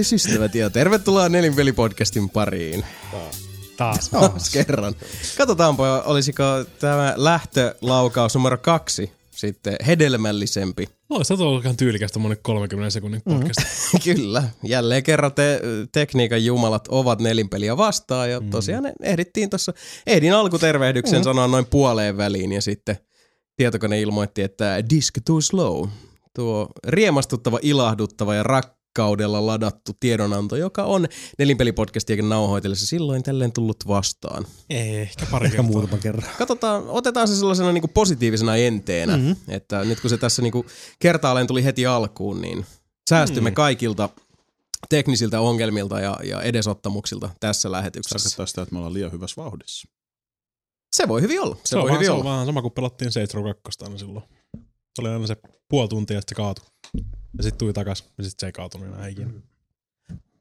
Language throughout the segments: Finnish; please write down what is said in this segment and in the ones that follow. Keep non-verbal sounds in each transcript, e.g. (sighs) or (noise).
Tervehdys ystävät ja tervetuloa Nelinpeli-podcastin pariin. Taas. Taas kerran. Katsotaanpa, olisiko tämä lähtölaukaus numero kaksi sitten hedelmällisempi. No, se on ollut ihan tyylikäs tommonen 30 sekunnin podcast. Mm. (laughs) Kyllä, jälleen kerran te, tekniikan jumalat ovat nelinpeliä vastaan ja tosiaan mm. ehdittiin tuossa, ehdin alkutervehdyksen mm. sanoa noin puoleen väliin ja sitten tietokone ilmoitti, että disk too slow. Tuo riemastuttava, ilahduttava ja rakkaudella ladattu tiedonanto, joka on nelinpelipodcastiakin nauhoitellessa silloin tälleen tullut vastaan. Ei, ehkä pari Ehkä muutama kerran. Katsotaan, otetaan se sellaisena niin kuin positiivisena enteenä, mm-hmm. että nyt kun se tässä niin kuin kertaalleen tuli heti alkuun, niin säästymme mm. kaikilta teknisiltä ongelmilta ja, ja edesottamuksilta tässä lähetyksessä. Tarkoittaa sitä, että me ollaan liian hyvässä vauhdissa. Se voi hyvin olla. Se, Se, voi hyvin se olla. on vähän sama kuin pelattiin Saints Row 2 aina silloin. Se oli aina se puoli tuntia, että se kaatui. Ja sitten tuli takas, ja sitten se ei kaatunut enää ikinä.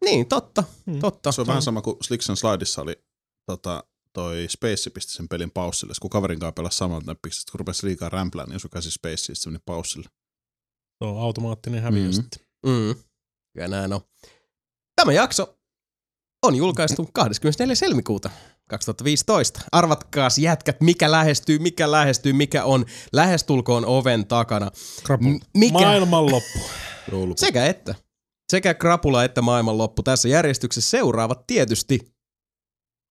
Niin, totta. Mm. totta. Se on vähän sama kuin Slicks and Slideissa oli tota, toi Space pisti sen pelin paussille. Kun kaverin kanssa pelasi samalta näppiksi, kun rupesi liikaa rämplään, niin osui käsi Space, sitten se meni paussille. Se on automaattinen häviö Mhm. sitten. Mm. Kyllä näin on. Tämä jakso on julkaistu (clears throat) 24. helmikuuta 2015. Arvatkaas jätkät, mikä lähestyy, mikä lähestyy, mikä on lähestulkoon oven takana. Mikä? Maailmanloppu. (laughs) Joulukuun. Sekä että. Sekä krapula että maailmanloppu tässä järjestyksessä seuraavat tietysti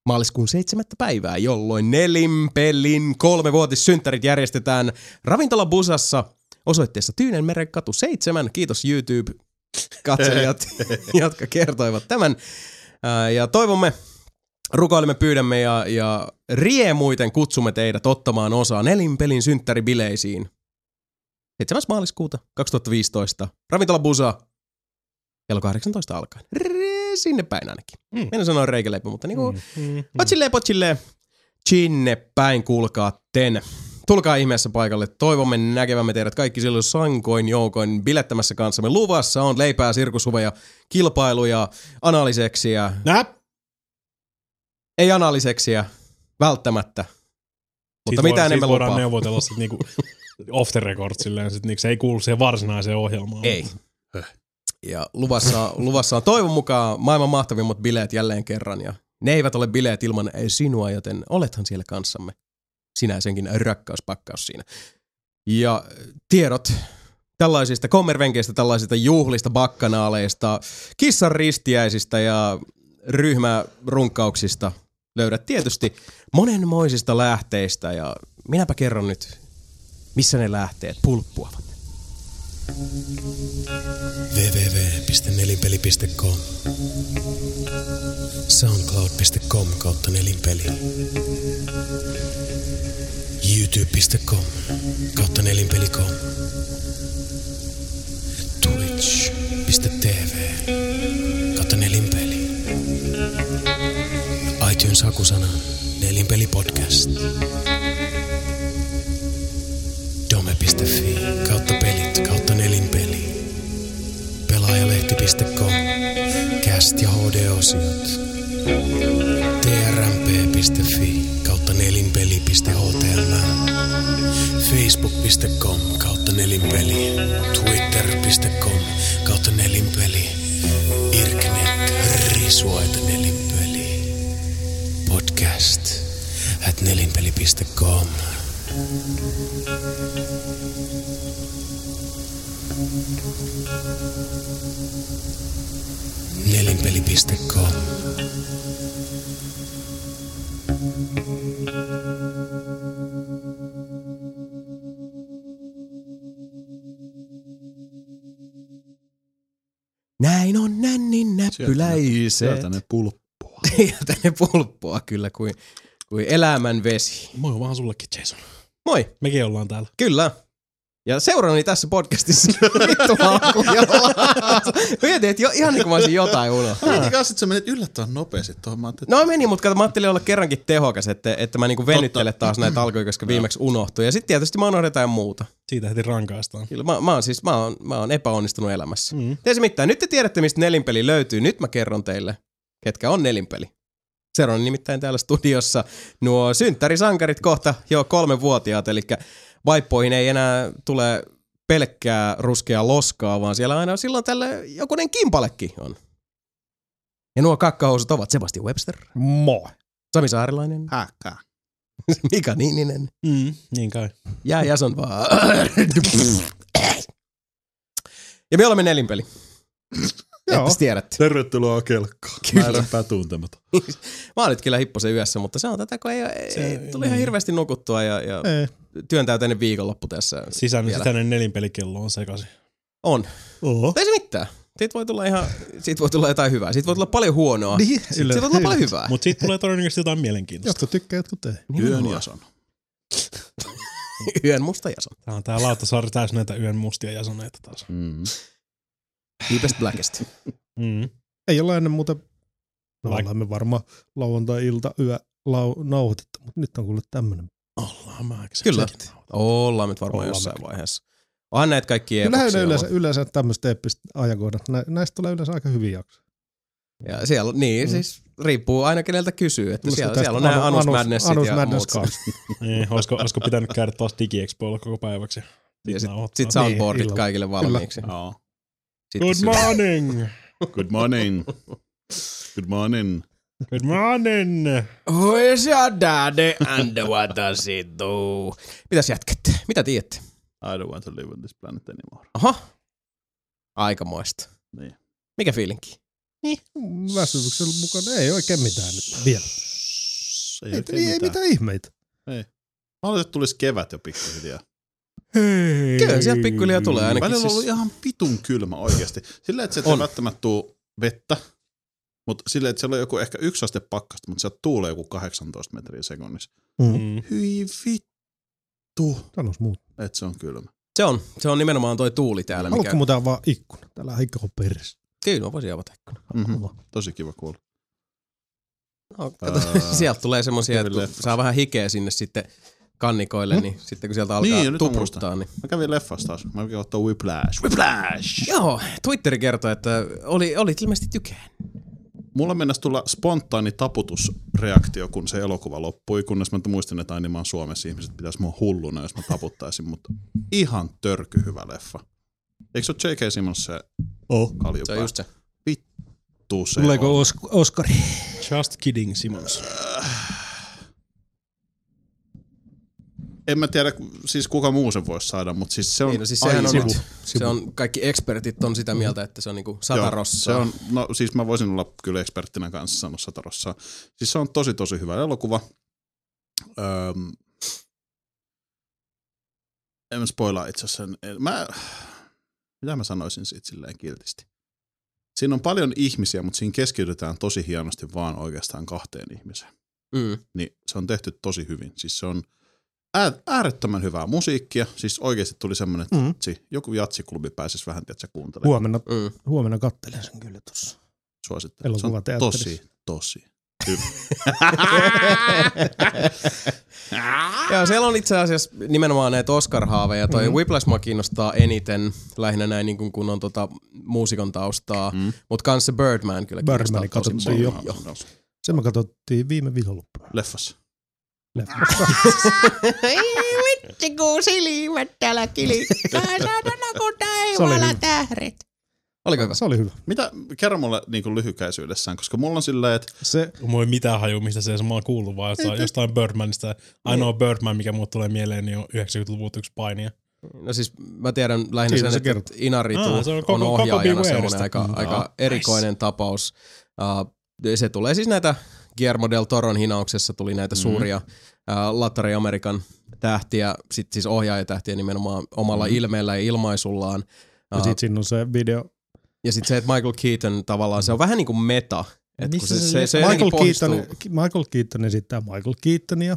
maaliskuun 7. päivää, jolloin Nelinpelin kolmevuotissynttärit järjestetään Ravintola Busassa osoitteessa Tyynenmeren katu 7. Kiitos YouTube-katselijat, (laughs) jotka kertoivat tämän. Ja toivomme, rukoilemme, pyydämme ja, ja riemuiten kutsumme teidät ottamaan osaa Nelinpelin synttäribileisiin 7. maaliskuuta 2015. Ravintola Busa kello 18 alkaen. Ree, sinne päin ainakin. Mm. Minä sanoin reikäleipä, mutta niinku Mm, mm, mm. potsilleen potsilleen sinne päin kuulkaa ten. Tulkaa ihmeessä paikalle. Toivomme näkevämme teidät kaikki silloin sankoin joukoin bilettämässä kanssamme. Luvassa on leipää, sirkushuveja, kilpailuja, analiseksiä. Näp! Ei analiseksiä, välttämättä. Mutta voi- emme siitä voidaan lupaa. neuvotella sit niinku (laughs) off the record silleen, sit niinku se ei kuulu siihen varsinaiseen ohjelmaan. Ei. Ja luvassa, luvassa on toivon mukaan maailman mahtavimmat bileet jälleen kerran. Ja ne eivät ole bileet ilman sinua, joten olethan siellä kanssamme. Sinä senkin rakkauspakkaus siinä. Ja tiedot tällaisista kommervenkeistä, tällaisista juhlista, bakkanaaleista, kissan ristiäisistä ja ryhmärunkkauksista löydät tietysti monenmoisista lähteistä. Ja minäpä kerron nyt, missä ne lähteet pulppuavat. www.nelinpeli.com soundcloud.com kautta nelinpeli youtube.com kautta nelinpeli.com twitch.tv iTunes hakusana nelinpeli podcast dome.fi kautta pelit kautta nelinpeli. Pelaajalehti.com, cast ja HD-osiot, trmp.fi kautta nelinpeli.html, facebook.com kautta nelinpeli, twitter.com kautta nelinpeli, irknet risuaita nelinpeli, podcast at nelinpeli.com. nelinpeli.com. Näin on nännin näppyläiset. Sieltä ne pulppua. Sieltä ne pulppua kyllä kuin, kuin elämän vesi. Moi vaan sullekin, Jason. Moi, Mekin ollaan täällä. kyllä. Ja seurani tässä podcastissa vittu. Mietin, että jo, ihan niin kuin mä olisin jotain unohtanut. Mietin kanssa, että sä menet yllättävän nopeasti tuohon. Mä ajattelin, No meni, mutta mä ajattelin olla kerrankin tehokas, että, että mä niinku venyttele taas näitä alkuja, koska viimeksi unohtui. Ja sitten tietysti mä unohdin jotain muuta. Siitä heti rankaistaan. Kyllä, mä, mä, oon siis, mä, oon, mä oon epäonnistunut elämässä. Mm. Tiesi mitään, nyt te tiedätte, mistä nelinpeli löytyy. Nyt mä kerron teille, ketkä on nelinpeli. Seuraan nimittäin täällä studiossa nuo synttärisankarit kohta jo kolme vuotiaat, eli vaippoihin ei enää tule pelkkää ruskeaa loskaa, vaan siellä aina silloin tälle jokunen kimpalekin on. Ja nuo kakkahousut ovat Sebastian Webster, Moi. Sami Saarilainen, Häkkää. (laughs) Mika Niininen Mm, niin kai. ja Jason vaan. (laughs) Ja me olemme nelinpeli. Joo. Että tiedätte. Tervetuloa kelkkaan. Määränpää tuntematon. Mä nyt (laughs) kyllä hipposen yössä, mutta se on tätä, kun ei, ei, Se- ei tuli ihan hirveästi nukuttua ja, ja Ei. työntäyteinen viikonloppu tässä. Sisäinen, sisäinen nelinpelikello on sekaisin. On. Oho. Ei se mitään. Siitä voi tulla ihan, siitä voi tulla jotain hyvää. Siitä voi tulla paljon huonoa. Niin, Siitä, siitä voi tulla paljon hyvää. Mutta siitä tulee todennäköisesti jotain mielenkiintoista. Jotkut tykkää, jotkut ei. Yön jason. (laughs) Yön musta jason. Tää on tää Lauttasaari täys näitä yön mustia jasoneita taas. Mm. Deepest Blackest. (laughs) Mm. Ei olla ennen muuta, no Vaik- ollaan me varmaan lauantai-ilta yö lau, nauhoitettu, mutta nyt on kuule tämmönen. Ollaan mä Kyllä. Ollaan nyt varmaan Ollaan jossain mekin. vaiheessa. Onhan näitä kaikki Kyllähän epoksia ne yleensä, yleensä tämmöiset eeppiset ajankohdat. Nä, näistä tulee yleensä aika hyviä jaksoja. Ja siellä, niin, Mm. siis riippuu aina keneltä kysyy. Että Plus siellä, tästä siellä on nämä Anus Madnessit Anus ja Madness muut. (laughs) Niin, olisiko, olisiko pitänyt käydä taas DigiExpoilla koko päiväksi? Ja sit, sit soundboardit illalla. kaikille valmiiksi. Joo. Sitten Good morning! Good morning. Good morning. Good morning! Where's your daddy and what does he do? Mitäs jätkät? Mitä tiedätte? I don't want to live on this planet anymore. Aha. Aikamoista. Niin. Mikä fiilinki? Väsymyksen mukana ei oikein mitään nyt vielä. Ei, Ei, ei, ei mitään ihmeitä. Mä olisin, että tulisi kevät jo pikkuhiljaa. Hei. Kyllä sieltä pikkuhiljaa tulee ainakin. Välillä on Siis, ollut ihan vitun kylmä oikeasti. Silleen, että se On. ei välttämättä tuu vettä, mutta silleen, että siellä on joku ehkä yksi aste pakkasta, mutta sieltä tuulee joku 18 metriä sekunnissa. Mm. Mm. Hyi vittu, Sanois muuta. että se on kylmä. se on. Se on nimenomaan toi tuuli täällä. Haluatko Mikä... muuten avaa ikkuna? Täällä on ikkuna peressä. Kyllä mä voisin avata ikkuna. Mm-hmm. Tosi kiva kuulla. No, kato, Ää, (laughs) sieltä tulee semmosia, että saa vähän hikeä sinne sitten kannikoille, niin sitten kun sieltä alkaa Niin, tupruttaa, niin... Mä kävin leffassa taas. Mä kävin ottaa Whiplash. Whiplash! Joo, Twitteri kertoi, että oli, oli ilmeisesti tykään. Mulla mennäs tulla spontaani taputusreaktio, kun se elokuva loppui, kunnes mä muistin, että aina mä oon Suomessa ihmiset pitäisi mua hulluna, jos mä taputtaisin, mutta ihan törky hyvä leffa. Eikö se ole J.K. Simmons se Oh. kaljupää? Se on just se. Tuu se Tuleeko. Os- Oskari? Just kidding, Simons. En mä tiedä, siis kuka muu sen voisi saada, mutta siis se on Niin, no siis sehän on, nyt, se on, kaikki ekspertit on sitä mieltä, että se on niinku sata Joo. Se on, no siis mä voisin olla kyllä eksperttinä kanssa sanoa satarossaa. Siis se on tosi tosi hyvä elokuva. Öm, en mä spoilaa itse asiassa. Mä, mitä mä sanoisin siitä silleen kiltisti? Siinä on paljon ihmisiä, mutta siinä keskitytään tosi hienosti vaan oikeastaan kahteen ihmiseen. Mm. Niin se on tehty tosi hyvin. Siis se on äärettömän hyvää musiikkia. Siis oikeasti tuli semmoinen, että Mm. jatsi, joku jatsiklubi pääsisi vähän, tiedätkö, kuuntelemaan. Huomenna, Mm. huomenna kattelen sen kyllä tuossa. Suosittelen. Se on tosi, tosi hyvä. (laughs) Joo, siellä on itse asiassa nimenomaan näitä Oscar-haaveja. Toi Mhm. mm. Whiplash mua kiinnostaa eniten, lähinnä näin niin kuin, kun on tota muusikon taustaa. Mm. Mutta kans se Birdman kyllä Birdmani kiinnostaa tosi paljon. jo. Sen me katsottiin viime viikonloppuna. Leffassa. Leffassa. Vitsi kun silmät täällä kilikkaa, saatana kun Se oli taivaalla hyvä. tähdet. Oliko hyvä? Se oli hyvä. Mitä, kerro mulle niin kuin lyhykäisyydessään, koska mulla on silleen, että Se, Mulla ei mitään haju, mistä se mä oon kuullut, vaan jostain, jostain Birdmanista. Ainoa Birdman, mikä mulle tulee mieleen, niin on 90-luvun yksi painija. No siis mä tiedän lähinnä Siitä sen, se että. Inaritu Aa, se on on, koko- koko ohjaajana Bewareista. semmoinen aika, Mm. aika Aa, erikoinen tapaus. Uh, se tulee siis näitä Guillermo del Toron hinauksessa tuli näitä Mhm. suuria uh, Lattari Amerikan tähtiä, sit siis ohjaajatähtiä nimenomaan omalla Mhm. ilmeellä ja ilmaisullaan. ja Uh, sit siinä on se video. ja sitten se, että Michael Keaton tavallaan, se on vähän niin kuin meta. Et Missä se, se se, se, Michael jotenkin Keaton, Michael Keaton esittää Michael Keatonia,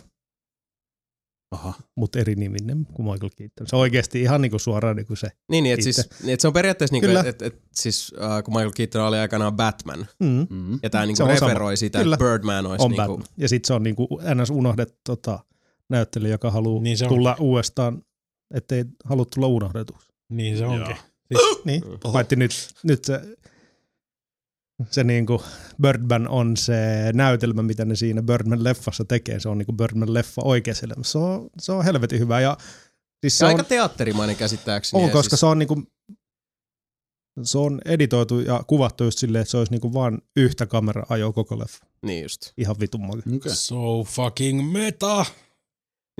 aha, mutta eri niminen kuin Michael Keaton. Se on oikeasti ihan niinku suoraan niinku se. Niin, niin että siis, niin, et se on periaatteessa niin Kyllä. että et, et, siis uh, kun Michael Keaton oli aikanaan Batman, Mm. mm. ja tämä niin kuin on sama. referoi sitä, Kyllä. että Birdman olisi On niin Batman. kuin, Ja sitten se on niinku ns. unohdettu tota, näyttelijä, joka haluaa Niin niin tulla uudestaan, ettei halua tulla unohdetuksi. Niin se onkin. Niin, Mm. paitsi nyt, nyt se, se niinku Birdman on se näytelmä, mitä ne siinä Birdman-leffassa tekee. Se on niinku Birdman-leffa oikeassa elämässä. Se on, se on helvetin hyvä ja Siis Se se on, aika teatterimainen käsittääkseni. on ja koska siis, se on niinku, se on editoitu ja kuvattu just silleen, että se olisi niinku vaan yhtä kamera ajoa koko leffa. Niin just. Ihan vitun. Okay. So fucking meta.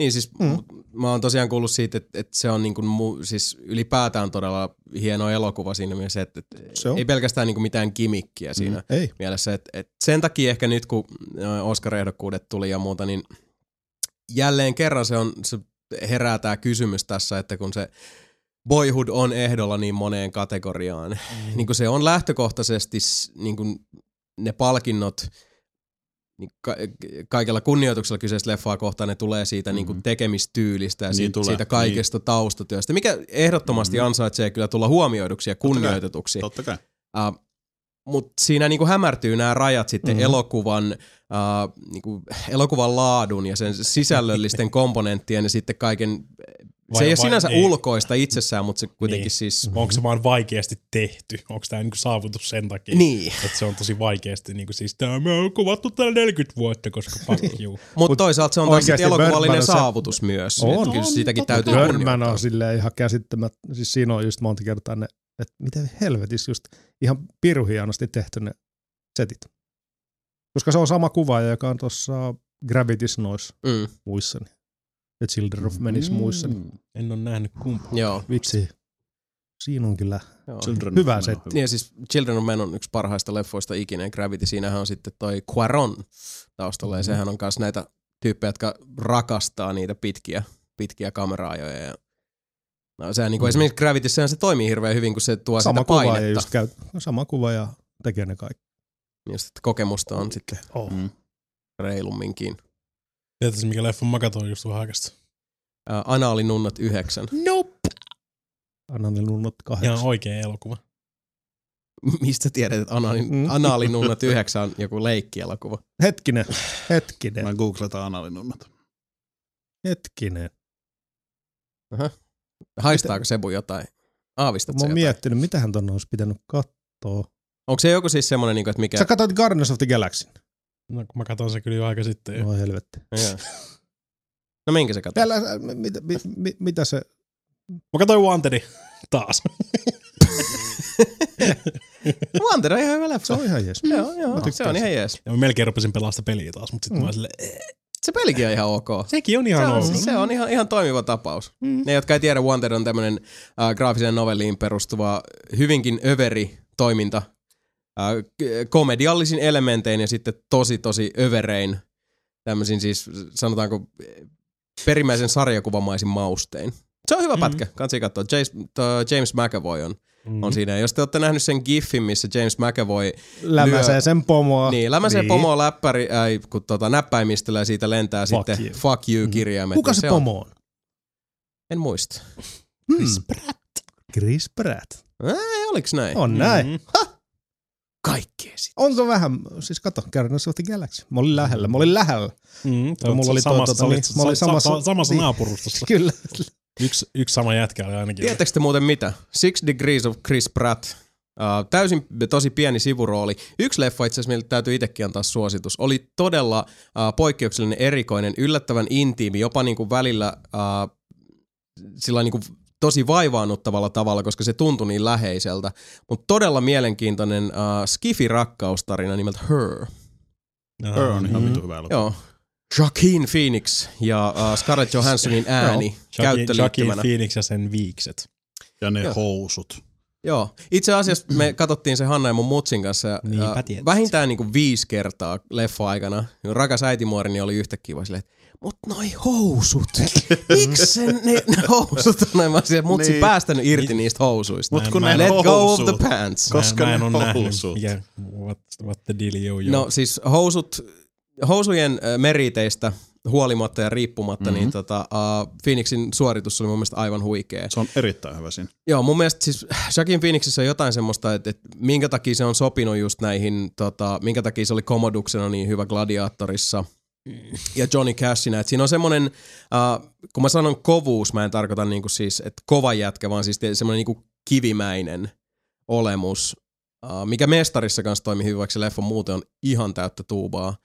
Niin siis Mm. mm. mä oon tosiaan kuullut siitä, että, että se on niin kuin mu, siis ylipäätään todella hieno elokuva siinä mielessä, että, että Se on. ei pelkästään niin kuin mitään kimikkiä siinä mm. Ei. mielessä. Että, että sen takia ehkä nyt kun Oscar-ehdokkuudet tuli ja muuta, niin jälleen kerran se, on, se herää tämä kysymys tässä, että kun se Boyhood on ehdolla niin moneen kategoriaan, mm. niin kuin se on lähtökohtaisesti niin kuin ne palkinnot, niin ka- kaikella kunnioituksella kyseistä leffaa kohtaan ne tulee siitä mm-hmm. niin kuin tekemistyylistä ja Niin siitä, tulee, siitä kaikesta niin. taustatyöstä, mikä ehdottomasti mm-hmm. ansaitsee kyllä tulla huomioiduksi ja kunnioitetuksi. Totta kai. Uh, mutta siinä niinku hämärtyy nämä rajat sitten Mhm. mm-hmm. elokuvan, uh, niinku, elokuvan laadun ja sen sisällöllisten (laughs) komponenttien ja sitten kaiken, Vai- se ei ole vai- sinänsä niin. ulkoista itsessään, mutta se kuitenkin Niin. siis, Onko se vaan vaikeasti tehty? Onko tämä niinku saavutus sen takia? niin. Että se on tosi vaikeasti, niinku siis tämä on kuvattu täällä 40 vuotta, koska fuck (laughs) you. Mutta toisaalta se on taas elokuvallinen on se- saavutus myös. On. Et kyllä sitäkin täytyy Birdman on silleen ihan käsittämät, siis siinä on just monta kertaa ne, että miten helvetissä just ihan pirun hienosti tehty ne setit. Koska se on sama kuvaaja, joka on tuossa Gravity's noissa Mm, muissani. The Children of Menis muissani. En ole nähnyt kumpaa. joo. Vitsi. Siinä on kyllä joo. Children Hyvä setti. Niin ja siis Children of Men on yksi parhaista leffoista ikinä. Gravity, siinähän on sitten toi Quaron taustalla ja sehän on myös näitä tyyppejä, jotka rakastaa niitä pitkiä, pitkiä kameraajoja. Ja no, sehän niin kuin mm. esimerkiksi Gravity, sehän se toimii hirveän hyvin, kun se tuo sama sitä painetta. just käy, no sama kuvaaja tekee ne kaikki. Just, että kokemusta on sitten Oh. Mm. reilumminkin. Tiedätkö, mikä leffa mä katsoin just vähän aikaa Uh, Anaalinunnat 9. Nope. Annan ne nunnot Ihan kahdeksan. oikea elokuva. (laughs) Mistä tiedät, että anaali, Mm. Anaalinunnat 9 on joku leikkielokuva? Hetkinen, (laughs) hetkinen, Mä googletaan analinunnat. hetkinen. Haistaako Sebu jotain? Aavistat Mä oon jotain? miettinyt, mitähän ton olisi pitänyt katsoa. Onko se joku siis semmoinen, niin kuin, että mikä... Sä katsoit Guardians of the Galaxy. No, mä katsoin se kyllä jo aika sitten. jo. No helvetti. Joo. No minkä se katsoi? Älä, mitä, mit, mit, mitä se... Mä katsoin Wantedin taas. (laughs) Wanted on ihan hyvä Se leffa. on ihan jees. Joo, joo, tykkään se on ihan jees. Ja mä melkein rupesin pelaamaan sitä peliä taas, mutta sitten mm. mä "Eh, Se pelikin on ihan ok. sekin on Se ihan on, ok. se on ihan, ihan toimiva tapaus. Mm. Ne, jotka ei tiedä, Wanted on tämmöinen äh, graafiseen novelliin perustuva hyvinkin överi toiminta. Komediallisin elementein ja sitten tosi tosi överein tämmöisin siis sanotaanko perimmäisen sarjakuvamaisin maustein. Se on hyvä Mm. pätkä, kansi katsoa. James, to, James McAvoy on, Mm. on siinä. Ja Jos te olette nähnyt sen giffin, missä James McAvoy Lämäsee Lyö- sen pomoa. Niin, lämäsee niin. pomoa läppäri, äh, kun tota, näppäimistöllä ja siitä lentää Fuck sitten you. fuck you kirjaimet. Kuka Ja se on- pomo on? En muista. Chris Pratt. Chris Pratt. Ei, oliks näin? On näin. Mm. Kaikkea sit. Onko vähän, siis kato, Guardians of the Galaxy. Mä olin lähellä, mä olin lähellä. Mm, Mulla mulla oli samassa, tota, niin, samassa, mä olin samassa, samassa- samassa niin. naapurustossa. (laughs) Kyllä. Yksi, yksi sama jätkä oli ainakin. Tiedättekö te muuten mitä? Six Degrees of Chris Pratt. Uh, täysin tosi pieni sivurooli. Yksi leffa itse asiassa meille täytyy itsekin antaa suositus. Oli todella uh, poikkeuksellinen, erikoinen, yllättävän intiimi, jopa niinku välillä uh, sillä niinku tosi vaivaannuttavalla tavalla, koska se tuntui niin läheiseltä. Mutta todella mielenkiintoinen uh, skifi-rakkaustarina nimeltä Her. Her on ihan mm. vitu hyvä elokuva. Joo. Joaquin Phoenix ja uh, Scarlett Johanssonin (laughs) ääni Joaquin, Joaquin käyttöliittymänä. Phoenix ja sen viikset. Ja ne Joo. housut. Joo. Itse asiassa me (clears throat) katsottiin se Hanna ja mun mutsin kanssa ja, Niinpä ja tietysti. vähintään niin kuin viisi kertaa leffa-aikana. Rakas äitimuorini oli yhtäkkiä vaan silleen, että mut noi housut. (laughs) Miksi sen ne, ne housut on näin? Mä olisin, että mutsi Niin. päästänyt irti niistä housuista. Mut kun mä ne en- Let go of housut. the pants. Koska mä en, ne mä en nähnyt, housut. mikä, what, what the deal you, you. No siis housut, housujen äh, meriteistä huolimatta ja riippumatta, mm-hmm. niin tota, uh, Phoenixin suoritus oli mun mielestä aivan huikea. Se on erittäin hyvä siinä. Joo, mun mielestä siis (sighs) Joaquin Phoenixissä on jotain semmoista, että, että minkä takia se on sopinut just näihin, tota, minkä takia se oli komoduksena niin hyvä gladiaattorissa ja Johnny Cashina. Että siinä on semmoinen, uh, kun mä sanon kovuus, mä en tarkoita niinku siis, että kova jätkä, vaan siis semmoinen niinku kivimäinen olemus, uh, mikä mestarissa kanssa toimi hyvin, vaikka se leffa muuten on ihan täyttä tuubaa.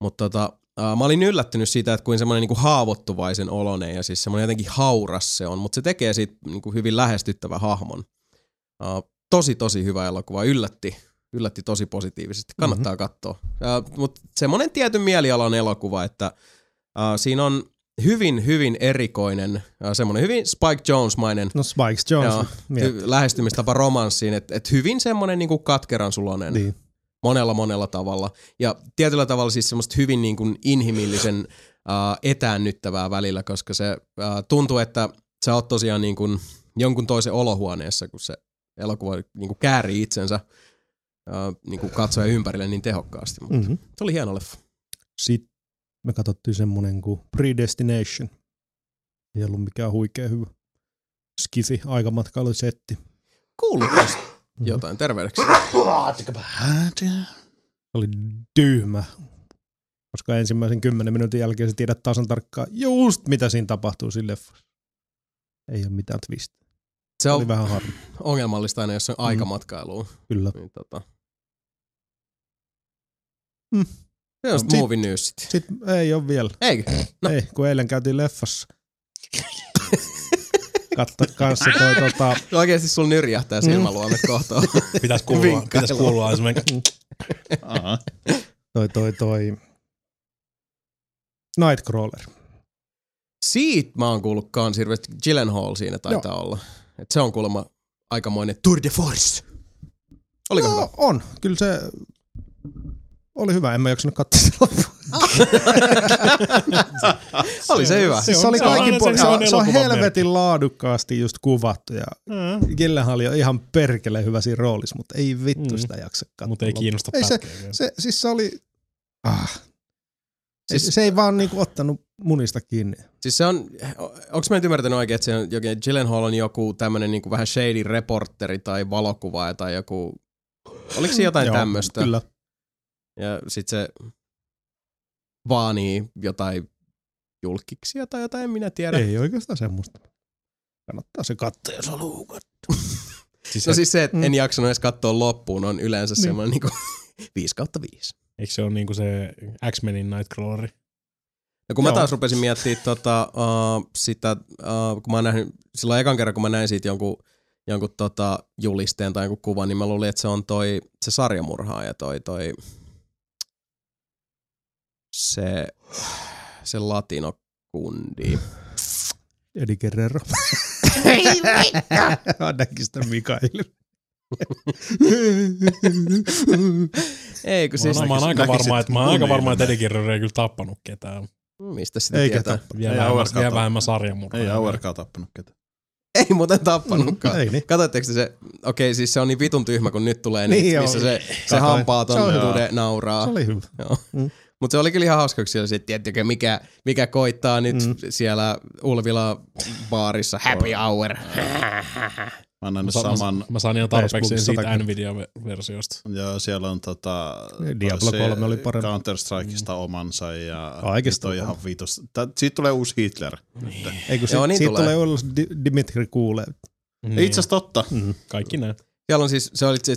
Mutta tota, mä olin yllättynyt siitä, että kuin semmoinen niinku haavoittuvaisen olonen ja siis semmoinen jotenkin hauras se on, mutta se tekee siitä niinku hyvin lähestyttävä hahmon. Uh, tosi tosi hyvä elokuva, yllätti, yllätti tosi positiivisesti, kannattaa mm-hmm. katsoa. Uh, mutta semmoinen tietyn mielialan elokuva, että uh, siinä on hyvin hyvin erikoinen, uh, semmoinen hyvin Spike Jones-mainen No Spikes Jones. Joo, hy- lähestymistapa romanssiin, että et hyvin semmoinen niinku katkeran sulonen Niin. Monella monella tavalla. Ja tietyllä tavalla siis semmoista hyvin niin kuin inhimillisen uh, etäännyttävää välillä, koska se uh, tuntuu, että sä oot tosiaan niin kuin jonkun toisen olohuoneessa, kun se elokuva niin kuin käärii itsensä uh, niin kuin katsoja ympärille niin tehokkaasti. Mutta Mm-hmm. se oli hieno leffa. Sitten me katsottiin semmonen kuin Predestination. Ei ollut mikään huikea hyvä. Skifi aikamatkailusetti. Tästä jotain. Terveydeksi. Oli tyhmä. Koska ensimmäisen kymmenen minuutin jälkeen sä tiedät tasan tarkkaan just mitä siinä tapahtuu siinä leffassa. Ei ole mitään twist. Se Oli on vähän harmi. ongelmallista aina, jos on aikamatkailuun. Kyllä. Niin, tota. Mm. Se on Sit- no, movie news sit. Sitten ei ole vielä. Eikö? No. Ei, kun eilen käytiin leffassa. (laughs) Katso kanssa toi tota, (laughs) Oikeesti sulla nyrjähtää silmäluomet kohtaan. (laughs) Pitäis kuulua, pitäis kuulua esimerkiksi. Aha. toi, toi, toi Nightcrawler. Siitä mä oon kuullut kans hirveästi. Gyllenhaal siinä taitaa Joo. olla. Et se on kuulemma aikamoinen tour de force. Oliko no, hyvä? on. Kyllä se oli hyvä. En mä jaksanut katsoa sitä loppuun. (laughs) Oli se hyvä. Siis se, on- oli se kaikki se- se, se on se on helvetin laadukkaasti just kuvattu ja Mm. Gyllenhaal on ihan perkele hyvä siinä roolissa, mutta ei vittu Mm. sitä jaksa katsoa. Mutta ei kiinnosta Ei se, se, siis se oli, ah. Siis, Siis- se ei vaan niinku ottanut munista kiinni. Siis se on, onko mä nyt ymmärtänyt oikein, että se on jokin, Gyllenhaal on joku tämmönen niinku vähän shady reporteri tai valokuvaaja tai joku, oliko se jotain Joo, tämmöstä? Kyllä. Ja sit se vaanii jotain julkiksia tai jotain, en minä tiedä. Ei oikeastaan semmoista. Kannattaa se katsoa, jos haluaa katsoa. (laughs) Siis No se, siis se, että Mm. en jaksanut edes katsoa loppuun, on yleensä Niin. semmoinen niinku (laughs) 5 kautta 5. eikö se ole niinku se X-Menin Nightcrawleri? Ja kun mä Joo. taas rupesin miettimään tota, uh, sitä, uh, kun mä oon nähnyt, silloin ekan kerran kun mä näin siitä jonkun, jonkun tota, julisteen tai jonkun kuvan, niin mä luulin, että se on toi, se sarjamurhaaja, toi, toi, se, se latinokundi. Eddie Guerrero. Ainakin sitä Mikael. Ei, kun Mä siis, oon, mä oon aika varma, että mä oon aika varma, että. Eddie Guerrero ei kyllä tappanut ketään. mistä sitä Eikä tietää? tappa. Vielä Ei vähemmän, vielä tappanut. vähemmän sarjamurhaa. Ei Auerkaan tappanut ketään. Ei muuten tappanutkaan. Ei niin. Katsotteko te se, okei siis se on niin vitun tyhmä, kun nyt tulee Niin niitä, missä se, se hampaaton nauraa. Se oli hyvä. Joo. Mm. Mutta se oli kyllä ihan hauska, kun siellä se, tiedättekö, mikä, mikä koittaa nyt Mm. siellä Ulvila baarissa. Happy hour. Mä annan Mä, saan, saman, mä, saan ihan tarpeeksi siitä. Nvidia-versiosta. ja siellä on tota, Diablo se 3 oli parempi. Counter-Strikeista omansa ja Kaikista on ihan. Tää, siitä tulee uusi Hitler. Nyt. Ei kun Joo, siitä, niin siitä tulee. tulee uusi Di- Dimitri Kuule. Niin. Itse asiassa totta. Mm. Kaikki näin. Siellä on siis, se oli itse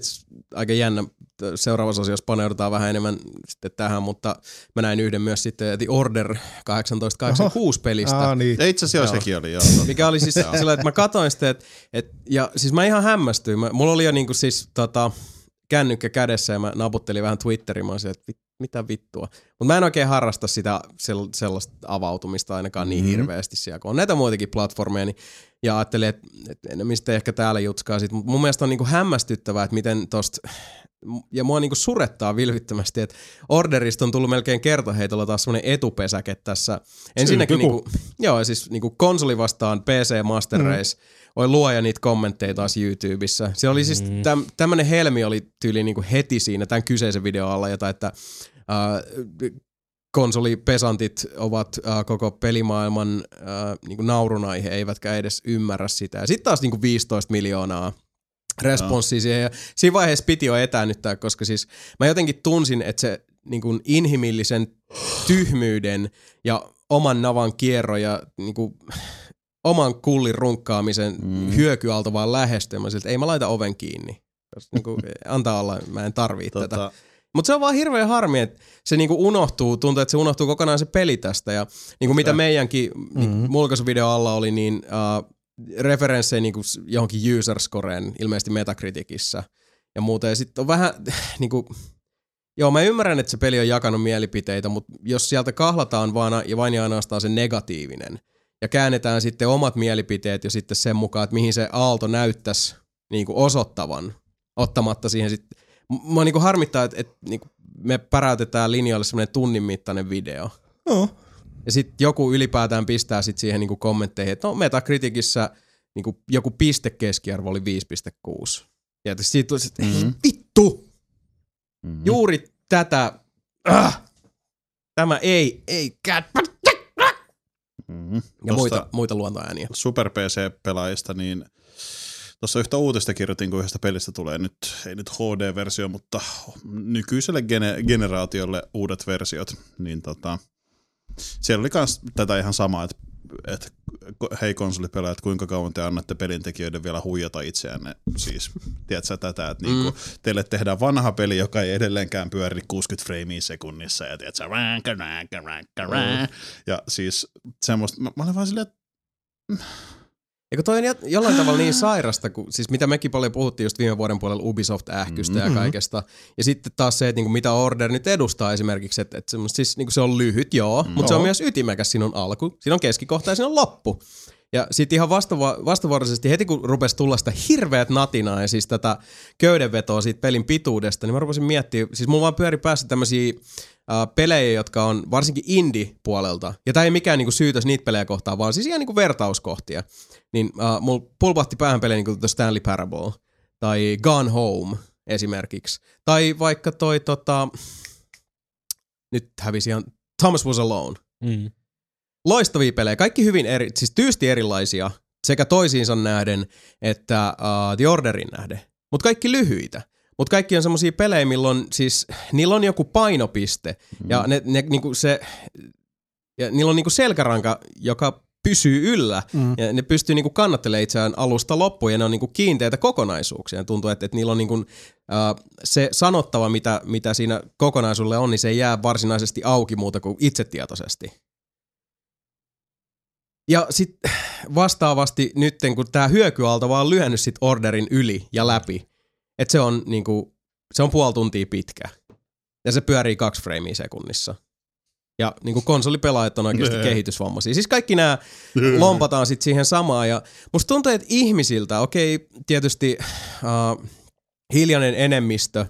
aika jännä. Seuraavassa osiossa paneudutaan vähän enemmän sitten tähän, mutta mä näin yhden myös sitten The Order 1886 pelistä. Ah, niin. Ja itse asiassa Joo. sekin oli joo. totta. Mikä oli siis sillä, että mä katoin sitä, että, et, ja siis mä ihan hämmästyin. Mä, mulla oli jo niinku siis tota, kännykkä kädessä ja mä naputtelin vähän Twitteriin. Mä olisin, että vit, mitä vittua. Mutta mä en oikein harrasta sitä sel, sellaista avautumista ainakaan niin Mhm. hirveästi siellä, kun on näitä muitakin platformeja. Niin, ja ajattelin, että, että sitten ehkä täällä jutskaa sit. Mutta mun mielestä on niinku hämmästyttävää, että miten tosta ja mua niinku surettaa vilvittömästi, että Orderista on tullut melkein kertaheitolla taas semmoinen etupesäke tässä. Ensinnäkin niinku, joo, siis niinku konsoli vastaan PC Master Race. Mm. Oi luoja niitä kommentteja taas YouTubessa. Se oli siis, Mm. täm, tämmönen helmi oli tyyli niinku heti siinä tämän kyseisen videon alla, jota, että äh, konsolipesantit ovat äh, koko pelimaailman äh, niinku naurunaihe, eivätkä edes ymmärrä sitä. Sitten taas niinku 15 miljoonaa responssia siihen. Ja siinä vaiheessa piti jo etäännyttää, koska siis mä jotenkin tunsin, että se niin kuin inhimillisen tyhmyyden ja oman navan kierro ja niin kuin, oman kullin runkkaamisen Mm. hyökyalta vaan lähestyy. Mä siltä, ei mä laita oven kiinni. Koska, niin kuin, (laughs) antaa olla, mä en tarvii tota, tätä. Mutta se on vaan hirveän harmi, että se niinku unohtuu, tuntuu, että se unohtuu kokonaan se peli tästä. Ja niinku mitä meidänkin mm-hmm. mulkaisuvideo alla oli, niin uh, referenssejä niinku s- johonkin user scoreen, ilmeisesti Metacriticissa ja muuta. Ja sitten on vähän (laughs) niinku, joo mä ymmärrän, että se peli on jakanut mielipiteitä, mutta jos sieltä kahlataan vaan ja vain ja ainoastaan se negatiivinen ja käännetään sitten omat mielipiteet jo sitten sen mukaan, että mihin se aalto näyttäisi niinku osoittavan, ottamatta siihen sitten Mua niinku harmittaa, että, että niinku me päräytetään linjoille semmoinen tunnin mittainen video. Joo. Ja sitten joku ylipäätään pistää sit siihen niinku kommentteihin, että no Metacriticissa niinku joku pistekeskiarvo oli 5,6. Ja siitä tuli, että Mhm. mm. vittu, Mm-hmm. juuri tätä, äh, tämä ei, ei cat, Mm-hmm. ja muita, muita luontoääniä. Super PC-pelaajista, niin tuossa yhtä uutista kirjoitin, kun yhdestä pelistä tulee nyt, ei nyt HD-versio, mutta nykyiselle gene- generaatiolle uudet versiot, niin tota, siellä oli myös tätä ihan samaa, että, että hei konsolipelaajat, kuinka kauan te annatte pelintekijöiden vielä huijata itseänne, siis tiedätkö tätä, että niinku, teille tehdään vanha peli, joka ei edelleenkään pyöri 60 freimiä sekunnissa, ja tiedätkö, ranka, ranka, ranka, ranka. ja siis semmoista, mä, mä olin vaan silleen, että Eikö toi on jo- jollain tavalla niin sairasta, kun, siis mitä mekin paljon puhuttiin just viime vuoden puolella Ubisoft-ähkystä mm-hmm. ja kaikesta. Ja sitten taas se, että niinku mitä Order nyt edustaa esimerkiksi, että, että siis niinku se on lyhyt, joo, mm. mutta se on myös ytimekäs. Siinä on alku, siinä on keskikohta ja siinä on loppu. Ja sitten ihan vastava- vastavuoroisesti heti kun rupesi tulla sitä hirveät natinaa ja siis tätä köydenvetoa siitä pelin pituudesta, niin mä rupesin miettimään, siis mulla vaan pyöri päässä tämmöisiä pelejä, jotka on varsinkin indie-puolelta. Ja tämä ei mikään niinku syytös niitä pelejä kohtaan, vaan siis ihan niinku vertauskohtia. Niin uh, mulla pulpahti päähän pelejä niinku Stanley Parable tai Gone Home esimerkiksi. Tai vaikka toi tota, nyt hävisi ihan Thomas Was Alone Mm. Loistavia pelejä, kaikki hyvin eri, siis tyysti erilaisia sekä toisiinsa nähden että uh, The Orderin nähden, mutta kaikki lyhyitä. Mutta kaikki on semmoisia pelejä, milloin siis, niillä on joku painopiste mm. ja, ne, ne, niinku se, ja niillä on niinku selkäranka, joka pysyy yllä mm. ja ne pystyy niinku kannattelemaan itseään alusta loppuun ja ne on niinku kiinteitä kokonaisuuksia. Ja tuntuu, että, että niillä on niinku, uh, se sanottava, mitä, mitä siinä kokonaisuudelle on, niin se ei jää varsinaisesti auki muuta kuin itsetietoisesti. Ja sitten vastaavasti nyt, kun tämä hyökyaalto vaan lyönyt sit orderin yli ja läpi, että se on niinku, se on puoli tuntia pitkä. Ja se pyörii kaksi freimiä sekunnissa. Ja niinku konsolipelaajat on oikeasti Nee. kehitysvammaisia. Siis kaikki nämä lompataan sitten siihen samaan. Ja musta tuntuu, että ihmisiltä, okei, tietysti uh, hiljainen enemmistö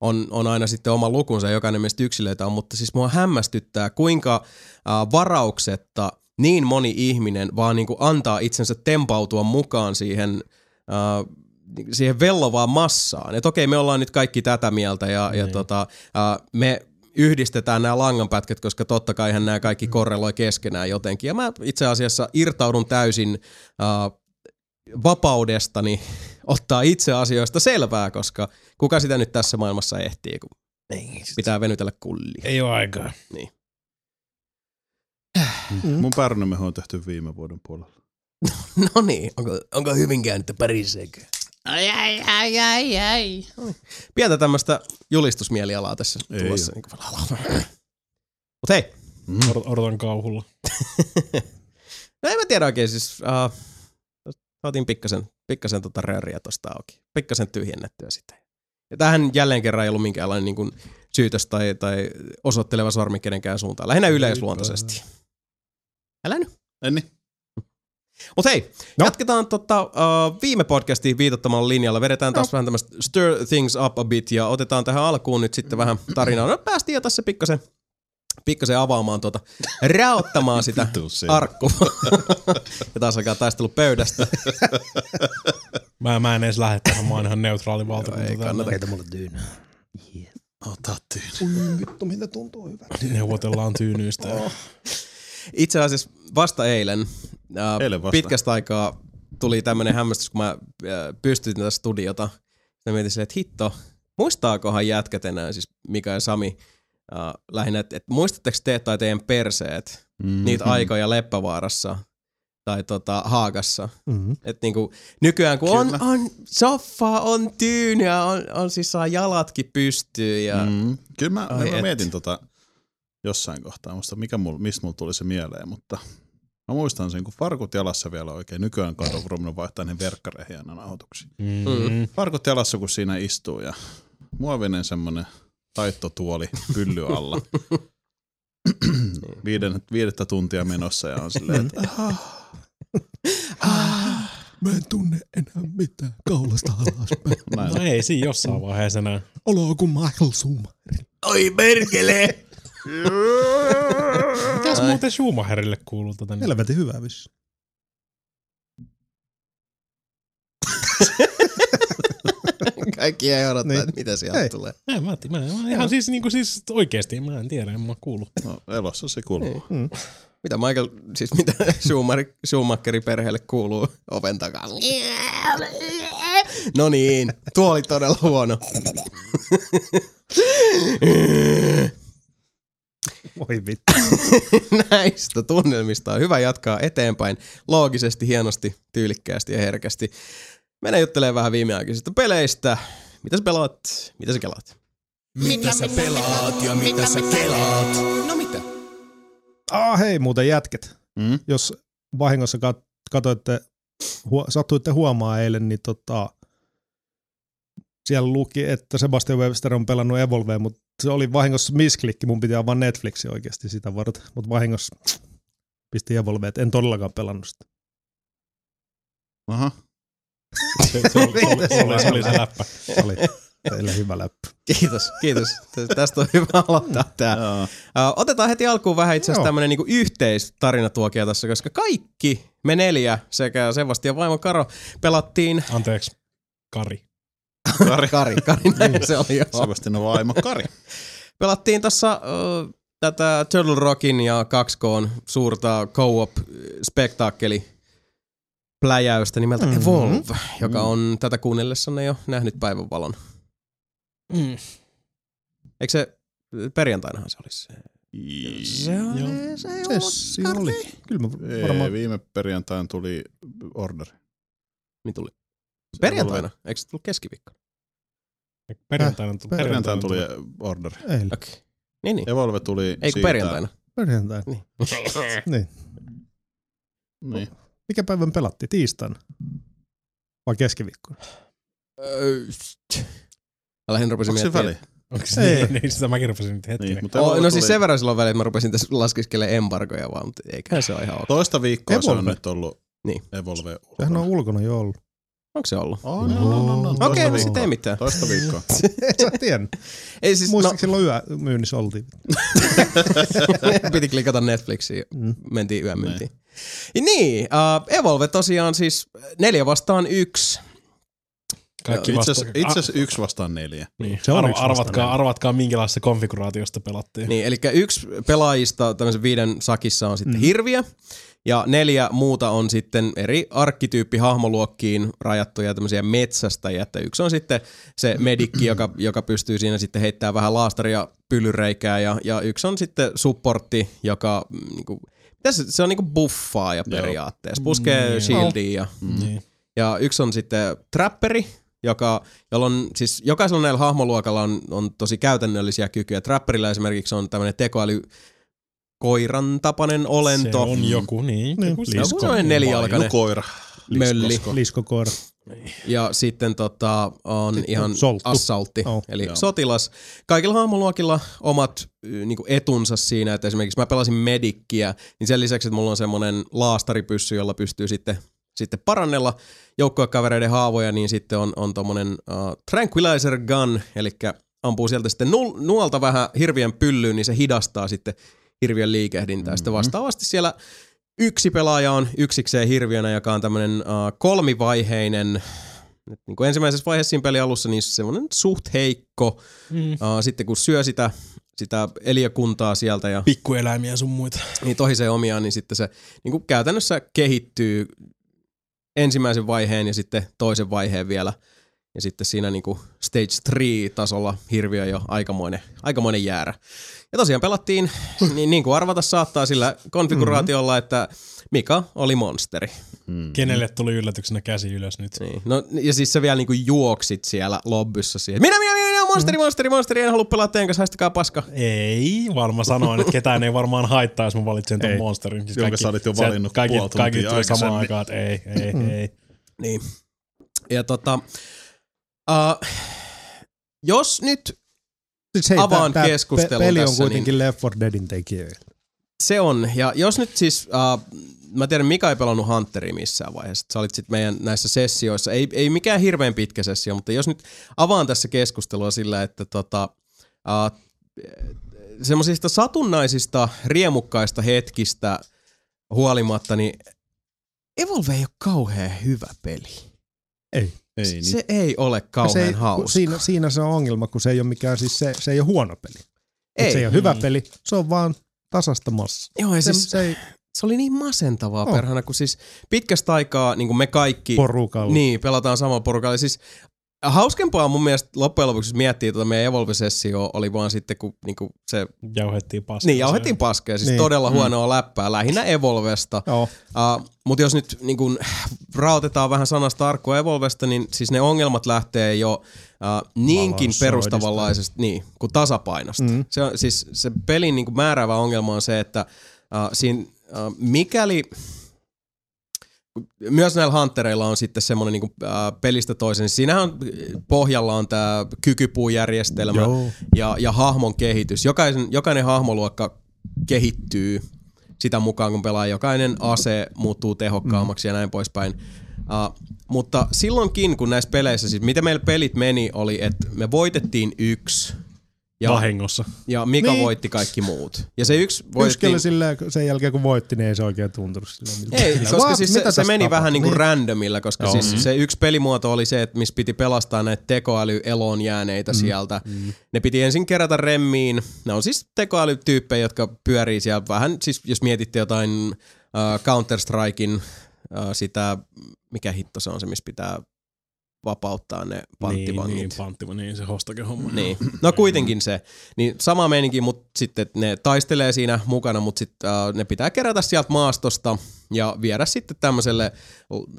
on, on aina sitten oma lukunsa, jokainen meistä yksilöitä on, mutta siis mua hämmästyttää, kuinka uh, varauksetta niin moni ihminen vaan niin kuin antaa itsensä tempautua mukaan siihen, uh, siihen vellovaan massaan. Että okei, me ollaan nyt kaikki tätä mieltä ja, ja tota, uh, me yhdistetään nämä langanpätkät, koska totta kaihan nämä kaikki korreloi keskenään jotenkin. Ja mä itse asiassa irtaudun täysin uh, vapaudestani (laughs) ottaa itse asioista selvää, koska kuka sitä nyt tässä maailmassa ehtii, kun pitää venytellä kullia. Ei ole aikaa. Niin. Mun pärnämeho on tehty viime vuoden puolella. (laughs) No niin, onko, onko hyvin käynyt pariseekö? Ai, ai, ai, ai, ai. Pientä tämmöistä julistusmielialaa tässä Ei tulossa. Niin Mutta hei, Odot- Odotan kauhulla. (laughs) no en mä tiedä oikein, siis uh, otin pikkasen, pikkasen tota rööriä tosta auki. Pikkasen tyhjennettyä sitä. Ja tähän jälleen kerran ei ollut minkäänlainen niin kuin syytös tai, tai osoitteleva sormi kenenkään suuntaan. Lähinnä yleisluontoisesti. Älä nyt. En niin? Mutta hei, no. jatketaan tota, uh, viime podcastiin viitottamalla linjalla. Vedetään taas no. vähän tämmöistä stir things up a bit ja otetaan tähän alkuun nyt sitten vähän tarinaa. No päästiin jo tässä pikkasen, pikkasen avaamaan tuota, raottamaan sitä (laughs) arkkua. (laughs) ja taas alkaa taistelu pöydästä. (laughs) Mä, mä en edes lähde tähän, mä oon ihan neutraali valtakunta. ei kannata. Heitä mulle tyynää. Ota tyyli. Vittu, miltä tuntuu hyvä. Neuvotellaan tyynyistä. ja- Itse asiassa vasta eilen, ää, Eilen vasta. pitkästä aikaa tuli tämmönen hämmästys, kun mä ää, pystytin tätä studiota. Mä mietin silleen, että hitto, muistaakohan jätkät enää, siis Mika ja Sami, ää, lähinnä, että et muistatteko te tai teidän perseet Mm-hmm. niitä aikoja Leppävaarassa tai tota, Haagassa. Mm-hmm. Et niinku, nykyään kun on, Kyllä. on soffa, on tyynyä, on, on siis saa jalatkin pystyyn ja mm. Mm. Kyllä mä, Ai mä et. mietin tota jossain kohtaa, musta mikä mul, mistä mulla tuli se mieleen, mutta mä muistan sen, kun farkut jalassa vielä oikein. Nykyään kato, kun ruvennut vaihtaa ne verkkareihin aina nauhoituksiin. Mm. Farkut jalassa, kun siinä istuu ja muovinen semmonen taittotuoli pylly alla. (laughs) Viiden, viidettä tuntia menossa ja on silleen, että Mä en tunne enää mitään kaulasta alaspäin. näin. No ei siinä jossain vaiheessa enää. Olo kuin Michael Schumacher. Oi perkele! Mitäs muuten Schumacherille kuuluu tota? nyt? Helvetin hyvä vissi. Kaikki ei odottaa, Niin. että mitä sieltä Ei. tulee. Mä, mä, mä, mä ihan siis, niinku, siis oikeesti, mä en tiedä, en mä kuulu. No, elossa se kuuluu. Mm. Mitä Michael, siis mitä Schumacher, Schumacherin perheelle kuuluu oven takaa? No niin, tuo oli todella huono. Voi vittu. (laughs) Näistä tunnelmista on hyvä jatkaa eteenpäin loogisesti, hienosti, tyylikkäästi ja herkästi. Mennään juttelemaan vähän viimeaikaisista peleistä. Mitä sä pelaat? Mitä sä kelaat? Mitä sä pelaat ja mitä sä kelaat? No mitä? Ah, hei muuten jätket. Mm? Jos vahingossa kat- katoitte, huo- sattuitte huomaa eilen, niin tota, siellä luki, että Sebastian Webster on pelannut Evolvea, mutta se oli vahingossa misklikki, mun piti avaa Netflixi oikeasti sitä varten, mutta vahingossa pisti Evolvea, en todellakaan pelannut sitä. Aha. Se, se, oli, se, oli, se, oli, se, oli se läppä. Se oli teille hyvä läppä. Kiitos, kiitos. Tästä on hyvä aloittaa. Ö, Otetaan heti alkuun vähän itse asiassa Joo. tämmönen niinku yhteistarinatuokio tässä, koska kaikki me neljä sekä Sebastian vaimo Karo pelattiin Anteeksi, Kari. Kari, (laughs) Kari, Kari näin se oli joo. Sebastian vaimo Kari. Pelattiin tuossa ö, tätä Turtle Rockin ja 2Kn suurta co-op spektaakkeli pläjäystä nimeltä Mhm. mm-hmm. Evolve, joka on tätä kuunnellessanne jo nähnyt päivänvalon. Mm. Eikö se, perjantainahan se olisi? Se Joo. oli, se ei ollut Sessi oli. Kyllä mä Ei, varmaan viime perjantaina tuli orderi. Niin tuli. Perjantaina? Eikö se tullut keskiviikko? Perjantaina tuli. Perjantaina tuli orderi. eilen. Okei. Okay. Niin, niin. Evolve tuli Ei kun siitä- perjantaina. Perjantaina. Niin. (laughs) Niin. Niin. Mikä päivän pelattiin? Tiistaina? Vai keskiviikkona? Öö, Mä lähdin rupesin Onko se miettimään. väli? Onko se Ei. niin, niin, sitä mäkin rupesin nyt Niin, hetkinen. mutta Oh, Evolve no siis sen verran silloin väliin, että mä rupesin tässä laskiskelemaan embargoja vaan, mutta eiköhän se ole ihan ok. Toista viikkoa se on Evolve. nyt ollut Niin. Evolve. Sehän on ulkona jo ollut. Onko se ollut? Oh, no, no, no, no. Okei, okay, no sitten ei mitään. Toista viikkoa. Et (laughs) sä tiennyt. Ei siis, no, Muistaakseni silloin yö myynnissä oltiin. (laughs) piti klikata Netflixiin, Mm. mentiin yömyyntiin. Niin, uh, Evolve tosiaan siis neljä vastaan yksi. Kaikki Itse asiassa yksi vastaan neljä. niin. Se on Arva, yksi vastaan arvatkaa, neljä. arvatkaa, minkälaisesta konfiguraatiosta pelattiin. Niin, eli yksi pelaajista tämmöisen viiden sakissa on sitten mm. hirviö, ja neljä muuta on sitten eri arkkityyppihahmoluokkiin rajattuja tämmöisiä metsästäjiä. Että yksi on sitten se medikki, joka, joka pystyy siinä sitten heittämään vähän laastaria pyllyreikää, ja, ja yksi on sitten supportti, joka mm, niinku, tässä se on niinku buffaaja periaatteessa. Puskee Mm, shieldiin ja Mm. Niin. ja yksi on sitten trapperi, joka, jolla on, siis jokaisella näillä hahmoluokalla on, on tosi käytännöllisiä kykyjä. Trapperilla esimerkiksi on tämmöinen tekoäly koiran tapainen olento. Se on joku, niin. Niin, joku Se on semmoinen nelijalkainen Koira. mölli. Liskokoira. Ja sitten tota, on Sitten ihan on solttu. assaltti, Oh, eli joo. sotilas. Kaikilla hahmoluokilla omat y, niinku etunsa siinä, että esimerkiksi mä pelasin medikkiä, niin sen lisäksi, että mulla on semmoinen laastaripyssy, jolla pystyy sitten, sitten parannella joukkuekavereiden haavoja, niin sitten on, on tommonen uh, tranquilizer gun, eli ampuu sieltä sitten nul, nuolta vähän hirvien pyllyyn, niin se hidastaa sitten hirviön liikehdintää. Mm-hmm. Sitten vastaavasti siellä yksi pelaaja on yksikseen hirviönä, joka on tämmöinen uh, kolmivaiheinen, nyt niin kuin ensimmäisessä vaiheessa siinä pelin alussa, niin semmoinen suht heikko. Mm. Uh, sitten kun syö sitä, sitä eliökuntaa sieltä ja Pikkueläimiä sun muita. niin tohisee omiaan, niin sitten se niin kuin käytännössä kehittyy ensimmäisen vaiheen ja sitten toisen vaiheen vielä. Ja sitten siinä niin kuin stage 3 tasolla hirviö jo aikamoinen, aikamoinen jäärä. Ja tosiaan pelattiin, niin, niin kuin arvata saattaa sillä konfiguraatiolla, että Mika oli monsteri. Mm. Kenelle tuli yllätyksenä käsi ylös nyt? Niin. No, ja siis sä vielä niinku juoksit siellä lobbyssa siihen. Minä, minä, minä, minä, monsteri, monsteri, monsteri, en halua pelaa teidän kanssa, haistakaa paska. Ei, varmaan sanoin, että ketään ei varmaan haittaa, jos mä valitsen ton Ei. monsterin. Siis Jonka sä olit jo valinnut kaikki, puoli kaikki tuntia tuli samaan aikaan, että ei, ei, Mm. ei. Niin. Ja tota, uh, jos nyt Siis hei, Avaan tää keskustelun pe- Peli on tässä, kuitenkin Left 4 Deadin tekijöitä. se on, ja jos nyt siis, uh, mä tiedän Mika ei pelannut Hunteria missään vaiheessa, sä olit sitten meidän näissä sessioissa, ei, ei mikään hirveän pitkä sessio, mutta jos nyt avaan tässä keskustelua sillä, että tota, uh, semmoisista satunnaisista riemukkaista hetkistä huolimatta, niin Evolve ei ole kauhean hyvä peli. Ei. Ei, niin. Se ei ole kauhean se ei, hauska. Siinä, siinä se on ongelma, kun se ei ole mikään, siis se, se ei ole huono peli. Ei. Se ei ole hyvä peli, se on vaan tasasta massa. Joo, ja Se, siis, se ei se oli niin masentavaa Oh. perhana, kun siis pitkästä aikaa niin kuin me kaikki porukalla. niin, pelataan samalla porukalla. Siis hauskempaa mun mielestä loppujen lopuksi, jos miettii tuota meidän Evolve-sessio, oli vaan sitten, kun niin kuin se, Jauhettiin paskaa. niin jauhettiin paskeja, siis niin. Todella huonoa läppää, lähinnä Evolvesta. Joo. Uh, mutta jos nyt niin kun, raotetaan vähän sanasta arkkoa Evolvesta, niin siis ne ongelmat lähtee jo uh, niinkin Balansoinnista. perustavanlaisesti niin, kuin tasapainosta. Mm. Mm. Se, on, siis se pelin niin kuin määräävä ongelma on se, että uh, siinä, uh, mikäli myös näillä huntereilla on sitten semmoinen niin äh, pelistä toisen. Siinähän on, pohjalla on tämä kykypuujärjestelmä Joo. ja, ja hahmon kehitys. Jokaisen, jokainen hahmoluokka kehittyy sitä mukaan, kun pelaa. Jokainen ase muuttuu tehokkaammaksi mm. ja näin poispäin. Uh, mutta silloinkin, kun näissä peleissä, siis miten meillä pelit meni, oli, että me voitettiin yksi ja, Vahingossa. ja Mika Niin. voitti kaikki muut. Ja se yksi Yksi voitettiin... kyllä silleen, sen jälkeen kun voitti, niin ei se oikein tuntunut silleen. miltä. Ei, koska "What? siis se, Mitä se meni vähän tapahtui?" niinku Niin. randomilla, koska Joo. siis se yksi pelimuoto oli se, että missä piti pelastaa näitä tekoälyeloon jääneitä mm. sieltä. Mm. Ne piti ensin kerätä remmiin. Ne on siis tekoälytyyppejä, jotka pyörii siellä vähän, siis jos mietitte jotain uh, Counter-Strikein uh, sitä, mikä hitto se on se, missä pitää vapauttaa ne panttivangit. Niin, niin, panttiva, niin se hostake-homma. Niin. No kuitenkin se. Niin sama meininki, mutta sitten ne taistelee siinä mukana, mutta sitten äh, ne pitää kerätä sieltä maastosta ja viedä sitten tämmöiselle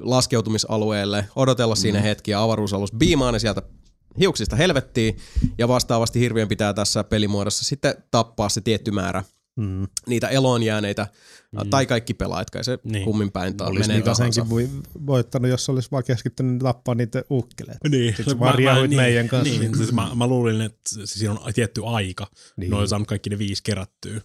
laskeutumisalueelle, odotella mm. siinä hetki ja avaruusalus biimaa ne sieltä hiuksista helvettiin ja vastaavasti hirviön pitää tässä pelimuodossa sitten tappaa se tietty määrä Mm. niitä eloon jääneitä mm. tai kaikki pelaajat, kai se Niin. niin. kummin päin ta- Olisi menee tahansa. senkin voi, voittanut, jos olisi vaan keskittynyt tappaa niitä ukkeleita. Niin. Sitten sä vaan riehuit meidän kanssa. Niin, siis mä, mä luulin, että siinä on tietty aika. Niin. Niin. On saanut kaikki ne viisi kerättyä.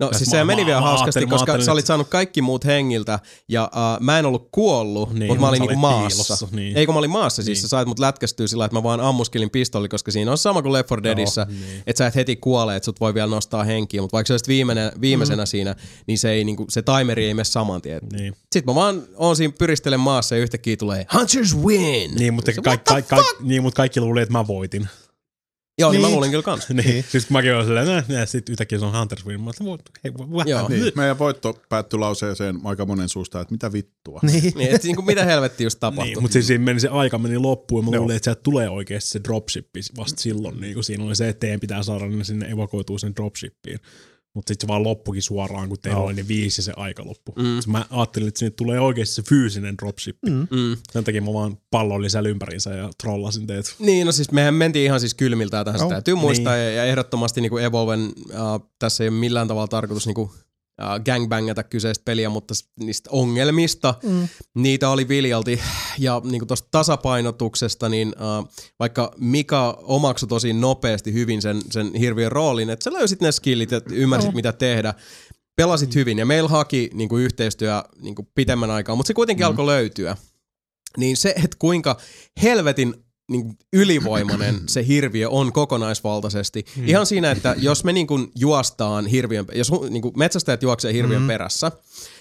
No Tässä siis mä- se meni mä- vielä mä hauskasti, mä koska sä olit saanut kaikki muut hengiltä ja uh, mä en ollut kuollut, Niin, niin, mutta mä olin niinku maassa. piilossa, niin. Ei kun mä olin maassa, siis Niin. sä sait mut lätkästyä sillä, että mä vaan ammuskelin pistoli, koska siinä on sama kuin Left 4 Deadissä, niin. että sä et heti kuole, että sut voi vielä nostaa henkiä, mutta vaikka sä olisit viimeinen, viimeisenä mm. siinä, niin se, ei, niinku, se timeri ei mene saman tien. Niin. Sitten mä vaan oon siinä pyristelen maassa ja yhtäkkiä tulee Hunters win! Niin, mutta, Se, ka- what the ka- ka- niin, mutta kaikki luuli, että mä voitin. Joo, niin. mä Niin. luulin kyllä kans. (laughs) niin. Siis kun mäkin olin silleen, "Nää, nää", sit yhtäkkiä se on Hunters Win. Mä olin, hei, what? Joo. Niin. Meidän voitto päättyi lauseeseen aika monen suusta, että mitä vittua. Niin. Niin, että niinku, mitä helvettiä just tapahtui. Niin, mutta siis siinä meni se aika meni loppuun ja mä luulin, että sieltä tulee oikeasti se dropshippi vasta silloin. Niin kun siinä oli se, että teidän pitää saada ne sinne evakuoitua sen dropshippiin. Mutta sitten se vaan loppukin suoraan, kun teillä Joo. oli ne viisi ja se aika loppu. Mm. Mä ajattelin, että sinne tulee oikeasti se fyysinen dropshippi. Mm. Mm. Sen takia mä vaan palloilin siellä ympärinsä ja trollasin teet. Niin, no siis mehän mentiin ihan siis kylmiltään tähän, Joo. täytyy muistaa, Niin. ja, ja ehdottomasti niin kuin Evolven, äh, tässä ei ole millään tavalla tarkoitus niin kuin, gangbangata kyseistä peliä, mutta niistä ongelmista, mm. niitä oli viljalti, ja niin kuin tuosta tasapainotuksesta, niin äh, vaikka Mika omaksui tosi nopeasti hyvin sen, sen hirviön roolin, että sä löysit ne skillit, että ymmärsit Joo. mitä tehdä, pelasit hyvin, ja meillä haki niin kuin yhteistyö niin kuin pitemmän aikaa, mutta se kuitenkin mm. alkoi löytyä. Niin se, että kuinka helvetin niin ylivoimainen se hirviö on kokonaisvaltaisesti. Hmm. Ihan siinä, että jos me niin kuin juostaan hirviön, jos niin kuin metsästäjät juoksee hirviön hmm. perässä,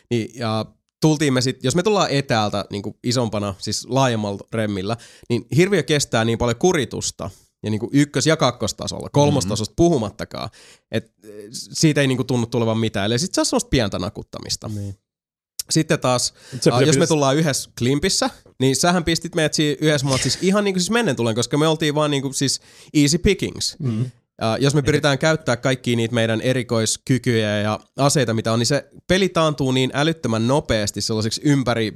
niin ja tultiin me sit, jos me tullaan etäältä niin kuin isompana, siis laajemmalla remmillä, niin hirviö kestää niin paljon kuritusta, ja niin kuin ykkös- ja kakkostasolla, kolmostasosta puhumattakaan, että siitä ei niin kuin tunnu tulevan mitään, eli sitten se on semmoista pientä nakuttamista. Niin. Sitten taas, Se, uh, jos me tullaan yhdessä klimpissä, niin sähän pistit meidät siinä yhdessä matsissa ihan niin kuin siis mennen tulen, koska me oltiin vaan niin kuin siis easy pickings. Mm. Äh, jos me pyritään käyttää kaikkia niitä meidän erikoiskykyjä ja aseita, mitä on, niin se peli taantuu niin älyttömän nopeasti sellaiseksi ympäri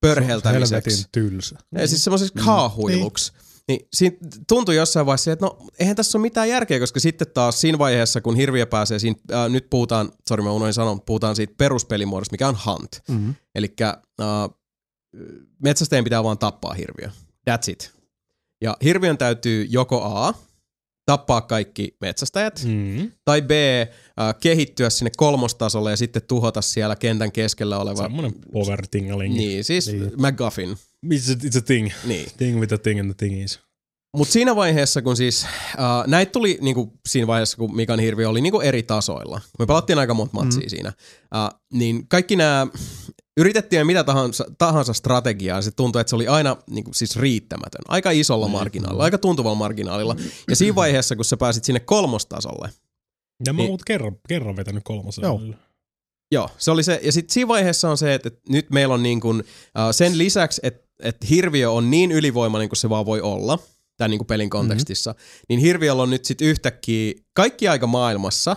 pörheltämiseksi. Helvetin tylsä. Ja siis semmoiseksi kaahuiluksi. Niin siinä tuntui jossain vaiheessa, että no eihän tässä ole mitään järkeä, koska sitten taas siinä vaiheessa, kun hirviö pääsee siinä, äh, nyt puhutaan, sori mä unohdin sanoa, puhutaan siitä peruspelimuodosta, mikä on hunt. Mm-hmm. Eli äh, metsästäjän pitää vaan tappaa hirviö. That's it. Ja hirviön täytyy joko A, tappaa kaikki metsästäjät, Mm. tai B, äh, kehittyä sinne kolmostasolle ja sitten tuhota siellä kentän keskellä oleva... Semmoinen power tingaling. Niin, siis Niin. McGuffin. It's, a, it's a thing. Niin. Thing with a thing and the thing is. Mutta siinä vaiheessa, kun siis, äh, näitä tuli niinku, siinä vaiheessa, kun Mikan hirvi oli niinku eri tasoilla. Me pelattiin aika monta matsia mm. siinä. Äh, niin kaikki nämä, yritettiin mitä tahansa, tahansa strategiaa, se tuntui, että se oli aina niinku, siis riittämätön. Aika isolla marginaalilla, aika tuntuvalla marginaalilla. Ja siinä vaiheessa, kun sä pääsit sinne kolmostasolle, Ja mä Niin. oon mut kerran, kerran vetänyt kolmosen. Joo. Joo, se oli se. Ja sitten siinä vaiheessa on se, että, että nyt meillä on niin kuin, uh, sen lisäksi, että, että hirviö on niin ylivoimainen kuin se vaan voi olla, tämän niin kuin pelin kontekstissa, mm-hmm. niin hirviöllä on nyt sitten yhtäkkiä kaikki aika maailmassa,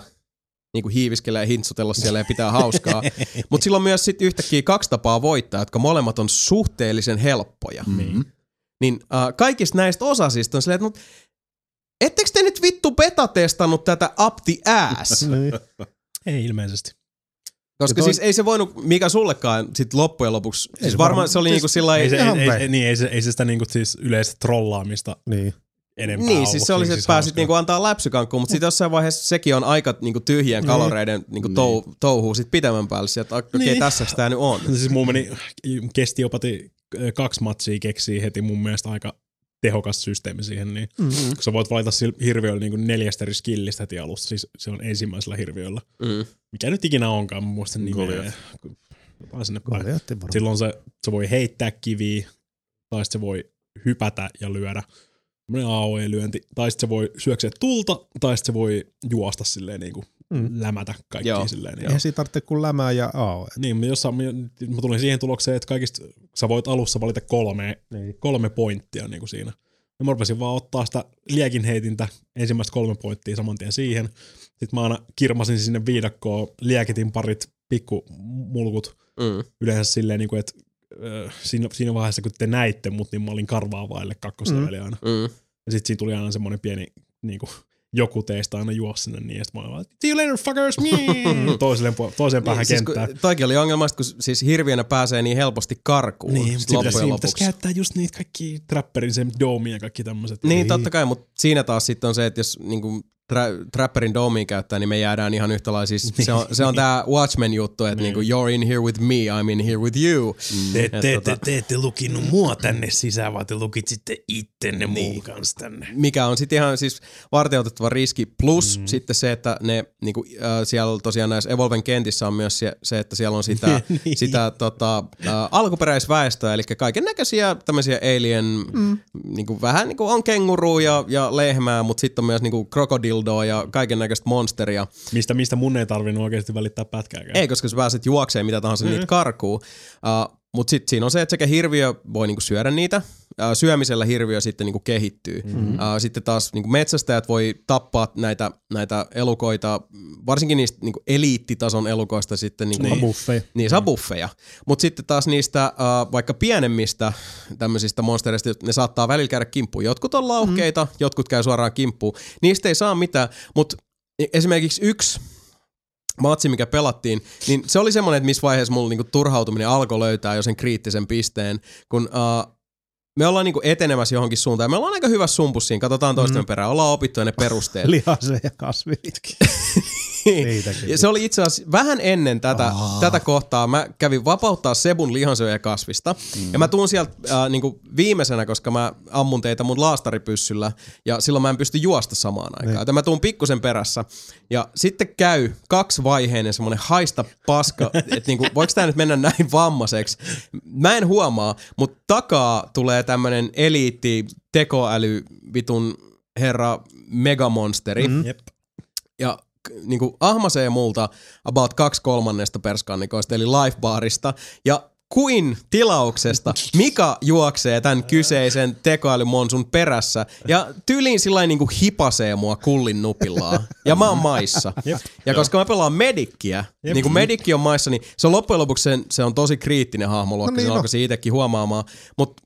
niin kuin hiiviskellä ja hintsutella siellä ja pitää hauskaa. (laughs) Mutta sillä on myös sitten yhtäkkiä kaksi tapaa voittaa, jotka molemmat on suhteellisen helppoja. Mm-hmm. Niin uh, kaikista näistä osasista on silleen, että mut, ettekö te nyt vittu beta-testannut tätä up the ass? (laughs) Niin. Ei ilmeisesti. Koska toi- siis ei se voinut, mikä sullekaan sit loppujen lopuksi, siis se varmaan varmaan- se oli siis- niinku sillä Ei ei, ei, ei, niin, ei, se, ei se sitä niinku siis yleistä trollaamista niin. Enempää Niin, siis se oli se, että pääsit hauskaa. niinku antaa läpsykankkuun, mutta sitten jossain vaiheessa sekin on aika niinku tyhjien kaloreiden niinku tou, touhuu sit pitemmän päälle, sieltä, että okei, okay, Niin. tässä tää nyt on. (laughs) Siis mulla meni, kesti jopa kaksi matsia keksii heti mun mielestä aika tehokas systeemi siihen, niin Mm. kun sä voit valita hirviöllä niin neljästä eri skillistä heti alusta, siis se on ensimmäisellä hirviöllä. Mm. Mikä nyt ikinä onkaan, mä muistan nimeä. Silloin se, se voi heittää kiviä, tai se voi hypätä ja lyödä. Semmoinen AOE-lyönti. Tai sitten se voi syökseä tulta, tai sitten se voi juosta silleen niin kuin Mm. lämätä kaikkia Joo. silleen. Niin, Eihän siitä tarvitse kuin lämää ja AOE. niin mä, jossain, mä, mä tulin siihen tulokseen, että kaikista sä voit alussa valita kolme, Niin. kolme pointtia niin kuin siinä. Ja mä rupesin vaan ottaa sitä liekinheitintä, ensimmäistä kolme pointtia saman tien siihen. Sitten mä aina kirmasin sinne viidakkoon, liekitin parit pikkumulkut Mm. yleensä silleen, niin kuin, että siinä, siinä vaiheessa, kun te näitte mut, niin mä olin karvaa vaille kakkosleveli aina. Mm. Ja sitten siinä tuli aina semmoinen pieni, niin kuin, joku teistä aina juosi sinne niin, sitten mä olin vaan, see you later fuckers, Mie! (laughs) toiselle, toiseen päähän Niin, siis, kenttään. kun, toikin oli ongelma, kun siis hirviönä pääsee niin helposti karkuun Niin, sit siinä pitäisi, loppujen siinä pitäisi lopuksi. käyttää just niitä kaikki trapperin, sen domia ja kaikki tämmöiset. Niin, totta kai, mutta siinä taas sitten on se, että jos niinku, tra- Trapperin domia käyttää, niin me jäädään ihan yhtä lailla. Siis se on, se on tää Watchmen-juttu, että niinku, you're in here with me, I'm in here with you. Te, Et te, tota- te, te ette lukinut mua tänne sisään, vaan te lukitsitte ittenne Niin. muun kanssa tänne. mikä on sitten ihan siis varteutettava riski, plus mm. sitten se, että ne niinku, äh, siellä tosiaan näissä Evolven kentissä on myös se, se että siellä on sitä, (laughs) Niin. sitä tota, äh, alkuperäisväestöä, eli kaiken näköisiä tämmöisiä alien, mm. niinku, vähän niinku on kenguru ja, ja lehmää, mutta sitten on myös niinku krokodildoa ja kaiken näköistä monsteria. Mistä, mistä mun ei tarvinnut oikeasti välittää pätkääkään. Ei, koska sä pääset juokseen mitä tahansa mm. niitä karkuu. Uh, Mutta sitten siinä on se, että sekä hirviö voi niinku syödä niitä, syömisellä hirviö sitten niinku kehittyy. Mm-hmm. Uh, sitten taas niinku metsästäjät voi tappaa näitä, näitä elukoita, varsinkin niistä niinku eliittitason elukoista sitten niinku, Niin. Buffeja. niin saa buffeja. Mutta sitten taas niistä uh, vaikka pienemmistä tämmöisistä monstereista, ne saattaa välillä käydä kimppuun. Jotkut on lauhkeita, mm. jotkut käy suoraan kimppuun. Niistä ei saa mitään, mutta esimerkiksi yksi matsi, mikä pelattiin, niin se oli semmoinen, että missä vaiheessa mulla niinku turhautuminen alkoi löytää jo sen kriittisen pisteen, kun uh, me ollaan niinku etenemässä johonkin suuntaan. Me ollaan aika hyvä sumpus siinä, katsotaan toisten mm. perään, ollaan opittu ne perusteet. (laughs) Lihase ja kasvitkin. (laughs) Niitäkin. Ja se oli itse asiassa vähän ennen tätä, Aa. tätä kohtaa. Mä kävin vapauttaa Sebun lihansyöjä kasvista. Mm. Ja mä tuun sieltä äh, niinku viimeisenä, koska mä ammun teitä mun laastaripyssyllä. Ja silloin mä en pysty juosta samaan aikaan. Joten mä tuun pikkusen perässä. Ja sitten käy kaksivaiheinen semmonen haista paska, (laughs) että niinku, voiko tää nyt mennä näin vammaiseksi. Mä en huomaa, mutta takaa tulee tämmönen eliitti tekoäly vitun herra megamonsteri. Mm. Jep. Ja k- niinku ahmasee multa about kaksi kolmannesta perskannikoista, eli lifebarista. Ja kuin tilauksesta Mika juoksee tämän kyseisen tekoälymonsun perässä ja tyyliin sillä niinku hipasee mua kullin nupillaan. Ja mä oon maissa. Ja koska mä pelaan Medikkiä, niin kun Medikki on maissa, niin se on loppujen lopuksi sen, se on tosi kriittinen hahmoluokka, No no niin niin on. alkoi se itsekin huomaamaan. Mutta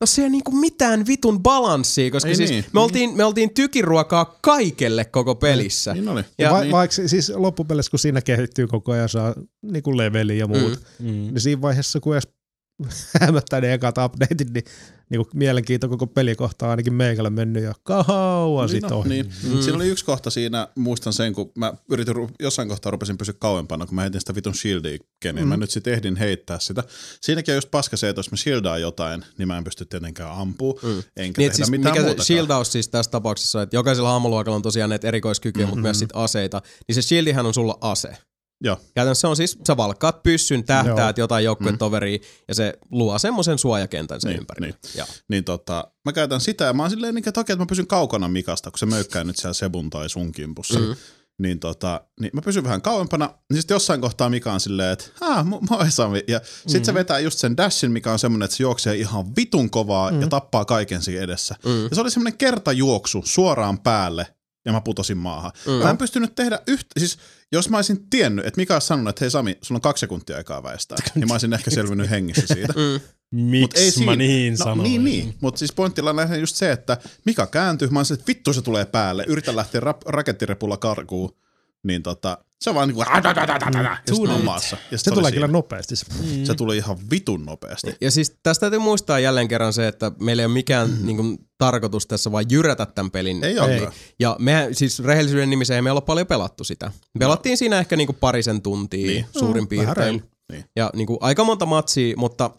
no se ei niinku mitään vitun balanssia, koska Ei siis niin. me, oltiin, me oltiin tykiruokaa kaikelle koko pelissä. Niin oli. Ja- Va- niin. Vaikka siis loppupeleissä, kun siinä kehittyy koko ajan, saa niinku leveli ja muut, Mm. niin siinä vaiheessa, kun edes (laughs) hämättää ne ekat updateit, niin niinku mielenkiinto koko pelikohta on ainakin meikällä mennyt jo kauan Niin, sit no, ohi. niin. Mm. Siinä oli yksi kohta siinä, muistan sen, kun mä yritin, jossain kohtaa rupesin pysyä kauempana, kun mä heitin sitä vitun shieldia keniin. Mm. Mä nyt sit ehdin heittää sitä. Siinäkin on just paska se, että jos mä shieldaan jotain, niin mä en pysty tietenkään ampuu, mm. enkä Niin, tehdä siis mitään mikä se muutakaan. shieldaus siis tässä tapauksessa, että jokaisella hahmoluokalla on tosiaan näitä erikoiskykyjä, mm-hmm. mutta myös sit aseita, niin se shieldihän on sulla ase. Joo. Käytännössä se on siis, sä valkkaat pyssyn, tähtäät Joo. jotain joukkuetoveria ja se luo semmoisen suojakentän sen Niin, ympärille. niin. Joo. Niin tota, mä käytän sitä ja mä oon silleen niin, että okei, että mä pysyn kaukana Mikasta, kun se möykkää nyt siellä Sebun tai sun kimpussa. Mm. Niin, tota, niin mä pysyn vähän kauempana. Niin sitten jossain kohtaa Mika on silleen, että haa, mo- moi Sami. Ja sit mm. se vetää just sen dashin, mikä on semmonen, että se juoksee ihan vitun kovaa mm. ja tappaa kaiken siinä edessä. Mm. Ja se oli semmonen kertajuoksu suoraan päälle ja mä putosin maahan. Mm. Mä en pystynyt tehdä yhtä, siis jos mä olisin tiennyt, että Mika olisi sanonut, että hei Sami, sulla on kaksi sekuntia aikaa väistää, niin mä olisin ehkä selvinnyt hengissä siitä. (laughs) Mut Miksi mä niin no, sanoin? Niin, niin. Mutta siis pointtilla on lähinnä just se, että Mika kääntyy, mä olisin, että vittu se tulee päälle, yritä lähteä rap- rakettirepulla karkuun, niin tota, se on vaan niinku ja sitten on maassa. Ja sit Se oli tulee siinä. kyllä nopeasti. se. Se tuli ihan vitun nopeasti. Ja siis tästä täytyy muistaa jälleen kerran se, että meillä ei ole mikään mm. niin kuin, tarkoitus tässä vaan jyrätä tämän pelin. Ei olekaan. Ja me siis rehellisyyden nimissä ei me olla paljon pelattu sitä. Me pelattiin siinä ehkä niinku parisen tuntia niin. suurin vähän piirtein. Niin. Ja niinku aika monta matsia, mutta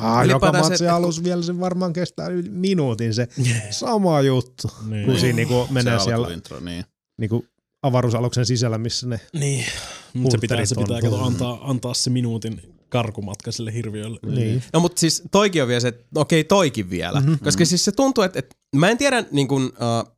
Ah, joka se, matsi että- alus vielä se varmaan kestää yli minuutin se (laughs) sama juttu, Niin. kun siinä niinku menee se siellä alkuintro, niin. niinku avaruusaluksen sisällä, missä ne Niin, mutta se pitää, se pitää kato, antaa, antaa se minuutin karkumatka sille hirviölle. Niin. No mutta siis toikin on vielä se, että okei toikin vielä. Mm-hmm. Koska siis se tuntuu, että, että mä en tiedä niin kuin, uh,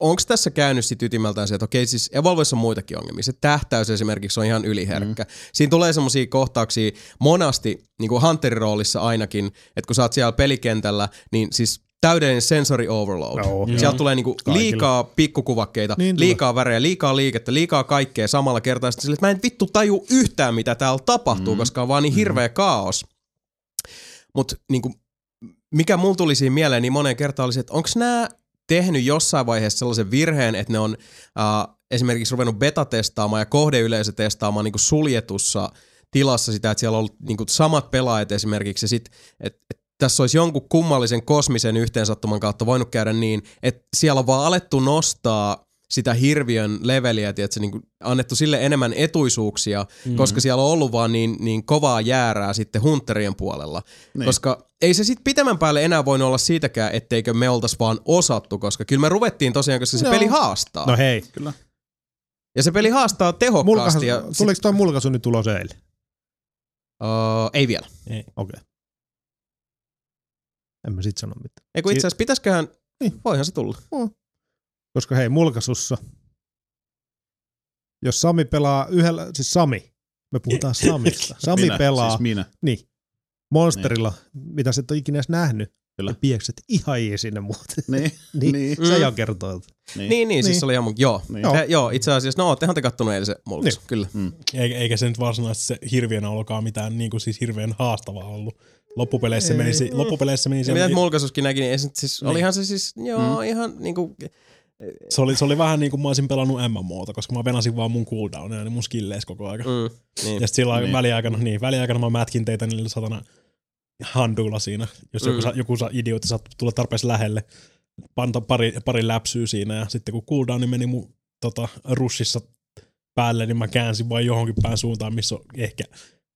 onko tässä käynyt sit ytimeltään se, että okei siis Evolvessa on muitakin ongelmia. Se tähtäys esimerkiksi on ihan yliherkkä. Mm. Siinä tulee semmoisia kohtauksia monasti, niin kuin Hunterin roolissa ainakin, että kun sä oot siellä pelikentällä, niin siis täydellinen sensory overload. Joo. Sieltä Joo. tulee niinku liikaa pikkukuvakkeita, Niin niin tulee. liikaa värejä, liikaa liikettä, liikaa kaikkea samalla kertaa. Sitten sille, että mä en vittu taju yhtään, mitä täällä tapahtuu, mm. koska on vaan niin hirveä kaos. Mutta niinku, mikä mulla tuli siinä mieleen niin moneen kertaan oli se, että onko nämä tehnyt jossain vaiheessa sellaisen virheen, että ne on äh, esimerkiksi ruvennut beta-testaamaan ja kohdeyleisö testaamaan niinku suljetussa tilassa sitä, että siellä on ollut niinku samat pelaajat esimerkiksi ja sit, että et tässä olisi jonkun kummallisen kosmisen yhteensattuman kautta voinut käydä niin, että siellä on vaan alettu nostaa sitä hirviön leveliä, että se niin annettu sille enemmän etuisuuksia, mm-hmm. koska siellä on ollut vaan niin, niin kovaa jäärää sitten hunterien puolella. Niin. Koska ei se sitten pitemmän päälle enää voinut olla siitäkään, etteikö me oltaisi vaan osattu, koska kyllä me ruvettiin tosiaan, koska se Joo. peli haastaa. No hei, Kyllä. Ja se peli haastaa tehokkaasti. mulkahan, ja sit, tuliko toi mulkaisu nyt ulos eilen? uh, ei vielä. Okei. Okay. En mä sit sano mitään. Ei kun itse asiassa pitäisiköhän, Niin. voihan se tulla. Koska hei, mulkaisussa, jos Sami pelaa yhdellä, siis Sami, me puhutaan (laughs) Samista. Sami minä, pelaa, Siis minä. niin, monsterilla, mitä sä et ole ikinä edes nähnyt. Kyllä. Ja piekset ihan ees sinne muuten. Niin, (laughs) niin, niin. Se Mm. jo kertoo. Niin, niin, niin. siis Niin. se oli ihan mun, joo. Niin. Joo. Se, joo, itse asiassa, no oottehan te kattonut eilisen mulkaisu, niin. kyllä. Eikä, eikä se nyt varsinaisesti se hirviönä olkaan mitään niin kuin siis hirveän haastavaa ollut. Loppupeleissä Ei. meni, se- loppupeleissä meni Ja mitä mulkaisuskin näki, niin, ei se, nyt siis, Niin. olihan se siis, joo, mm. ihan niinku, se, oli, se oli vähän niin kuin mä olisin pelannut MMOta, koska mä venasin vaan mun cooldownia, niin mun skilleis koko aika. Mm. mm, niin. Ja sitten sillä Niin. niin. väliaikana, niin, väliaikana mä mätkin teitä niillä satana handuilla siinä. Jos Mm. joku, sa, joku sa, idiootti saat tulla tarpeeksi lähelle, panta pari, pari läpsyä siinä ja sitten kun cooldowni meni mun tota, rushissa päälle, niin mä käänsin vain johonkin päin suuntaan, missä on ehkä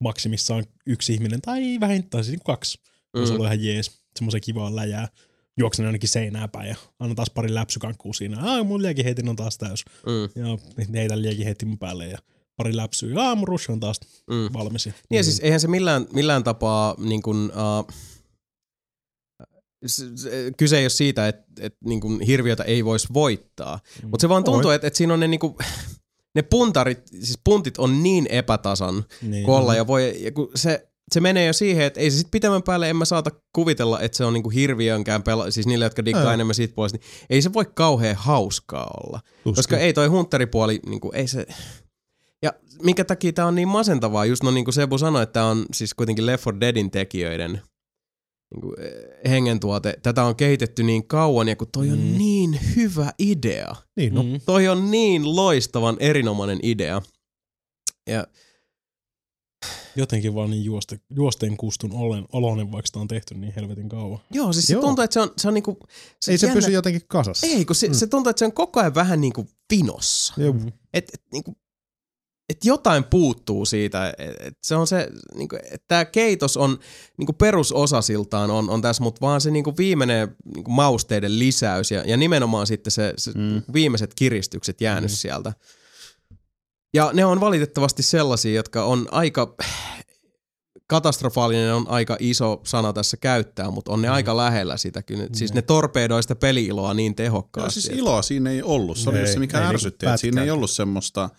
maksimissaan yksi ihminen tai vähintään siis kaksi. Mm. Se Mm. oli ihan jees. Semmoisen kivaa läjää. Juoksen ainakin seinää päin ja annan taas pari läpsykankkuu siinä. Ai, mun liekinheitin on taas täys. Mm, Ja heitän liekinheitin mun päälle ja pari läpsyä. Ja mun rush on taas mm. valmis. Niin ja siis eihän se millään, millään tapaa niin kuin, uh, kyse ei ole siitä, että et, niin hirviötä ei voisi voittaa. Mm. Mutta se vaan tuntuu, että et siinä on ne niin kuin, ne puntarit, siis puntit on niin epätasan Niin. kolla ja voi, ja kun se, se menee jo siihen, että ei se sit pitemmän päälle, en mä saata kuvitella, että se on niinku hirviönkään pela, siis niille, jotka dikkaa Ei. enemmän siitä puolesta, niin ei se voi kauhean hauskaa olla. Tuskin. Koska ei toi huntteripuoli, niinku, ei se... Ja minkä takia tää on niin masentavaa, just no niin kuin Sebu sanoi, että tää on siis kuitenkin Left 4 Deadin tekijöiden niinku, eh, hengentuote. Tätä on kehitetty niin kauan ja kun toi on Mm. Niin hyvä idea. Niin, no. Mm. Toi on niin loistavan erinomainen idea. Ja Jotenkin vaan niin juoste, juosteen kustun olen, oloinen, vaikka sitä on tehty niin helvetin kauan. joo, siis se Joo. tuntuu, että se on, se on niinku... Ei se jännä- pysy jotenkin kasassa. Ei, kun se, Mm. se tuntuu, että se on koko ajan vähän niinku vinossa. Joo. Mm. Et, et, niinku, et jotain puuttuu siitä. Et, et se on se, niinku, että tämä keitos on niinku perusosasiltaan on, on tässä, mutta vaan se niinku viimeinen niinku mausteiden lisäys ja, ja nimenomaan sitten se, se Mm. viimeiset kiristykset jäänyt Mm. sieltä. Ja ne on valitettavasti sellaisia, jotka on aika katastrofaalinen on aika iso sana tässä käyttää, mutta on ne Mm. aika lähellä sitä. Kyllä. Siis Mm. ne torpeedoi sitä peli-iloa niin Joo, tehokkaasti. siis että- iloa siinä ei ollut. Se oli Ei, se, mikä ei ärsytti, että siinä ei ollut semmoista...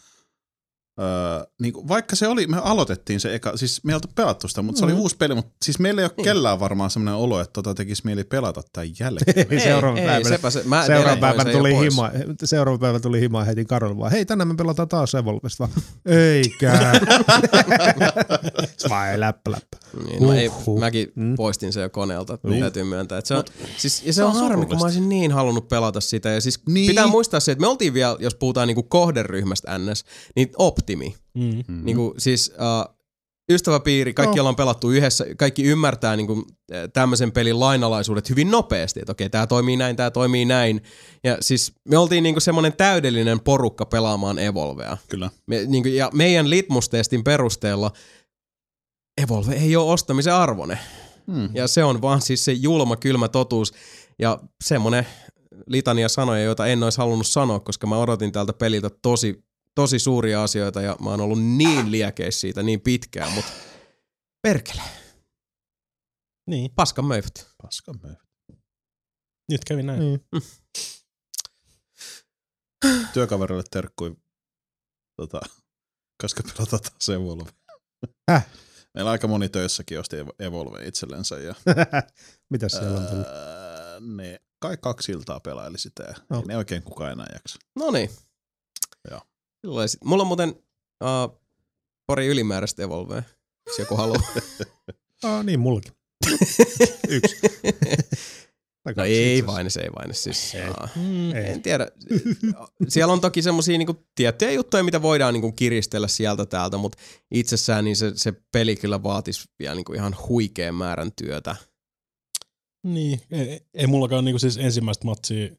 Öö, niin kuin, vaikka se oli, me aloitettiin se eka, siis me ei oltu pelattu sitä, mutta se oli Mhm. uusi peli, mutta siis meillä ei ole Niin. kellään varmaan semmoinen olo, että tota tekisi mieli pelata tämän jälkeen. Ei, seuraava ei, päivänä. sepä se, mä Seuraava delegoin päivä sen jo tuli hima, seuraava päivä tuli hima ja heitin Karolle vaan, hei tänään me pelataan taas Evolvesta vaan, eikä. (laughs) Vai läppä läppä. Niin, no ei, mäkin Mm. poistin sen jo koneelta, Niin. täytyy myöntää. Et se on, siis, ja se, se on on harmi, kun mä olisin niin halunnut pelata sitä. Ja siis Niin. pitää muistaa se, että me oltiin vielä, jos puhutaan niinku kohderyhmästä NS, niin optimi. Mm. Mm. Niinku, siis uh, ystäväpiiri, kaikki No. ollaan pelattu yhdessä, kaikki ymmärtää niinku, tämmöisen pelin lainalaisuudet hyvin nopeasti, että okei, tämä toimii näin, tämä toimii näin. Ja siis me oltiin niinku semmoinen täydellinen porukka pelaamaan Evolvea. Kyllä. Me, niin kuin, ja meidän litmustestin perusteella Evolve ei ole ostamisen arvone. Hmm. Ja se on vaan siis se julma, kylmä totuus. Ja semmonen litania sanoja, joita en olisi halunnut sanoa, koska mä odotin tältä peliltä tosi, tosi suuria asioita ja mä oon ollut niin liekeissä siitä niin pitkään, mutta perkele, Niin, paskan möyvät. Paska möy. nyt kävi näin. Niin. Työkaverille terkkui, tota, koska pelataan taas Evolve. Häh? Meillä aika moni töissäkin osti Evo- Evolve itsellensä ja (laughs) Mitäs siellä on tullut? ne kai kaksi iltaa pelaili sitä ja No. ei ne oikein kukaan enää jaksa. No niin. Joo. Silloin sit- Mulla on muuten uh, pari ylimääräistä Evolvea, jos joku haluaa. (laughs) Ah, niin, mullakin. (laughs) Yksi. No ei vain, se ei vain. Siis, Ei. aa, Mm. Ei. en tiedä. Siellä on toki semmosia niinku tiettyjä juttuja, mitä voidaan niinku kiristellä sieltä täältä, mutta itsessään niin se, se peli kyllä vaatisi vielä niinku ihan huikean määrän työtä. Niin, ei, ei mullakaan niinku siis ensimmäistä matsia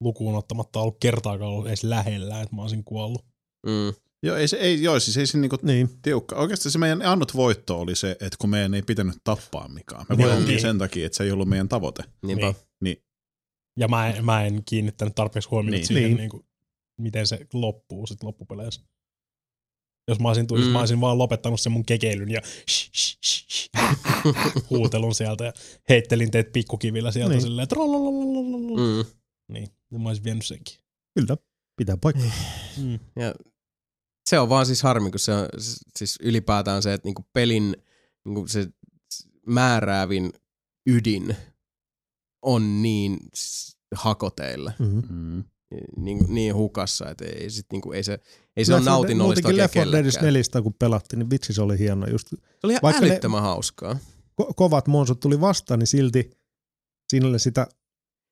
lukuun ottamatta ollut kertaakaan ollut edes lähellä, että mä olisin kuollut. Mm. Joo, ei se, ei, joo, siis ei se niinku Niin. tiukka. Oikeastaan se meidän ainut voitto oli se, että kun meidän ei pitänyt tappaa mikään. Me Niin. voitettiin Niin. sen takia, että se ei ollut meidän tavoite. Niinpä. Niin. Ja mä en, mä en kiinnittänyt tarpeeksi huomiota Niin. niin. siihen, Niin. niin. Niin miten se loppuu sit loppupeleissä. Jos mä olisin, tullut, Mm. mä olisin vaan lopettanut sen mun kekeilyn ja sh, sh, sh, sh, hä, hä, hä, huutelun sieltä ja heittelin teet pikkukivillä sieltä Niin. niin. silleen, että. Mm. Niin, niin mä olisin vienyt senkin. Kyllä, pitää paikkaa. Mm. Ja se on vaan siis harmi, kun se on siis ylipäätään se, että niinku pelin niinku se määräävin ydin on niin hakoteilla, Mm-hmm. Mm. niin, niin hukassa, että ei, sit niinku, ei se, ei se ole nautinnollista Muutenkin oikein 4 kellekään. nelistä, kun pelattiin, niin vitsi se oli hieno. Just Se oli ihan Vaikka ne- älyttömän hauskaa. ko- kovat monsut tuli vastaan, niin silti siinä oli sitä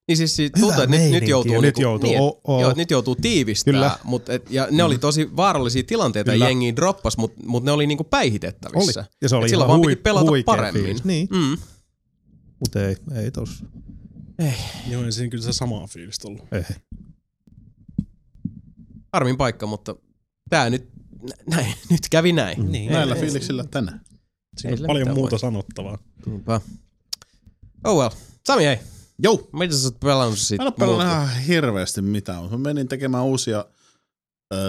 Niin siis siitä tuntuu, että nyt, nyt joutuu, nyt niinku, joutuu. niin, oh, oh. Joo, nyt joutuu tiivistää, Kyllä. mut, et, ja ne oli tosi vaarallisia tilanteita, Kyllä. jengi droppas, mutta mut ne oli niinku päihitettävissä. oli. Ja se oli Et silloin vaan hui, piti pelata huikea paremmin. Fiilis. Niin, Mm. mutta ei, ei tossa. Joo, ei siinä kyllä se samaa fiilistä ollut. Ei. Harmin paikka, mutta tää nyt, nä- näin, nyt kävi näin. Niin. Ei- Näillä ei- fiiliksillä tänään. Siinä Ei on paljon muuta voi. sanottavaa. Niinpä. Oh well. Sami hei, Jou! mitä sä oot pelannut sit? Mä en ole pelannut ihan hirveästi mitään, mutta mä menin tekemään uusia öö,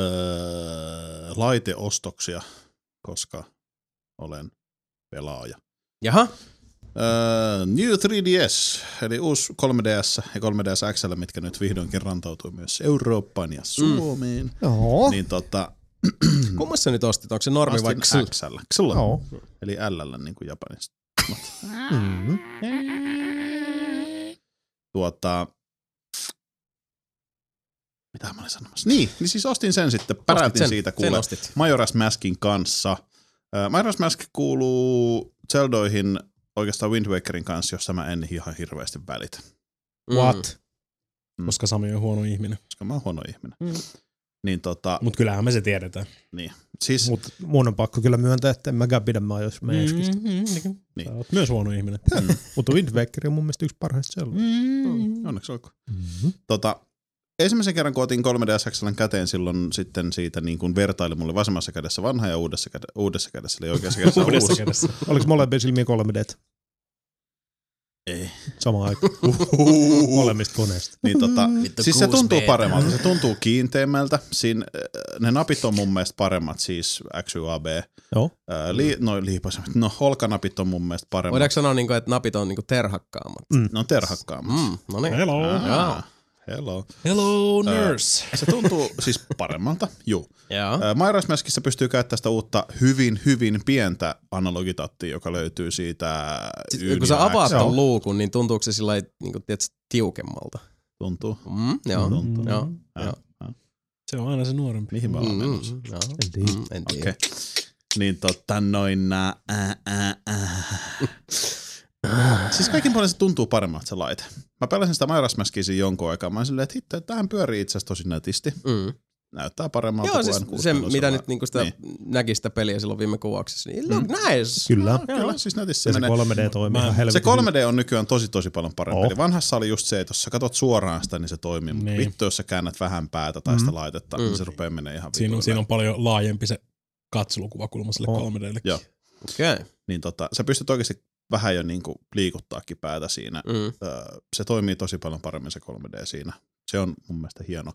laiteostoksia, koska olen pelaaja. Jaha, Uh, New 3DS, eli uusi 3DS ja 3DS XL, mitkä nyt vihdoinkin rantautuu myös Eurooppaan ja Suomeen. Joo. Niin tota, (clears throat) Kummassa nyt ostit? Onko se normi vai XL? XL. XL. Joo. Eli LL niin kuin Japanissa. Mm. Tuota, mitä mä olin sanomassa? Niin, niin siis ostin sen sitten, päräytin sen, siitä sen kuule ostit. Majora's Maskin kanssa. Äh, Majora's Mask kuuluu Zeldoihin oikeastaan Wind Wakerin kanssa, jossa mä en ihan hirveästi välitä, What? Mm. Koska Sami on huono ihminen. koska mä oon huono ihminen. Mm. Niin tota, Mutta kyllähän me se tiedetään. niin. Siis, Mutta mun on pakko kyllä myöntää, että en mäkään pidä Majora's Maskista. Mm-hmm. Niin. Myös huono ihminen. Mutta Wind Waker on mun mielestä yksi parhaista sellaista. Mm. onneksi olkoon. Mm-hmm. Tota, ensimmäisen kerran, kun otin 3DS XLn käteen silloin sitten siitä niin kuin vertaili mulle vasemmassa kädessä vanha ja uudessa, käde, uudessa kädessä, eli oikeassa (laughs) kädessä Uudessa uusi. kädessä. Oliko molempia silmiä 3D Ei. Samaan aikaan? (laughs) Molemmista koneista. Niin tota, Vittu siis se 6B. tuntuu paremmalta, se tuntuu kiinteämmältä. Siinä, äh, ne napit on mun mielestä paremmat, siis X, Y, A, B. Joo. Ää, li, no liipasemmat, no olkanapit on mun mielestä paremmat. Voidaanko sanoa, niinku, että napit on niinku terhakkaammat? Ne on terhakkaammat. Mm, no niin. Hello. Ah, hello. Hello, nurse. Se tuntuu (laughs) siis paremmalta, juu. Majora's Maskissa pystyy käyttämään sitä uutta hyvin, hyvin pientä analogitattia, joka löytyy siitä Sitten, Yn kun sä avaat ton luukun, niin tuntuuko se sillä niinku, tiedätkö, tiukemmalta? Tuntuu. Mm, joo. Tuntuu. joo. Ja, joo. ja. Se on aina se nuorempi. Mihin mä menossa? Mm, joo. En tiedä. Mm, en Okei. tiedä. Okay. Niin tota noin nää, ää, ää, ää. (laughs) Siis kaikin puolin se tuntuu paremmalta se laite. Mä pelasin sitä Majora's Maskia siinä jonkun aikaa. Mä olin silleen, että hitto, tämähän pyörii itse asiassa tosi nätisti. Mm. Näyttää paremmalta Joo, kuin siis N64 se, mitä nyt niinku sitä Niin. näki sitä peliä silloin viime kuvauksessa, niin look nice. Kyllä. Kyllä, siis nätissä Ja se se menee. 3D toimii Mä- ihan Se helvetin 3D on nykyään tosi tosi paljon parempi. Oh. Vanhassa oli just se, että jos sä katot suoraan sitä, niin se toimii. Mutta Niin. vittu, jos sä käännät vähän päätä tai sitä laitetta, Mm. niin se rupeaa menee ihan Siinä siinä on paljon laajempi se katselukuvakulma sille Oh. 3Dlle. Joo. Okei. Okay. Niin tota, sä pystyt oikeasti vähän jo niinku liikuttaakin päätä siinä. Mm. Se toimii tosi paljon paremmin se 3D siinä. Se on mun mielestä hieno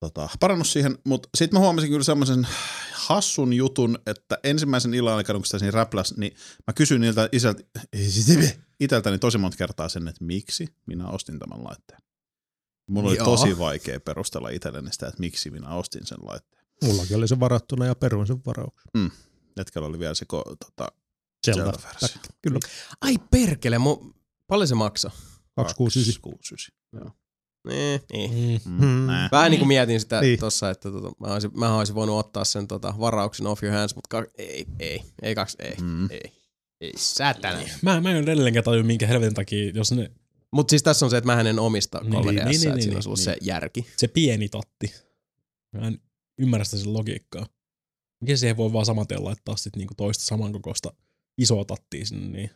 tota, parannus siihen, mutta sitten mä huomasin kyllä semmoisen hassun jutun, että ensimmäisen illan aikana, kun sitä siinä räpläs, niin mä kysyin niiltä isältä, (laughs) iteltäni tosi monta kertaa sen, että miksi minä ostin tämän laitteen. Mulla oli Joo. tosi vaikea perustella itselleni sitä, että miksi minä ostin sen laitteen. Mullakin oli se varattuna ja peruin sen varauksen. Jätkällä oli vielä se ko, tota, Zelda. Zelda-versio. Kyllä. Ai perkele, mu... paljon se maksaa? 269. 269. Niin, niin. Mm. Mm. Hmm. Vähän niin kuin mietin sitä niin. Niin. tossa, että tota, mä, olisin, mä olisin voinut ottaa sen tota, varauksen off your hands, mutta ka- ei, ei, ei kaksi, ei, Mm. ei. Ei säätänä. Mä, mä en edelleenkään tajua, minkä helvetin takia, jos ne, Mutta siis tässä on se, että mä en omista 3DS, Niin, niin, niin, niin, niin, että siinä niin, on ollut niin. se järki. se pieni tatti. Mä en ymmärrä sitä sen logiikkaa. Miten siihen voi vaan samaten laittaa sit niinku toista samankokoista isoa tattia sinne, niin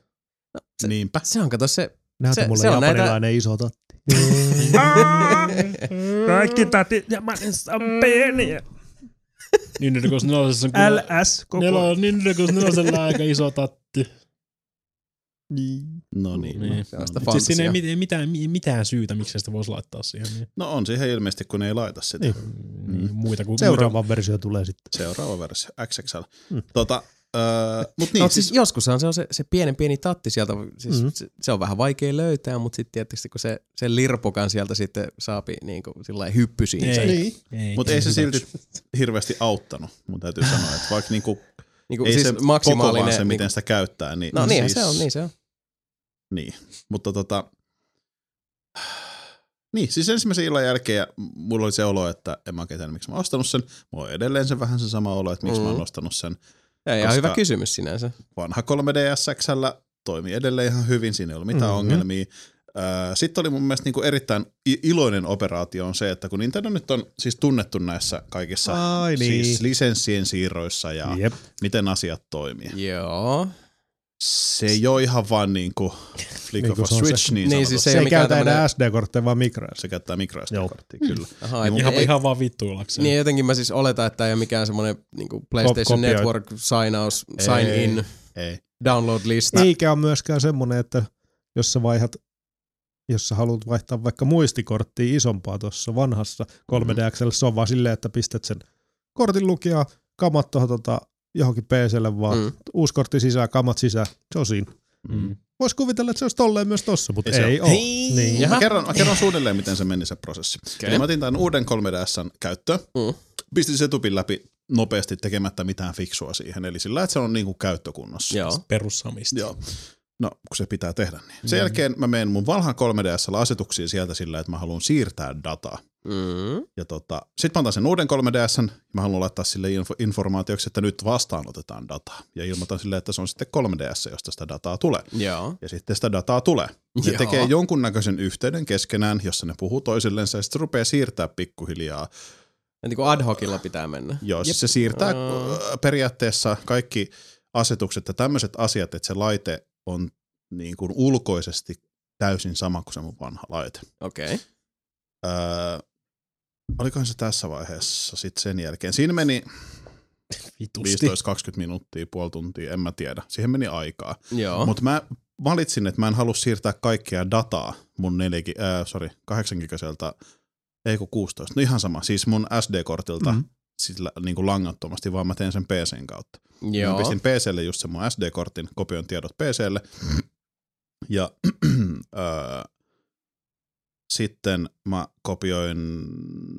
Se- Niinpä. Se on, kato se... Näytä Se- mulle se on näitä- japanilainen iso tatti. (laughs) Kaikki tatit Japanissa on pieniä. (laughs) Niin, kun nelosessa on kyllä... LS koko Nelo, niin, kun nelosella on aika iso tatti. Niin. No niin. Niin. Se on sitä Siis siinä ei mitään, mi- mitään syytä, miksi sitä voisi laittaa siihen. Niin. No on siihen ilmeisesti, kun ne ei laita sitä. Niin. Niin, muita kuin, Seuraava versio tulee sitten. Seuraava versio, XXL. Mm. Tota, öö, mut niin, No, siis, siis joskushan se on se, se pienen pieni tatti sieltä, siis Mhm. mm-hmm. se, se, on vähän vaikea löytää, mutta sitten tietysti kun se, se lirpukan sieltä sitten saapi niin kuin sillä hyppysiin. Ei. Se, Niin. ei, mut ei se hyväksy. silti hirveästi auttanut, mun täytyy sanoa, että vaikka niinku, niin kuin, ei siis se koko maksimaalinen. vaan se, miten niin, sitä käyttää. Niin, no niin siis, se on, niin se on. Niin, mutta tota, niin, siis ensimmäisen illan jälkeen ja mulla oli se olo, että en mä oikein tiedä, miksi mä oon ostanut sen. Mulla on edelleen se vähän se sama olo, että miksi mm. mä oon Mm. ostanut sen. Ja ihan hyvä kysymys sinänsä. vanha 3DS XL toimii edelleen ihan hyvin, siinä ei ollut mitään Mhm. mm-hmm. ongelmia. Sitten oli mun mielestä niinku erittäin iloinen operaatio on se, että kun Nintendo nyt on siis tunnettu näissä kaikissa Ai niin. siis lisenssien siirroissa ja Jep. miten asiat toimii. Joo. Se ei ole ihan vaan niinku Flick Niin of kuin a se Switch se- niin, Niin, niin siis Se ei ei ole mikään käytä enää tämmönen- SD-kortteja, vaan micro Se käyttää microSD-korttia, kyllä. Aha, Niin, Ihan, ei, ihan vaan vittuillakseen. niin jotenkin mä siis oletan, että ei ole mikään semmoinen niin PlayStation kopioit. Network signaus, sign Ei. in, Ei. download-lista. Eikä ole myöskään semmoinen, että jos sä vaihdat jos sä haluat vaihtaa vaikka muistikorttia isompaa tuossa vanhassa 3DXL, se on vaan silleen, että pistät sen kortin lukijaa, kamat tuohon tota, johonkin PClle vaan, mm. Mm. uusi kortti sisään, kamat sisään, se on siinä. Mm. Vois kuvitella, että se olisi tolleen myös tossa, mutta Ei se ei, ole. ole. Niin. Jaha. Mä kerron, mä kerron suunnilleen, miten se meni se prosessi. Okay. Mä otin tämän uuden 3DSn käyttöön, Mm. pistin se tupin läpi nopeasti tekemättä mitään fiksua siihen, eli sillä, että se on niinku käyttökunnossa. Joo. Perussamista. Joo. No, kun se pitää tehdä niin. Sen jälkeen mä menen mun vanhan 3DSllä asetuksiin sieltä sillä, että mä haluan siirtää dataa. Mm. Ja tota, sit mä otan sen uuden 3DSn, mä haluan laittaa sille info- informaatioksi, että nyt vastaanotetaan dataa. Ja ilmoitan sille, että se on sitten 3DS, josta sitä dataa tulee. Joo. Ja sitten sitä dataa tulee. Ne Joo. tekee jonkunnäköisen yhteyden keskenään, jossa ne puhuu toisillensa ja sitten rupeaa siirtää pikkuhiljaa. Ja niin kuin ad hocilla pitää mennä. Joo, siis se siirtää äh, periaatteessa kaikki asetukset ja tämmöiset asiat, että se laite on niin kuin ulkoisesti täysin sama kuin se mun vanha laite. Okei. Okay. Öö, olikohan se tässä vaiheessa sitten sen jälkeen? Siinä meni Vitusti. 15-20 minuuttia, puoli tuntia, en mä tiedä. Siihen meni aikaa. Mutta mä valitsin, että mä en halua siirtää kaikkea dataa mun 4, äh, sorry, 8 gigaselta, ei kun 16, no ihan sama, siis mun SD-kortilta Mhm. mm. sillä, niin kuin langattomasti, vaan mä teen sen PCn kautta. Joo. Joo. Mä pistin PClle just sen mun SD-kortin, kopioin tiedot PClle, ja (clears throat) äh, sitten mä kopioin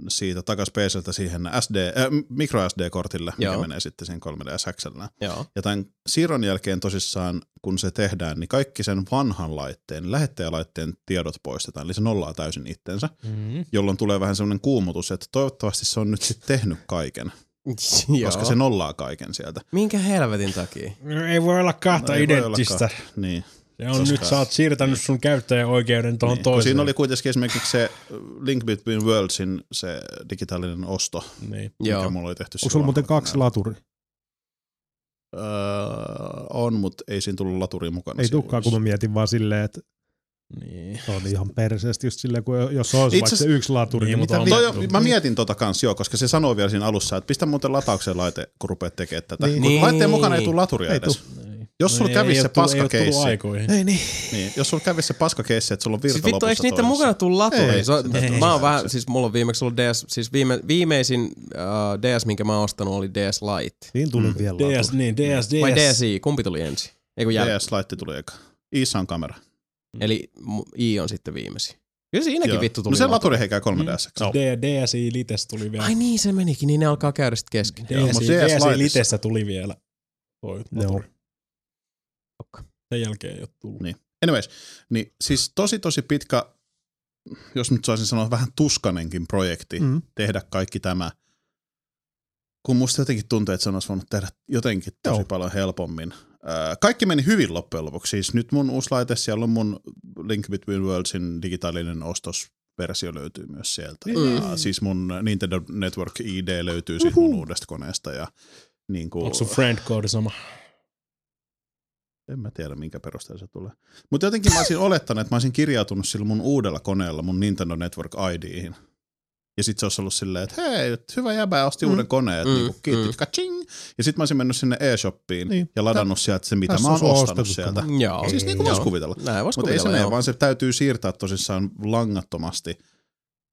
siitä takas PCltä siihen SD, äh, micro SD-kortille, mikä Joo. menee sitten siihen 3D XLään. Joo. Ja tämän siirron jälkeen tosissaan, kun se tehdään, niin kaikki sen vanhan laitteen, lähettäjälaitteen tiedot poistetaan, eli se nollaa täysin itsensä, Mm. jolloin tulee vähän semmoinen kuumutus, että toivottavasti se on nyt sitten tehnyt kaiken, (laughs) Joo. koska se nollaa kaiken sieltä. Minkä helvetin takia? No, ei voi olla kahta No, identtistä. olla kahta. Niin. Se on Koska- nyt, sä oot siirtänyt sun käyttäjäoikeuden tuohon niin. Kun toiseen. Siinä oli kuitenkin esimerkiksi se Link Between Worldsin se digitaalinen osto, Niin. Joo. mikä mulla oli tehty. Onko sulla muuten kaksi laturi? Öö, on, mutta ei siinä tullut laturi mukana. Ei tukkaa, kun mä mietin vaan silleen, että Niin. se on ihan perseesti just silleen, kun jos olisi Itse vaikka se yksi laturi, Niin, niin, mutta mitä on- Toi, on- mä mietin tota kans, joo, koska se sanoo vielä siinä alussa, että pistä muuten lataukseen laite, kun rupeat tekemään tätä. Niin. Niin. Niin. Laitteen mukana ei tule laturia Ei edes. Niin. Jos sulla ei- kävisi ei se oo tullut- ei. Ei niin. Niin, jos sulla kävisi se paskakeissi, että sulla on virta Siis vittu, lopussa eikö toisessa. mukana tullut laturi? Ei. Se on- Ei. mä oon vähän, siis mulla on viimeksi ollut DS, siis viime, viimeisin uh, DS, minkä mä oon ostanut, oli DS Lite. Niin tuli Mm. vielä DS, laturi. niin, DS, DS. Vai DSi, kumpi tuli ensin? Ei kun jäl... DS-laitti tuli eka. Iissä on kamera. Eli mu- I on sitten viimeisin. Kyllä siinäkin Joo. vittu tuli No se laturi. heikää 3DS. No. D, DSi Lites tuli vielä. Ai niin, se menikin, niin ne alkaa käydä sitten kesken. DSi, mut DSi. Litessä tuli vielä. Toi laturi. Sen jälkeen ei ole tullut. Niin. Anyways, niin siis tosi tosi pitkä, jos nyt saisin sanoa vähän tuskanenkin projekti, Mm. tehdä kaikki tämä. Kun musta jotenkin tuntuu, että se olisi voinut tehdä jotenkin tosi Joo. paljon helpommin. Ää, Kaikki meni hyvin loppujen lopuksi. Siis nyt mun uusi laite, siellä on mun Link Between Worldsin digitaalinen ostosversio löytyy myös sieltä. Mm. Ja siis mun Nintendo Network ID löytyy siitä mun uudesta koneesta. Ja niin kuin, Onko sun friend code sama? En mä tiedä, minkä perusteella se tulee. Mutta jotenkin mä olisin olettanut, että mä olisin kirjautunut sillä mun uudella koneella mun Nintendo Network IDihin. Ja sit se olisi ollut silleen, että hei, hyvä jäbä, osti mm. uuden koneen, Mm, niinku, kiitti, mm. kaching. Ja sit mä olisin mennyt sinne e-shoppiin Niin. ja ladannut sieltä se, mitä Tässä mä on oon ostanut sieltä. Joo. Siis niin kuin vois kuvitella. Mutta ei se mene, vaan se täytyy siirtää tosissaan langattomasti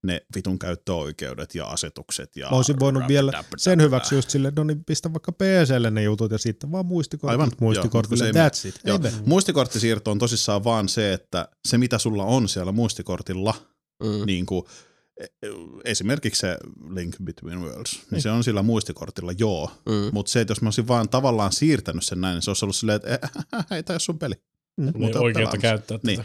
ne vitun käyttöoikeudet ja asetukset. Ja Mä olisin voinut vielä sen hyväksi just silleen, no niin pistä vaikka PClle ne jutut ja sitten vaan muistikortit Aivan, muistikortille. joo, That's it. Joo. Muistikorttisiirto on tosissaan vaan se, että se mitä sulla on siellä muistikortilla, Mm. niin kuin, esimerkiksi se Link Between Worlds, niin se on sillä muistikortilla joo, Mm. mutta se, että jos mä olisin vaan tavallaan siirtänyt sen näin, niin se olisi ollut silleen, että "Eh, ei tämä sun peli. Mm. Ei Mutta oikeutta pelaamassa. käyttää Niin.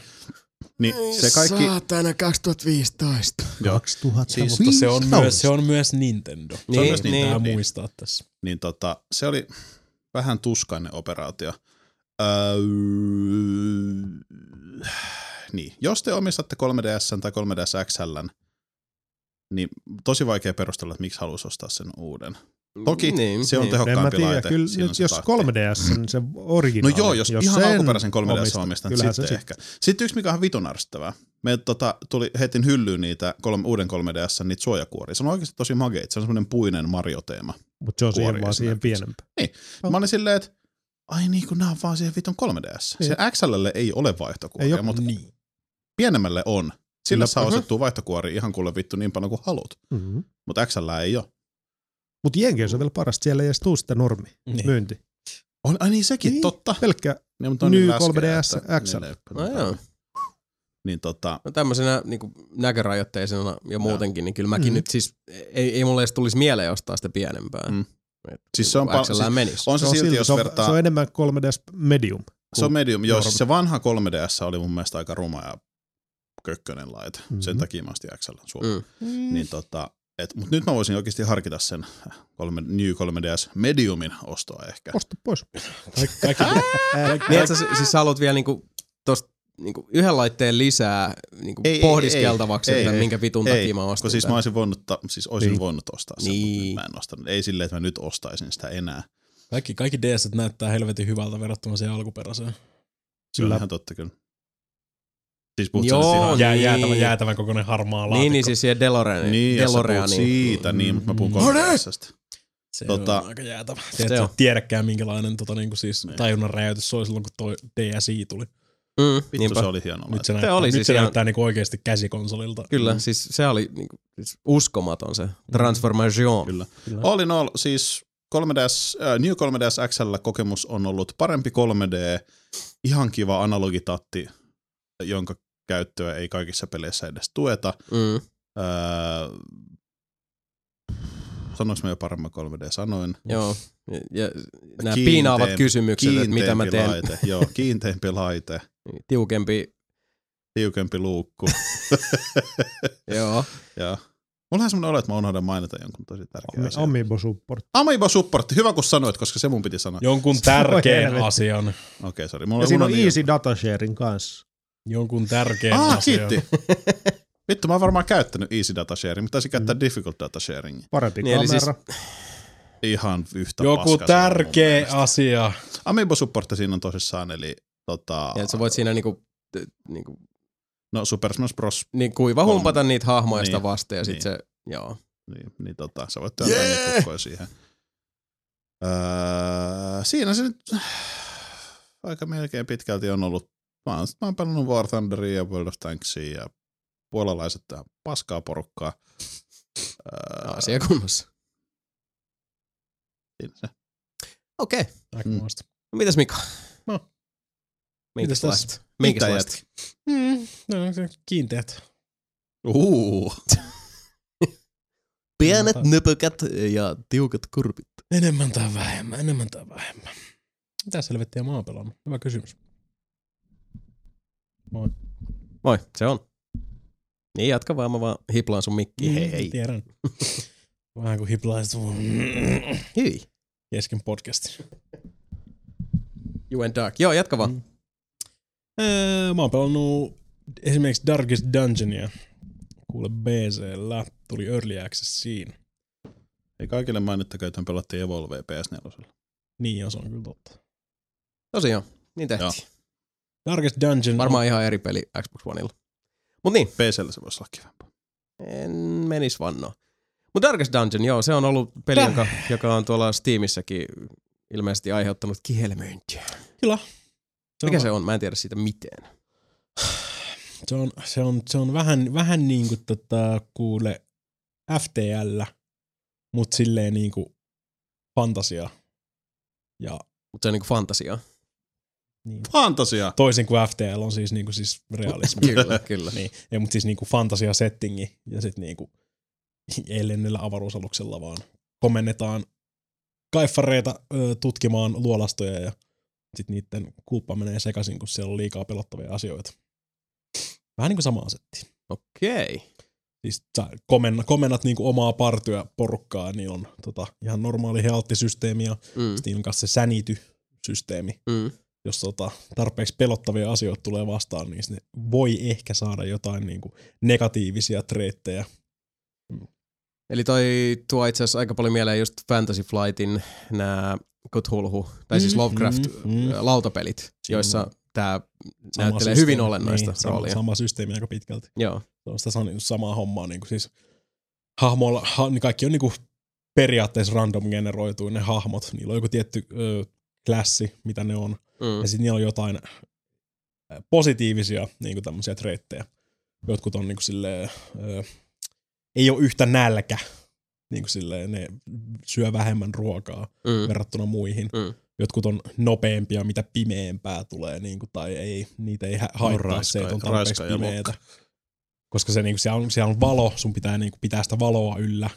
Niin se kaikki, Saatana 2015. joo, 2000 Siis- Mutta se on, myös, se on myös Nintendo. Se on Niin, myös niin, Nintendo. niin. muistaa tässä. niin tota, se oli vähän tuskainen operaatio. Öö, niin, jos te omistatte 3DS tai 3DS XL, niin tosi vaikea perustella, että miksi haluaisi ostaa sen uuden. Toki niin, se on niin. teho- En mä Tehokkaampi tiedä, laite, kyllä nyt se jos tahti. 3DS, niin se originaali. No joo, jos, jos ihan sen alkuperäisen 3DS omistat, omistat, niin kyllähän sitten se ehkä. Sitten yksi, mikä on vitun ärsyttävää. Me tota, tuli, heitin hyllyyn niitä kolme, uuden 3DS, niitä suojakuoria. Se on oikeasti tosi mageita. Se on semmoinen puinen Mario-teema. Mutta se on siihen vaan siihen esimerkiksi. pienempää. Mä olin silleen, että ai niin, kun nämä on vaan siihen vitun 3DS. Se XLlle ei ole Ei vaihtokuoria, oo. mutta Niin. pienemmälle on. Sillä Kyllä. saa ostettua vaihtokuori ihan kuule vittu niin paljon kuin haluat. Mm-hmm. Mutta XL ei ole. Mutta Jenkeissä on vielä parasta, siellä ei edes tuu sitä normi Niin. myynti. On, ai niin sekin, Niin. totta. Pelkkä Niin, mutta on New niin läskeä, 3DS että XL. ne leppä- No joo. Niin tota, No tämmöisenä niin näkörajoitteisena ja muutenkin, niin kyllä mäkin Mm. nyt siis, ei, ei mulle edes tulisi mieleen ostaa sitä pienempää. Mm. Et Siis se on pal- siis- menisi. on se, se on, silti, silti, jos se on, vertaa... se on enemmän 3DS Medium. Se on medium, joo. Siis se vanha 3DS oli mun mielestä aika ruma ja kökkönen laite. Mm-hmm. Sen takia mä ostin XL Suomen. Mm. Niin tota, et, mut nyt mä voisin oikeasti harkita sen kolme, New 3DS Mediumin ostoa ehkä. Osta pois. Kaikki, (laughs) Niin, sä, siis sä haluat vielä niinku tosta niinku yhden laitteen lisää niinku Ei, ei, pohdiskeltavaksi, ei, että ei, minkä vitun ei, takia mä ostin Kun siis tän. mä olisin voinut, ta- siis olisin Niin. voinut ostaa sen, Niin. mutta mä en ostanut. Ei silleen, että mä nyt ostaisin sitä enää. kaikki, kaikki DS näyttää helvetin hyvältä verrattuna siihen alkuperäiseen. Se on Kyllä. ihan totta kyllä. Siis puhut Joo, Jää, niin. jäätävän, jäätävän kokoinen harmaa laatikko. Niin, niin siis siihen DeLorean, Niin, puhut DeLoreaniin. siitä, niin, mutta mä puhun Mm. 3DSstä. Se tota- on aika jäätävä. Se Se on. on. tiedäkään minkälainen tota, niinku siis Niin. tajunnan räjäytys se oli silloin, kun toi DSi tuli. Mm, Vittu niinpä. se oli hieno Nyt se, näyttää, oli nyt siis se ihan- näyttää niinku oikeasti käsikonsolilta. Kyllä, Mm. siis se oli niinku, siis uskomaton se transformation. Kyllä. Kyllä. All in all, siis 3DS, äh, New 3DS XL kokemus on ollut parempi 3D, ihan kiva analogitatti, jonka käyttöä ei kaikissa peleissä edes tueta. Mm. Öö, sanoinko mä jo paremmin 3D? Sanoin. Joo. Ja, ja nämä piinaavat kysymykset, että mitä mä teen. Laite. Joo, kiinteämpi laite, (laughs) Tiukempi. tiukempi luukku. (laughs) Joo. ja Mulla on semmoinen olo, että mä unohdan mainita jonkun tosi tärkeän asian. Amiibo support. Amiibo supportti, hyvä kun sanoit, koska se mun piti sanoa. Jonkun tärkeän asian. Okei, okay, sori. Mulla Ja siinä on easy data sharing kanssa. Jonkun tärkeän Ah, asian. kiitti. (laughs) Vittu, mä oon varmaan käyttänyt Easy Data Sharing, mutta taisin käyttää Difficult Data Sharing. Parempi Niin, eli kamera. Ihan yhtä Joku tärkeä asia. Amiibo supportti siinä on tosissaan, eli tota, Ja sä voit siinä niinku, niinku, no Super Smash Bros. niin kuiva humpata niitä hahmoja sitä Niin. vasten ja sit Niin. se, joo. Niin, niin tota, sä voit työntää yeah! niitä kukkoja siihen. Öö, siinä se nyt (sighs) aika melkein pitkälti on ollut. Mä oon, mä oon pelannut War Thunderia ja World of Tanksia ja puolalaiset tähän paskaa porukkaa. Öö, Asia kunnossa. siinä se. Okei. Okay. Aikamoista. No mitäs Mika? No. Minkälaista? Mitä Minkälaista? Mm, no, se kiinteät. Uu. (laughs) Pienet nöpökät ja tiukat kurpit. Enemmän tai vähemmän, enemmän tai vähemmän. Mitä selvettiä mä oon pelannut? Hyvä kysymys. Moi. Moi, se on. Niin jatka vaan, mä vaan hiplaan sun mikkiin. Hei hei. Tiedän. (laughs) Vähän kuin hiplaiset mun (clears throat) Hyi. kesken podcastin. You went dark. Joo, jatka vaan. Mm. Öö, mä oon pelannut esimerkiksi Darkest Dungeonia. Kuule BCllä. Tuli Early Accessiin. Ei kaikille mainittakaan, että me pelattiin Evolve PS4. Niin, joo, se on kyllä totta. Tosiaan, niin tehtiin. Joo. Darkest Dungeon Varmaan ihan eri peli Xbox Oneilla. Mut niin, PCllä se voisi olla kivempaa. en menis vannoa. Mut Darkest Dungeon, joo, se on ollut peli, jonka, joka on tuolla Steamissäkin ilmeisesti aiheuttanut kihelmöintiä. Kyllä. Mikä se on? Mä en tiedä siitä mitään. (sighs) Se on, se on, se on vähän, vähän niin kuin tota, kuule FTL, mutta silleen niin kuin fantasia. Ja Mutta se on niinku fantasiaa. Niin. Fantasia! Toisin kuin FTL on siis, niin kuin siis realismi. (laughs) kyllä, kyllä. niin, ei, mutta siis niin kuin fantasia settingi ja sitten niin kuin ei lennellä avaruusaluksella, vaan komennetaan kaiffareita ö, tutkimaan luolastoja ja sitten niiden kulppa menee sekaisin, kun siellä on liikaa pelottavia asioita. Vähän niin kuin sama asetti. Okei. Siis sä komenna, komennat niinku omaa partyä porukkaa, niin on tota, ihan normaali healttisysteemi ja Mm, sitten on kanssa se sänity-systeemi. mm. Jos tota, tarpeeksi pelottavia asioita tulee vastaan, niin ne voi ehkä saada jotain niinku negatiivisia treittejä. Eli toi tuo itse asiassa aika paljon mieleen just Fantasy Flightin nämä Cthulhu, tai siis Mm, Lovecraft mm, mm. lautapelit, joissa tämä Sama näyttelee systeemi. hyvin olennaista niin, sama, roolia. sama systeemi aika pitkälti. Joo. Se on sitä sam- samaa hommaa. Niin kuin siis hahmoilla, ha, niin kaikki on niin kuin periaatteessa random generoitu ne hahmot. Niillä on joku tietty ö, klassi, mitä ne on. Mm. Ja sitten niillä on jotain äh, positiivisia niin kuin tämmöisiä treittejä. Jotkut on niin kuin silleen, ö, ei ole yhtä nälkä. Niin kuin silleen, ne syö vähemmän ruokaa Mm. verrattuna muihin. Mm. jotkut on nopeampia, mitä pimeämpää tulee, niin kuin, tai ei, niitä ei hä- haittaa se, että on tarpeeksi pimeätä. Koska se, niin kuin, siellä, on, siellä on valo, sun pitää niin kuin, pitää sitä valoa yllä,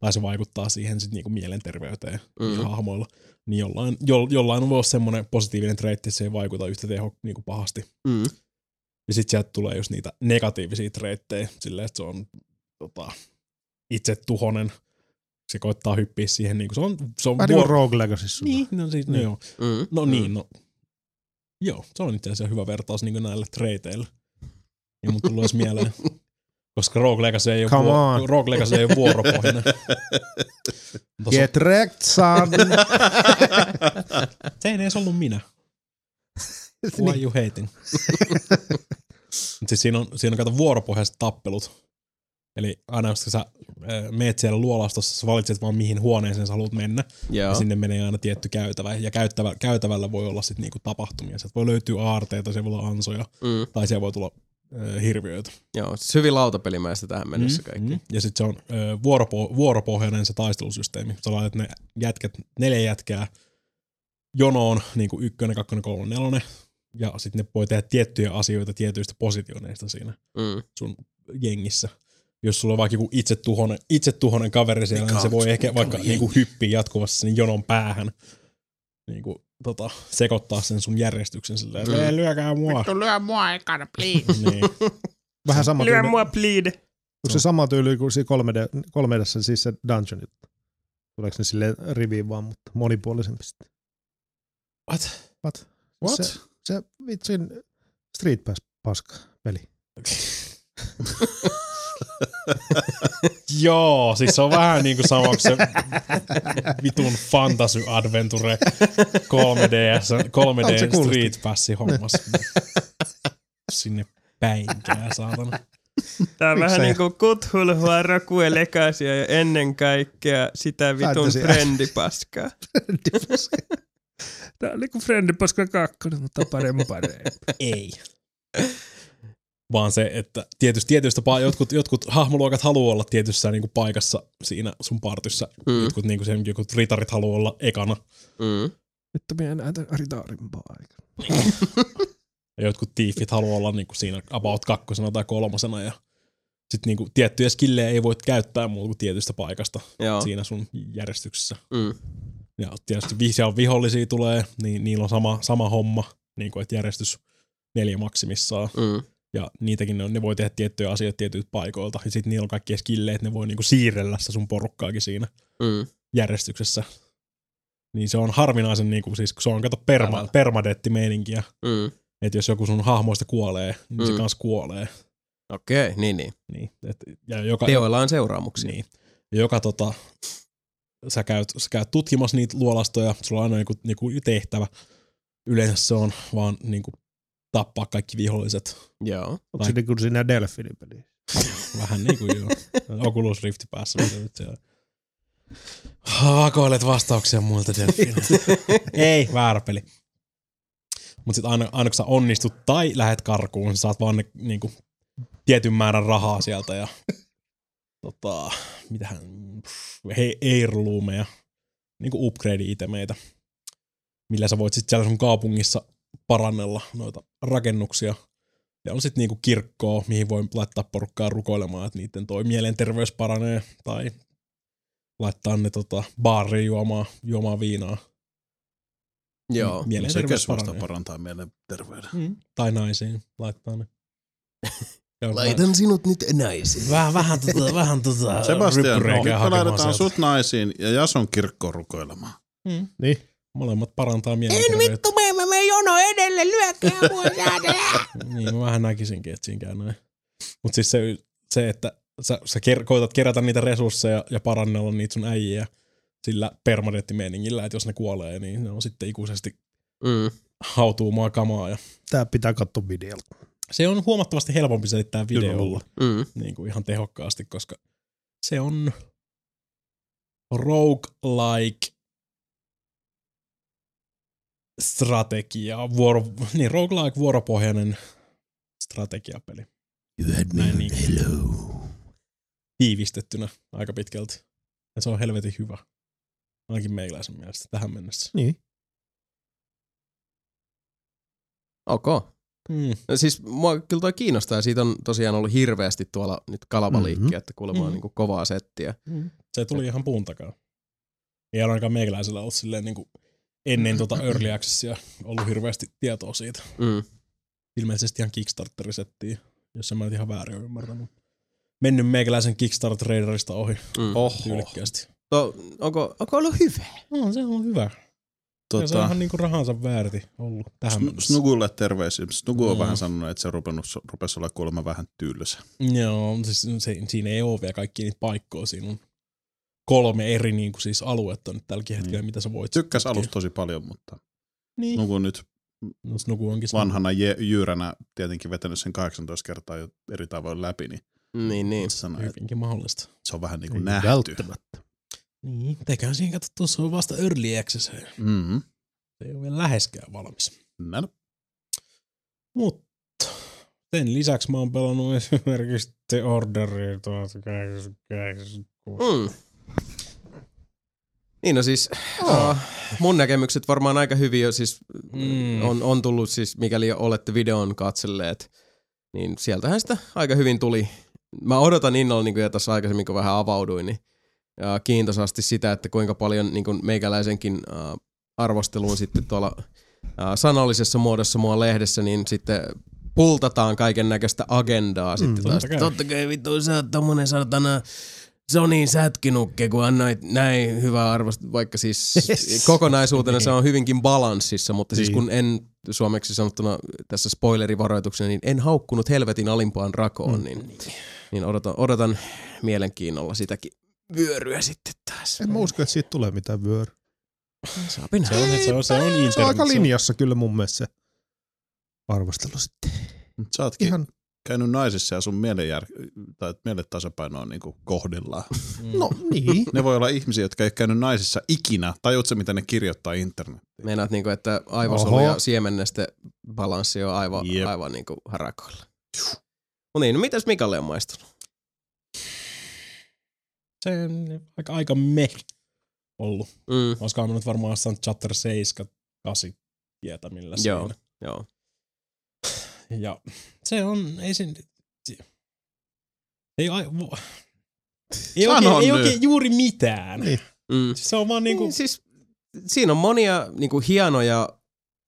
tai se vaikuttaa siihen sit, niin kuin mielenterveyteen Mm. mm. hahmoilla. Niin jollain, jo, jollain voi olla semmoinen positiivinen treitti, että se ei vaikuta yhtä teho niin kuin pahasti. Mm. Ja sitten sieltä tulee just niitä negatiivisia treittejä, silleen, että se on tota, itse tuhonen. Se koittaa hyppiä siihen, niin kuin se on, se on Vähän niin kuin Rogue Legacyssa. Niin, no siis, no Niin. joo. Mm. No niin, no. Joo, se on itse asiassa hyvä vertaus niin näille treiteille. Ja mun tullut edes mieleen. (laughs) Koska Rogue Legacy ei ole, Come vuo- on. Rogue Legacy ei ole vuoropohjainen. (laughs) Get wrecked, son! se ei edes ollut minä. (laughs) Why you hating? Siis siinä on, siinä on kato vuoropohjaiset tappelut. Eli aina jos sä äh, meet siellä luolastossa, sä valitset vaan mihin huoneeseen sä haluat mennä. Joo. Ja sinne menee aina tietty käytävä. Ja käyttävä, käytävällä voi olla sitten niinku tapahtumia. Sieltä voi löytyä aarteita, siellä voi olla ansoja, Mm. tai siellä voi tulla hirviöitä. Joo, siis hyvin lautapelimäistä tähän mennessä kaikki. Mm. Ja sitten se on äh, vuoropo- vuoropohjainen se taistelusysteemi. Sä laitat ne jätkät, neljä jätkää jonoon, niin kuin ykkönen, kakkonen, kolmonen, nelonen. Ja sitten ne voi tehdä tiettyjä asioita tietyistä positioneista siinä Mm. sun jengissä. Jos sulla on vaikka joku itsetuhonen, itsetuhonen kaveri siellä, Mikä niin se on- voi ehkä vaikka niinku hyppiä jatkuvasti sen jonon päähän. Niinku, tota, sekoittaa sen sun järjestyksen silleen, että Mm. mm. lyökää mua. Vittu lyö mua ekana, please. niin. Vähän sama Lyö tyyli. mua, please. Onko se sama tyyli kuin siinä 3D, 3 siis se dungeon juttu? Tuleeko ne sille riviin vaan, mutta monipuolisempi sitten? What? What? What? Se, se vitsin Street Pass paska peli. (laughs) (laughs) Joo, siis se on vähän niinku sama kuin se vitun Fantasy Adventure 3DS, On se 3D kuulosti. Street Passi hommas. Sinne päinkää, saatana. Tää on Miksei? vähän niinku Cthulhua, Rokue Legacia ja ennen kaikkea sitä vitun Fantasy. friendipaskaa. Tää on niinku friendipaska kakkonen, mutta parempaa. Ei. Vaan se, että tietysti, tietystä jotkut, jotkut hahmoluokat haluaa olla tietyssä niin kuin paikassa siinä sun partyssa. Mm. Jotkut, niin kuin sen, jotkut ritarit haluaa olla ekana. Mm. Nyt minä näytän ritaarimpaa aikaa. (laughs) Ja jotkut tiifit haluaa olla niin kuin siinä about kakkosena tai kolmosena. Ja sitten niin kuin tiettyjä skillejä ei voi käyttää muuta kuin tietystä paikasta Joo. siinä sun järjestyksessä. Mm. Ja tietysti vi- siellä vihollisia tulee, niin niillä on sama, sama homma, niin kuin, että järjestys neljä maksimissaan. Mm. Ja niitäkin ne, on, ne voi tehdä tiettyjä asioita tietyiltä paikoilta. Ja sitten niillä on kaikkia skillejä, että ne voi niinku siirrellä sitä sun porukkaakin siinä Mm. järjestyksessä. Niin se on harvinaisen, niinku, siis se on kato perma, Tavalla. permadeettimeininkiä. Mm. Että jos joku sun hahmoista kuolee, niin mm. se kans kuolee. Okei, niin niin. Niin, et, ja joka, Teoilla on seuraamuksia. niin, ja joka tota, sä käyt, sä käyt tutkimassa niitä luolastoja, sulla on aina niinku, niinku tehtävä. Yleensä se on vaan niinku, tappaa kaikki viholliset. Joo. Onko se niin kuin siinä Delfinin peli? (laughs) Vähän niin kuin joo. (laughs) Oculus Rift päässä. nyt siellä. Vakoilet vastauksia muilta Delfine. (laughs) Ei, väärä peli. Mutta sitten aina, aina kun sä onnistut tai lähet karkuun, sä saat vaan ne, niinku, tietyn määrän rahaa sieltä ja tota, mitähän, he, heirloomeja, niinku upgrade-itemeitä, millä sä voit sitten siellä sun kaupungissa parannella noita rakennuksia. Ja on sitten niinku kirkkoa, mihin voi laittaa porukkaa rukoilemaan, että niiden toi mielenterveys paranee, tai laittaa ne tota, baariin juomaan, juomaan viinaa. Joo. Se Mielenterveys keskusta paranee. parantaa mielenterveyden. Mm. Tai naisiin laittaa ne. (laughs) Laitan sinut nyt naisiin. Vähän, vähän, tota, (laughs) vähän tota, Sebastian, no, nyt me laitetaan sut naisiin ja Jason kirkkoon rukoilemaan. Mm. Niin. Molemmat parantaa En mielenterveyttä. vittu, jono edelle, lyökää mua. (laughs) Niin, mä vähän näkisinkin, että siinä käy näin. Mutta siis se, se, että sä, sä ker- koetat kerätä niitä resursseja ja parannella niitä sun äijiä sillä permanenttimeiningillä, että jos ne kuolee, niin ne on sitten ikuisesti Mm. hautuumaa kamaa. Ja Tää pitää katsoa videolta. se on huomattavasti helpompi selittää videolla Mm. niin kuin ihan tehokkaasti, koska se on roguelike strategia, vuoro, niin roguelike vuoropohjainen strategiapeli. You had me Näin niin. hello. tiivistettynä aika pitkälti. Ja se on helvetin hyvä. Ainakin meiläisen mielestä tähän mennessä. Niin. Ok. Mm. No siis mua kyllä toi kiinnostaa ja siitä on tosiaan ollut hirveästi tuolla nyt kalavaliikkiä, Mhm. että kuulemma on Mhm. niinku kovaa settiä. Se tuli ihan puun takaa. Ei ole ainakaan meikäläisellä ollut silleen niin kuin ennen tota Early Accessia ollut hirveästi tietoa siitä. Mm. Ilmeisesti ihan Kickstarter-settiä, jos en mä nyt ihan väärin ole ymmärtänyt. Mennyt meikäläisen Kickstarter-traderista ohi Mm. Oho. tyylikkäästi. To, onko, onko ollut hyvä? No, se on hyvä. Tota, se on Tota, ihan niinku rahansa väärti ollut tähän Snu- mennessä. Snugulle terveisiä. Snugu on Mm. vähän sanonut, että se rupennut, rupesi olla kuulemma vähän tylsä. Joo, siis se, siinä ei ole vielä kaikki niitä paikkoja. Siinä on kolme eri niin kuin siis aluetta nyt tälläkin hetkellä, Niin. mitä sä voit. Tykkäs alusta tosi paljon, mutta Niin. On nyt No, Snugu onkin vanhana je- jyyränä tietenkin vetänyt sen 18 kertaa jo eri tavoin läpi, niin Niin, niin. se sanoi, että hyvinkin mahdollista. se on vähän niin kuin nähty. välttämättä. Niin, teikään siinä kato, tuossa on vasta early access. Se Mm-hmm. ei ole vielä läheskään valmis. Näin. Mutta sen lisäksi mä oon pelannut esimerkiksi The Orderia 1886. Mm. Niin no siis oh. uh, mun näkemykset varmaan aika hyvin jo siis Mm. mm. on, on tullut siis, mikäli olette videon katselleet, niin sieltähän sitä aika hyvin tuli. Mä odotan innolla, niin kuin jo tuossa aikaisemmin kun vähän avauduin, niin ja kiintoisasti sitä, että kuinka paljon niin kuin meikäläisenkin uh, arvosteluun sitten tuolla uh, sanallisessa muodossa mua lehdessä, niin sitten pultataan kaiken näköistä agendaa sitten totta taas. kai. Totta kai vittu, sä oot tommonen satana Sonin sätkinukke, kun annoit näin hyvää arvosta, vaikka siis (laughs) kokonaisuutena se on hyvinkin balanssissa, mutta siis Niin. kun en suomeksi sanottuna tässä spoilerivaroituksena, niin en haukkunut helvetin alimpaan rakoon, niin, niin odotan, odotan mielenkiinnolla sitäkin vyöryä sitten taas. En mä usko, että siitä tulee mitään vyöryä. Saapin. Se on, se on, se on, Se on aika se on- linjassa kyllä mun mielestä se arvostelu sitten. Sä ootkin Ihan, käynyt naisissa ja sun mielenjär... tai mieletasapaino on niin kuin kohdillaan. Mm. no niin. (laughs) Ne voi olla ihmisiä, jotka ei ole käynyt naisissa ikinä. Tajuutko mitä ne kirjoittaa internet? Meinaat niinku, että aivosolu Oho. ja siemenneste balanssi on aivan, Jep. aivan niinku harakoilla. No niin, no mitäs Mikalle on maistunut? Se on aika, aika me ollut. Mm, Olisikohan nyt varmaan saanut chapter 7, 8 tietämillä Joo. siinä. joo. Ja se on, ei se, se ei, ai, vo, ei, oikein, ei oikein juuri mitään. Niin. Mm. Se on vaan niinku, Niin, siis siinä on monia niinku hienoja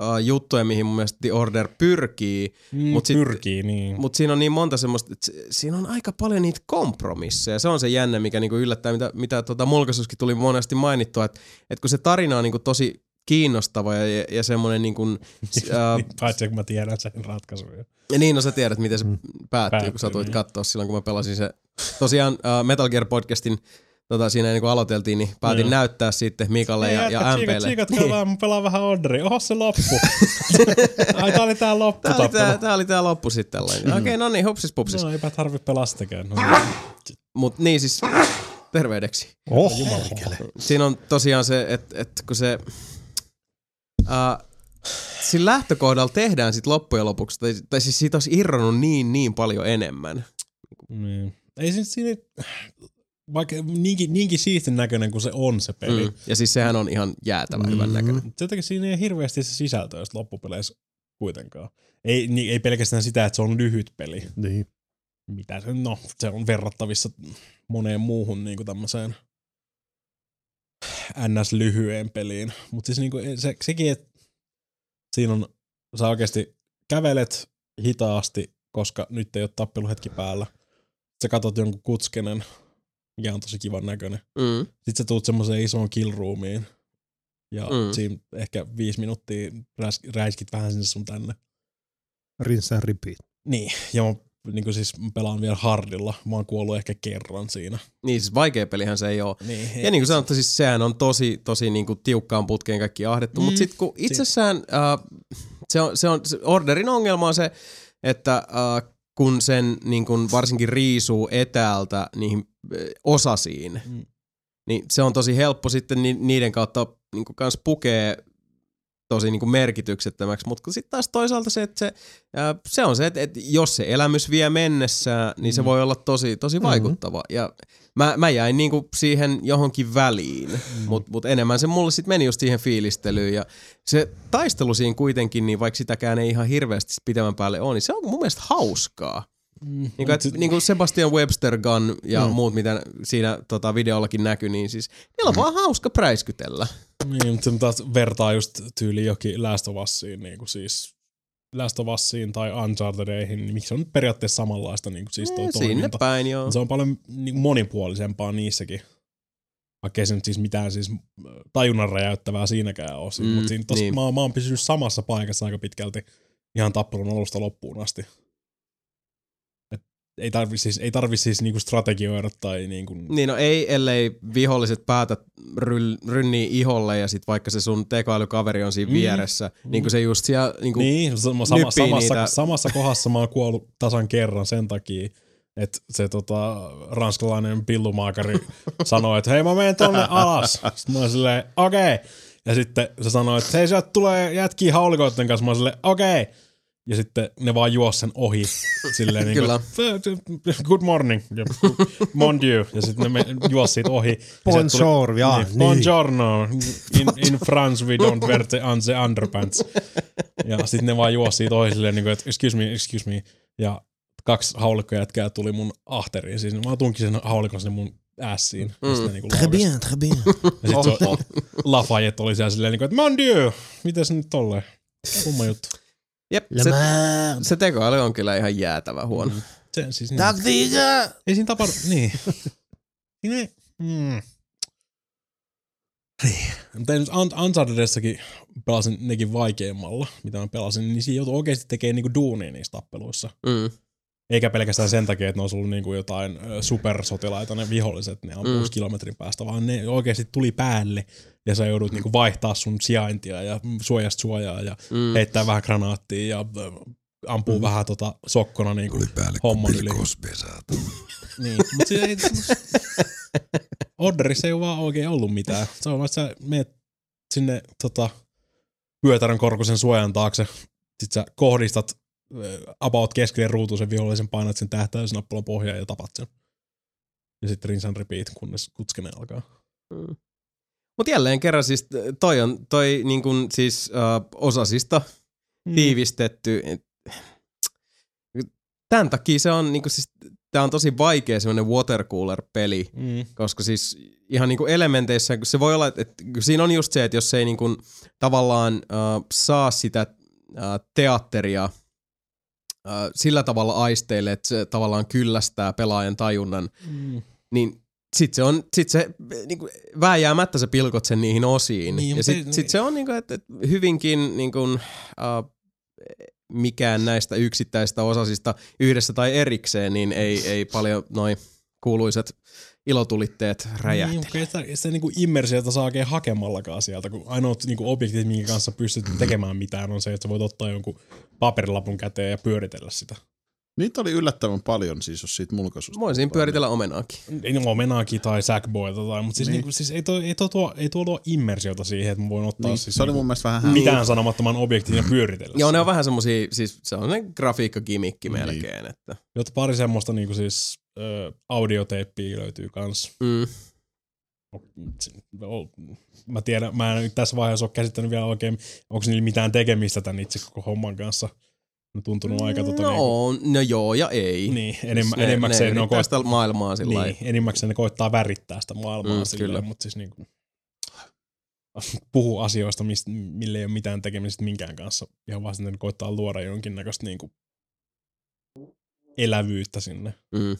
uh, juttuja, mihin mun mielestä The Order pyrkii, mm, mut sit- pyrkii niin. mutta siinä on niin monta semmoista, että se- siinä on aika paljon niitä kompromisseja. Se on se jännä, mikä niinku yllättää, mitä, mitä tota mulkaisuskin tuli monesti mainittua, että, että kun se tarina on niinku tosi kiinnostava ja, ja, ja semmoinen niinku, (laughs) ää, Paitsi kun mä tiedän sen ratkaisun. ja niin, no sä tiedät, miten se Mm. päättyy, päättyy, kun Päättyy, satuit niin. katsoa silloin, kun mä pelasin se. Tosiaan uh, Metal Gear podcastin tota, siinä niin kun aloiteltiin, niin päätin Joo. näyttää sitten Mikalle ja, ja MPlle. Tsiikat, tsiikat, (laughs) mä pelaan vähän Orderi. Oho, se loppu. (laughs) Ai, tää oli tää loppu. Tää oli tää, tää, oli tää loppu sitten tällainen. Okei, okay, no niin, hupsis pupsis. No eipä tarvi pelaa sitäkään. No, Mut niin siis, terveydeksi. Oh, Siinä on tosiaan se, että et kun se... Uh, sillä lähtökohdalla tehdään sit loppujen lopuksi, tai, tai siis siitä olisi irronnut niin, niin paljon enemmän. niin. Ei siis siinä, vaikka niinkin, niinkin siistin näköinen kuin se on se peli. Mm. Ja siis sehän on ihan jäätävän hyvän Mm. näköinen. Mutta jotenkin siinä ei hirveästi se sisältö edes loppupeleissä kuitenkaan. Ei, niin, ei pelkästään sitä, että se on lyhyt peli. niin. Mitä se, no, se on verrattavissa moneen muuhun niin kuin tämmöiseen ns-lyhyeen peliin. Mutta siis niin kuin, se, sekin, että siinä on, sä oikeasti kävelet hitaasti, koska nyt ei ole tappeluhetki päällä. Sä katot jonkun kutskenen, mikä on tosi kivan näköinen. Mm. Sitten sä tuut semmoiseen isoon killroomiin. Ja Mm. siinä ehkä viisi minuuttia räis, räiskit vähän sinne sun tänne. Rinse and repeat. Niin, ja mä, niin kuin siis pelaan vielä hardilla. Mä oon kuollut ehkä kerran siinä. Niin siis vaikea pelihän se ei ole. Niin, Ja niin kuin sanottu, siis sehän on tosi, tosi niin kuin tiukkaan putkeen kaikki ahdettu, mm. Mutta sitten kun itsessään äh, se, on, se on, se orderin ongelma on se, että äh, kun sen niin kuin varsinkin riisuu etäältä niihin äh, osasiin, Mm. niin se on tosi helppo sitten ni, niiden kautta niin kuin kans pukee tosi niin kuin merkityksettömäksi, mutta sitten taas toisaalta se, että se, ää, se on se, että, että jos se elämys vie mennessä, niin se Mm. voi olla tosi, tosi vaikuttava. Ja mä, mä jäin niin kuin siihen johonkin väliin, mm. mutta mut enemmän se mulle sitten meni just siihen fiilistelyyn. Ja se taistelu siinä kuitenkin, niin vaikka sitäkään ei ihan hirveästi pitemmän päälle ole, niin se on mun mielestä hauskaa. Mm, Niin kuin, et, niin kuin Sebastian Webster Gun ja Mm. muut, mitä siinä tota, videollakin näkyy, niin siis niillä on vaan hauska präiskytellä. Niin, mutta se taas vertaa just tyyli jokin Last of Usiin, niin kuin siis Last of Usiin tai Unchartedihin, niin miksi se on periaatteessa samanlaista niin kuin siis toi Eh, Sinne toiminta. päin, joo. Se on paljon niin kuin monipuolisempaa niissäkin. Vaikka ei se nyt siis mitään siis tajunnan räjäyttävää siinäkään ole. Mm, Mm, mutta siinä tos, niin. mä, mä oon pysynyt samassa paikassa aika pitkälti ihan tappelun alusta loppuun asti. Ei tarvi siis, ei tarvi siis niinku strategioida tai niinku... Niin no ei, ellei viholliset päätä ryl, rynnii iholle ja sit vaikka se sun tekoälykaveri on siinä Mm. vieressä, niin kuin se just siellä niin kuin, Niin, sama, sama, samassa, niitä. samassa kohdassa mä oon kuollut tasan kerran sen takia, että se tota, ranskalainen pillumaakari (laughs) sanoi, että hei mä menen tonne alas. Sitten mä oon silleen, okei. Okay. Ja sitten se sanoi, että hei sieltä tulee jätkiä haulikoiden kanssa. Mä oon silleen, okei. Okay. Ja sitten ne vaan juos sen ohi. Silleen niin Kyllä. kuin, good morning. Ja mon dieu. Ja sitten ne juos siitä ohi. Tuli- Bonjour, ja, niin, niin. Buongiorno. In, in France we don't wear the anse underpants. Ja sitten ne vaan juosi siitä ohi silleen, niin kuin, että excuse me, excuse me. Ja kaksi haulikkojätkää tuli mun ahteriin. Siis mä tunkin sen haulikon sinne mun ässiin. Mm. Sitten niinku Très bien, très bien. Ja sit se o- Lafayette oli siellä silleen, niin kuin, että mon dieu, miten se nyt tolleen? Kumma juttu. Jep, se, se tekoäly on kyllä ihan jäätävä huono. Mm. Se, siis niin. Taktiikka! Ei siinä tapahdu, niin. Siinä ei, mm. Niin. Mutta Unchartedessakin pelasin nekin vaikeimmalla, mitä mä pelasin, niin siinä joutui oikeasti tekemään niinku duunia niissä tappeluissa. Mm. Eikä pelkästään sen takia, että ne olisi ollut niinku jotain supersotilaita ne viholliset, ne ampuu Mm. mm. kilometrin päästä, vaan ne oikeasti tuli päälle ja sä joudut niinku vaihtaa sun sijaintia ja suojasta suojaa ja Mm. heittää vähän granaattia ja ampuu mm. vähän tota sokkona niinku päälle homman yli. (laughs) Niin, mutta se ei... Orderissa ei ole vaan oikein ollut mitään. Se on vaan, että sä meet sinne tota, pyötärän korkuisen suojan taakse, sit sä kohdistat about keskelle ruutuun sen vihollisen, painat sen tähtäysnappulan pohjaan ja tapat sen. Ja sitten rinse and repeat, kunnes kutskene alkaa. Mm. Mutta jälleen kerran siis toi on toi niin kuin siis uh, osasista Mm. tiivistetty. Tämän takia se on niinku siis, tää on tosi vaikea semmoinen watercooler-peli, Mm. koska siis ihan niinku elementeissä, kun se voi olla, että, siinä on just se, että jos se ei niinku tavallaan uh, saa sitä uh, teatteria sillä tavalla aisteille, että se tavallaan kyllästää pelaajan tajunnan, Mm. niin sit se on, sit se niinku, vääjäämättä sä pilkot sen niihin osiin. Niin, ja mutta sit, se on niinku, että et hyvinkin niinku, uh, mikään näistä yksittäisistä osasista yhdessä tai erikseen, niin ei, ei paljon noin kuuluiset ilotulitteet räjähtele. Niin, ei sitä, sitä niinku immersiota saa oikein hakemallakaan sieltä, kun ainoat niinku objektit, minkä kanssa pystyt tekemään mitään, on se, että sä voit ottaa jonkun paperilapun käteen ja pyöritellä sitä. Niitä oli yllättävän paljon siis, jos siitä mulkaisusta. Voisin pyöritellä omenaakin. Ei ne omenaakin tai Sackboyta tai, mutta siis, Niin. niin. niinku, siis ei, tuo, ei, tuo, tuo, ei tuo luo immersiota siihen, että mä voin ottaa Niin, siis se oli niinku mun mielestä vähän mitään sanomattoman objektin ja pyöritellä Joo, ne on vähän semmosia, siis se on ne grafiikkagimikki Niin. melkein, että Jotta pari semmoista niinku siis ö, audioteippiä löytyy kans. mm, Mä tiedän, mä en tässä vaiheessa ole käsittänyt vielä oikein, onko niillä mitään tekemistä tämän itse koko homman kanssa. On tuntunut aika tota no, niinku, no joo ja ei. niin, enemmän, ne, enemmäkseen ne, ne, yrittää koet, sitä maailmaa sillä niin, enimmäkseen ne koittaa värittää sitä maailmaa Mm, silleen, mutta siis niinku, puhuu asioista, mistä, mille ei ole mitään tekemistä minkään kanssa. Ihan vaan sitten ne koittaa luoda jonkinnäköistä niinku elävyyttä sinne. Mm.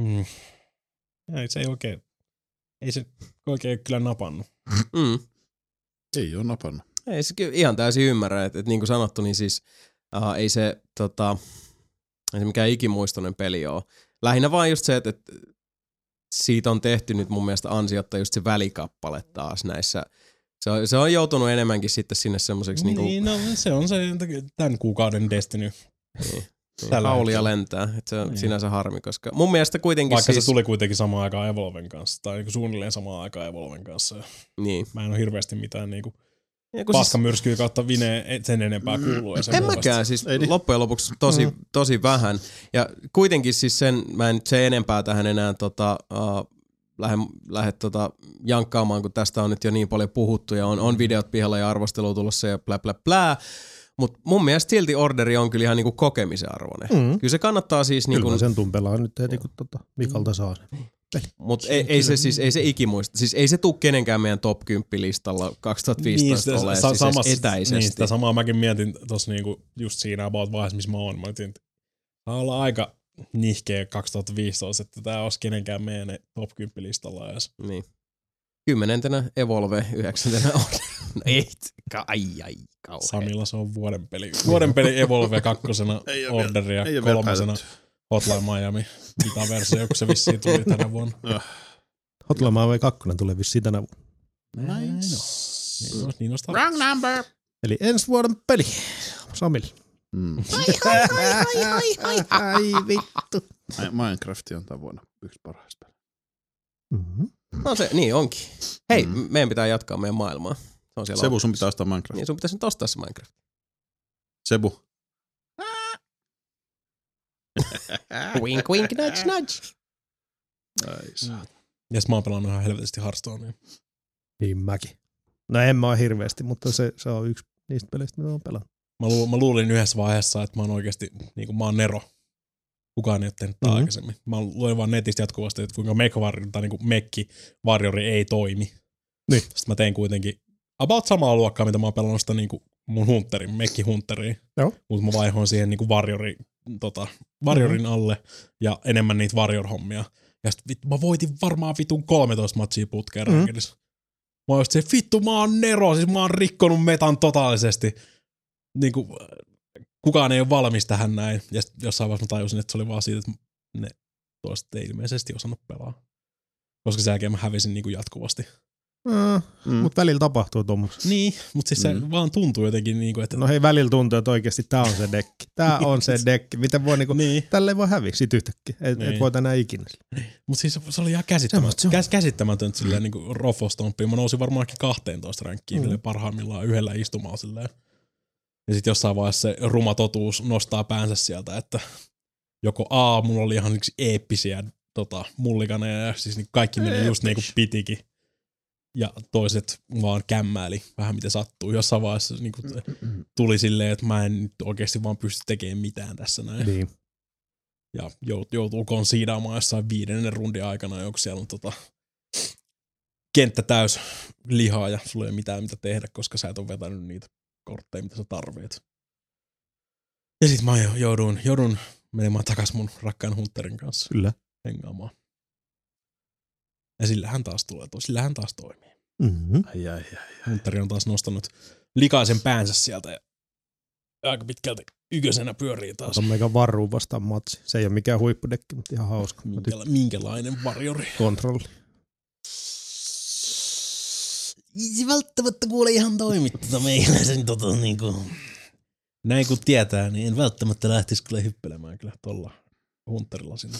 Mm. Ei, se ei oikein, ei se oikein kyllä napannut. Mm. Ei ole napannut. Ei se kyllä ihan täysin ymmärrä, että, että niin kuin sanottu, niin siis uh, ei se, tota, ei se mikään ikimuistoinen peli ole. Lähinnä vaan just se, että, että siitä on tehty nyt mun mielestä ansiotta just se välikappale taas näissä. Se on, se on joutunut enemmänkin sitten sinne semmoiseksi niin, Niin, niin no se on se tämän kuukauden Destiny. Tällä Haulia hetkellä. lentää, että se on Niin. sinänsä harmi, koska mun mielestä kuitenkin Vaikka siis... se tuli kuitenkin samaan aikaan Evolven kanssa, tai niinku suunnilleen samaan aikaan Evolven kanssa. Niin. Mä en ole hirveästi mitään niinku Ja kun siis, paskamyrskyä kautta vineen sen enempää kuuluu. Ja sen en puolesta. mäkään, siis Ei niin. loppujen lopuksi tosi, tosi vähän. Ja kuitenkin siis sen, mä en nyt se enempää tähän enää tota, uh, lähde, lähde tota, jankkaamaan, kun tästä on nyt jo niin paljon puhuttu ja on, on videot pihalla ja arvostelu tulossa ja plä plä plää. Mutta mun mielestä silti orderi on kyllä ihan niinku kokemisen arvoinen. Mm. Kyllä se kannattaa siis, Kyllä niinku, mä sen tumpelaan nyt heti, kun tota Mikalta saa sen. mutta ei, ei, se siis ei se ikimuista. Siis ei se tuu kenenkään meidän top 10 listalla 2015 niin, ole sa- siis samassa- edes etäisesti. Niin, sitä samaa mäkin mietin tuossa niinku just siinä about vaiheessa, missä mä oon. Mä mietin, että olla aika nihkeä 2015, että tää olisi kenenkään meidän top 10 listalla edes. Niin. Kymmenentenä Evolve, yhdeksäntenä on. No ei, ka- ai ai, kauhean. Samilla se on vuoden peli. Vuoden peli Evolve kakkosena, (laughs) Ei oo vielä- Order ja kolmasena. Hotline Miami. Mitä versio, kun se vissiin tuli (laughs) tänä vuonna. Hotline Miami 2 tulee vissiin tänä vuonna. Näin on. Niin on, niin Wrong number. Eli ensi vuoden peli. Samil. Mm. (laughs) Ai vittu. Minecraft on tämän vuonna yksi parhaista. Mm-hmm. No se, niin onkin. Hei, Mm. mm. meidän pitää jatkaa meidän maailmaa. Se on siellä Sebu, sun pitää ostaa Minecraft. Niin sun pitäisi nyt ostaa se Minecraft. Sebu. (laughs) wink wink nudge nudge. Saa. Ja sit mä oon pelannut ihan helvetisti Hearthstonea. Niin mäkin. No en mä oo hirveästi, mutta se, se on yksi niistä peleistä, mitä mä oon pelannut. Mä, lu- mä luulin yhdessä vaiheessa, että mä oon oikeasti, niin kuin mä oon Nero. Kukaan ei ole tehnyt Mhm. aikaisemmin. Mä luin vaan netistä jatkuvasti, että kuinka Mekvarri tai niin kuin Mekki Warriori ei toimi. Niin. Sitten mä tein kuitenkin about samaa luokkaa, mitä mä oon pelannut sitä niin kuin mun Hunterin, Mekki Hunteriin. Joo. Mutta mä vaihoin siihen niin kuin Warriori, tota, Warriorin Mhm. alle ja enemmän niitä Warrior-hommia. Ja sit vit, mä voitin varmaan vitun 13 matsia putkeen Mhm. mm. Mä oon just se, vittu mä oon Nero, siis mä oon rikkonut metan totaalisesti. Niin kuin, kukaan ei ole valmis tähän näin. Ja sit jossain vaiheessa mä tajusin, että se oli vaan siitä, että ne toiset ei ilmeisesti osannut pelaa. Koska sen jälkeen mä hävisin niin kuin jatkuvasti. Mm. Mm. Mutta välillä tapahtuu tuommoista. Niin, mutta siis se Mm. vaan tuntuu jotenkin niin kuin, että No hei, välillä tuntuu, että oikeasti tää on se dekki. Tää (laughs) on se dekki. Miten voi niinku, niin. tälle ei voi häviä sit yhtäkkiä. Et, Niin. et voit enää ikinä. Mutta siis se oli ihan käsittämätöntä, käs, käsittämätöntä silleen niin kuin Rofostompiin. Mä nousin varmaankin 12 ränkkiin Mm. mm. parhaimmillaan yhdellä istumalla silleen. Ja sitten jossain vaiheessa se ruma totuus nostaa päänsä sieltä, että joko A, mulla oli ihan yksi eeppisiä tota, mullikaneja ja siis niin kaikki meni just niin kuin pitikin. Ja toiset vaan kämmäili vähän mitä sattuu. Jossain vaiheessa niin kuin tuli silleen, että mä en nyt oikeasti vaan pysty tekemään mitään tässä näin Niin. ja jout- joutuu konsiidaamaan jossain viidennen rundin aikana, joku siellä on tota, kenttä täys lihaa ja sulla ei ole mitään mitä tehdä, koska sä et ole vetänyt niitä kortteja, mitä sä tarvit. Ja sit mä jo- joudun, joudun menemään takas mun rakkaan Hunterin kanssa Kyllä. hengaamaan. Ja sillähän taas tulee, to- sillähän taas toimii. Mm-hmm. Ai, ai, ai. Hunteri on taas nostanut likaisen päänsä sieltä ja aika pitkälti ykösenä pyörii taas. Se on meikä varruu vastaan matsi. Se ei ole mikään huippudekki, mutta ihan hauska. Minkäla- minkälainen varjori? Kontrolli. Ei se välttämättä kuule ihan toimi tota meikäläisen tota niinku. Näin kun tietää, niin en välttämättä lähtisi kyllä hyppelemään kyllä tuolla Hunterilla sinne.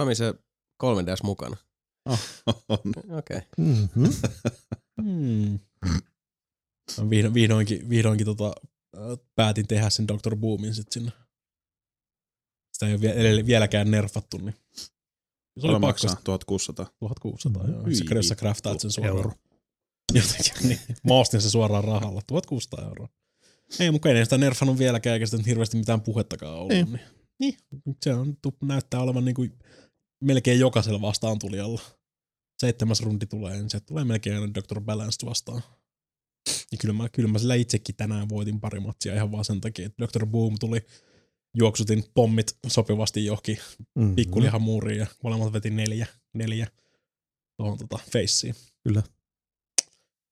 Sami se 3DS mukana. On. Okei. Okay. Mm-hmm. Hmm. Mä Vihdo, vihdoinkin, vihdoinkin tota, päätin tehdä sen Dr. Boomin sit sinne. Sitä ei ole vieläkään nerfattu, niin se oli maksaa 1600. 1600, joo. Hyi Sä jos sä craftaat sen suoraan. Euro. Jotenkin, niin. Mä ostin sen suoraan rahalla. 1600 euroa. Ei, mutta ei sitä nerfannut vieläkään, eikä sitä hirveästi mitään puhettakaan ollut. Ei. Niin. niin. Se on, näyttää olevan niin kuin melkein jokaisella vastaan tulijalla. Seitsemäs rundi tulee, niin se tulee melkein aina Dr. Balanced vastaan. Ja kyllä mä, kyllä mä sillä itsekin tänään voitin pari matsia ihan vaan sen takia, että Dr. Boom tuli, juoksutin pommit sopivasti johonkin Mm-hmm. pikkulihamuuriin ja molemmat veti neljä, neljä tuohon tota feissiin. Kyllä.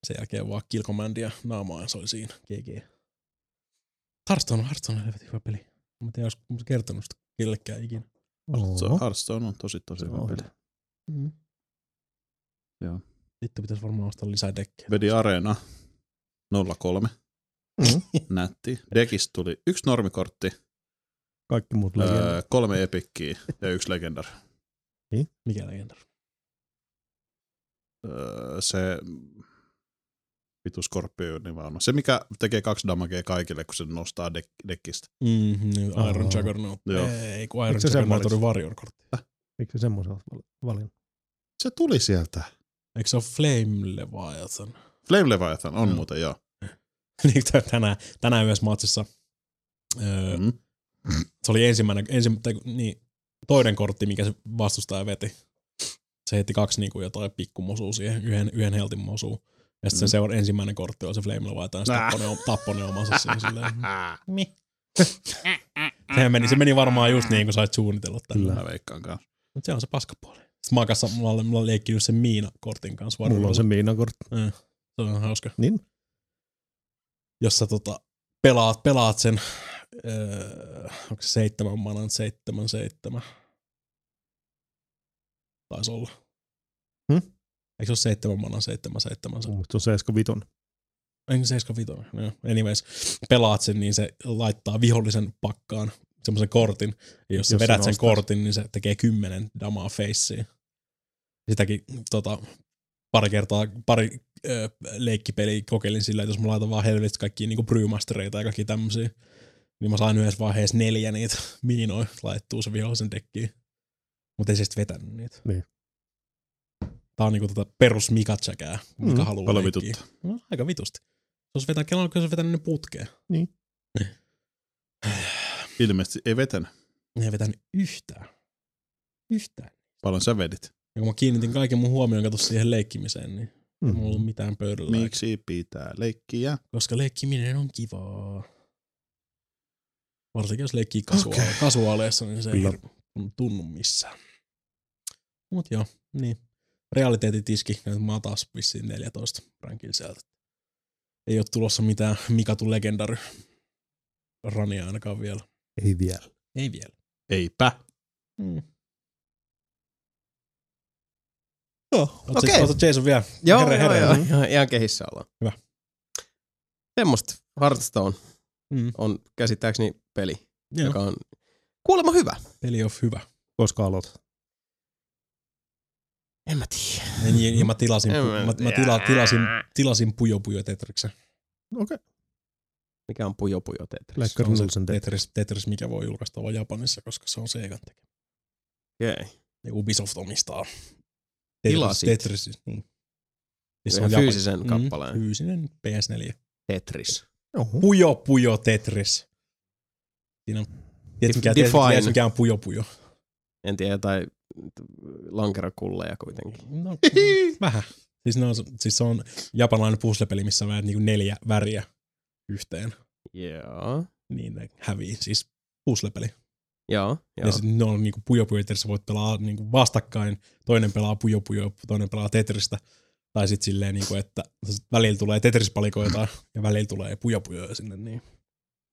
Sen jälkeen vaan kill commandia naamaa ja se oli siinä. GG. Hearthstone, Hearthstone on helvetin hyvä peli. Mä en tiedä, olisiko kertonut sitä kellekään ikinä. Oho. Hearthstone on tosi tosi hyvä peli. Mm. Joo. Sitten pitäisi varmaan ostaa lisää dekkejä. Vedi Arena 03. Mm. (laughs) Nätti. Dekistä tuli yksi normikortti, Kaikki muut legendat. Öö, kolme epikkiä ja yksi legendary. Mikä legenda? Öö, se vitu Scorpioni vaan. Se, mikä tekee kaksi damagea kaikille, kun se nostaa dek- deckistä. Mm, niin, Iron Aa. Juggernaut. Joo. Ei, kun Iron Miksi se Juggernaut oli? Warrior-kortti. Miksi se semmoisen olet val- valinnut? Se tuli sieltä. Eikö se ole Flame Leviathan? Flame Leviathan on Joo. muuten, joo. (laughs) Niin, tänään, tänään yhdessä matsissa öö, Mm. se oli ensimmäinen, ensi, tai, niin, toinen kortti, mikä se vastustaja veti. Se heitti kaksi niin kuin jotain pikkumosua siihen, yhden, yhden heltin mosua. Ja sitten Mm. se seura- ensimmäinen kortti oli se Flame Leviathan, ja tappoi ne, tappoi ne omansa (laughs) siihen silleen. Mi. (laughs) se, meni, se meni varmaan just niin kuin sait suunnitella tällä. Mä veikkaan kanssa. Mutta se on se paskapuoli. Sitten mä oon, kanssa, mulla, on- mulla on leikkinyt sen Miina-kortin kanssa. Mulla on se Miinakortti. Eh, Se on hauska. Niin? Jos sä tota, pelaat, pelaat sen, öö, onko se seitsemän manan, seitsemän, seitsemän. Taisi olla. Hmm? Eikö se ole seitsemän manan, seitsemän, seitsemän? Se? Mun se on 75. Ei, 75. No, anyways, pelaat sen, niin se laittaa vihollisen pakkaan semmoisen kortin. Ja jos, Jos vedät sen nostaa. kortin, niin se tekee kymmenen damaa faceen. Sitäkin tota, pari kertaa, pari ö, leikkipeliä kokeilin sillä, että jos mä laitan vaan helvetistä kaikkia niinku brewmastereita ja kaikki tämmösiä, niin mä sain yhdessä vaiheessa neljä niitä (laughs) miinoja laittuu se vihollisen dekkiin. Mutta ei se sitten vetänyt niitä. Niin. Tää on niinku tota perus Mika-tsäkää, mikä Mm, haluaa vituttaa. No, aika vitusti. Se olisi vetänyt, kello se vetänyt ne putkeen. Niin. Ilmeisesti ei vetänyt. Ne ei vetänyt yhtään. Yhtään. Paljon sä vedit. Ja kun mä kiinnitin kaiken mun huomioon kato siihen leikkimiseen, niin Mm. ei mulla ollut mitään pöydällä. Miksi pitää leikkiä? Koska leikkiminen on kivaa. Varsinkin jos leikkii kasua- Okei. kasuaaleissa, niin se Kyllä. ei tunnu missään. Mut joo, niin. Realiteetitiski, että mä oon taas vissiin 14 rankilla sieltä. Ei ole tulossa mitään Mikatu Legendary rania ainakaan vielä. Ei vielä. Ei vielä. Eipä. Mm. Joo, okei. okay. Jason vielä? Joo, Herre, joo, herre. joo, ihan, ihan kehissä ollaan. Hyvä. Semmosta Hearthstone Mm. on käsittääkseni peli, Joo. joka on kuulemma hyvä. Peli on hyvä. Koska aloitat. En mä tiedä. Ja, niin, ja mä tilasin, En mä mä, mä tila, tilasin, tilasin Pujo Pujo Tetriksen. Okei. Okay. Mikä on Pujo Pujo Tetris? Se on se Tetris. Tetris, mikä voi julkaista vain Japanissa, koska se on Segan tekemä. Okei. Ja Ubisoft omistaa. Tilasit? Tetris, siis, niin. Siis Ihan Japan- fyysisen Mm, kappaleen. Fyysinen PS4. Tetris. Oho. Pujo Pujo Tetris. Siinä on, tiedätkö mikä, tiedätkö mikä on Pujo Pujo? En tiedä, jotain lankerakulleja kuitenkin. No, (laughs) vähän. Siis, on, siis se on japanilainen puzzle-peli, missä väät niinku neljä väriä yhteen. Joo. Niin ne hävii. Siis puzzle-peli. Joo, Joo. Ja sit ne on niinku Puyo Puyo Tetris, voit pelaa niinku vastakkain. Toinen pelaa Puyo Puyo, toinen pelaa Tetristä. Tai sit silleen, niinku, että välillä tulee Tetris-palikoita (laughs) ja välillä tulee Puyo Puyo sinne. Niin.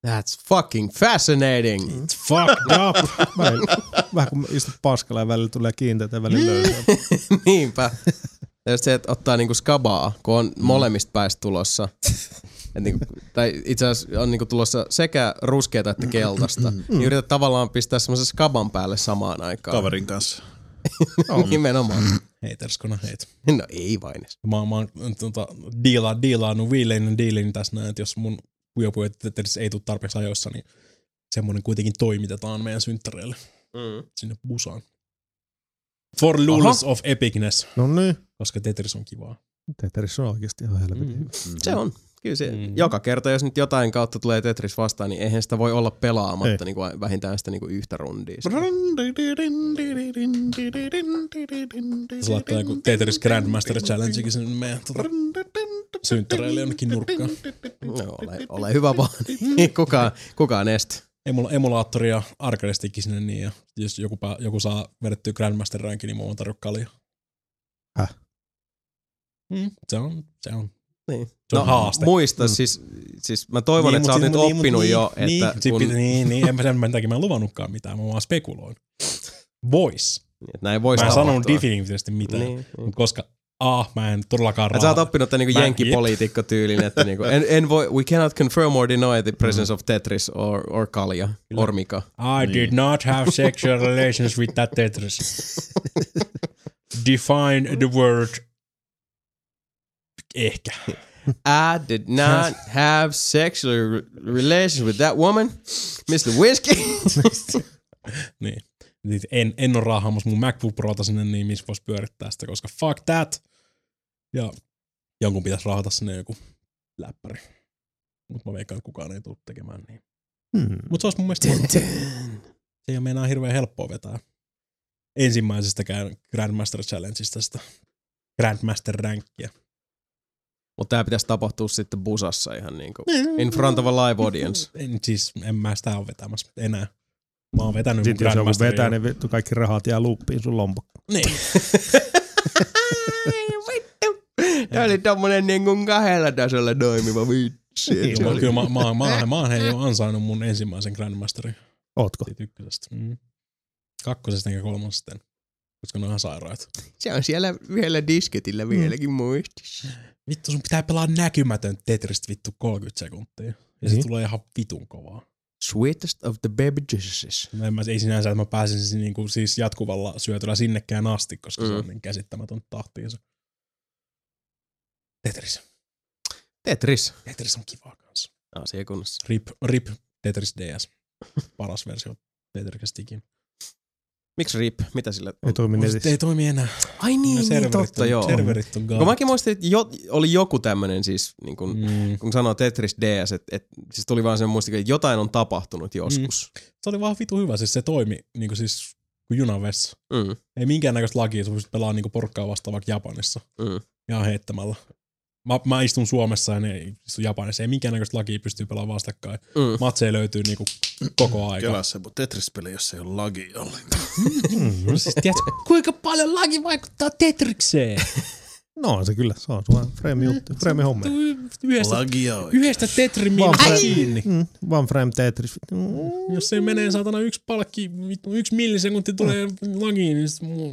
That's fucking fascinating. It's fucked up! (laughs) Välillä, vähän kun istut paskalla ja välillä tulee kiinteitä ja välillä Niin. löysää. (laughs) Niinpä. Ja se, että ottaa niinku skabaa, kun on molemmista päistä tulossa. Et niinku, tai itse asiassa on niinku tulossa sekä ruskeata että keltaista. Niin yrität tavallaan pistää semmoisen skaban päälle samaan aikaan. Kaverin kanssa. (laughs) Nimenomaan. Heiterskona heit. No ei vain. Mä, oon- mä oon tota, diila, diilaannut viileinen diilin tässä näin, että jos mun Tetris ei tule tarpeeksi ajoissa, niin semmonen kuitenkin toimitetaan meidän synttäreille Mm. sinne busaan. For lulz of epicness, No niin. koska Tetris on kivaa. Tetris on oikeasti ihan helvetin Mm. Se on. Kyllä se, Mm. joka kerta, jos nyt jotain kautta tulee Tetris vastaan, niin eihän sitä voi olla pelaamatta niin kuin vähintään sitä niin kuin yhtä rundia. Se laittaa joku Tetris Grandmaster Challengekin sinne meidän tota, synttäreille jonnekin nurkkaan. No, ole, ole hyvä vaan. (laughs) Kukaan, kukaan estä. Emula, emulaattori ja arcade sinne niin, ja jos joku, joku saa vedettyä Grandmaster rankin, niin mä voin tarjota kalja. Häh? Mm, se on, se on. Niin. Se on haaste. Muista, Mm. siis, siis mä toivon, Niin, että sä oot siis- nyt niin, oppinut niin, jo, niin, että sit kun, niin, niin, en mä sen takia mä en luvannutkaan mitään, mä vaan spekuloin. Vois. että näin voisi Mä en tapahtua. sanonut definitivisesti mitään. Niin, Niin. niin. Koska Ah, mä en todellakaan Et sä oot oppinut tämän niinku Mä- jenkkipoliitikko tyylin, että (laughs) niinku, en, en voi, we cannot confirm or deny the presence of Tetris or, or Kalia or Mika. I did not have sexual relations with that Tetris. (laughs) Define the word. Ehkä. I did not have sexual re- relations with that woman, Mr. Whiskey. (laughs) Niin. Niin En, en ole raahaamassa mun MacBook Prota sinne niin, missä voisi pyörittää sitä, koska fuck that. Ja jonkun pitäisi raahata sinne joku läppäri. Mutta mä veikkaan, että kukaan ei tule tekemään niin. Hmm. Mutta se olisi mun mielestä se ei ole meinaa hirveän helppoa vetää ensimmäisestäkään Grandmaster Challengeista sitä Grandmaster Rankia. Mutta tää pitäisi tapahtua sitten busassa ihan niinku in front of a live audience. En, siis en mä sitä ole vetämässä enää. Mä oon vetänyt Sitten jos joku vetää, niin vittu kaikki rahat jää luppiin sun lompakkoon. Niin. (laughs) Tää oli tommonen niinku kahdella tasolla toimiva vitsi. Niin, se Kyllä, oli- kyllä mä, mä, mä, mä hei jo ansainnut mun ensimmäisen Grandmasterin Ootko? siitä ykkösestä. Mm. Kakkosesta enkä kolmosesta koska ne on ihan sairaat. Se on siellä yhdellä disketillä vieläkin muistissa. Vittu, sun pitää pelaa näkymätön Tetristä vittu 30 sekuntia. Ja se Niin. tulee ihan vitun kovaa. Sweetest of the baby Jesus. Mä en, mä, ei sinänsä, että mä pääsin siis, niinku, siis jatkuvalla syötöllä sinnekään asti, koska mm. se on Mm. niin käsittämätön tahtiinsa. Tetris. Tetris. Tetris on kiva kanssa. Asiakunnassa. RIP, RIP Tetris DS. Paras versio Tetrisistä ikinä. Miksi RIP? Mitä sillä on? Ei toimi netissä. Ei toimi enää. Ai niin, niin Serverit totta on, joo. Serverit on Kun mäkin muistin, että jo, oli joku tämmönen siis, niin kun, Mm. kun sanoo Tetris DS, että et, siis tuli vaan se muisti, että jotain on tapahtunut joskus. Se oli vaan vitu hyvä, siis se toimi niin kuin siis kuin junavessa. Mm. Ei minkäännäköistä lakia, sä pystyt pelaamaan niin porkkaa vastaan vaikka Japanissa. Mm. Ihan heittämällä. Mä, mä istun Suomessa ja ne istu Japanissa. Ei minkäännäköistä lakia pystyy pelaamaan vastakkain. Mm. Matseja löytyy niinku koko aika. Kelaa se Tetris-peli, jos ei ole lagi ollenkaan. No siis tiedätkö, kuinka paljon laki vaikuttaa Tetrikseen? (laughs) No on se kyllä, se on vaan frame juttu, frame homma. Yhdestä, Lagia yhdestä Tetrimiin kiinni. Mm, one frame Tetris. Mm. Jos se menee saatana yksi palkki, yksi millisekunti tulee lagiin, niin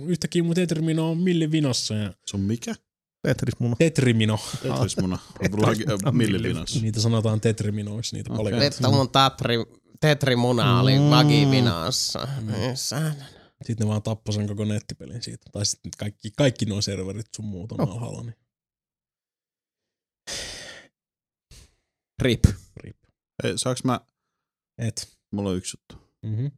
yhtäkkiä mun Tetrimino on millivinossa. Ja Se on mikä? Tetris muna. Tetrimino. Tetrismuna. (laughs) Lagi, äh. Niitä sanotaan Tetriminoiksi, niitä okay. Että mun tatri, tetrimuna oli Mm. Mm. Sitten ne vaan tappoi sen koko nettipelin siitä. Tai sitten kaikki, kaikki nuo serverit sun muut on No. alhaalla. Niin. RIP. Hei, saaks mä, Et. mulla on yksi juttu. Mm-hmm.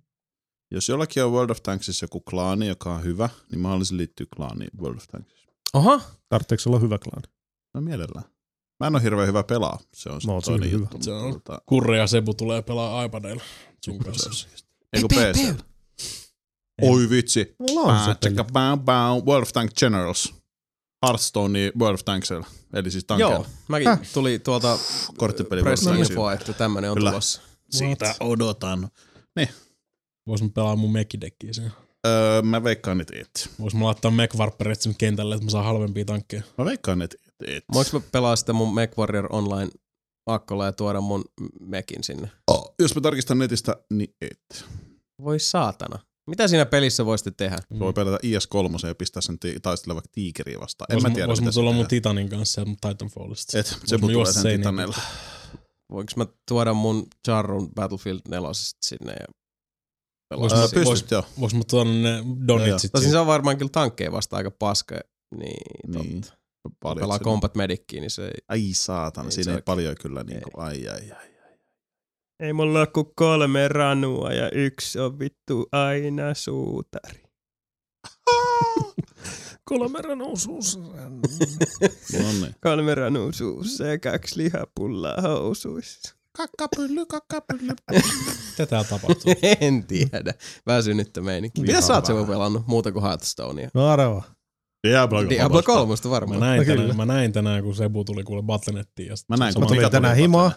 Jos jollakin on World of Tanksissa joku klaani, joka on hyvä, niin mä haluaisin liittyä klaaniin World of Tanksissa. Oha. Tarvitseeko olla hyvä klaani? No mielellään. Mä en ole hirveän hyvä pelaa. Se on No, toinen hyvä. juttu. Se on- Tota, Kurre ja Sebu tulee pelaa iPadilla sun kanssa. Eiku PC. Oi vitsi. Mulla on se peli. World of Tanks Generals. Hearthstone World of Tanksilla. Eli siis tankkeilla. Joo, mäkin Häh? tuli tuolta Korttipeli World of pressin Tanksilla. info, että tämmönen on Kyllä. tulossa. Siitä odotan. Vois mä pelaa mun mekidekkiä sen. Öö, mä veikkaan, että et. Vois mä laittaa mekvarpperit sinne kentälle, että mä saan halvempia tankkeja. Mä veikkaan, että et. et. Voinko mä pelaa sitä mun MechWarrior Online akkolla ja tuoda mun mekin sinne? Oh, jos mä tarkistan netistä, niin et. Voi saatana. Mitä siinä pelissä voisitte tehdä? Mm. Voi pelata IS-3 ja pistää sen ti- taistella vaikka tiikeriä vastaan. En Vois, mä tiedä, vois mitä tulla mun. Titanin kanssa ja mun Titanfallista. Et, se mä tulee juosta sen seinään titaneilla. Voinko mä tuoda mun Jarrun Battlefield 4 sinne ja pelaa? Vois pystyt joo. Vois mä tuoda ne joo. donitsit. Tosin se on varmaan kyllä tankkeja vasta aika paska. Niin, Niin. totta. Paljon Pelaa Combat Medickiin, niin se ei... Ai saatana, Ei siinä ei oikein. paljon kyllä niinku, ai ai ai. Ei mulla ole kuin kolme ranua ja yksi on vittu aina suutari. (laughs) Kolmeran osuus. (laughs) No niin. Kolme ranua suussa ja kaksi lihapullaa housuissa. Kakkapylly, kakkapylly. (laughs) Mitä täällä tapahtuu? (laughs) en tiedä. Väsynyttä meininki. Mitä sä oot Sevu pelannut muuta kuin Hearthstonea? No arva. Diablo. Diablo 3 Mä varmaan. näin, No tänään, mä näin tänään, kun Sebu tuli kuule Battle.nettiin. Ja Mä näin, sama- Mä tulin tänään himaa.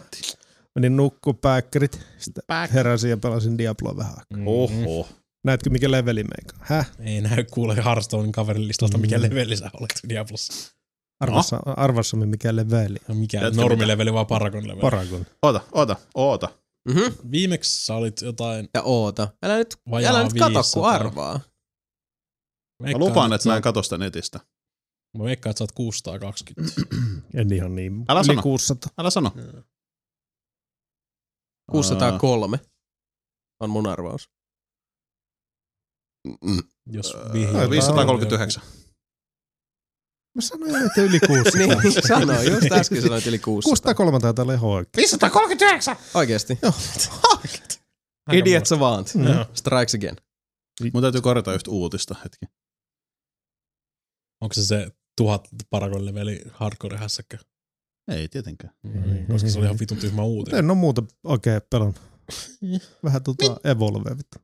Menin nukkuu päkkärit. Sitten heräsin ja pelasin Diabloa vähän aikaa. Mhm. Oho. Näetkö mikä leveli meikä? Häh? Ei näy kuule Hearthstonein kaverin listalta, mikä Mm. leveli sä olet Diablossa. Arvassa, arvassa mikä leveli. No mikä, normileveli vai Paragon leveli? Paragon. Oota, oota, oota. Mhm. Viimeksi sä olit jotain Ja oota. Älä nyt, älä nyt kato, 500. kun arvaa. Mä lupaan, että mä en katso sitä netistä. Mä veikkaan, että sä oot 620. (clears throat) En ihan niin. Älä sano. 600. Älä sano. 603 on mun arvaus. Mm. Jos vihjaa. 539. Mä sanoin, että yli 600. (laughs) niin, sano, just äsken sanoit yli 600. 603 taitaa olla ihan oikein. 539! Oikeesti. Joo. Idiot savant. Joo. Strikes again. Mun täytyy korjata yhtä uutista hetki. Onko se se tuhat parakon leveli hardcore hässäkkä? Ei tietenkään. Mm. Koska se oli ihan vitun tyhmä uutinen. En oo muuta oikein pelannut. Vähän tota Evolve vittu.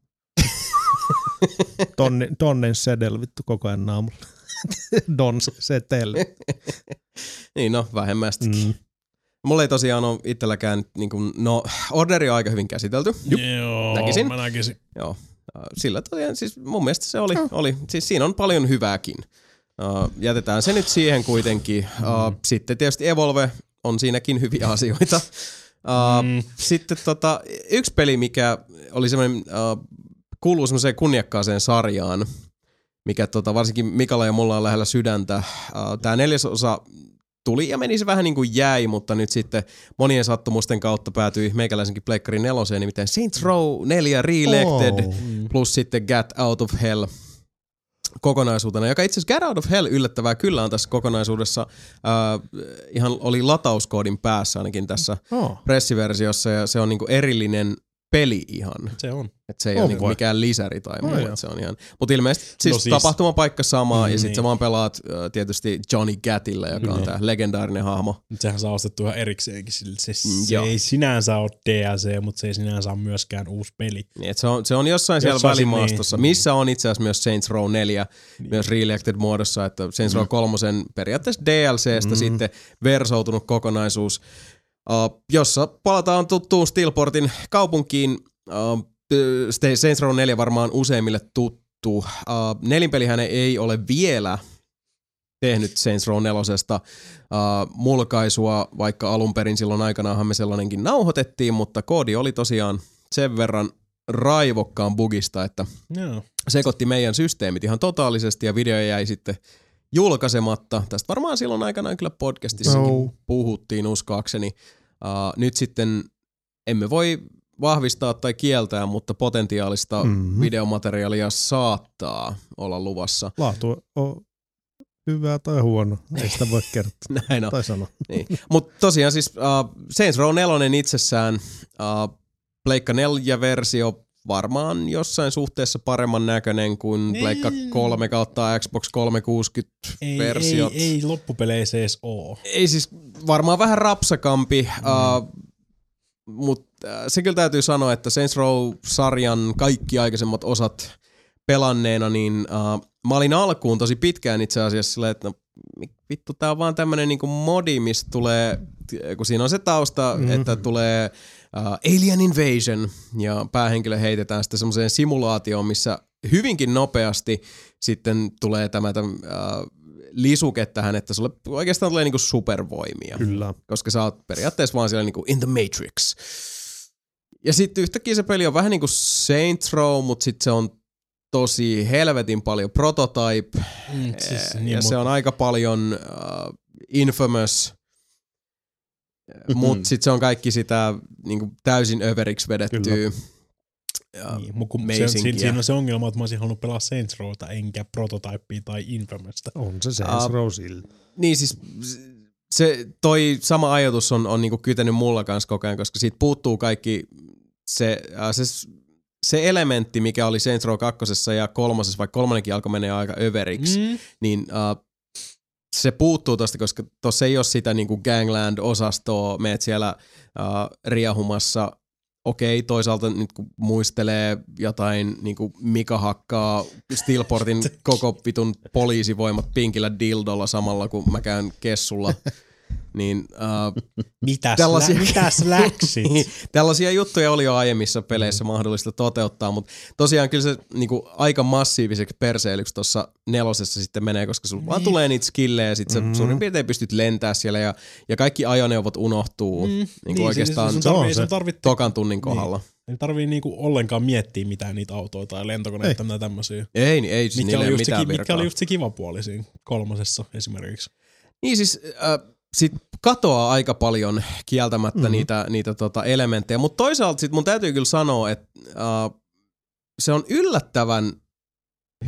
(laughs) Tonni, tonnin sedel vittu koko ajan naamulla. (laughs) Don setel. (laughs) niin no, vähemmästikin. Mm. Mulla ei tosiaan ole itselläkään, niin kuin, no, orderi on aika hyvin käsitelty. Joo, Näkisin. mä näkisin. Joo. Äh, Sillä tosiaan, siis mun mielestä se oli, oli siis siinä on paljon hyvääkin. Uh, jätetään se nyt siihen kuitenkin. Uh, sitten tietysti Evolve on siinäkin hyviä (laughs) asioita. Uh, Mm. Sitten tota, yksi peli, mikä oli semmoinen, uh, kuuluu semmoiseen kunniakkaaseen sarjaan, mikä tota, varsinkin Mikalla ja mulla on lähellä sydäntä. Uh, Tämä neljäs osa tuli ja meni se vähän niin kuin jäi, mutta nyt sitten monien sattumusten kautta päätyi meikäläisenkin Pleikkarin neloseen, nimittäin Saints Row 4 Reelected Oh. plus sitten Get Out of Hell kokonaisuutena, joka itse asiassa Get Out of Hell yllättävää kyllä on tässä kokonaisuudessa, äh, ihan oli latauskoodin päässä ainakin tässä Oh. pressiversiossa ja se on niinku erillinen peli ihan. Se on. Et se ei On ole niinku mikään lisäri tai muu, se on ihan. Mutta ilmeisesti siis, No siis- tapahtumapaikka sama ja Mm, sitten niin. sä vaan pelaat äh, tietysti Johnny Gatilla, joka on Niin. tää legendaarinen hahmo. Mut Sehän saa ostettu ihan erikseenkin. sille. Se, Mm, se ei sinänsä ole DLC, mutta se ei sinänsä ole myöskään uusi peli. Niin, et se, on, se on jossain siellä Jossain välimaastossa, niin. missä on itse asiassa myös Saints Row 4, niin. myös Reelected muodossa, että Saints Row 3 periaatteessa DLCstä mm. sitten versoutunut kokonaisuus, uh, jossa palataan tuttuun Steelportin kaupunkiin. Uh, Saints Row 4 varmaan useimmille tuttu. Uh, nelinpelihän ei ole vielä tehnyt Saints Row 4 uh, mulkaisua, vaikka alun perin silloin aikanaanhan me sellainenkin nauhoitettiin, mutta koodi oli tosiaan sen verran raivokkaan bugista, että Joo. sekoitti meidän systeemit ihan totaalisesti ja video jäi sitten julkaisematta. Tästä varmaan silloin aikanaan kyllä podcastissakin Joo. puhuttiin uskoakseni. Uh, nyt sitten emme voi vahvistaa tai kieltää, mutta potentiaalista Mhm. mm-hmm. videomateriaalia saattaa olla luvassa. Laatu on hyvä tai huono. Ei sitä voi (laughs) kertoa. Näin on. Tai sanoa. Niin. Mutta tosiaan siis uh, Saints Row 4 itsessään, uh, Pleikka 4-versio varmaan jossain suhteessa paremman näköinen kuin Niin. Pleikka 3 kautta Xbox 360 Ei, versiot. ei, ei loppupeleissä edes oo. ei siis varmaan vähän rapsakampi, mm. uh, mutta uh, se kyllä täytyy sanoa, että Saints Row-sarjan kaikki aikaisemmat osat pelanneena, niin uh, mä olin alkuun tosi pitkään itse asiassa silleen, että no, vittu, tää on vaan tämmönen niinku modi, mistä tulee, kun siinä on se tausta, mm-hmm. että tulee uh, Alien Invasion ja päähenkilö heitetään sitten semmoiseen simulaatioon, missä hyvinkin nopeasti sitten tulee tämä, tämä uh, lisuke tähän, että sulle oikeastaan tulee niinku supervoimia. Kyllä. Koska sä oot periaatteessa vaan siellä niinku in the matrix. Ja sitten yhtäkkiä se peli on vähän niinku Saints Row, mutta sitten se on tosi helvetin paljon prototype. Mm, Siis, niin, ja se on aika paljon uh, infamous, mutta sitten se on kaikki sitä niinku täysin överiksi vedettyä. Ja, Niin, kun se, siinä, siinä on se ongelma, että mä olisin halunnut pelaa Saints Rowta enkä Prototypea tai Infamousta. On se Saints Ah. Row silti. Niin siis se, toi sama ajatus on, on niinku kytenyt mulla kanssa koko ajan, koska siitä puuttuu kaikki se, äh, se, se elementti, mikä oli Saints Row 2 ja kolmosessa, vaikka kolmonenkin alkoi mennä aika överiksi, mm. Mm. niin äh, se puuttuu tosta, koska tuossa ei ole sitä niinku Gangland-osastoa, meet siellä äh, riahumassa okei, toisaalta nyt kun muistelee jotain niin kuin Mika hakkaa Steelportin (laughs) koko vitun poliisivoimat pinkillä dildolla samalla kun mä käyn kessulla, (laughs) niin äh, (laughs) Mitäs, Tällaisia- lä- mitäs (laughs) läksit? niin, tällaisia juttuja oli jo aiemmissa peleissä mahdollista toteuttaa, mutta tosiaan kyllä se niinku, aika massiiviseksi perseilyksi tuossa nelosessa sitten menee, koska sulla vaan tulee niitä skillejä ja sitten mm. suurin piirtein pystyt lentää siellä ja, ja kaikki ajoneuvot unohtuu mm. niin kuin oikeastaan sun se on tarvii, se. sun tarvii tokan tunnin kohdalla. Ei tarvii niinku ollenkaan miettiä mitään niitä autoja tai lentokoneita tai tämmöisiä. Ei, niin ei, Mitkä niillä oli, just se, mitkä oli just se kiva puoli siinä kolmosessa esimerkiksi. Niin siis äh, sit katoaa aika paljon kieltämättä Mhm. mm-hmm. niitä, niitä tota elementtejä, mutta toisaalta sit mun täytyy kyllä sanoa, että äh, se on yllättävän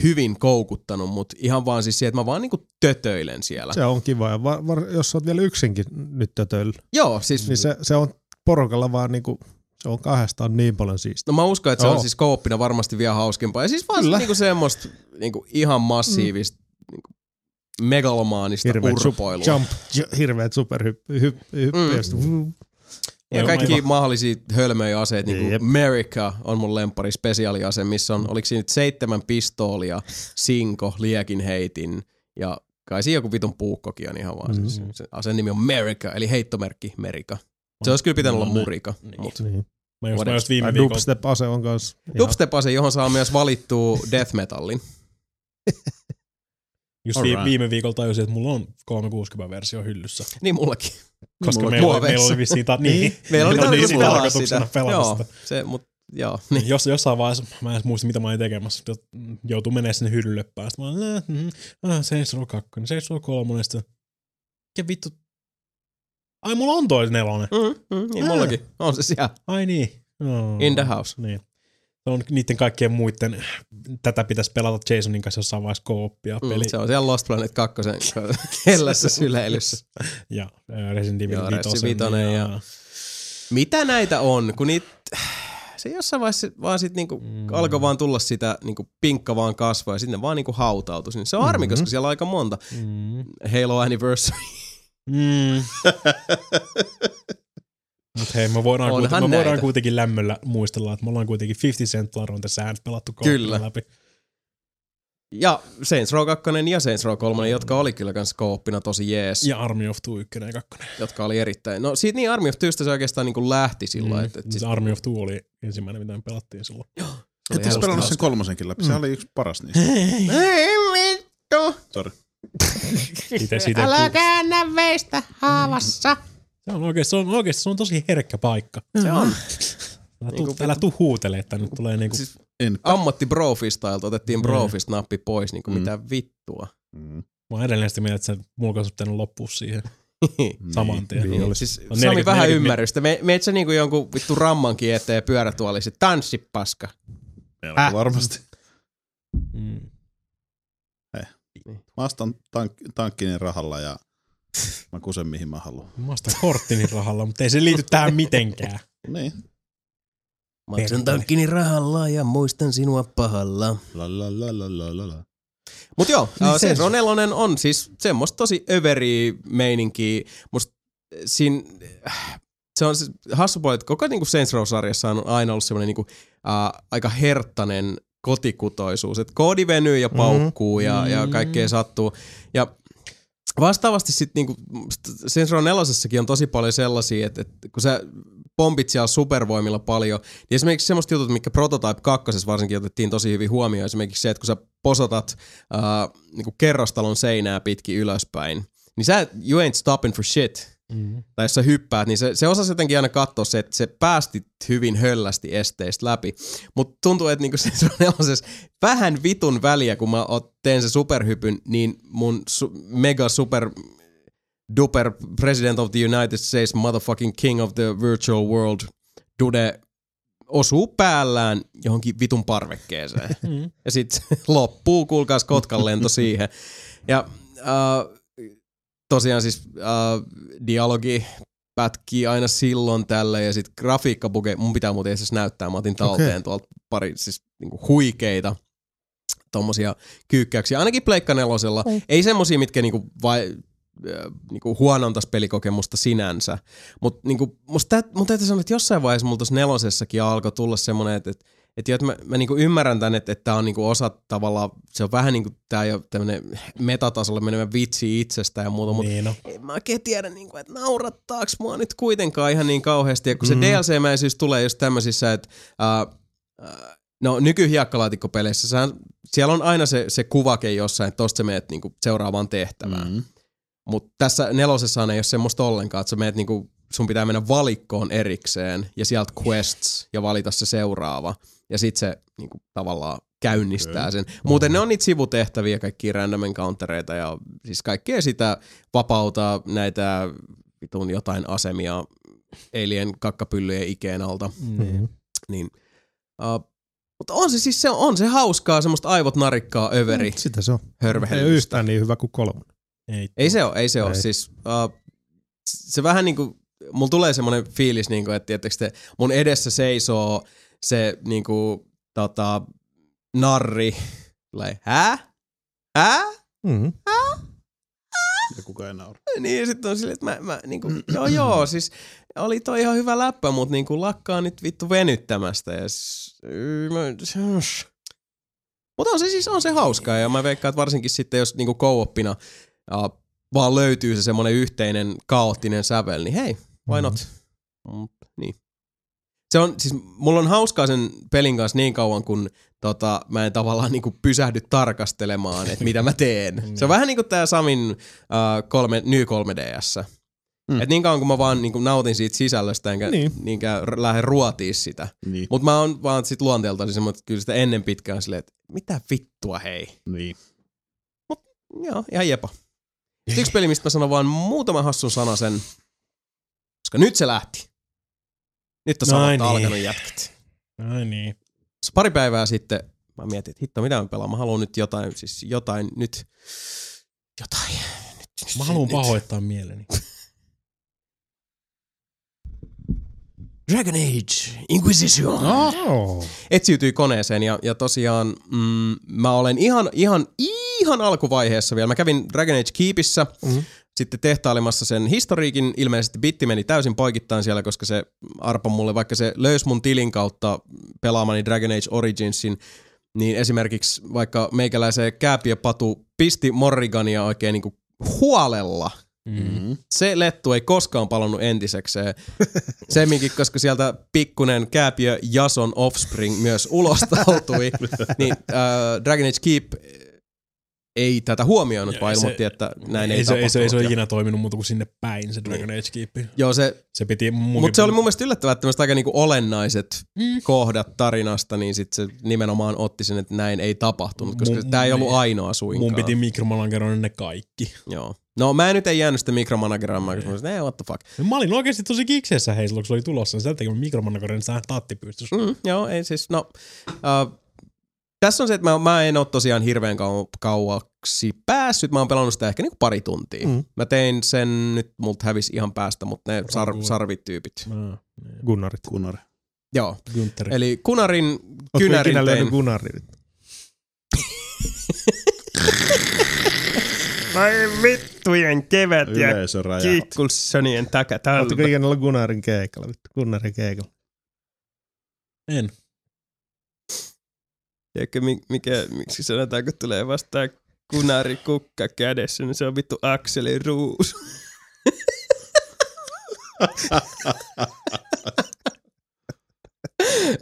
hyvin koukuttanut mut ihan vaan siis siihen, että mä vaan niinku tötöilen siellä. Se on kiva. Ja var, var, jos sä oot vielä yksinkin nyt tötöillä, Joo, siis niin se, se on porukalla vaan niinku, se on kahdestaan niin paljon siistiä. No mä uskon, että se on siis kooppina varmasti vielä hauskempaa. Ja siis vaan niinku semmoista niinku ihan massiivista mm. niinku megalomaanista Hirveet urpoilua. Jump, j- hirveet superhyppy, hypp, hyppy, Mm. Ja Joo, kaikki aivan. mahdollisia hölmöjä aseet, niin Jep. kuin America on mun lempari spesiaaliase, missä on, oliko siinä nyt seitsemän pistoolia, sinko, liekin heitin ja kai siinä joku vitun puukkokin on ihan vaan. Mm. Mm. Se, aseen nimi on America, eli heittomerkki Merika. Se olisi kyllä pitänyt olla No, Murika. niin. Mut. Niin. Mä just, mä just viime dubstep-ase on kans. ihan- Dubstep-ase, johon saa myös valittua death metallin. (laughs) Just vi- Alright. viime viikolla tajusin, että mulla on 360-versio hyllyssä. Niin mullakin. Koska Mulla- meillä, oli, meillä oli vissiin ta- niin, Meillä oli meillä oli tarkoitus niin pelaa tarkoituksena sitä. pelata Joo, se, mut, joo. Niin. Jos, jossain vaiheessa, mä en muista mitä mä olin tekemässä, joutuu menemään sinne hyllylle päästä. Mä olin, mm, äh, Saints Row 2, Saints Row 3, sitten, mikä vittu, ai mulla on toi nelonen. Mm, mm, niin mullakin. On se siellä. Ai niin. Oh. In the house. Niin. On niiden kaikkien muiden, tätä pitäisi pelata Jasonin kanssa jossain vaiheessa kooppia Mm, peli. se on siellä Lost Planet 2 kellässä syleilyssä. (laughs) Ja Resident Evil Joo, 5. Resi vitonen ja- Mitä näitä on? Kun niitä, se jossain vaiheessa vaan sit niinku Mm. alkoi vaan tulla sitä niinku pinkka vaan kasvaa ja sinne vaan niinku hautautui. sinne. Se on harmi, Mhm. koska siellä on aika monta. Mm. Halo Anniversary. Mm. (laughs) Mut hei, me voidaan, Onhan kuitenkin, me voidaan kuitenkin lämmöllä muistella, että me ollaan kuitenkin 50 Cent on the Sands pelattu Kyllä. läpi. Ja Saints Row 2 ja Saints Row 3, jotka oli kyllä kans kooppina tosi jees. Ja Army of Two 1 ja 2. Jotka oli erittäin... No siitä niin Army of Twosta se oikeastaan niinku lähti silloin. Mm. Että, et se sit, Army of Two oli ensimmäinen, mitä me pelattiin silloin. se oli Ettekö helposti pelannut sen kolmosenkin läpi? Se Mm. oli yksi paras niistä. Ei vittu! Ite, Älä käännä veistä haavassa. Se on oikeasti, se on oikeasti, se on tosi herkkä paikka. Se on. (laughs) Älä Niinku tuu, älä tuu huutele, että nyt tulee niinku... Siis En. ammatti Brofistylta otettiin Mm. Brofist-nappi pois, niin kuin Mm. mitä vittua. Mm. Mä oon edelleen sitä mieltä, että se mulla olisi pitänyt loppua siihen (laughs) saman tien. Niin. Niin, siis On Sami 40 vähän 40 ymmärrystä. Me, meet sä niinku jonkun vittu rammankin eteen pyörätuolisi. Tanssi paska. Melko Äh. varmasti. Mm. Mä ostan tank- tankkinin rahalla ja mä kusen mihin mä haluan. Mä ostan korttini rahalla, mutta ei se liity tähän mitenkään. Niin. Maksan tankkini rahalla ja muistan sinua pahalla. La la la la la la la. Mut joo, Niin niin se- 4 on siis semmoista tosi överi meininkiä. Musta siinä, se on se hassu puoli, että koko niinku Saints Row-sarjassa on aina ollut semmoinen niinku, äh, aika herttainen kotikutoisuus. Että koodi venyy ja paukkuu mm. ja, ja Mm. kaikkea sattuu. Ja vastaavasti sitten niinku, Row 4 on tosi paljon sellaisia, että, että kun sä pompit siellä supervoimilla paljon, niin esimerkiksi semmoista jutut, mikä Prototype 2 varsinkin otettiin tosi hyvin huomioon, esimerkiksi se, että kun sä posotat äh, niinku kerrostalon seinää pitkin ylöspäin, niin sä, you ain't stopping for shit. Mm. Tai jos sä hyppäät, niin se, se osasi jotenkin aina katsoa se, että se päästi hyvin höllästi esteistä läpi. Mutta tuntuu, että niinku se (laughs) se on nelosessa vähän vitun väliä, kun mä teen se superhypyn, niin mun su- mega super duper president of the United States motherfucking king of the virtual world dude osuu päällään johonkin vitun parvekkeeseen. Mm. Ja sitten (laughs) loppuu, kuulkaas Kotkan lento siihen. Ja äh, tosiaan siis äh, dialogi pätkii aina silloin tällä ja sitten grafiikkabuge, mun pitää muuten itse asiassa näyttää, mä otin talteen Okei. tuolta pari siis niinku huikeita tommosia kyykkäyksiä, ainakin Pleikka nelosella. Ei semmosia, mitkä niinku vai, äh, niinku huonontas pelikokemusta sinänsä. Mutta niinku, musta mun täytyy sanoa, että jossain vaiheessa mulla tuossa nelosessakin alkoi tulla semmoinen, että, että että jo, että mä, mä niinku ymmärrän tän, että, että tää on niinku osa tavallaan, se on vähän niinku tää jo tämmönen metatasolle menevä vitsi itsestä ja muuta, mutta Niin no. en mä oikein tiedä, niin kuin, että naurattaaks mua nyt kuitenkaan ihan niin kauheasti. Ja kun se DLC-mäisyys tulee just tämmöisissä, että äh, äh, no nykyhiekkalaatikkopeleissä, sehän, siellä on aina se, se kuvake jossain, että tosta sä meet niinku seuraavaan tehtävään. Mm. Mutta tässä nelosessa ei ole semmoista ollenkaan, että sä meet niinku sun pitää mennä valikkoon erikseen ja sieltä quests ja valita se seuraava. Ja sit se niinku, tavallaan käynnistää sen. Muuten ne on niitä sivutehtäviä, kaikki random encountereita ja siis kaikkea sitä vapauta näitä vitun jotain asemia alien kakkapyllyjen ikeen alta. Mm. Niin, uh, mutta on se siis se, on se hauskaa, semmoista aivot narikkaa överi Sitä se on. Ei ole hörvehelystä. yhtään niin hyvä kuin kolmonen. Ei, Ei se ole, ei se ole. Ei. Siis, uh, se vähän niinku, mulla tulee semmoinen fiilis, niinku, että tietysti te, mun edessä seisoo se niinku, tota, narri. Tulee, hää? Hää? Mm. Ja kuka ei naura. Niin ja sitten on silleen, että mä, mä niinku, joo joo, siis oli toi ihan hyvä läppä, mutta niinku lakkaa nyt vittu venyttämästä. Ja s- mutta on se siis on se hauskaa ja mä veikkaan, että varsinkin sitten jos niinku co-oppina uh, vaan löytyy se semmoinen yhteinen kaoottinen sävel, niin hei, why not? Mm, niin. Se on, siis mulla on hauskaa sen pelin kanssa niin kauan, kun tota, mä en tavallaan niinku pysähdy tarkastelemaan, että mitä mä teen. (laughs) Se on vähän niin kuin tää Samin uh, kolme, New 3DS. Mm. Et niin kauan kun mä vaan niinku nautin siitä sisällöstä, enkä Niin. niin. niinkään lähde ruotiin sitä. Niin. Mutta mä oon vaan sit luonteeltani semmoinen, että kyllä sitä ennen pitkään silleen, että mitä vittua hei. niin. Joo, ihan jepa. Sitten yksi peli, mistä mä sanon vaan muutaman hassun sana sen, koska nyt se lähti. Nyt on samat niin. alkanut jätkät. Ai niin. Se pari päivää sitten mä mietin, että hitto, mitä mä pelaan. Mä haluan nyt jotain, siis jotain, nyt, jotain. Nyt, Mä haluan nyt. pahoittaa mieleni. Dragon Age Inquisition. Oh. etsiytyi koneeseen ja, ja tosiaan mm, mä olen ihan, ihan, ihan alkuvaiheessa vielä. Mä kävin Dragon Age Keepissä, Mhm. sitten tehtailemassa sen historiikin. Ilmeisesti bitti meni täysin poikittain siellä, koska se arpa mulle, vaikka se löysi mun tilin kautta pelaamani Dragon Age Originsin, niin esimerkiksi vaikka meikäläisen kääpiöpatu pisti Morrigania oikein niinku huolella Mm. se lettu ei koskaan palannut entisekseen. (laughs) Semminkin, koska sieltä pikkunen kääpiö Jason Offspring myös ulostautui, (laughs) niin äh, DragonAge Keep ei tätä huomioinut, Ja vaan se- ilmoitti, että näin ei, ei, se, ei, se, ei se ole ikinä toiminut muuta kuin sinne päin, se Dragon Age Keep. Joo, se, Se piti mutta se oli mun mielestä yllättävää, että tämmöiset aika niinku olennaiset Mm. kohdat tarinasta, niin sit se nimenomaan otti sen, että näin ei tapahtunut, koska tämä ei ollut niin. ainoa suinkaan. Mun piti mikromanageroida ne kaikki. Joo. No mä en nyt ei jäänyt sitä mikromanageraamaan, koska mä olisin, "Ei, what the fuck. Mä olin oikeasti tosi kiksessä hei, silloin kun se oli tulossa. Sen takia mä mikromanageroin sitä taatti pystyssä. Mm, joo, ei siis, no. Uh, tässä on se, että mä, mä en ole tosiaan hirveän kau- kauaksi päässyt. Mä oon pelannut sitä ehkä niinku pari tuntia. Mm. Mä tein sen, nyt multa hävisi ihan päästä, mutta ne sar- sarvityypit. Ah, Gunnarit. Kunari. Joo. Günther. Eli Kunarin Ootko kynärin tein. löynyt Gunnarit? Vai (laughs) vittujen kevät ja. Kikkulssonien takatalva. Ootko ikinä ollut Gunnarin keikalla? Vittu, Gunnarin keikalla. En. Tiedätkö, mi- mikä, miksi sanotaan, kun tulee vastaan kunari kukka kädessä, niin se on vittu Akseli Ruus.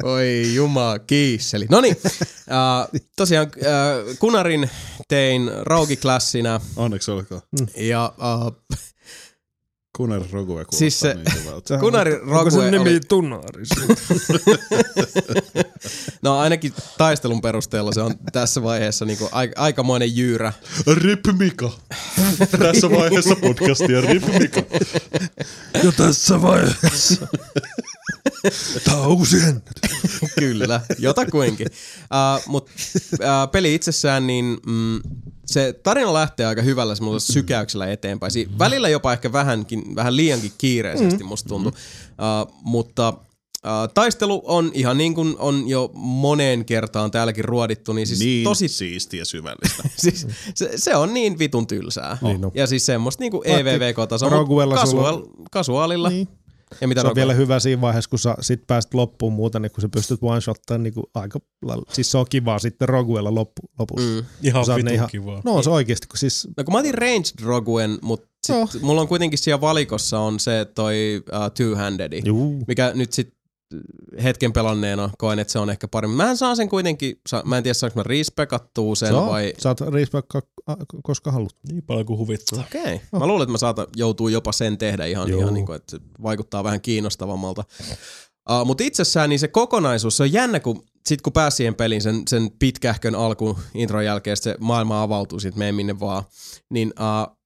Oi juma kiisseli. No niin, uh, tosiaan uh, Kunarin tein Raugi-klassina Onneksi olkoon. ja uh, Kunari Rogue kuulostaa Siis se- niin hyvältä. Sehän Kunarin on- Onko Rogue sen nimi oli, Tunaris? (laughs) no ainakin taistelun perusteella se on tässä vaiheessa niinku aika, aikamoinen jyyrä. Rip Mika. Tässä vaiheessa podcastia Rip Mika. (laughs) Jo tässä vaiheessa. Tää on uusi Kyllä, jotakuinkin. Uh, Mutta uh, peli itsessään, niin mm, se tarina lähtee aika hyvällä semmoisella sykäyksellä eteenpäin. Si- välillä jopa ehkä vähänkin, vähän liiankin kiireisesti musta tuntuu. Uh, mutta uh, taistelu on ihan niin kuin on jo moneen kertaan täälläkin ruodittu, niin siis niin tosi siistiä ja syvällistä. (laughs) siis se, se on niin vitun tylsää. Niin on. Ja siis semmoista niinku Vaikka EVVK-tasoa, mutta kasuaal, kasuaalilla. Niin. Ja mitä Se on vielä hyvä siinä vaiheessa, kun sä sit pääst loppuun muuta, niin kun sä pystyt one-shottaan niin aika lailla. Siis se on kivaa sitten Roguella loppu, lopussa. Mm. Ihan vitun ihan- kivaa. No on se oikeesti, kun siis No kun mä otin ranged Roguen, mutta sit Joo. mulla on kuitenkin siellä valikossa on se toi uh, two-handedi, juu, mikä nyt sit hetken pelanneena koen, että se on ehkä paremmin. Mä saan sen kuitenkin, mä en tiedä saanko mä respectattua sen Saa. vai... Saat respect koska haluat. Niin paljon kuin huvittaa. Okei. Okay. Mä luulen, että mä saatan joutuu jopa sen tehdä ihan, Joo. ihan niin kuin, että se vaikuttaa vähän kiinnostavammalta. Uh, Mutta itsessään niin se kokonaisuus, se on jännä, kun sit kun pääsi siihen peliin, sen, sen pitkähkön alku intron jälkeen, se maailma avautuu, sit mene minne vaan, niin uh,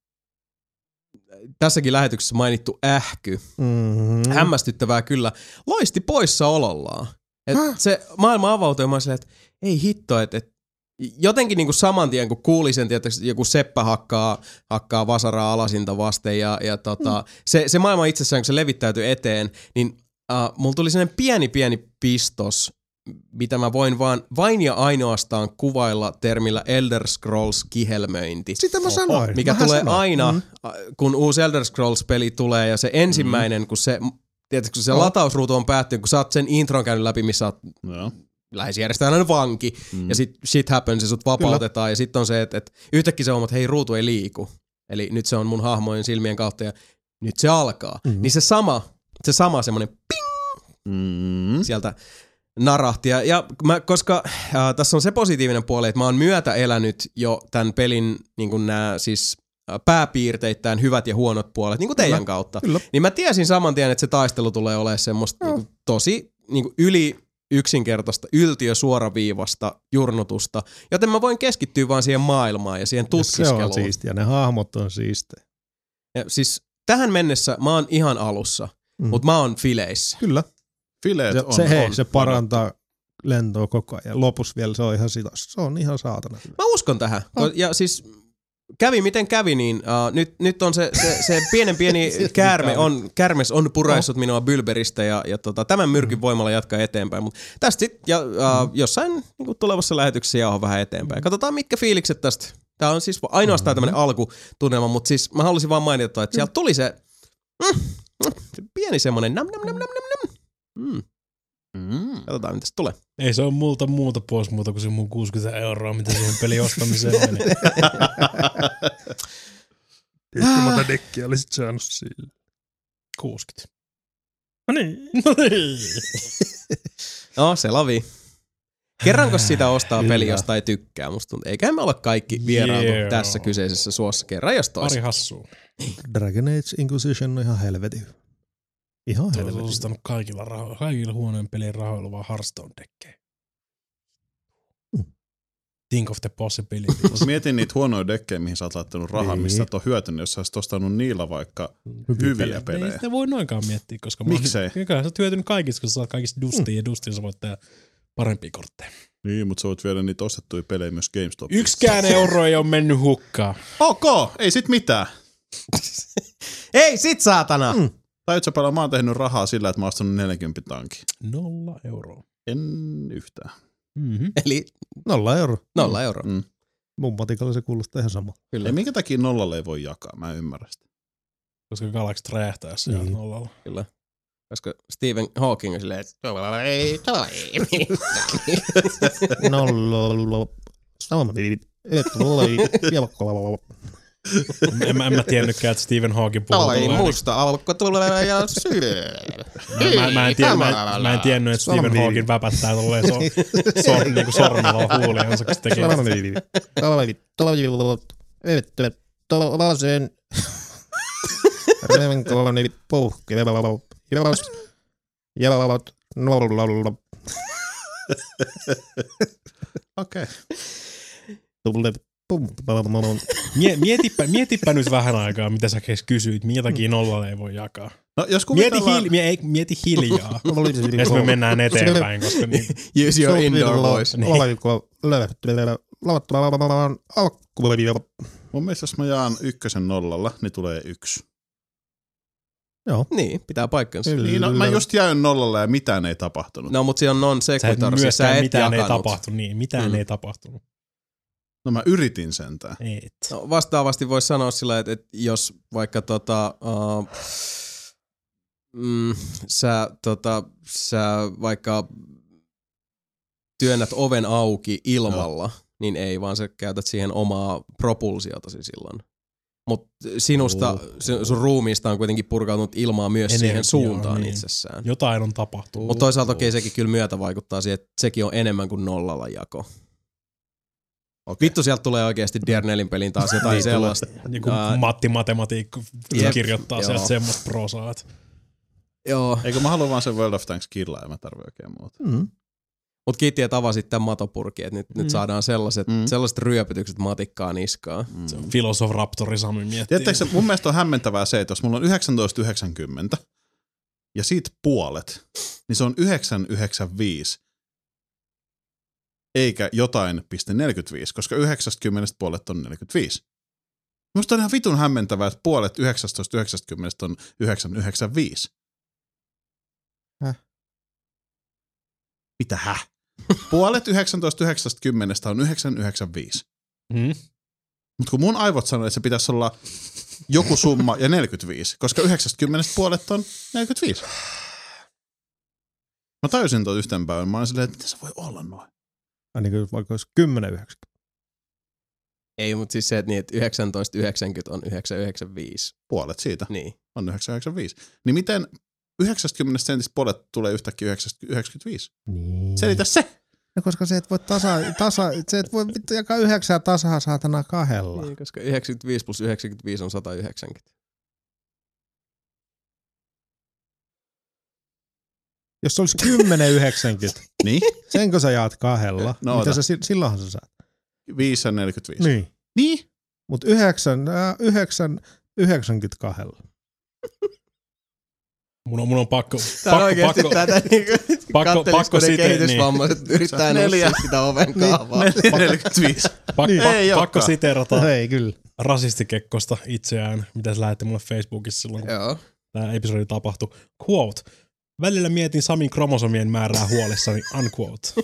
tässäkin lähetyksessä mainittu ähky, Mm-hmm. hämmästyttävää kyllä, loisti poissaolollaan. Et se maailma avautui ja mä silleen, että ei hitto, että et, jotenkin niinku saman tien kun kuuli sen, että joku seppä hakkaa, hakkaa vasaraa alasinta vasten ja, ja tota, mm. se, se maailma itsessään, kun se levittäytyi eteen, niin uh, mulla tuli sellainen pieni pieni pistos, mitä mä voin vaan, vain ja ainoastaan kuvailla termillä Elder Scrolls kihelmöinti Sitä mä sanoin. mikä Mähän tulee sanoin. aina, Mm. kun uusi Elder Scrolls-peli tulee ja se ensimmäinen, mm. kun se, tiedätkö, kun se Oh. latausruutu on päättynyt, kun sä oot sen intron käynyt läpi, missä oot Joo. lähes järjestäjänä vanki, mm. ja sit shit happens ja sut vapautetaan, ja sitten on se, että, että yhtäkkiä se on, että hei, ruutu ei liiku. Eli nyt se on mun hahmojen silmien kautta, ja nyt se alkaa. Mm. Niin se sama, se sama semmonen Mm. sieltä narahti. Ja, ja mä, koska äh, tässä on se positiivinen puoli, että mä oon myötä elänyt jo tämän pelin niin nämä siis äh, pääpiirteittäin hyvät ja huonot puolet, niin kuin teidän Kyllä, kautta. kyllä. Niin mä tiesin saman tien, että se taistelu tulee olemaan semmoista Joo. niin kuin, tosi niin kuin yli yksinkertaista, yltiö suoraviivasta jurnutusta, joten mä voin keskittyä vaan siihen maailmaan ja siihen Se on tutkiskeluun. siistiä. Ne hahmot on siistejä. Ja siis tähän mennessä mä oon ihan alussa, mm. mutta mä oon fileissä. Kyllä. Fileet Se, on, se, hei, on se parantaa lentoa koko ajan. Lopussa vielä se on ihan sitos. Se on ihan saatana. Mä uskon tähän. Oh. Ja siis kävi miten kävi, niin uh, nyt, nyt on se, se, se pienen pieni (laughs) käärme on, kärmes on puraissut minua Bylberistä ja, ja tota, tämän myrkyn voimalla jatkaa eteenpäin. Mutta tästä sit, ja, uh, jossain niin kuin tulevassa lähetyksessä jauha vähän eteenpäin. Katsotaan mitkä fiilikset tästä. Tämä on siis ainoastaan tämmöinen alkutunnelma, mutta siis mä halusin vaan mainita, että sieltä tuli se, mm, mm, pieni semmoinen nam nam nam nam nam. Mm. Mm. Katsotaan mitä tulee. Ei se on multa muuta pois muuta kuin se mun 60 euroa, mitä siihen pelin ostamiseen (laughs) meni. Tiedätkö, monta dekkiä olisit saanut sille? 60. No niin. No niin. (laughs) No, se lavi. Kerranko sitä ostaa Kyllä. peli, josta ei tykkää? Musta tuntuu. Eiköhän me olla kaikki vierailu Joo. tässä kyseisessä suossa kerran, jos tois. Pari hassua. Dragon Age Inquisition on ihan helvetin. Ihan Se on ostanut kaikilla, raho- kaikilla huonojen pelien rahoilla vaan Hearthstone-dekkejä. Mm. Think of the possibilities. Mut mietin niitä huonoja dekkejä, mihin sä oot laittanut rahaa, Niin. mistä et ole hyötynyt, jos sä olisit ostanut niillä vaikka hyviä Ei pelejä. sitä voi noinkaan miettiä, koska Miksei? Mä, kyllä sä oot hyötynyt kaikista, kun sä saat kaikista dustia ja dustia sä voit tehdä parempia kortteja. Niin, mutta sä voit viedä niitä ostettuja pelejä myös GameStopissa. Yksikään euro ei ole mennyt hukkaan. Ok, ei sit mitään. (laughs) Ei sit saatana! Mm. Tai sä paljon, mä oon tehnyt rahaa sillä, että mä oon ostanut 40 tankin. Nolla euroa. En yhtään. Mm-hmm. Eli Nolla euro. nolla euroa. Mm. Mun matikalla se kuulostaa ihan sama. Kyllä, Ei minkä takia nollalle ei voi jakaa, mä en ymmärrä sitä. Koska galaksit räjähtää, se Niin. nollalla. kyllä. Koska Stephen Hawking on silleen, että "Tuolla ei toimi. (laughs) Nolla. Sama. Et voi. (laughs) En, mä- en mä tiennytkään, että Stephen Hawking puhuu. Toi tolleen. musta aukko tulee ja syö. Mä, mä, mä, en tiedä, mä, en- mä en tiennyt, että Stephen Hawking väpättää tolleen so, so, niinku sormella (laughs) huuliansa, kun se tekee. Tällaisen revenkoloni puhkeava jalat nolla Okei. tulle pum Mie, mietipä, mietipä nyt vähän aikaa, mitä sä kes kysyit, minkä takia nollalle ei voi jakaa. No, jos Mieti, kuvitellaan... hiili, mie, ei, mieti hiljaa, (laughs) jos me mennään eteenpäin, koska niin, (laughs) Use your indoor voice. Mun mielestä jos mä jaan ykkösen nollalla, niin tulee yksi. Joo. Niin, pitää paikkansa. Niin, no, mä just jäin nollalla ja mitään ei tapahtunut. No, No, mutta se on non sä et sequitur, siis sä et mitään ei jakanut. tapahtunut. Niin, mitään Mm. ei tapahtunut. No mä yritin sentään. Et. No, vastaavasti voisi sanoa sillä, että, että jos vaikka tota, uh, mm, sä, tota, sä vaikka työnnät oven auki ilmalla, niin ei, vaan sä käytät siihen omaa propulsiotasi silloin. Mutta sinusta, sun, sun ruumiista on kuitenkin purkautunut ilmaa myös Energiaa, siihen suuntaan niin. itsessään. Jotain on tapahtunut. Mutta toisaalta okei, sekin kyllä myötä vaikuttaa siihen, että sekin on enemmän kuin nollalla jako. Okei. Vittu, sieltä tulee oikeasti Diernelin pelin taas jotain Niin, sellaista. Joku Ää, Matti Matematiikko Jep, kirjoittaa joo. sieltä semmoista prosaa. Joo, Eikö mä haluan vaan sen World of Tanks killaa ja mä tarvitsen oikein muuta. Mm. mutta kiitti, että avasit tämän matopurki, että nyt, mm. nyt saadaan sellaiset, Mm. sellaiset ryöpytykset matikkaa niskaan. Mm. Se on Philosoph Raptori Sami miettii. Tiedättekö, se- mun mielestä on hämmentävää se, että jos mulla on 1990 ja siitä puolet, niin se on 995 eikä jotain piste 45, koska 90 puolet on 45. Musta on ihan vitun hämmentävää, että puolet 1990 on 995. Häh? Mitä häh? Puolet 1990 on 995. Hmm? Mutta kun mun aivot sanoi, että se pitäisi olla joku summa ja 45, koska 90 puolet on 45. Mä tajusin tuon yhten päivän. Mä olin silleen, että miten se voi olla noin? Ai niin kuin vaikka olisi 10 90. Ei, mutta siis se, että, niin, että 1990 on 995. Puolet siitä Niin. on 995. Niin miten 90 sentistä puolet tulee yhtäkkiä 95? Niin. Selitä se! No koska se et voi tasa, tasa se et voi vittu jakaa yhdeksää tasaa saatana kahdella. niin. koska 95 plus 95 on 190. Jos se olisi 10 90, (laughs) Niin? senkö sä jaat kahdella? No Mitä sä, si- silloinhan sä saat. 5 ja 45. Niin. Niin? Mutta 9, äh, 9, 92. Mun on, mun on pakko, Tää on pakko, oikeesti pakko, tätä niinku, (laughs) pakko, pakko siten, niin, kehitysvammaiset yrittää Neljä. nussia sitä oven kaavaa. 45. pakko, (laughs) Niin. Ei pakko olekaan. siteerata No ei kyllä. rasistikekkosta itseään, mitä se lähetti mulle Facebookissa silloin, kun Joo. tämä episodi tapahtui. Quote. Välillä mietin Samin kromosomien määrää huolissani, unquote. (laughs)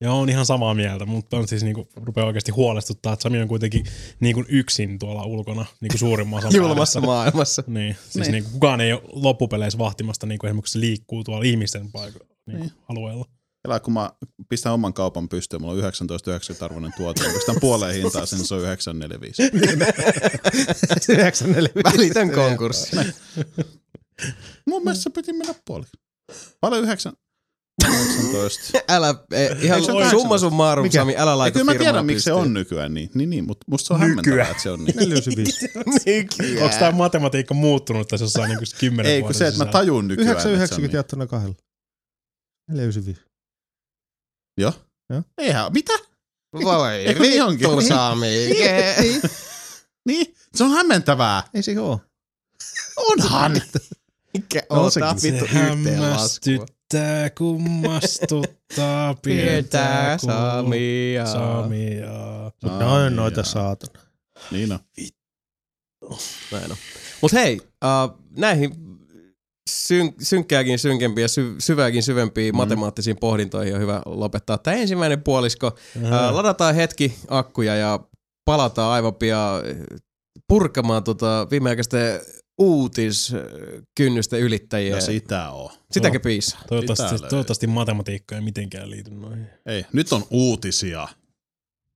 ja on ihan samaa mieltä, mutta on siis niinku, rupeaa oikeasti huolestuttaa, että Sami on kuitenkin niinku yksin tuolla ulkona niinku suurimman osan (laughs) Julmassa maailmassa. Niin, siis Niin. Niinku, kukaan ei ole loppupeleissä vahtimasta, niinku esimerkiksi se liikkuu tuolla ihmisten paik- niinku, Niin. alueella. Elä, kun mä pistän oman kaupan pystyyn, mulla on 19,90 arvoinen tuote, ja pistän puoleen hintaa, sen se on 945. 945. (laughs) Välitön konkurssi. Mun mielestä se piti mennä puoliksi. Paljon 9? 19. (laughs) Älä, eh, ihan summa summarum, Mikä? Sami, älä laita kyllä mä firmaa tiedän, miksi se on nykyään niin, niin, niin mutta musta se on hämmentävää, että se on niin. 495. Onko tämä matematiikka muuttunut tässä jossain niinku kymmenen Ei, kun se, että mä tajun nykyään, että se on 990 niin. jaettuna kahdella. 495. Joo. Joo. Eihän, mitä? Voi Eikö niin vittu, Sami. Niin, se on hämmentävää. Ei se oo. Onhan. (laughs) Mikä No, tää Se vittu yhteenlaskua? hämmästyttää, kummastuttaa, (laughs) Piirtää piirtää Samia. Samia. Mut ne Aa, on noita saatana. Niin on. Näin on. Mut hei, uh, näihin syn- synkkääkin synkempiä, sy- syvääkin syvempiin mm. matemaattisiin pohdintoihin on hyvä lopettaa tämä ensimmäinen puolisko. Uh, ladataan hetki akkuja ja palataan aivan pian purkamaan tota viimeaikaisten uutiskynnysten ylittäjiä. Ja sitä on. Sitäkö piisaa? Toivottavasti, Pitää toivottavasti matematiikka ei mitenkään liity noihin. Ei, nyt on uutisia.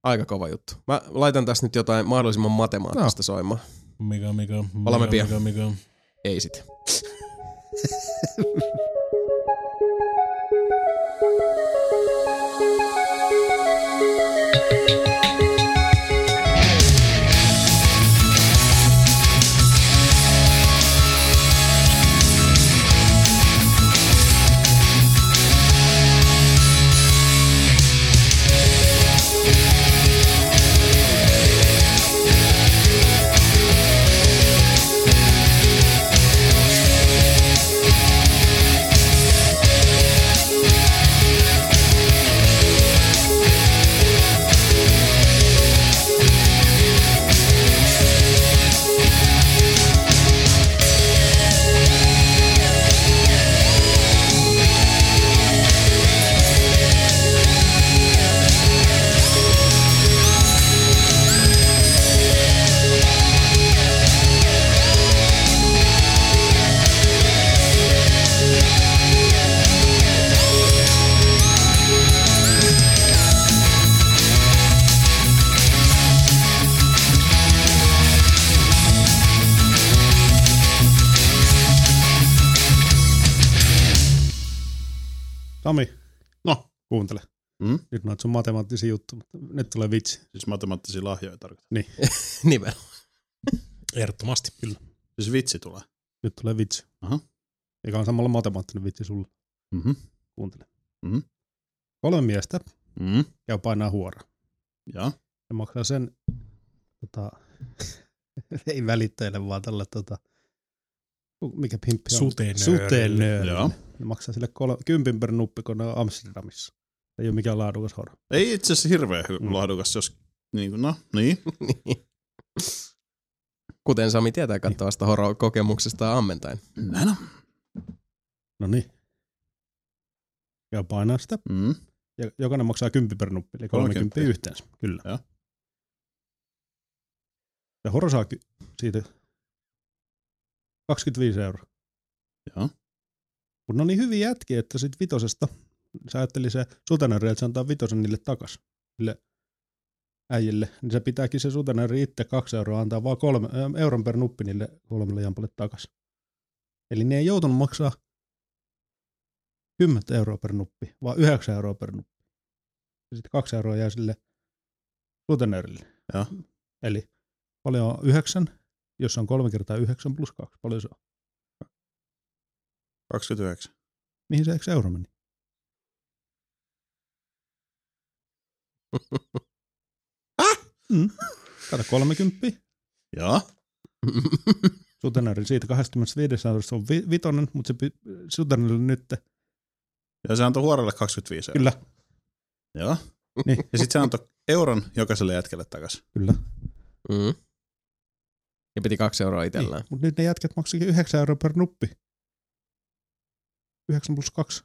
Aika kova juttu. Mä laitan tässä nyt jotain mahdollisimman matemaattista no. soimaan. Mikä, mikä, Palaamme mikä, pian. mikä, mikä. Ei sit. (laughs) Sami, No, kuuntele. Mm? Nyt näet sun matemaattisia juttuja, mutta nyt tulee vitsi. siis matemaattisia lahjoja tarkoittaa. (laughs) Nimenomaan. Ehdottomasti, kyllä. Siis vitsi tulee. Nyt tulee vitsi. Aha. Eikä on samalla matemaattinen vitsi sulle. Mhm. Kuuntele. Mhm. Kolme miestä Mm. käy painaa huora. Ja. Ne maksaa sen, tota, (laughs) ei välittäjälle, vaan tälle, tota, mikä pimppi on? Sutenöörille. Sutenöörille. Joo. Ne maksaa sille kol- kympin per nuppi, kun ne on Amsterdamissa. Ei ole mikään laadukas hora. Ei itse asiassa hirveän hy- Mm. laadukas, jos niin kuin, no, niin. (laughs) Niin. Kuten Sami tietää kattavasta horo-kokemuksesta ammentain. Näin on. No niin. Käy painaa sitä. Mm. Ja jokainen maksaa 10 per nuppi, eli 30 30. yhteensä. Kyllä. Joo. Ja horo saa ky- siitä 25 euroa. Joo. Mutta ne on niin hyviä jätkiä, että sit vitosesta, sä ajatteli se sutenööri, että se antaa vitosen niille takas, niille äijille, niin se pitääkin se sutenööri itse kaksi euroa antaa vaan kolme, ö, euron per nuppi niille kolmelle jampalle takas. Eli ne ei joutunut maksaa 10 euroa per nuppi, vaan 9 euroa per nuppi. Ja sitten kaksi euroa jää sille sutenöörille. Joo. Eli paljon on 9, jos on kolme kertaa 9 plus 2, paljon se on? 29. Mihin se eikö euro meni? Mm. Kato 30. Joo. (laughs) Sutenööri siitä 25 eurosta on vi- vitonen, mutta se pi- sutenöörille nyt. Ja se antoi huorelle 25 euroa. Kyllä, Joo. Niin. Ja sitten se antoi euron jokaiselle jätkelle takaisin. kyllä. Mm. Ja piti kaksi euroa itsellään. Niin. Mutta nyt ne jätkät maksikin 9 euroa per nuppi. 9 plus 2.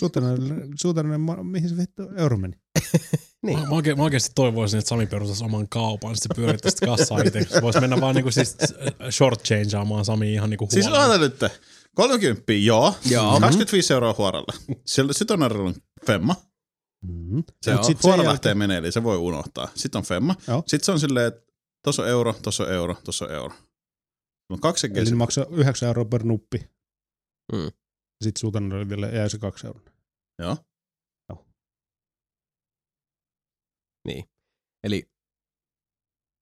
Sutenöörille, sutenöörille, ma- mihin se vittu euro meni? (laughs) Niin. Mä, mä, oikein, mä oikeasti toivoisin, että Sami perustaisi oman kaupan, sitten se pyörittäisi sitä kassaa itse. Se voisi mennä vaan niinku siis short changeaamaan Sami ihan niinku Siis huolella. laita nyt. 30, joo. Joo. 25 euroa huorelle. Sillä sitten on femma. Mm-hmm. Se Mut on, sit huora jälkeen- lähtee menee, eli se voi unohtaa. Sitten on femma. Joo. Sitten se on silleen, että tossa on euro, tossa on euro, tossa on euro. On kaksi Eli ne maksaa 9 euroa per nuppi. Mm. Sitten sutenöörille vielä jää se 2 euroa. Joo. Niin. Eli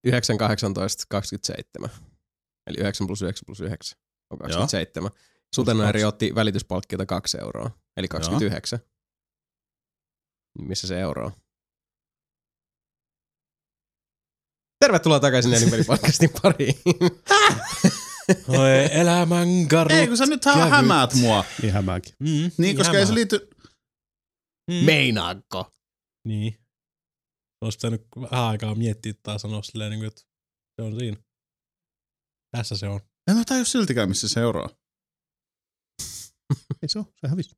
9, 18, 27. Eli 9 plus 9 plus 9 on 27. Sutenööri kaksi. otti välityspalkkiota 2 euroa, eli 29. Niin Missä se euro on? Tervetuloa takaisin (laughs) Nelinpelipodcastin pariin. (laughs) Oi, elämän garut. Ei, kun sä nyt hä- kävyt. hämäät mua. Niin hämääkin. Mm, Niin, koska ei se hämää. liity... Mm. Meinaanko? Niin. Olisi pitänyt vähän aikaa miettiä tai sanoa silleen, niin kuin, että se on siinä. Tässä se on. En mä tajua siltikään, missä se euro on. Ei se ole, se hävisi.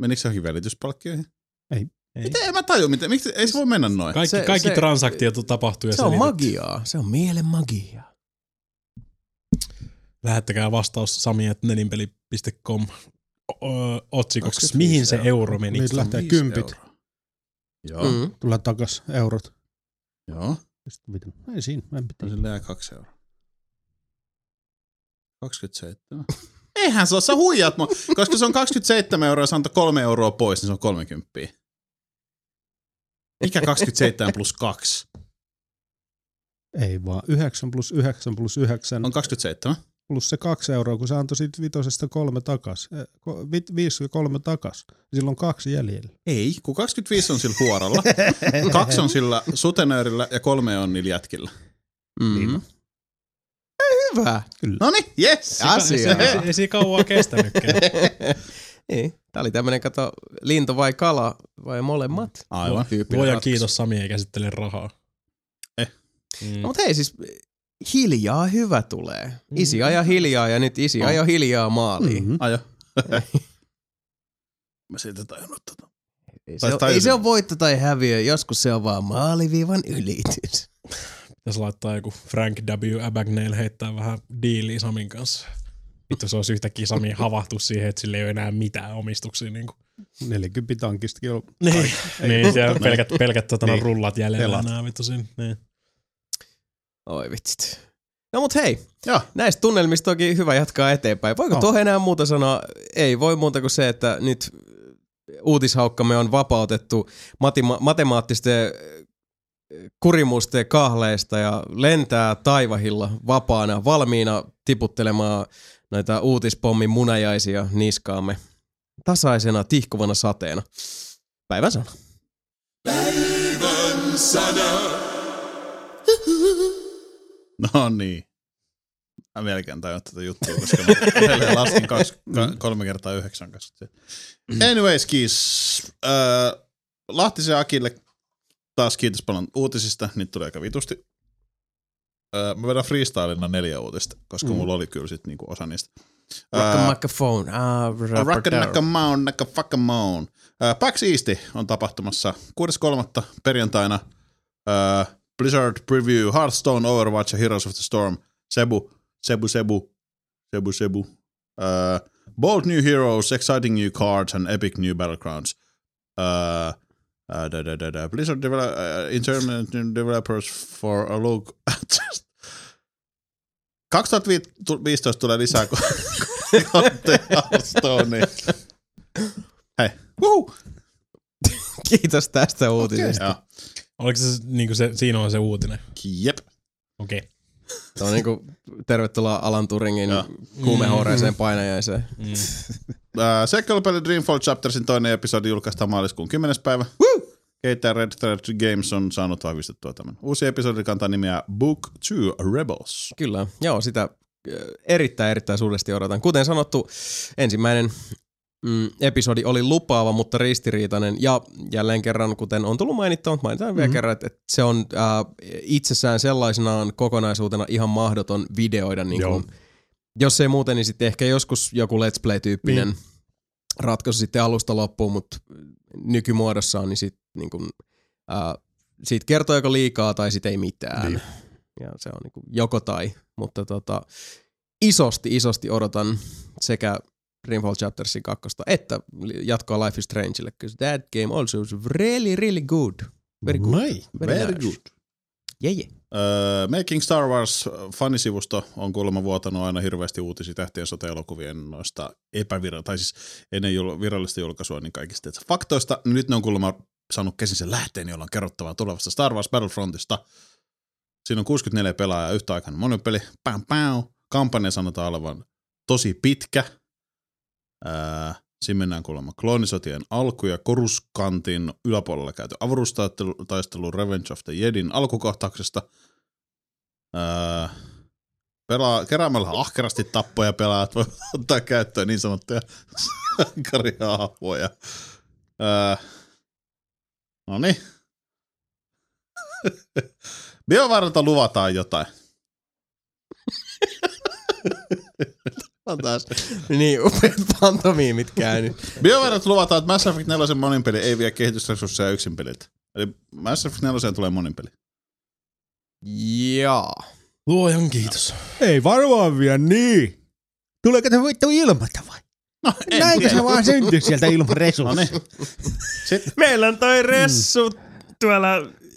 Menikö se johonkin välityspalkkioihin? Ei. Miten? En mä tajua, miten. Miksi, ei se voi mennä noin. Kaikki, Se- kaikki se- transaktiot tapahtuu ja Se on magiaa. Se on mielen magiaa. Lähettäkää vastaus sami.nelinpeli.com otsikoksi, 25 mihin se euroa. euro meni. Niin lähtee 25 kympit. euroa. Joo, mm. Tulee takas eurot. joo. Sitten ei siinä, mä en pitää. sille jää kaksi euroa. 27. (laughs) Eihän se ole, sä huijaat mua. Koska se on 27 euroa ja sä antoi kolme euroa pois, niin se on 30. Mikä 27 plus 2? Ei vaan 9 plus 9 plus 9 On 27. plus se 2 euroa, kun sä antoi siitä vitosesta kolme takas. Eh, ko- vi- Viisi ja kolme takas. Silloin on kaksi jäljellä. Ei, kun 25 on sillä huoralla, (laughs) kaksi on sillä sutenöörillä ja kolme on niillä jätkillä. Mm. Niin. Hyvä. No niin, yes! Asia. Ei, ei, ei siinä kauan kestänytkään. (laughs) niin. Tää oli tämmönen, kato, lintu vai kala vai molemmat. Aivan. Tyyppinen Luojan ratkaisu. kiitos, Sami ei käsittele rahaa. Eh. Mm. No, mutta hei siis, hiljaa hyvä tulee. Isi Mm. aja hiljaa ja nyt isi Oh. aja hiljaa maaliin. Mhm. Ajo. (laughs) Mä siitä tajunnut tota. Ei, se, on, ei se ole voitto tai häviö, joskus se on vaan maaliviivan ylitys. Pitäisi laittaa joku Frank W. Abagnale heittää vähän diiliä Samin kanssa. Vittu se olisi yhtäkkiä Sami havahtu siihen, että sillä ei ole enää mitään omistuksia. Niin, kuin. 40 tankistakin on. niin. niin siellä on pelkät, pelkät tota, Niin. niin. rullat jäljellä enää vittu siinä. Niin. Oi vitsit. No mut hei, Joo. näistä tunnelmista onkin hyvä jatkaa eteenpäin. Voiko Oh. tuohon enää muuta sanoa? Ei voi muuta kuin se, että nyt uutishaukkamme on vapautettu matima- matemaattisten äh, kurimusten kahleista ja lentää taivahilla vapaana, valmiina tiputtelemaan noita uutispommin munajaisia niskaamme tasaisena, tihkuvana sateena. Päivän sana. (laughs) No niin. Mä melkein tajun tätä juttua, koska mä laskin kaksi, ka, (laughs) kolme kertaa yhdeksän kanssa. Anyways, kiis. Äh, Lahtisen Akille taas kiitos paljon uutisista. Niitä tulee aika vitusti. Mä vedän freestylina neljä uutista, koska mm. mulla oli kyllä sit niinku osa niistä. Rock a microphone. Ah, Rockanakamoon, nakafakamoon. Uh, PAX East on tapahtumassa 6.3. perjantaina. Uh, Blizzard Preview, Hearthstone, Overwatch ja Heroes of the Storm. Sebu, Sebu, Sebu, Sebu, Sebu. Uh, bold new heroes, exciting new cards and epic new battlegrounds. Uh, uh, da, da, da, da. Blizzard develop, uh, intermittent developers for a look (laughs) at 2015 tulee lisää (laughs) kortteja Hearthstoneen. Hei. Woo! Kiitos tästä uutisesta. Joo. Oliko se, niin se, siinä on se uutinen? Jep. Okei. Okay. Se on niinku tervetuloa Alan Turingin Joo. kuumehoreiseen painajaiseen. Mm. Uh, Seikkailupeli Dreamfall Chaptersin toinen episodi julkaistaan maaliskuun 10. päivä. Keitä Red Thread Games on saanut vahvistettua tämän. Uusi episodi kantaa nimeä Book 2 Rebels. Kyllä, joo, sitä ö, erittäin erittäin suuresti odotan. Kuten sanottu, ensimmäinen mm, episodi oli lupaava, mutta ristiriitainen. Ja jälleen kerran, kuten on tullut mainittua, mutta mainitaan mm-hmm. vielä kerran, että, että se on äh, itsessään sellaisenaan kokonaisuutena ihan mahdoton videoida. Niin kuin, jos ei muuten, niin sitten ehkä joskus joku Let's Play-tyyppinen niin. Ratkaisu sitten alusta loppuun, mutta nykymuodossaan, niin sitten niin kuin, äh, siitä kertoo joko liikaa tai sitten ei mitään. Niin. Ja se on niin kuin joko tai, mutta tota, isosti, isosti odotan sekä Dreamfall Chaptersin kakkosta, että jatkoa Life is Strangeille, because that game also is really, really good. Very good. Noi. Very, nice. Yeah, yeah. Uh, Making Star Wars fanisivusto on kuulemma vuotanut aina hirveästi uutisia tähtien sote-elokuvien noista epävirallisista, tai siis ennen jul- virallista julkaisua, niin kaikista faktoista. Nyt ne on kuulemma saanut käsin sen lähteen, jolla on kerrottavaa tulevasta Star Wars Battlefrontista. Siinä on 64 pelaajaa yhtä aikaa monopeli. Pam, pam. Kampanja sanotaan olevan tosi pitkä. Ää, siinä mennään kuulemma kloonisotien alku ja koruskantin yläpuolella käyty avaruustaistelu taistelu Revenge of the Jedin alkukohtauksesta. Ää, pelaa, keräämällä ahkerasti tappoja pelaajat voi (laughs) ottaa käyttöön niin sanottuja sankariahvoja. No niin. (laughs) Biovaralta luvataan jotain. (laughs) On taas. Niin, upeat pantomiimit käynyt. Biovarat luvataan, että Mass Effect 4 monin peli ei vie kehitysresursseja yksin peliltä. Eli Mass Effect 4 tulee monin peli. Jaa. Luojan kiitos. Ei varmaan vielä niin. Tuleeko te vittu ilmata vai? No, en Näinkö tiedä. se vaan syntyy sieltä ilman No resursseja? niin. Meillä on toi ressu tuolla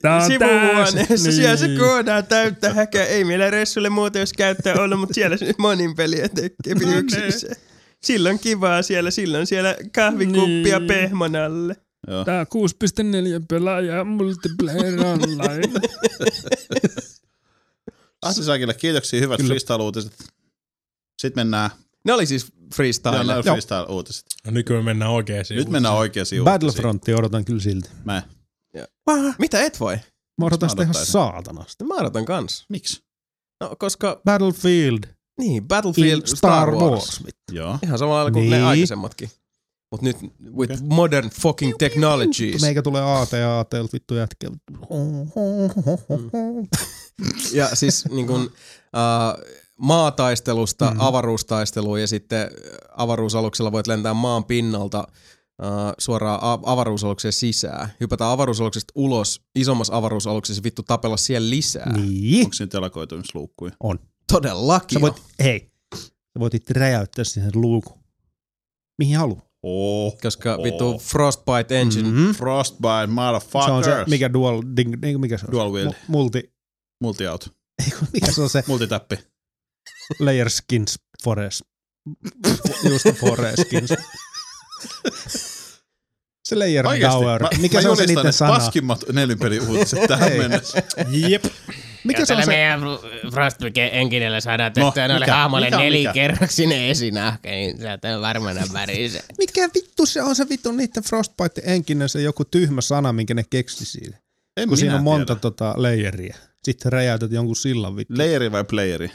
Tää on sivuhuoneessa. täys- Siellä se niin. koodaa täyttä häkää. Ei meillä ressulle muuta jos käyttää ollut, mutta siellä se monin peliä tekee No yksissä. Silloin kivaa siellä, silloin siellä kahvikuppia Niin. pehmon alle. joo. Tää 6.4 pelaaja multiplayer online. (laughs) Ahti Saakille kiitoksia, hyvät freestyle-uutiset. Sitten mennään, Ne oli siis joo, freestyle. Joo. freestyle-uutiset. No nyt kun me mennään oikeisiin Nyt mennään oikeisiin Battlefrontia odotan kyllä silti. Mä. Mitä et voi? Mä odotan sitä ihan saatanasti. Mä odotan kans. Miksi? No, koska, Battlefield niin, Battlefield in Star, Wars. Joo. Ihan samalla lailla kuin ne Niin. aikaisemmatkin. Mut nyt with okay. modern fucking technologies. Meikä tulee AT ja AT vittu jätkä. Ja siis niin kun, äh, maataistelusta mm. avaruustaisteluun ja sitten avaruusaluksella voit lentää maan pinnalta suoraan avaruusalukseen sisään. Hypätä avaruusaluksesta ulos isommassa avaruusaluksessa vittu tapella siellä lisää. Niin. Onko siinä telakoitumisluukkuja? On. Todellakin. Sä voit, hei, sä voit itse räjäyttää siihen luukun. Mihin haluat. Oh, Koska oh. vittu Frostbite Engine. Mm. Mm-hmm. Frostbite, Se on se, motherfuckers. mikä dual, ding, ding, mikä se on? Dual wield. Mu- Multi, Multi-out. Ei kun mikä se on se Multitäppi. Layer Skins Forest. Just Forest Skins. (laughs) Se Layer Dower. Mikä se on se niiden sana? Paskimmat nelinpeli-uutiset tähän Ei. mennessä. Jep. Mikä se on se? meidän Frostbite-enkinellä saadaan No, tehtyä noille hahmoille mikä? nelikerroksinen esinahka, niin sieltä on varmaan värise. (laughs) Mikä vittu se on se vittu niiden Frostbite enkinen se joku tyhmä sana, minkä ne keksi siitä. En Kun siinä on monta tiedä. tota layeria. Sitten räjäytät jonkun sillan vittu. Layeri vai playeri?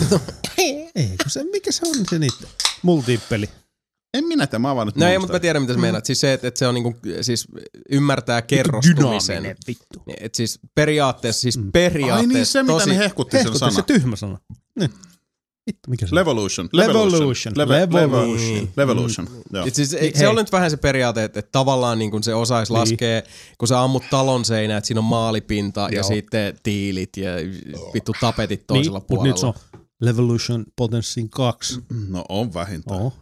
(laughs) Ei, kun se, mikä se on se niiden? Multipeli. En minä tiedä, mä oon vaan nyt No ei, mutta mä tiedän mitä sä meinaat. Siis se, että, että se on niinku, siis ymmärtää kerrostumisen. Dynaaminen vittu. Et siis periaatteessa, siis Mm. periaatteessa Ai niin, se mitä tosi... ne hehkutti sen sana. se tyhmä sana. Niin. Vittu, mikä se on? Levolution. Levolution. Levolution. Levolution. Levolution. Joo. Et siis, Niin, se on nyt vähän se periaate, että, että tavallaan niin kun se osaisi Niin. laskea, kun sä ammut talon seinää, että siinä on maalipinta ja Joo. sitten tiilit ja vittu tapetit toisella niin, puolella. Mutta nyt se on Levolution Potency 2. No on vähintään. Oh.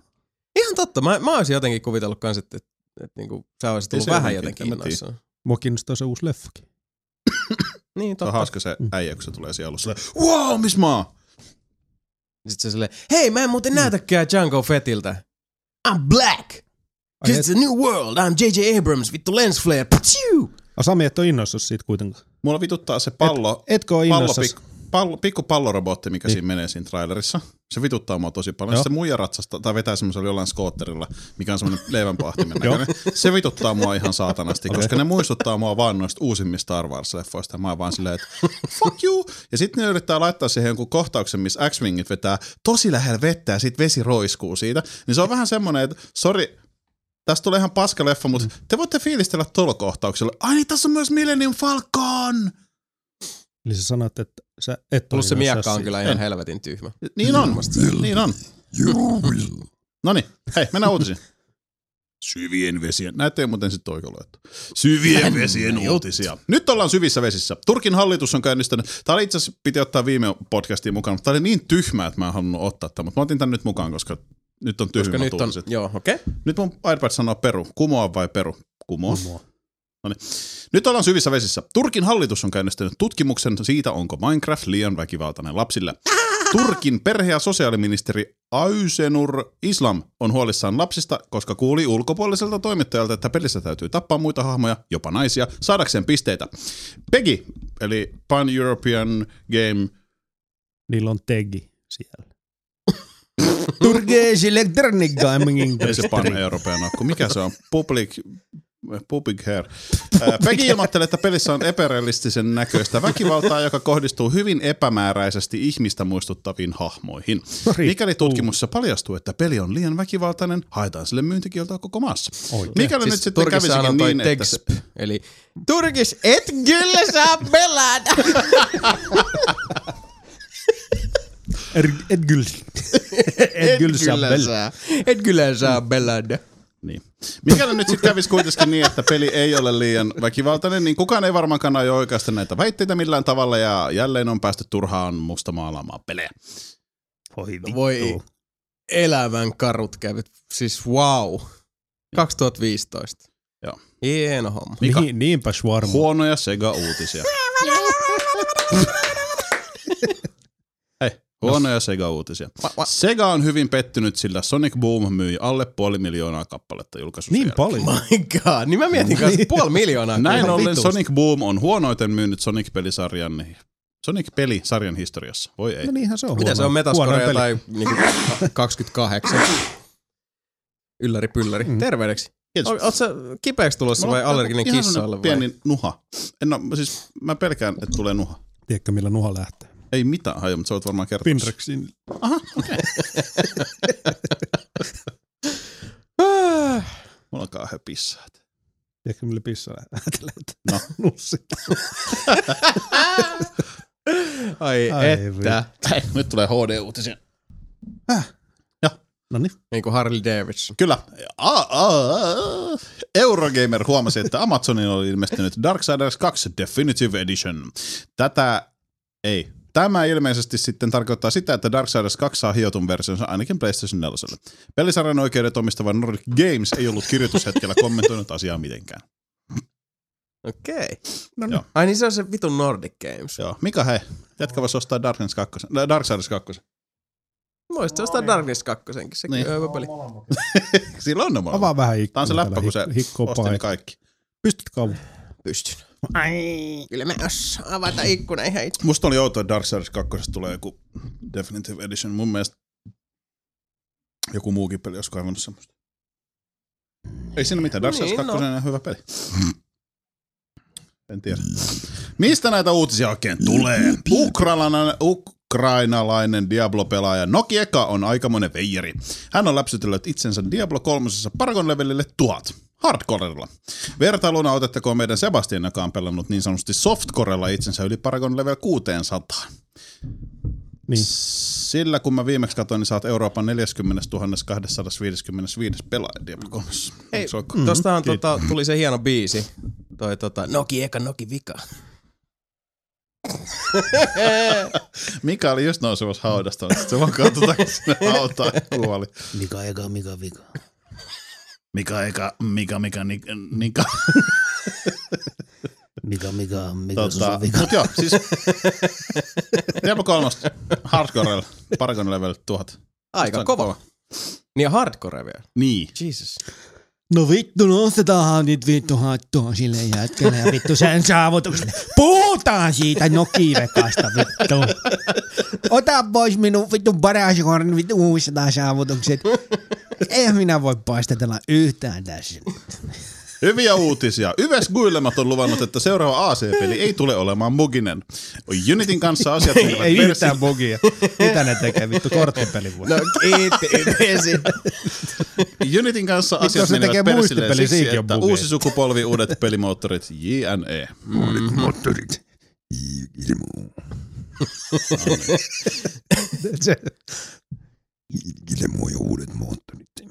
Ihan totta. Mä, mä olisin jotenkin kuvitellut kans, että, että, että niinku, sä olisit tullut vähän jotenkin, innoissaan. Mua kiinnostaa se uusi leffakin. (coughs) Niin, Se on totta. hauska se äijä, kun se tulee siellä alussa. Wow, missä mä oon? Sitten se silleen, hei mä en muuten näytäkään Django Fettiltä. I'm black. Ai, Cause et, it's a new world. I'm J.J. Abrams. Vittu lens flare. Ptsiu! a, Sami, et ole innoissasi siitä kuitenkaan. Mulla vituttaa se pallo, Etkö ole pallo, innoissasi? pik, pallo, pikku pallorobotti, mikä Niin. siinä menee siinä trailerissa. Se vituttaa mua tosi paljon. Joo. Se muija ratsasta tai vetää semmoisella jollain skootterilla, mikä on semmoinen leivänpahtimen näköinen. Se vituttaa mua ihan saatanasti, Okei. koska ne muistuttaa mua vaan noista uusimmista Star Wars-leffoista. Ja mä oon vaan silleen, että fuck you. Ja sitten ne yrittää laittaa siihen jonkun kohtauksen, missä X-Wingit vetää tosi lähellä vettä ja sitten vesi roiskuu siitä. Niin se on vähän semmoinen, että sori, Tästä tulee ihan paska leffa, mutta te voitte fiilistellä tuolla kohtauksella. Ai niin, tässä on myös Millennium Falcon! Eli sä sanoit, että sä et ole Plus se miekka on kyllä ihan En. helvetin tyhmä. Niin on, niin on. No niin, hei, mennään uutisiin. Syvien vesien. Näette muuten sitten oikein luettu. Syvien vesien uutisia. Nyt ollaan syvissä vesissä. Turkin hallitus on käynnistänyt, tämä oli itse asiassa piti ottaa viime podcastiin mukaan, mutta tämä oli niin tyhmä, että mä en halunnut ottaa tämän, mutta mä otin tämän nyt mukaan, koska nyt on tyhmät nyt on, joo, okei. Okay. Nyt mun iPad sanoo peru. Kumoa vai peru? Kumoa. Kumoa. Nyt ollaan syvissä vesissä. Turkin hallitus on käynnistänyt tutkimuksen siitä, onko Minecraft liian väkivaltainen lapsille. (laughs) Turkin perhe- ja sosiaaliministeri Aysenur Islam on huolissaan lapsista, koska kuuli ulkopuoliselta toimittajalta, että pelissä täytyy tappaa muita hahmoja, jopa naisia, saadakseen pisteitä. PEGI, eli Pan-European Game Niillä on tegi siellä. Turkish Electronic Gaming Ei se Industry. pan-european akku. Mikä se on? Public, public hair. Peggy ilmoittelee, että pelissä on epärealistisen näköistä väkivaltaa, joka kohdistuu hyvin epämääräisesti ihmistä muistuttaviin hahmoihin. Riippuu. Mikäli tutkimuksessa paljastuu, että peli on liian väkivaltainen, haetaan sille myyntikieltoa koko maassa. Oikein. Mikäli nyt sitten Turkissa kävisikin niin, että... Tegsp, eli Turkis et kyllä saa pelata. (laughs) Er, et kyllä. et kyllä saa saa. Et kyllä saa pelata. Niin. Mikäli nyt sitten kävisi kuitenkin niin, että peli ei ole liian väkivaltainen, niin kukaan ei varmaankaan aio oikeasta näitä väitteitä millään tavalla, ja jälleen on päästy turhaan mustamaalaamaan pelejä. Voi vittu. Voi elävän karut kävit. Siis wow. 2015. Joo. Hieno homma. Mika. Niin, niinpä. Huonoja Sega-uutisia. (laughs) Huonoja Sega-uutisia. Va- va- Sega on hyvin pettynyt, sillä Sonic Boom myi alle puoli miljoonaa kappaletta julkaisussa. Niin paljon. My god. Niin mä mietin kanssa puoli miljoonaa. Näin ollen vitusti. Sonic Boom on huonoiten myynyt Sonic-pelisarjan Sonic-pelisarjan historiassa. Voi ei. No niinhän se on Mitä se huono- on Metascore tai niinku 28? Ylläri pylläri. Mm. Terveydeksi. Kiitos. Oot sä kipeäksi tulossa vai allerginen kissa alle vai? Pieni nuha. En oo, siis mä pelkään, että tulee nuha. Tiedätkö, millä nuha lähtee? Ei mitään haju, mutta sä voit varmaan kertoa. Pinrexin. Aha, okei. Ah. (laughs) Mulla alkaa höpissää. Tiedätkö, millä pissa lähtee? (laughs) No. Nussit. (laughs) Ai, Ai että. Hei, nyt tulee HD-uutisia. No niin. Niin kuin Harley Davidson. Kyllä. A- a- a- Eurogamer huomasi, että Amazonin oli ilmestynyt Darksiders 2 Definitive Edition. Tätä ei. Tämä ilmeisesti sitten tarkoittaa sitä, että Darksiders 2 saa hiotun versionsa ainakin PlayStation 4. Pelisarjan oikeudet omistava Nordic Games ei ollut kirjoitushetkellä kommentoinut asiaa mitenkään. Okei. No Joo. Ai niin se on se vitun Nordic Games. Joo. Mika hei, jätkä voisi ostaa Darkness 2. äh, Darksiders 2. Voisit ostaa Darkness 2 sekin Niin. on hyvä peli. (laughs) Sillä on ne molemmat. Avaa vähän ikkuna. Tää on se läppä, kun se Hikko osti ne kaikki. Pystytkö avaamaan? Pystyn. Ai, kyllä mä osaan avata ikkuna ihan itse. Musta oli outoa, että Darksiders 2 tulee joku Definitive Edition. Mun mielestä joku muukin peli olisi kaivannut semmoista. Ei siinä mitään. Darksiders Niin, 2 no. on hyvä peli. En tiedä. Mistä näitä uutisia oikein tulee? Ukrainalainen, ukrainalainen Diablo-pelaaja Noki Eka on aikamoinen veijeri. Hän on läpsytellyt itsensä Diablo 3. Paragon levelille tuhat. Hardcorella. Vertailuna otettakoon meidän Sebastian, joka on pelannut niin sanotusti softcorella itsensä yli Paragon level 600. Niin. Sillä kun mä viimeksi katsoin, niin sä oot Euroopan 40 255 pelaaja Diablo 3. Ei, ole- tostahan tota, tuli se hieno biisi. Toi tota, Noki eka, Noki vika. (laughs) Mika oli just nousevassa haudasta, mutta sit se vaan katsoi takaisin sinne hautaan kuoli. Mika eka, Mika vika. Mika eka, Mika, Mika, Nika. Nika. Mika, Mika, Mika, Tota, vika. mut joo, siis Diablo 3 hardcorella, Paragon level 1000. Aika on kova. Niin ja hardcore vielä. Niin. Jesus. No vittu, nostetaan nyt vittu hattua sille jätkelle ja vittu sen saavutukselle. Puhutaan siitä nokivekasta vittu. Ota pois minun vittu paraskorn vittu 600 saavutukset. (laughs) Eihän minä voi paistetella yhtään tässä. Hyviä uutisia. Yves Guillemat on luvannut, että seuraava AC-peli ei tule olemaan muginen. Unitin kanssa asiat menevät Ei persi- yhtään bugia. Mitä ne tekee? Vittu korttipeli voi. No kiitti. Unitin kanssa asiat ne menevät tekee persille muistipeli, siksi, on että bugeja. uusi sukupolvi, uudet pelimoottorit, JNE. Moottorit. Se, Ilmoja uudet moottorit. (laughs)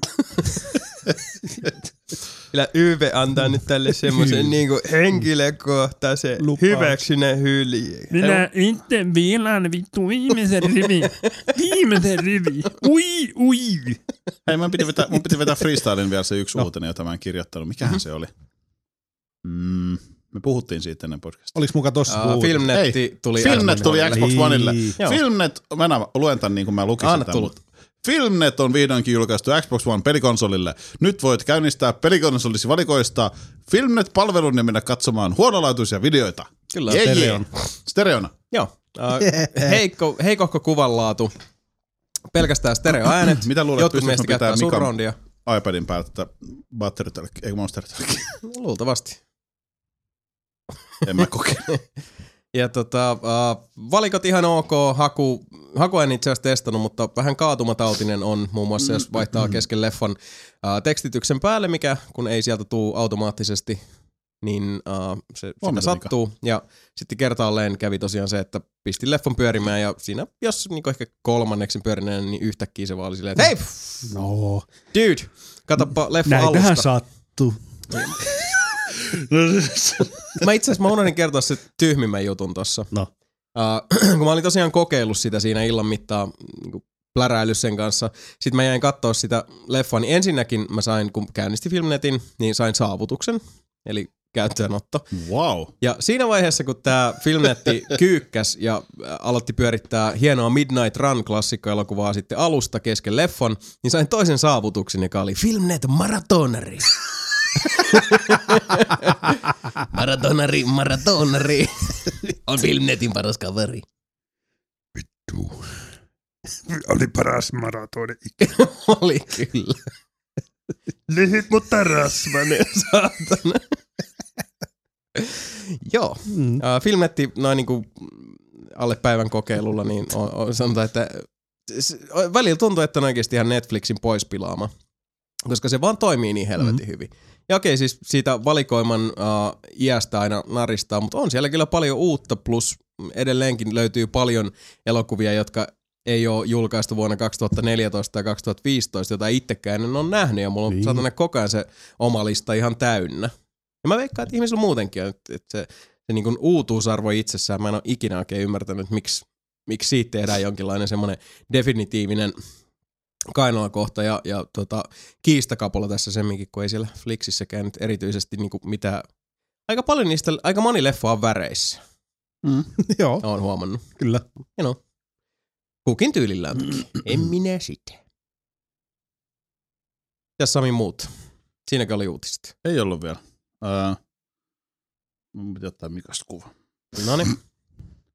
Kyllä YV antaa nyt tälle semmoisen niinku henkilökohtaisen Lupaus. hyväksynnän hyljeen. Minä itse viilaan vittu viimeisen rivi. Viimeisen rivi. Ui, ui. Hei, mun piti vetää, mun piti vetää freestylin vielä se yksi no. uutinen, jota mä en kirjoittanut. Mikähän Mhm. se oli? Mm, me puhuttiin siitä ennen podcastia. oliks muka tossa Uh, Filmnetti tuli Filmnet tuli. Xbox Oneille. Filmnet, mä luen tän niin kuin mä lukisin Anna tän, tulla. Filmnet on vihdoinkin julkaistu Xbox One pelikonsolille. Nyt voit käynnistää pelikonsolisi valikoista Filmnet-palvelun ja mennä katsomaan huonolaatuisia videoita. Kyllä, Jee, jee. stereon. Stereona. Joo. Uh, heikko, heikohko kuvanlaatu. Pelkästään stereoäänet. Mitä luulet, Jotkut meistä pitää käyttää Mikan surroundia. iPadin päältä battery ei monster. Luultavasti. En mä kokeile. (laughs) Ja tota, uh, valikot ihan ok, haku, haku en itse asiassa testannut, mutta vähän kaatumatautinen on muun muassa, jos vaihtaa kesken leffan uh, tekstityksen päälle, mikä kun ei sieltä tuu automaattisesti, niin uh, se sitä sattuu. Ja sitten kertaalleen kävi tosiaan se, että pistin leffan pyörimään ja siinä, jos niin ehkä kolmanneksen pyörineen, niin yhtäkkiä se vaan oli silleen, että hei, No, dude, katoppa leffa näitähän alusta. sattuu. (laughs) Mä itse asiassa mä unohdin kertoa se tyhmimmän jutun tossa. No. Uh, (clears throat) kun mä olin tosiaan kokeillut sitä siinä illan mittaan niin pläräily sen kanssa. Sitten mä jäin katsoa sitä leffaa, niin ensinnäkin mä sain, kun käynnisti Filmnetin, niin sain saavutuksen, eli käyttöönotto. Wow. Ja siinä vaiheessa, kun tämä Filmnetti (laughs) kyykkäs ja aloitti pyörittää hienoa Midnight Run klassikkoelokuvaa sitten alusta kesken leffon, niin sain toisen saavutuksen, joka oli Filmnet Maratonari. (laughs) (laughs) maratonari, maratonari. On Filmnetin paras kaveri. Oli paras maratoni. (laughs) Oli kyllä. Lyhyt mutta rasvanen. (laughs) Saatana. Joo. Mm. Uh, Filmnetti noin niinku alle päivän kokeilulla, niin on, on, sanotaan, että välillä tuntuu, että on oikeasti ihan Netflixin pois pilaama, koska se vaan toimii niin helvetin mm. hyvin. Ja okei, siis siitä valikoiman uh, iästä aina naristaa, mutta on siellä kyllä paljon uutta, plus edelleenkin löytyy paljon elokuvia, jotka ei ole julkaistu vuonna 2014 tai 2015, jota itsekään en ole nähnyt, ja mulla on Niin. satana koko ajan se oma lista ihan täynnä. Ja mä veikkaan, että ihmisillä muutenkin on, että, että se, se niin uutuusarvo itsessään, mä en ole ikinä oikein ymmärtänyt, että miksi, miksi siitä tehdään jonkinlainen semmoinen definitiivinen kainalakohta ja, ja tota, kiistakapola tässä semminkin, kun ei siellä Flixissäkään nyt erityisesti niin kuin mitään Aika paljon niistä, aika moni leffa on väreissä. Mm. (laughs) Joo, Olen huomannut. kyllä. You know. Kukin tyylillään toki. (clears throat) En minä sitä. Ja Sami muut. Siinäkin oli uutiset. Ei ollut vielä. Öö, mun piti ottaa Mikasta kuva. No niin. (clears throat)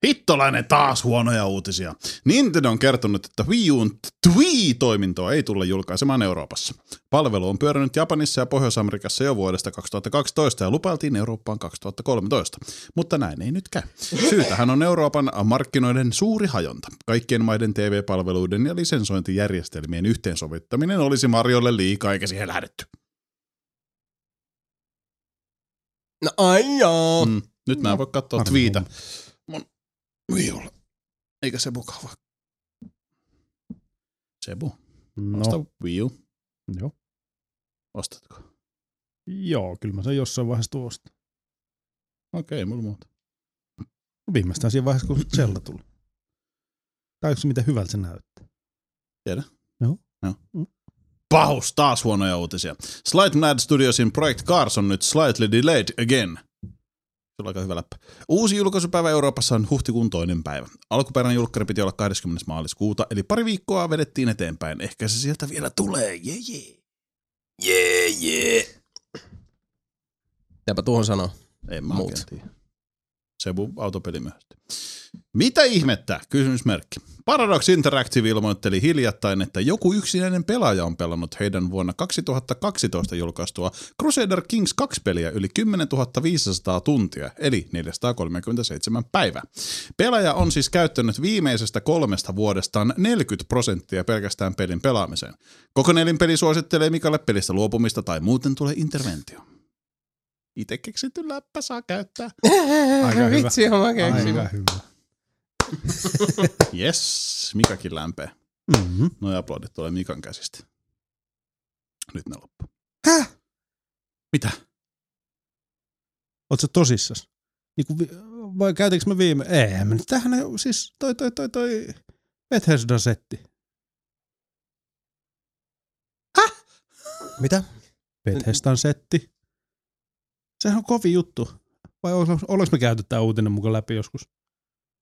Hittolainen taas huonoja uutisia. Nintendo on kertonut, että Wii Uun Wii-toimintoa ei tulla julkaisemaan Euroopassa. Palvelu on pyörinyt Japanissa ja Pohjois-Amerikassa jo vuodesta 2012 ja lupailtiin Eurooppaan 2013. Mutta näin ei nyt käy. Syytähän on Euroopan markkinoiden suuri hajonta. Kaikkien maiden TV-palveluiden ja lisensointijärjestelmien yhteensovittaminen olisi Marjolle liikaa eikä siihen lähdetty. No ai joo. Mm. Nyt mä en voi katsoa twiitä. Wii. Eikä se mukaan vaan. Sebu, No, osta Wii U. joo. Ostatko? Joo, kyllä mä sen jossain vaiheessa tuosta. Okei, okay, mulla muuta. Viimeistään siinä vaiheessa, kun Zelda tuli. Tai se miten hyvältä se näyttää. Pahus, taas huonoja uutisia. Slight Mad Studiosin Project Cars on nyt slightly delayed again. Se on aika hyvä läppä. Uusi julkaisupäivä Euroopassa on huhtikuun toinen päivä. Alkuperäinen julkkari piti olla 20. maaliskuuta, eli pari viikkoa vedettiin eteenpäin. Ehkä se sieltä vielä tulee. Jee, jee. Jee, jee. Tuohon sanoo? En mä Muut. oikein tiedä. Sebu autopeli myöhästyi. Mitä ihmettä? Kysymysmerkki. Paradox Interactive ilmoitteli hiljattain, että joku yksinäinen pelaaja on pelannut heidän vuonna 2012 julkaistua Crusader Kings 2-peliä yli 10 500 tuntia, eli 437 päivää. Pelaaja on siis käyttänyt viimeisestä kolmesta vuodestaan 40 prosenttia pelkästään pelin pelaamiseen. Koko nelinpeli suosittelee Mikalle pelistä luopumista tai muuten tulee interventio. Itse keksitty läppä saa käyttää. (laughs) Aika hyvä. Vitsi, on mä keksin. Aika hyvä. (laughs) Yes, Mikakin lämpee. Mm-hmm. Noi aplodit tulee Mikan käsistä. Nyt ne loppu. Häh? Mitä? Sä tosissas? Niin kuin, vai käytinkö me viime? Ei, mä nyt tähän siis toi toi toi toi Bethesda-setti. Mitä? Bethesdan setti. Sehän on kovin juttu. Vai olis- olis me käyty tää uutinen mukaan läpi joskus?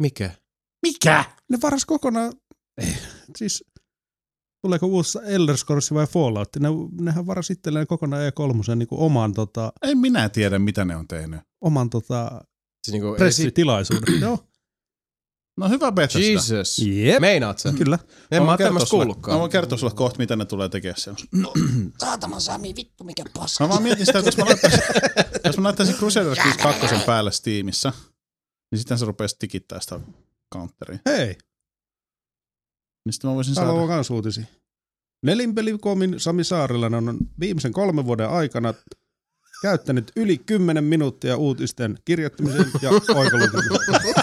Mikä? Mikä? Ne varas kokonaan, ei, siis tuleeko uusi Elder Scrolls vai Fallout? Ne, nehän varas itselleen kokonaan E3 niin oman, tota, En minä tiedä, mitä ne on tehnyt. oman tota, Siis niinku, pressitilaisuuden. Joo. No hyvä Bethesda. Jesus. Jep. Meinaat sä? Kyllä. En mä voin oon kertoa tämmöistä kuullutkaan. Mä voin kertoa sulle kohta, mitä ne tulee tekemään siellä. Saatana Sami, vittu mikä paska. Mä vaan mietin sitä, että jos mä laittaisin, jos mä laittaisin Crusader Kings 2 päälle Steamissa, niin sitten se rupeaa tikittää sitä counteria. Hei, Niin sitten mä voisin täällä on saada... kans uutisia. Nelinpelikomin Sami Saarilainen on viimeisen kolmen vuoden aikana käyttänyt yli 10 minuuttia uutisten kirjoittamiseen ja oikolukemiseen. (laughs)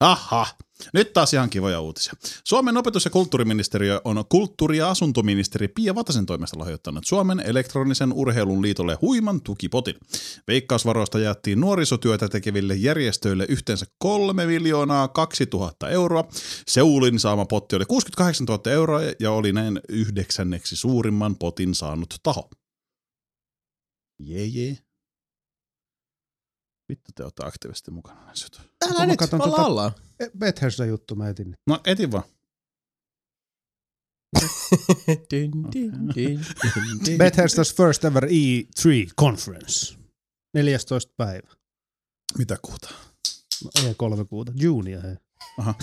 Aha, nyt taas ihan kivoja uutisia. Suomen opetus- ja kulttuuriministeriö on kulttuuri- ja asuntoministeri Pia Vatasen toimesta lahjoittanut Suomen elektronisen urheilun liitolle huiman tukipotin. Veikkausvaroista jaettiin nuorisotyötä tekeville järjestöille yhteensä 3 miljoonaa 2000 euroa. Seulin saama potti oli 68 000 euroa ja oli näin yhdeksänneksi suurimman potin saanut taho. Jee, jee. Vittu te olette aktiivisesti mukana näissä jutuissa. Älä nyt, katon me tota- ollaan. Bethesda-juttu mä etin. No etin vaan. Din, din, din, din, din. Bethesda's first ever E3 conference. 14 päivä. Mitä kuuta? No, ei kolme kuuta. Junia hei. Aha.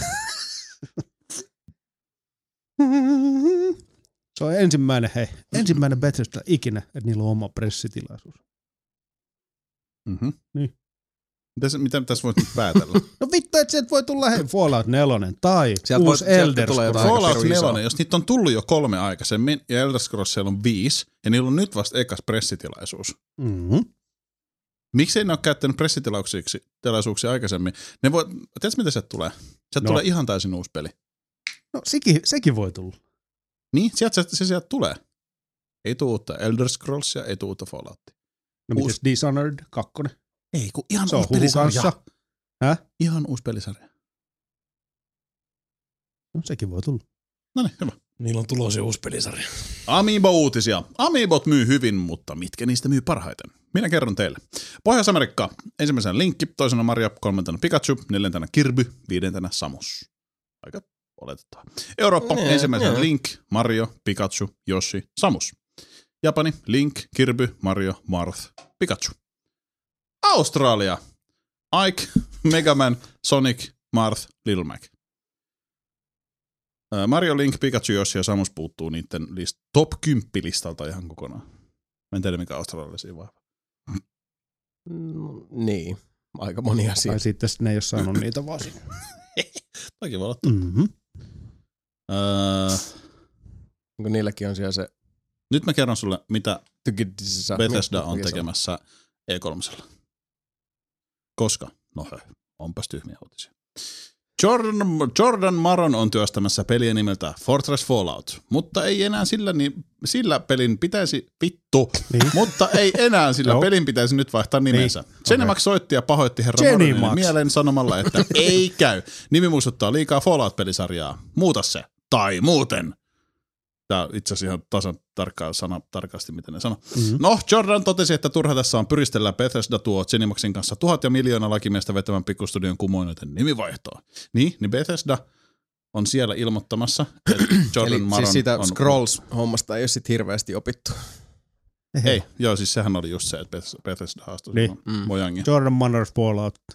Se on ensimmäinen, hei, ensimmäinen Bethesda ikinä, että niillä on oma pressitilaisuus. Mm-hmm. Niin. Mitä, mitä tässä voit nyt päätellä? (laughs) No vittu, että sieltä voi tulla hei, Fallout 4 tai Sieltä uusi voi- Elder Scrolls. Fallout pirun iso. 4, jos niitä on tullut jo kolme aikaisemmin ja Elder Scrollsilla on viisi ja niillä on nyt vasta ekas pressitilaisuus. Mm-hmm. Miksi ne ole käyttänyt pressitilaisuuksia aikaisemmin? Ne voi, tiedätkö mitä sieltä tulee? Sieltä No. tulee ihan täysin uusi peli. No sekin, sekin voi tulla. Niin, sieltä se, se sieltä tulee. Ei tule uutta Elder Scrollsia, ei tule uutta Falloutia. No Uusi- Dishonored 2? Ei, kun ihan Se on uusi huhu pelisarja. kanssa. Häh? Ihan uusi pelisarja. No sekin voi tulla. No niin, hyvä. Niillä on tulossa uusi pelisarja. Amiibo-uutisia. Amiibot myy hyvin, mutta mitkä niistä myy parhaiten? Minä kerron teille. Pohjois-Amerikka. Ensimmäisenä Linkki, toisena Mario, kolmantena Pikachu, neljäntenä Kirby, viidentenä Samus. Aika oletettava. Eurooppa. Nee, ensimmäisenä joo. Link, Mario, Pikachu, Yoshi, Samus. Japani, Link, Kirby, Mario, Marth, Pikachu. Australia. Ike, Megaman, Sonic, Marth, Little Mac. Ää, Mario, Link, Pikachu, Yoshi ja Samus puuttuu niiden list- top 10 listalta ihan kokonaan. Mä en tiedä mikä australialaisia vahva. Mm, niin, aika moni asia. Tai sitten ne ei ole saanut niitä vaan sinne. (laughs) Toki voi olla. Mm-hmm. Öö, Kun niilläkin on siellä se nyt mä kerron sulle, mitä. Bethesda on tekemässä E3. Koska? No hö, onpas tyhmiä uutisia. Jordan, Jordan Maron on työstämässä peliä nimeltä Fortress Fallout, mutta ei enää sillä, niin, sillä pelin pitäisi, vittu, Niin. mutta ei enää sillä pelin pitäisi nyt vaihtaa nimensä. Niin. Zenimax soitti ja pahoitti herra. Moronille mieleen sanomalla, että ei (laughs) käy. Nimi muistuttaa liikaa Fallout-pelisarjaa. Muuta se. Tai muuten. Tämä on itse asiassa ihan tasan tarkkaan sana, tarkasti, miten ne sanoo. Mm-hmm. No, Jordan totesi, että turha tässä on pyristellä Bethesda tuo Zenimaxin kanssa tuhat ja miljoona lakimiestä vetävän pikkustudion kumoinoiden nimivaihtoa. Niin, niin Bethesda on siellä ilmoittamassa, että (clears throat) Jordan Eli Maron siis siitä on... Scrolls-hommasta ei ole sit hirveästi opittu. Ei, joo, siis sehän oli just se, että Beth- Bethesda haastoi Niin. Mm. Mojangia. Jordan Manners Fallout. (laughs)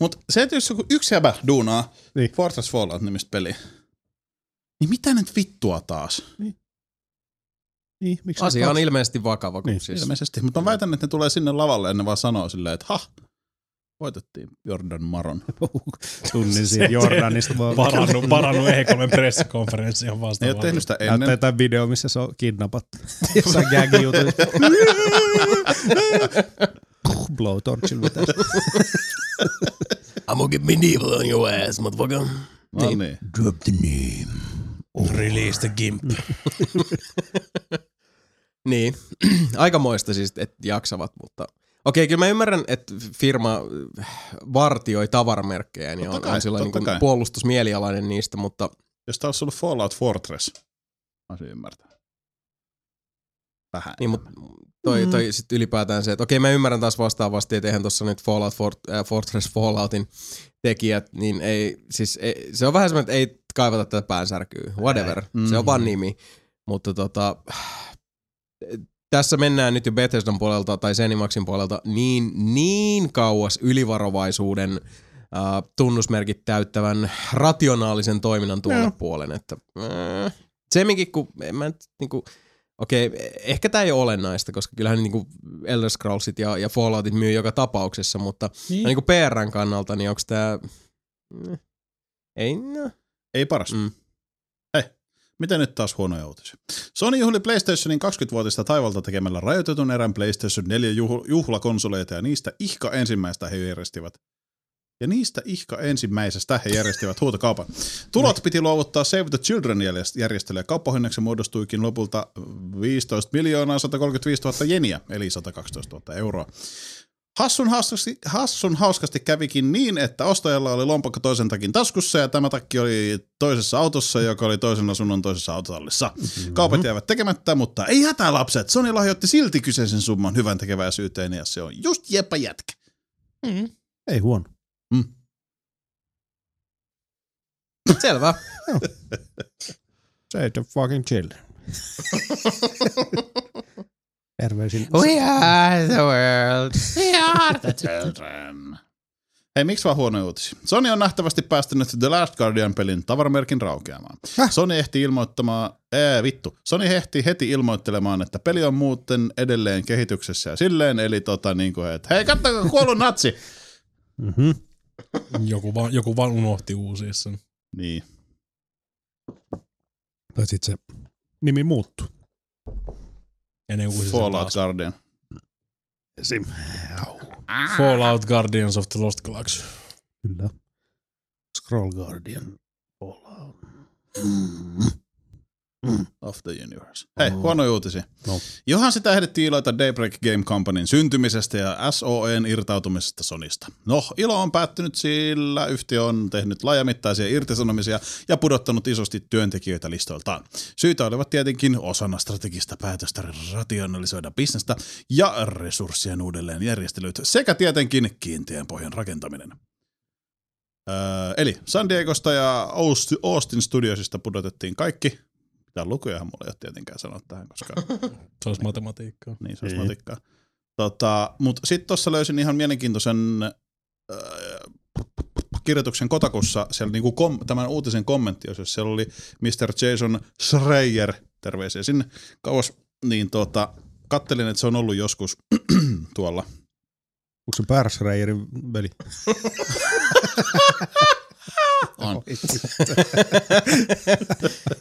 Mutta se, että jos joku yksi jäbä duunaa Niin. niin. Fortress Fallout nimistä peliä, niin mitä nyt vittua taas? Niin, miksi Asia on ilmeisesti vakava, kun Niin, siis... Ilmeisesti, mutta mä väitän, että ne tulee sinne lavalle ja ne vaan sanoo silleen, että ha, voitettiin Jordan Maron. (laughs) tunnin siitä Jordanista. Varannut, (laughs) varannut E3 pressikonferenssi ihan Ne ei ole tehnyt sitä Näyttää ennen. jotain video, missä se on kidnappattu. (laughs) Jossain gag. Blowtorchilla vetää. I'm gonna get medieval on your ass, motherfucker. No niin. Drop the name. Release the Gimp. (laughs) Niin, (clears throat) aikamoista siis, että jaksavat, mutta... Okei, kyllä mä ymmärrän, että firma vartioi tavaramerkkejä, niin Totta on, kai, on silloin niin puolustusmielialainen niistä, mutta Jos tämä olisi ollut Fallout Fortress, mä olisin ymmärtää. Vähän. Niin, mutta toi, toi sit ylipäätään se, että okei mä ymmärrän taas vastaavasti, että eihän tuossa nyt Fallout Fort, äh, Fortress Falloutin tekijät, niin ei, siis ei, se on vähän semmoinen, että ei kaivata tätä päänsärkyä, whatever, Mm. se on vaan nimi. Mutta tota, tässä mennään nyt jo Bethesdan puolelta tai Zenimaxin puolelta niin, niin kauas ylivarovaisuuden äh, tunnusmerkit täyttävän rationaalisen toiminnan tuolle Joo. puolen, että äh, semminkin kun en mä nyt niinku, Okei, ehkä tämä ei ole olennaista, koska kyllähän niinku Elder Scrollsit ja, ja Falloutit myy joka tapauksessa, mutta niin. niinku PRn kannalta, niin onko tämä... Ei, no. Ei paras. Mm. Miten nyt taas huonoja uutisia? Sony juhli PlayStationin 20-vuotista taivalta tekemällä rajoitetun erän PlayStation 4 juhl- juhlakonsoleita ja niistä ihka ensimmäistä he järjestivät. Ja niistä ihka ensimmäisestä he järjestivät huutokaupan. Tulot piti luovuttaa Save the Children järjest- järjestölle ja kauppahinnaksi muodostuikin lopulta 15 miljoonaa 135 000 jeniä, eli 112 000 euroa. Hassun hauskasti, hassun hauskasti kävikin niin, että ostajalla oli lompakko toisen takin taskussa ja tämä takki oli toisessa autossa, joka oli toisen asunnon toisessa autotallissa. Mm-hmm. Kaupat jäivät tekemättä, mutta ei hätää lapset. Sony lahjoitti silti kyseisen summan hyvän tekeväisyyteen ja se on just jeppä jätkä. Ei huono. Mm. Selvä. Say the fucking children. (laughs) Terveisin. We are the world. Children. Hei, miksi vaan huono uutisia? Sony on nähtävästi päästänyt The Last Guardian-pelin tavaramerkin raukeamaan. Häh? Sony ehti ilmoittamaan, ee, vittu, Sony ehti heti ilmoittelemaan, että peli on muuten edelleen kehityksessä ja silleen, eli tota niin kuin, että hei, katsokaa, kuollut natsi. Mm-hmm. Joku vaan, joku vaan unohti uusia sen. Niin. Tai sit se nimi muuttuu. Uusi sen Fallout taas. Guardian. Esim. Fallout Guardians of the Lost Galaxy. Kyllä. Scroll Guardian. Fallout. Oh, of the Universe. Hei, huono uutisia. No. Johan sitä ehdittiin iloita Daybreak Game Companyn syntymisestä ja SOEn irtautumisesta Sonista. No, ilo on päättynyt sillä yhtiö on tehnyt laajamittaisia irtisanomisia ja pudottanut isosti työntekijöitä listoiltaan. Syitä olivat tietenkin osana strategista päätöstä rationalisoida bisnestä ja resurssien uudelleenjärjestelyt sekä tietenkin kiinteän pohjan rakentaminen. Öö, eli San Diegosta ja Aust- Austin Studiosista pudotettiin kaikki. Mitä lukujahan mulla ei ole tietenkään sanoa tähän, koska (laughs) Se olisi matematiikkaa. niin se olisi matikkaa. Tota, Mutta sitten tuossa löysin ihan mielenkiintoisen äh, kirjoituksen Kotakussa, siellä niinku kom, tämän uutisen kommentti, jos siellä oli Mr. Jason Schreier, terveisiä sinne kauas, niin tota, kattelin, että se on ollut joskus (clears throat) tuolla. Onko se Pärsreijerin veli? (laughs) On.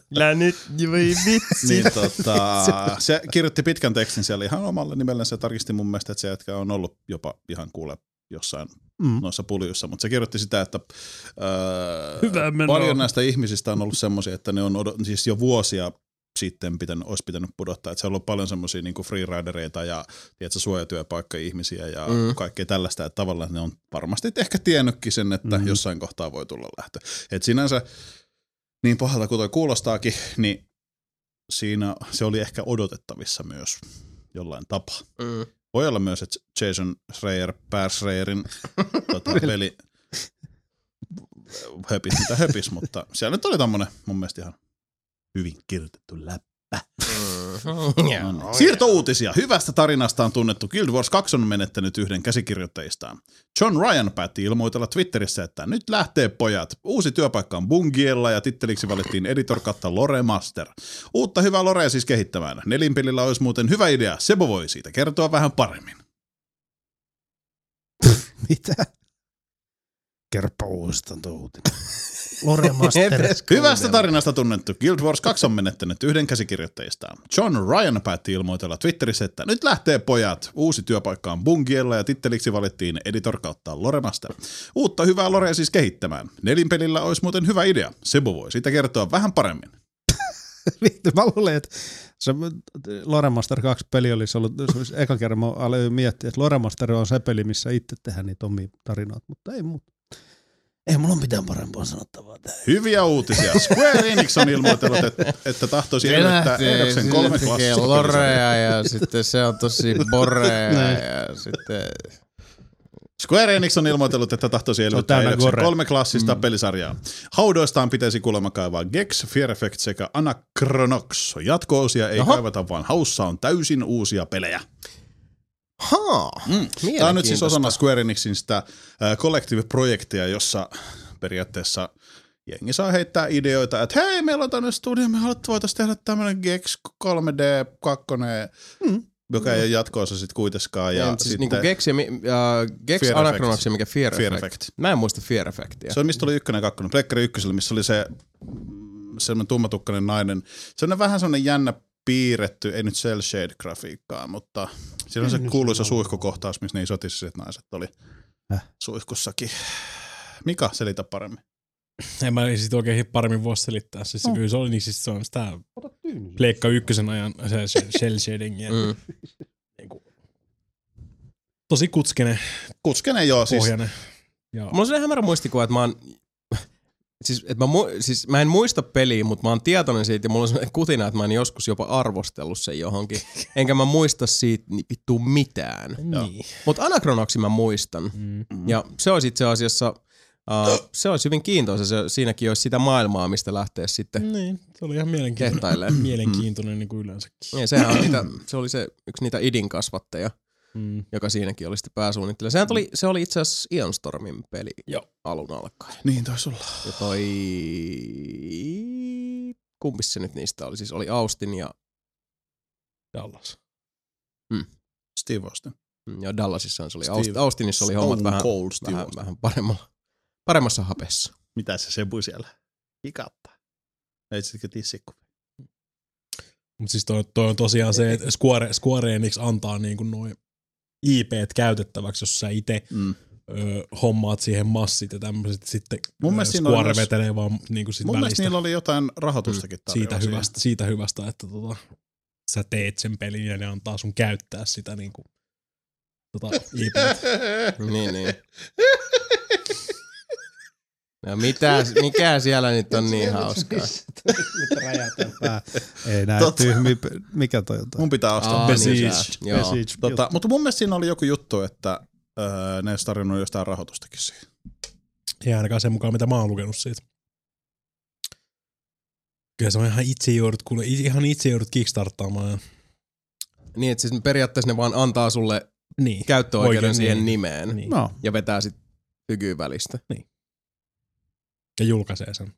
Kyllä (laughs) nyt, voi vitsi. Niin, tota, se kirjoitti pitkän tekstin siellä ihan omalla nimellä. Se tarkisti mun mielestä, että se jätkä on ollut jopa ihan kuule jossain Mm. noissa puljuissa, mutta se kirjoitti sitä, että öö, menoa. paljon näistä ihmisistä on ollut semmoisia, että ne on odot- siis jo vuosia sitten pitänyt, olisi pitänyt pudottaa. Että se on ollut paljon semmoisia niin freeridereita ja tiedätkö, suojatyöpaikka-ihmisiä ja Mm. kaikkea tällaista, että tavallaan ne on varmasti ehkä tiennytkin sen, että Mm. jossain kohtaa voi tulla lähtö. Et sinänsä niin pahalta kuin toi kuulostaakin, niin siinä se oli ehkä odotettavissa myös jollain tapaa. Mm. Voi olla myös, että Jason Schreier, Per Schreierin (laughs) tota, peli höpis mitä höpis, mutta siellä nyt oli tommonen mun mielestä ihan hyvin kirjoitettu läppä. No niin. Siirtouutisia. Hyvästä tarinasta on tunnettu Guild Wars 2 on menettänyt yhden käsikirjoittajistaan. John Ryan päätti ilmoitella Twitterissä, että nyt lähtee pojat. Uusi työpaikka on Bungiella ja titteliksi valittiin editor katta Lore Master. Uutta hyvää Lorea siis kehittämään. Nelinpelillä olisi muuten hyvä idea. Sebo voi siitä kertoa vähän paremmin. (laughs) Mitä? Kerppa tuo uutinen. (laughs) Lore Master. Hyvästä tarinasta tunnettu Guild Wars 2 on menettänyt yhden käsikirjoittajistaan. John Ryan päätti ilmoitella Twitterissä, että nyt lähtee pojat. Uusi työpaikka on Bungiella ja titteliksi valittiin editor kautta Loremaster. Uutta hyvää Lorea siis kehittämään. Nelinpelillä olisi muuten hyvä idea. Sebo voi siitä kertoa vähän paremmin. (laughs) Vittu, mä luulen, että se Lore Master 2 peli olisi ollut, se olisi eka kerran mä aloin miettiä, että Lore Master on se peli, missä itse tehdään niitä omia tarinoita, mutta ei muuta. Ei mulla on mitään parempaa sanottavaa tähän. Hyviä uutisia. Square Enix on ilmoitellut, että, että tahtoisi elvyttää Eidoksen kolme klassista Lorea ja sitten se on tosi borea (laughs) ja sitten... Square Enix on ilmoitellut, että tahtoisi elvyttää gore. kolme klassista mm. pelisarjaa. Haudoistaan pitäisi kuulemma kaivaa Gex, Fear Effect sekä Anachronox. Jatko-osia ei Oho. kaivata, vaan haussa on täysin uusia pelejä. Haa, Mm. Tämä on nyt siis osana Square Enixin sitä collective-projektia, jossa periaatteessa jengi saa heittää ideoita, että hei, meillä on tänne studio, me voitaisiin tehdä tämmöinen Gex 3D 2, mm. joka ei ole jatkoosa sitten kuitenkaan. Ja Ja siis sitten niinku Gex, ja Gex Fear Anachronox ja mikä Fear, Fear Effect. Effect. Mä en muista Fear Effectia. Se on mistä oli ykkönen ja kakkonen, Plekkari ykkösellä, missä oli se mm, semmoinen tummatukkainen nainen. Se on vähän semmoinen jännä piirretty, ei nyt cel shade grafiikkaa, mutta siinä on se kuuluisa suihkukohtaus, missä ne isotissiset naiset oli Häh? suihkussakin. Mika, selitä paremmin. En mä sit oikein paremmin voi selittää. Siis se, kyllä se oli niin, siis se on sitä Pleikka ykkösen ajan se, se shell shadingia. Mm. Niinku, tosi kutskene, Kuskenen joo, siis pohjainen. Ja, Mulla on sellainen hämärä muistikuva, että mä oon... Siis, että mä, mu- siis mä en muista peliä, mutta mä oon tietoinen siitä ja mulla on sellainen kutina, että mä oon joskus jopa arvostellut sen johonkin. (laughs) Enkä mä muista siitä ni- vittu mitään. niin. Mutta Anachronoxin mä muistan. Mm. Ja se olisi itse asiassa, uh, se olisi hyvin kiintoisa. Se, siinäkin olisi sitä maailmaa, mistä lähtee sitten Niin, se oli ihan mielenkiintoinen, kehtailemaan. mielenkiintoinen niin kuin yleensäkin. Ja sehän on niitä, se oli se yksi niitä idinkasvatteja, Mm. joka siinäkin oli sitten pääsuunnittelija. Sehän tuli, se oli itse asiassa Ion Stormin peli Joo. alun alkaen. niin taisi olla. Ja toi... Kumpi se nyt niistä oli? Siis oli Austin ja, Dallas. Steve Austin. ja Dallasissa se oli. Steve- Aust, Austinissa oli hommat vähän, Cold Steve vähän, vähän paremmalla, paremmassa hapessa. Mitä se sebu siellä? Hikattaa. Ei sitkö tissikku. Mutta siis toi, toi, on tosiaan se, että Square, Square Enix antaa niin kuin noin IP käytettäväksi, jos sä itse Mm. ö, hommaat siihen massit ja tämmöiset. Sitten Mun mielestä Square vetelee vaan niinku sit Mun mielestä välistä. niillä oli jotain rahoitustakin tarjolla siitä, siihen. hyvästä, siitä hyvästä, että tota, sä teet sen pelin ja ne antaa sun käyttää sitä niinku, tota, IPtä. (laughs) Niin, niin. No mitä, mikä siellä nyt on niin hauskaa? Nyt räjähtää pää. Ei näin Totta. tyhmi. Mikä toi on toi? Mun pitää ostaa Aa, Besiege. niin. Besiege. Tota, mutta mun mielestä siinä oli joku juttu, että öö, ne olisi tarjonnut jostain rahoitustakin siihen. Ei ainakaan sen mukaan, mitä mä oon lukenut siitä. Kyllä se on ihan itse joudut, kuule, ihan itse joudut kickstarttaamaan. Niin, että siis periaatteessa ne vaan antaa sulle niin. käyttöoikeuden Oikein, siihen niin. nimeen Niin. No, ja vetää sit fykyyn välistä. Ja julkaisee sen.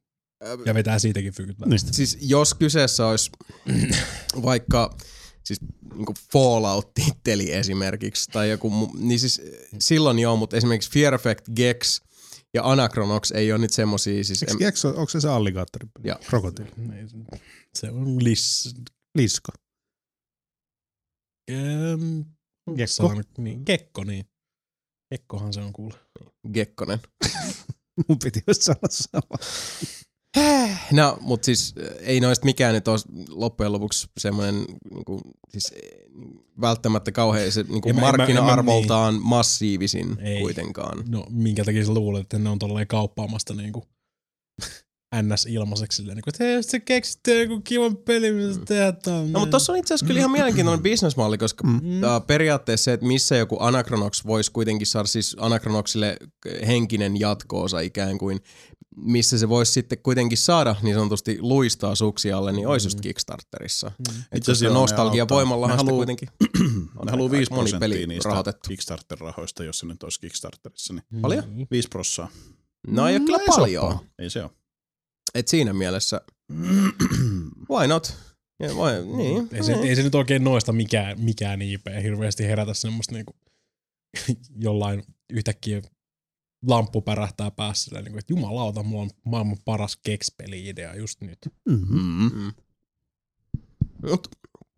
Ja vetää siitäkin fykyt välistä. Siis jos kyseessä olisi (clears throat) vaikka siis niinku Fallout-titteli esimerkiksi, tai joku, niin siis silloin joo, mutta esimerkiksi Fear Effect, Gex ja Anachronox ei ole nyt semmosia, siis Eikö em, Gekso, onko se se alligaattori? Krokotiili. Ei se- Se on lis... Lisko. Ähm, Gekko. saan- Niin, gekko, niin. Gekkohan se on kuule. Gekkonen. (laughs) Mun piti just sanoa sama. No, mutta siis äh, ei noista mikään nyt ole loppujen lopuksi semmoinen niinku, siis eh, välttämättä kauhean se niinku En mä- en mä- en mä- markkina-arvoltaan massiivisin Ei. kuitenkaan. No, minkä takia sä luulet, että ne on tolleen kauppaamasta niinku ns. ilmaiseksi silleen, niinku, että hei, jos sä keksit joku kivan peli, mitä sä tehdään tänne. No, mutta tossa on itse asiassa kyllä ihan mielenkiintoinen (clears throat) bisnesmalli, koska mm. periaatteessa se, että missä joku Anachronox voisi kuitenkin saada siis Anachronoxille henkinen jatko-osa ikään kuin, missä se voisi sitten kuitenkin saada niin sanotusti luistaa suksi alle, niin olisi just Kickstarterissa. Mm. Itse asiassa nostalgia voimallahan sitä haluu- kuitenkin Ne haluaa 5 moni peli prosenttia niistä rahoitettu. Kickstarter-rahoista, jos se nyt olisi Kickstarterissa. Niin Paljon? 5 prossaa. No ei ole kyllä se paljon. Ei se ole. Et siinä mielessä, why not? Ja voi, niin. Ei se, ei se nyt oikein noista mikään, mikään IP hirveästi herätä semmoista niinku, (laughs) jollain yhtäkkiä lamppu pärähtää päässä, silleen niinku, että jumalauta, mulla on maailman paras kekspeli-idea just nyt. Mm-hmm. Mm. Mut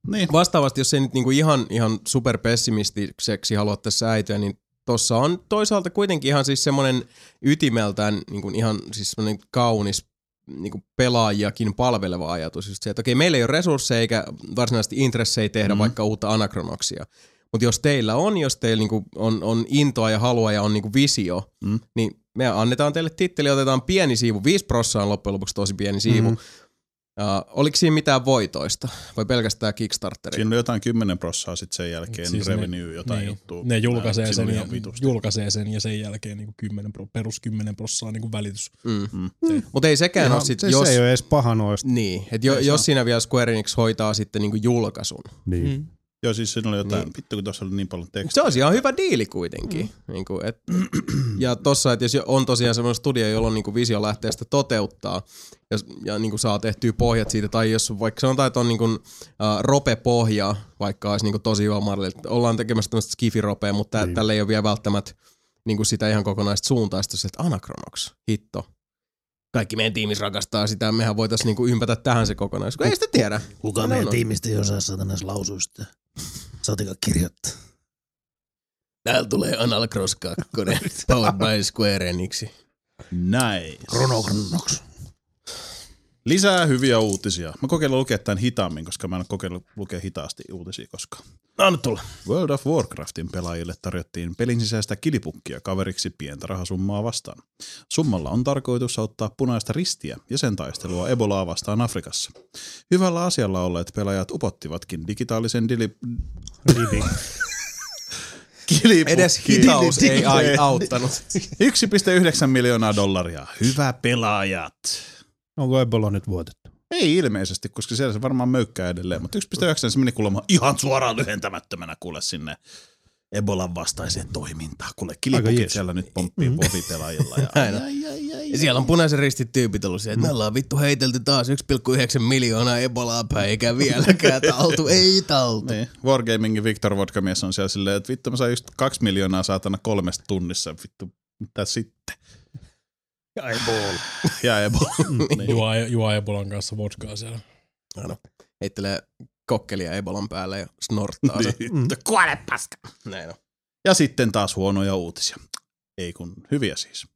Niin. vastaavasti, jos ei nyt niinku ihan, ihan superpessimistiseksi halua tässä äityä, niin tossa on toisaalta kuitenkin ihan siis semmoinen ytimeltään niinku ihan siis semmoinen kaunis niinku pelaajiakin palveleva ajatus. Just se, että okei, meillä ei ole resursseja eikä varsinaisesti intressejä tehdä mm. vaikka uutta anakronoksia. Mutta jos teillä on, jos teillä niinku on, on intoa ja halua ja on niinku visio, Mm. niin me annetaan teille titteli, otetaan pieni siivu, 5 prossaa on loppujen lopuksi tosi pieni siivu. Mm. Uh, oliko siinä mitään voitoista vai pelkästään Kickstarteri? Siinä on jotain 10 prossaa sitten sen jälkeen Siis siis ne- revenue, jotain niin, juttua. Ne julkaisee Siinä sen, ja, julkaisee sen ja sen jälkeen niinku 10, pro- perus 10 prossaa niinku välitys. Mm. Mm. Mutta ei sekään ole sit, se, jos... se ei ole edes paha noista. Niin, että jo, jos siinä vielä Square Enix hoitaa sitten niinku julkaisun. Niin. Mm. Joo, siis siinä oli jotain, Niin. niin. vittu kun tuossa oli niin paljon Se tekstiä. olisi ihan hyvä diili kuitenkin. Mm. Niinku, et, ja tossa, että jos on tosiaan semmoinen studio, jolla on niinku visio lähteä sitä toteuttaa ja, ja niinku saa tehtyä pohjat siitä, tai jos vaikka sanotaan, että on niinku, uh, rope-pohja, vaikka olisi niinku tosi hyvä että ollaan tekemässä tämmöistä skifiropea, mutta niin. Niin. tällä ei ole vielä välttämättä niinku sitä ihan kokonaista suuntausta, se, että Anachronox, hitto. Kaikki meidän tiimissä rakastaa sitä, mehän voitaisiin niinku ympätä tähän se kokonaisuus. kun Ei sitä tiedä. Kuka No, meidän no. tiimistä ei osaa satanas lausua sitä? Saatika kirjoittaa. Täällä tulee Anal Cross 2, (laughs) powered by Square Enix. Näin. Chronokronoks. Lisää hyviä uutisia. Mä kokeilen lukea tämän hitaammin, koska mä en ole kokeillut lukea hitaasti uutisia koskaan. Anna tulla. World of Warcraftin pelaajille tarjottiin pelin sisäistä kilipukkia kaveriksi pientä rahasummaa vastaan. Summalla on tarkoitus auttaa punaista ristiä ja sen taistelua Ebolaa vastaan Afrikassa. Hyvällä asialla olleet pelaajat upottivatkin digitaalisen dili... (laughs) kilipukkiin. Edes hitaus ei (laughs) auttanut. 1,9 miljoonaa dollaria. Hyvä pelaajat. Onko Ebola nyt vuotettu? Ei ilmeisesti, koska siellä se varmaan möykkää edelleen, mutta 1,9 se meni kuulemma ihan suoraan lyhentämättömänä kuule sinne Ebolan vastaiseen toimintaan. Kuule, kilipukit siellä nyt pomppii mm. pelaajilla. Ja, (laughs) Aina. Ja siellä on punaisen ristit tyypit ollut siellä, että me ollaan vittu heitelty taas 1,9 miljoonaa ebolaa päin, eikä vieläkään (laughs) taltu, ei taltu. niin. Wargamingin Victor Vodkamies on siellä silleen, että vittu mä sain just kaksi miljoonaa saatana kolmesta tunnissa. Vittu, mitä sitten? Ja Ebola. (laughs) ja Ebola. niin. Juo, juo Ebolan kanssa vodkaa siellä. Aina. Heittelee kokkelia ebolan päälle ja snorttaa se. Niin. (laughs) Kuole paska. Näin on. Ja sitten taas huonoja uutisia. Ei kun hyviä siis.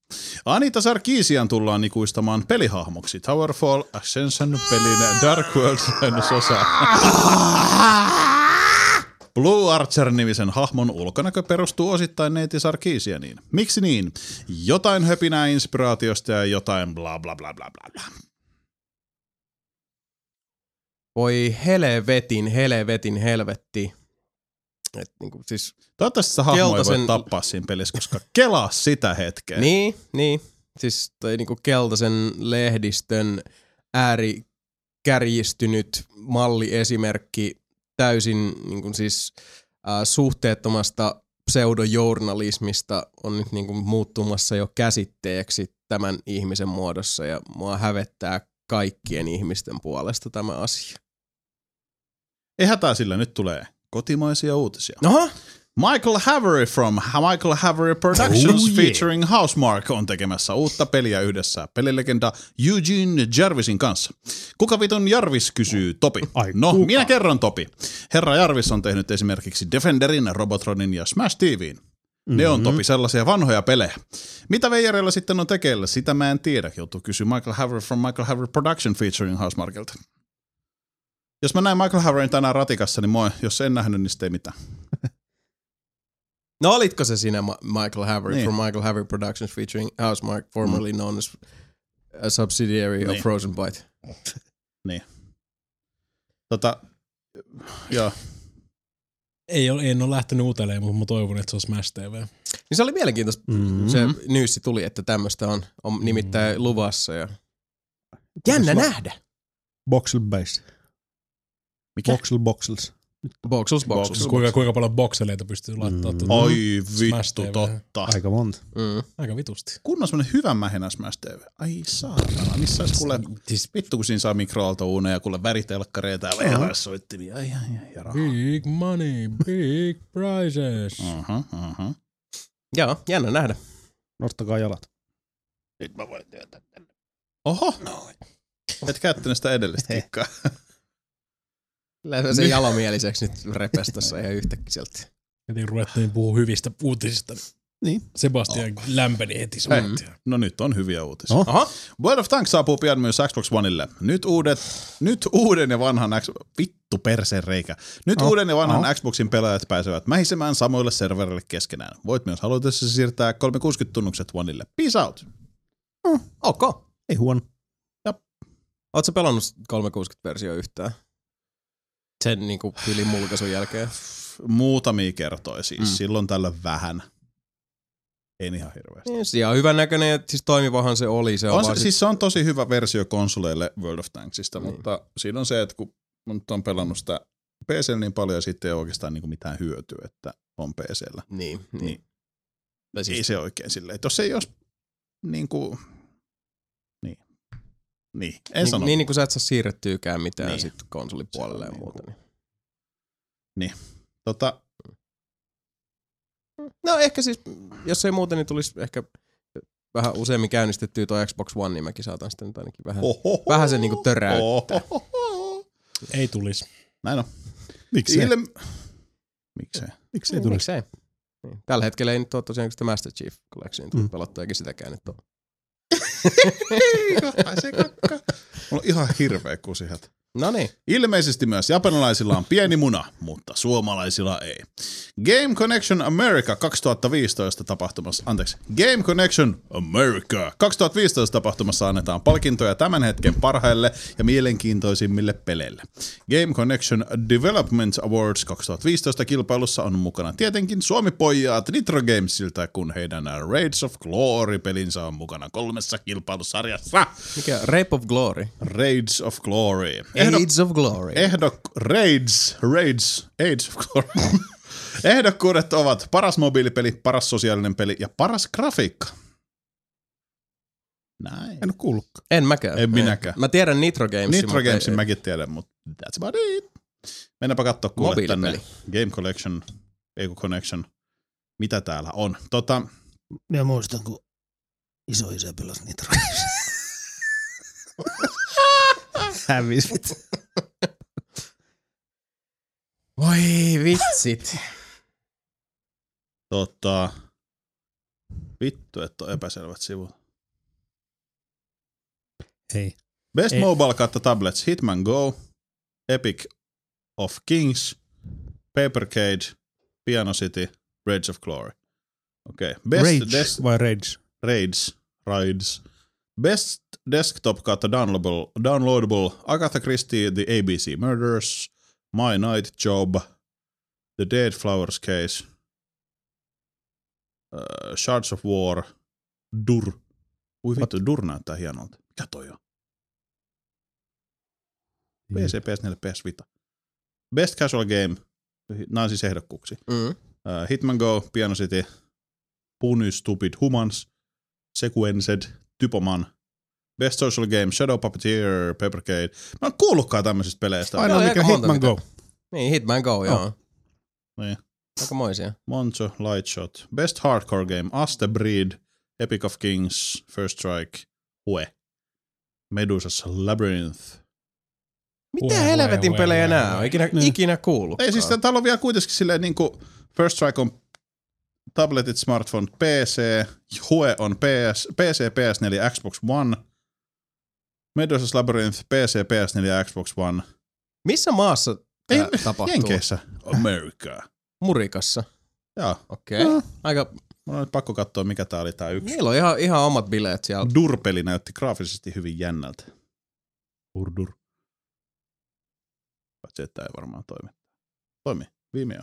Anita Sarkeesian tullaan ikuistamaan pelihahmoksi Towerfall Ascension pelin Dark World osa. (laughs) Blue Archer-nimisen hahmon ulkonäkö perustuu osittain neiti Sarkeesianiin. Miksi niin? Jotain höpinää inspiraatiosta ja jotain bla bla bla bla bla. Voi helvetin, helvetin, helvetti. Et niinku siis, Toivottavasti se hahmo ei Keltaisen- voi tappaa siinä pelissä, koska kelaa sitä hetkeä. niin, niin. Siis toi niinku keltaisen lehdistön äärikärjistynyt malliesimerkki täysin niinku siis äh, suhteettomasta pseudojournalismista on nyt niinku muuttumassa jo käsitteeksi tämän ihmisen muodossa ja mua hävettää kaikkien ihmisten puolesta tämä asia. Ei hätää sillä, nyt tulee kotimaisia uutisia. Oho, Michael Havery from Michael Havery Productions Oh, yeah. featuring Housemark on tekemässä uutta peliä yhdessä pelilegenda Eugene Jarvisin kanssa. Kuka vitun Jarvis kysyy Topi? Ai, no, kuka? minä kerron Topi. Herra Jarvis on tehnyt esimerkiksi Defenderin, Robotronin ja Smash TVin. Ne Mm-hmm. on topi sellaisia vanhoja pelejä. Mitä Veijarilla sitten on tekeillä? Sitä mä en tiedä, joutuu kysyä Michael Haver from Michael Haver Production featuring Housemarkelta. Jos mä näin Michael Haverin tänään ratikassa, niin moi, jos en nähnyt, niin sitten ei mitään. No olitko se siinä Michael Havery Niin. from Michael Havery Productions featuring Housemark, formerly known as a subsidiary of Niin. Frozen Bite? (laughs) Tota, joo. Ei ole, en ole lähtenyt uutelleen, mutta mä toivon, että se on Smash TV. Niin se oli mielenkiintoista. Mm-hmm. Se nyysi tuli, että tämmöistä on, on nimittäin luvassa. Ja... Jännä Koska- nähdä. Boxel base. Mikä? Boxel boxels. Boxels. Boxels. Kuinka, kuinka paljon bokseleita pystyy laittamaan? Mm. tuota- Oi vittu, TV. totta. Aika monta. Mm. Aika vitusti. Kun on semmonen hyvä mähenä Smash TV. Ai saatana, missä olisi kuule, siis vittu kun siinä saa mikroaaltouuneja ja kuule väritelkkareita ja VHS-soittimia. Ai, ai, ai, ja rahaa. Big money, big prizes. (laughs) Aha, aha. Joo, jännä nähdä. Nostakaa jalat. Oho, et käyttänyt sitä edellistä kikkaa. (laughs) Kyllä se jalamieliseksi nyt repesi tossa ihan yhtäkkiä sieltä. Heti ruvettiin puhua hyvistä uutisista. Niin. Sebastian oh. lämpeni heti samantia. No nyt on hyviä uutisia. No. Aha. World of Tanks saapuu pian myös Xbox Oneille. Nyt, uudet, nyt uuden ja vanhan X... Vittu perseen reikä. Nyt Oh, uuden ja vanhan oh. Xboxin pelaajat pääsevät mähisemään samoille servereille keskenään. Voit myös halutessa siirtää 360-tunnukset Oneille. Peace out! Ok. Ei huono. Oletko pelannut 360-versio yhtään? Sen niinku tyylin mulkaisun jälkeen. Muutamia kertoja siis. Mm. Silloin tällä vähän. Ei ihan hirveästi. Niin, se on hyvän näköinen ja siis toimivahan se oli. Se on, On se, sit- siis se on tosi hyvä versio konsoleille World of Tanksista, Niin. mutta siinä on se, että kun nyt on pelannut sitä PCllä niin paljon ja sitten ei ole oikeastaan niin mitään hyötyä, että on PCllä. Niin, niin. Niin. Siis, ei se oikein silleen. Että jos ei olisi niin kuin, niin. Niin, en niin, sano. niin, niin kuin sä et saa siirrettyykään mitään Niin. niin. sit konsolipuolelle ja muuta. niinku- Niin. Tota, No ehkä siis, jos ei muuten, niin tulisi ehkä vähän useammin käynnistettyä tuo Xbox One, niin mäkin saatan sitten ainakin vähän, ohoho. vähän sen niinku töräyttää. Ohoho. Ei tulisi. Näin on. Miksi Ilme... Miksei? Miksi ei Niin, tulisi? miksei? Niin. Tällä hetkellä ei nyt ole tosiaan sitä Master Chief Collection tullut Mm. pelattua, eikä sitäkään nyt ole. Ai se kakka. Mulla on ihan hirveä kusihat. No niin. Ilmeisesti myös japanilaisilla on pieni muna, mutta suomalaisilla ei. Game Connection America 2015 tapahtumassa, anteeksi, Game Connection America 2015 tapahtumassa annetaan palkintoja tämän hetken parhaille ja mielenkiintoisimmille peleille. Game Connection Development Awards 2015 kilpailussa on mukana tietenkin Suomi-pojat Nitro Gamesilta, kun heidän Raids of Glory-pelinsä on mukana kolmessa kilpailusarjassa. Mikä? Rape of Glory. Raids of Glory. AIDS of Glory. Ehdok... Raids. Raids. AIDS of Glory. (laughs) Ehdokkuudet ovat paras mobiilipeli, paras sosiaalinen peli ja paras grafiikka. Näin. En ole kuullutkaan. En mäkään. En minäkään. Mä tiedän Nitro Gamesin. Nitro Gamesin ei- mäkin tiedän, mutta that's about it. Mennäänpä katsoa kuule tänne. Game Collection, kun Connection. Mitä täällä on? Tota, Minä muistan, kun iso isä pelasi niitä (laughs) Hävis. Voi vitsit. tota, Vittu, että on epäselvät sivut. Ei. Best Ei. Mobile kautta Tablets, Hitman Go, Epic of Kings, Paper Cage, Piano City, Rage of Glory. Okei. Okay. Best Rage des- vai Rage? Raids, Raids. Best Desktop kautta downloadable, downloadable Agatha Christie, The ABC Murders, My Night Job, The Dead Flowers Case, uh, Shards of War, Dur. Ui vittu, Dur näyttää hienolta. Mikä toi on? PC, PS4, PS Vita. Best Casual Game, nämä on siis ehdokkuuksi. Mm. Uh, Hitman Go, Piano City, Puni Stupid Humans, Sequenced, Typoman, Best Social Game, Shadow Puppeteer, Papercade. Mä en kuullutkaan tämmöisistä peleistä. Ainoa Joo, mikä Hitman mitä. Go. Niin, Hitman Go, joo. Niin. Aika moisia. Monzo, Lightshot, Best Hardcore Game, Aste Breed, Epic of Kings, First Strike, Hue, Medusas Labyrinth. Mitä Hue, helvetin hue, pelejä nää hue. on? Ikinä, Niin. ikinä kuullut. Ei siis täällä on vielä kuitenkin silleen niinku First Strike on tabletit, smartphone, PC, Hue on PS, PC, PS4, Xbox One, Medusas Labyrinth, PC, PS4 ja Xbox One. Missä maassa Ei, tapahtuu? Jenkeissä. America. Murikassa. Joo. Okei. Okay. No. Aika, Mun on nyt pakko katsoa, mikä tää oli tää yksi. niillä on ihan, ihan omat bileet siellä. Durpeli näytti graafisesti hyvin jännältä. Urdur. Paitsi, että ei varmaan toimi. Toimi. Viime jo.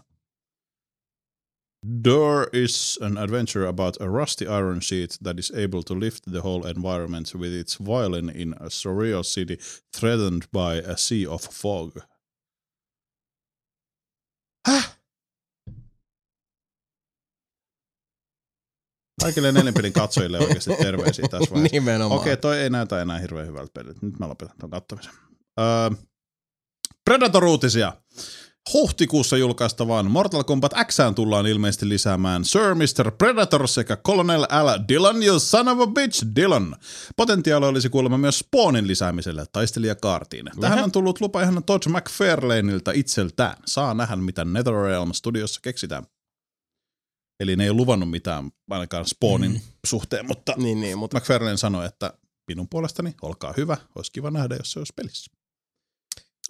Door is an adventure about a rusty iron sheet that is able to lift the whole environment with its violin in a surreal city threatened by a sea of fog. Häh? Kaikille nelinpelin katsojille oikeasti terveisiä tässä (laughs) vaiheessa. Nimenomaan. Okei, toi ei näytä enää hirveän hyvältä peliltä. Nyt mä lopetan ton kattomisen. Öö, Predator-uutisia. Huhtikuussa julkaistavaan Mortal Kombat Xään tullaan ilmeisesti lisäämään Sir Mr. Predator sekä Colonel L. Dillon, you son of a bitch, Dillon. Potentiaali olisi kuulemma myös Spawnin lisäämiselle taistelijakaartiin. Tähän on tullut lupa ihan Todd McFarlaneilta itseltään. Saa nähdä, mitä NetherRealm studiossa keksitään. Eli ne ei luvannut mitään ainakaan Spawnin mm. suhteen, mutta Niin, niin, mutta McFarlane sanoi, että minun puolestani, olkaa hyvä, olisi kiva nähdä, jos se olisi pelissä.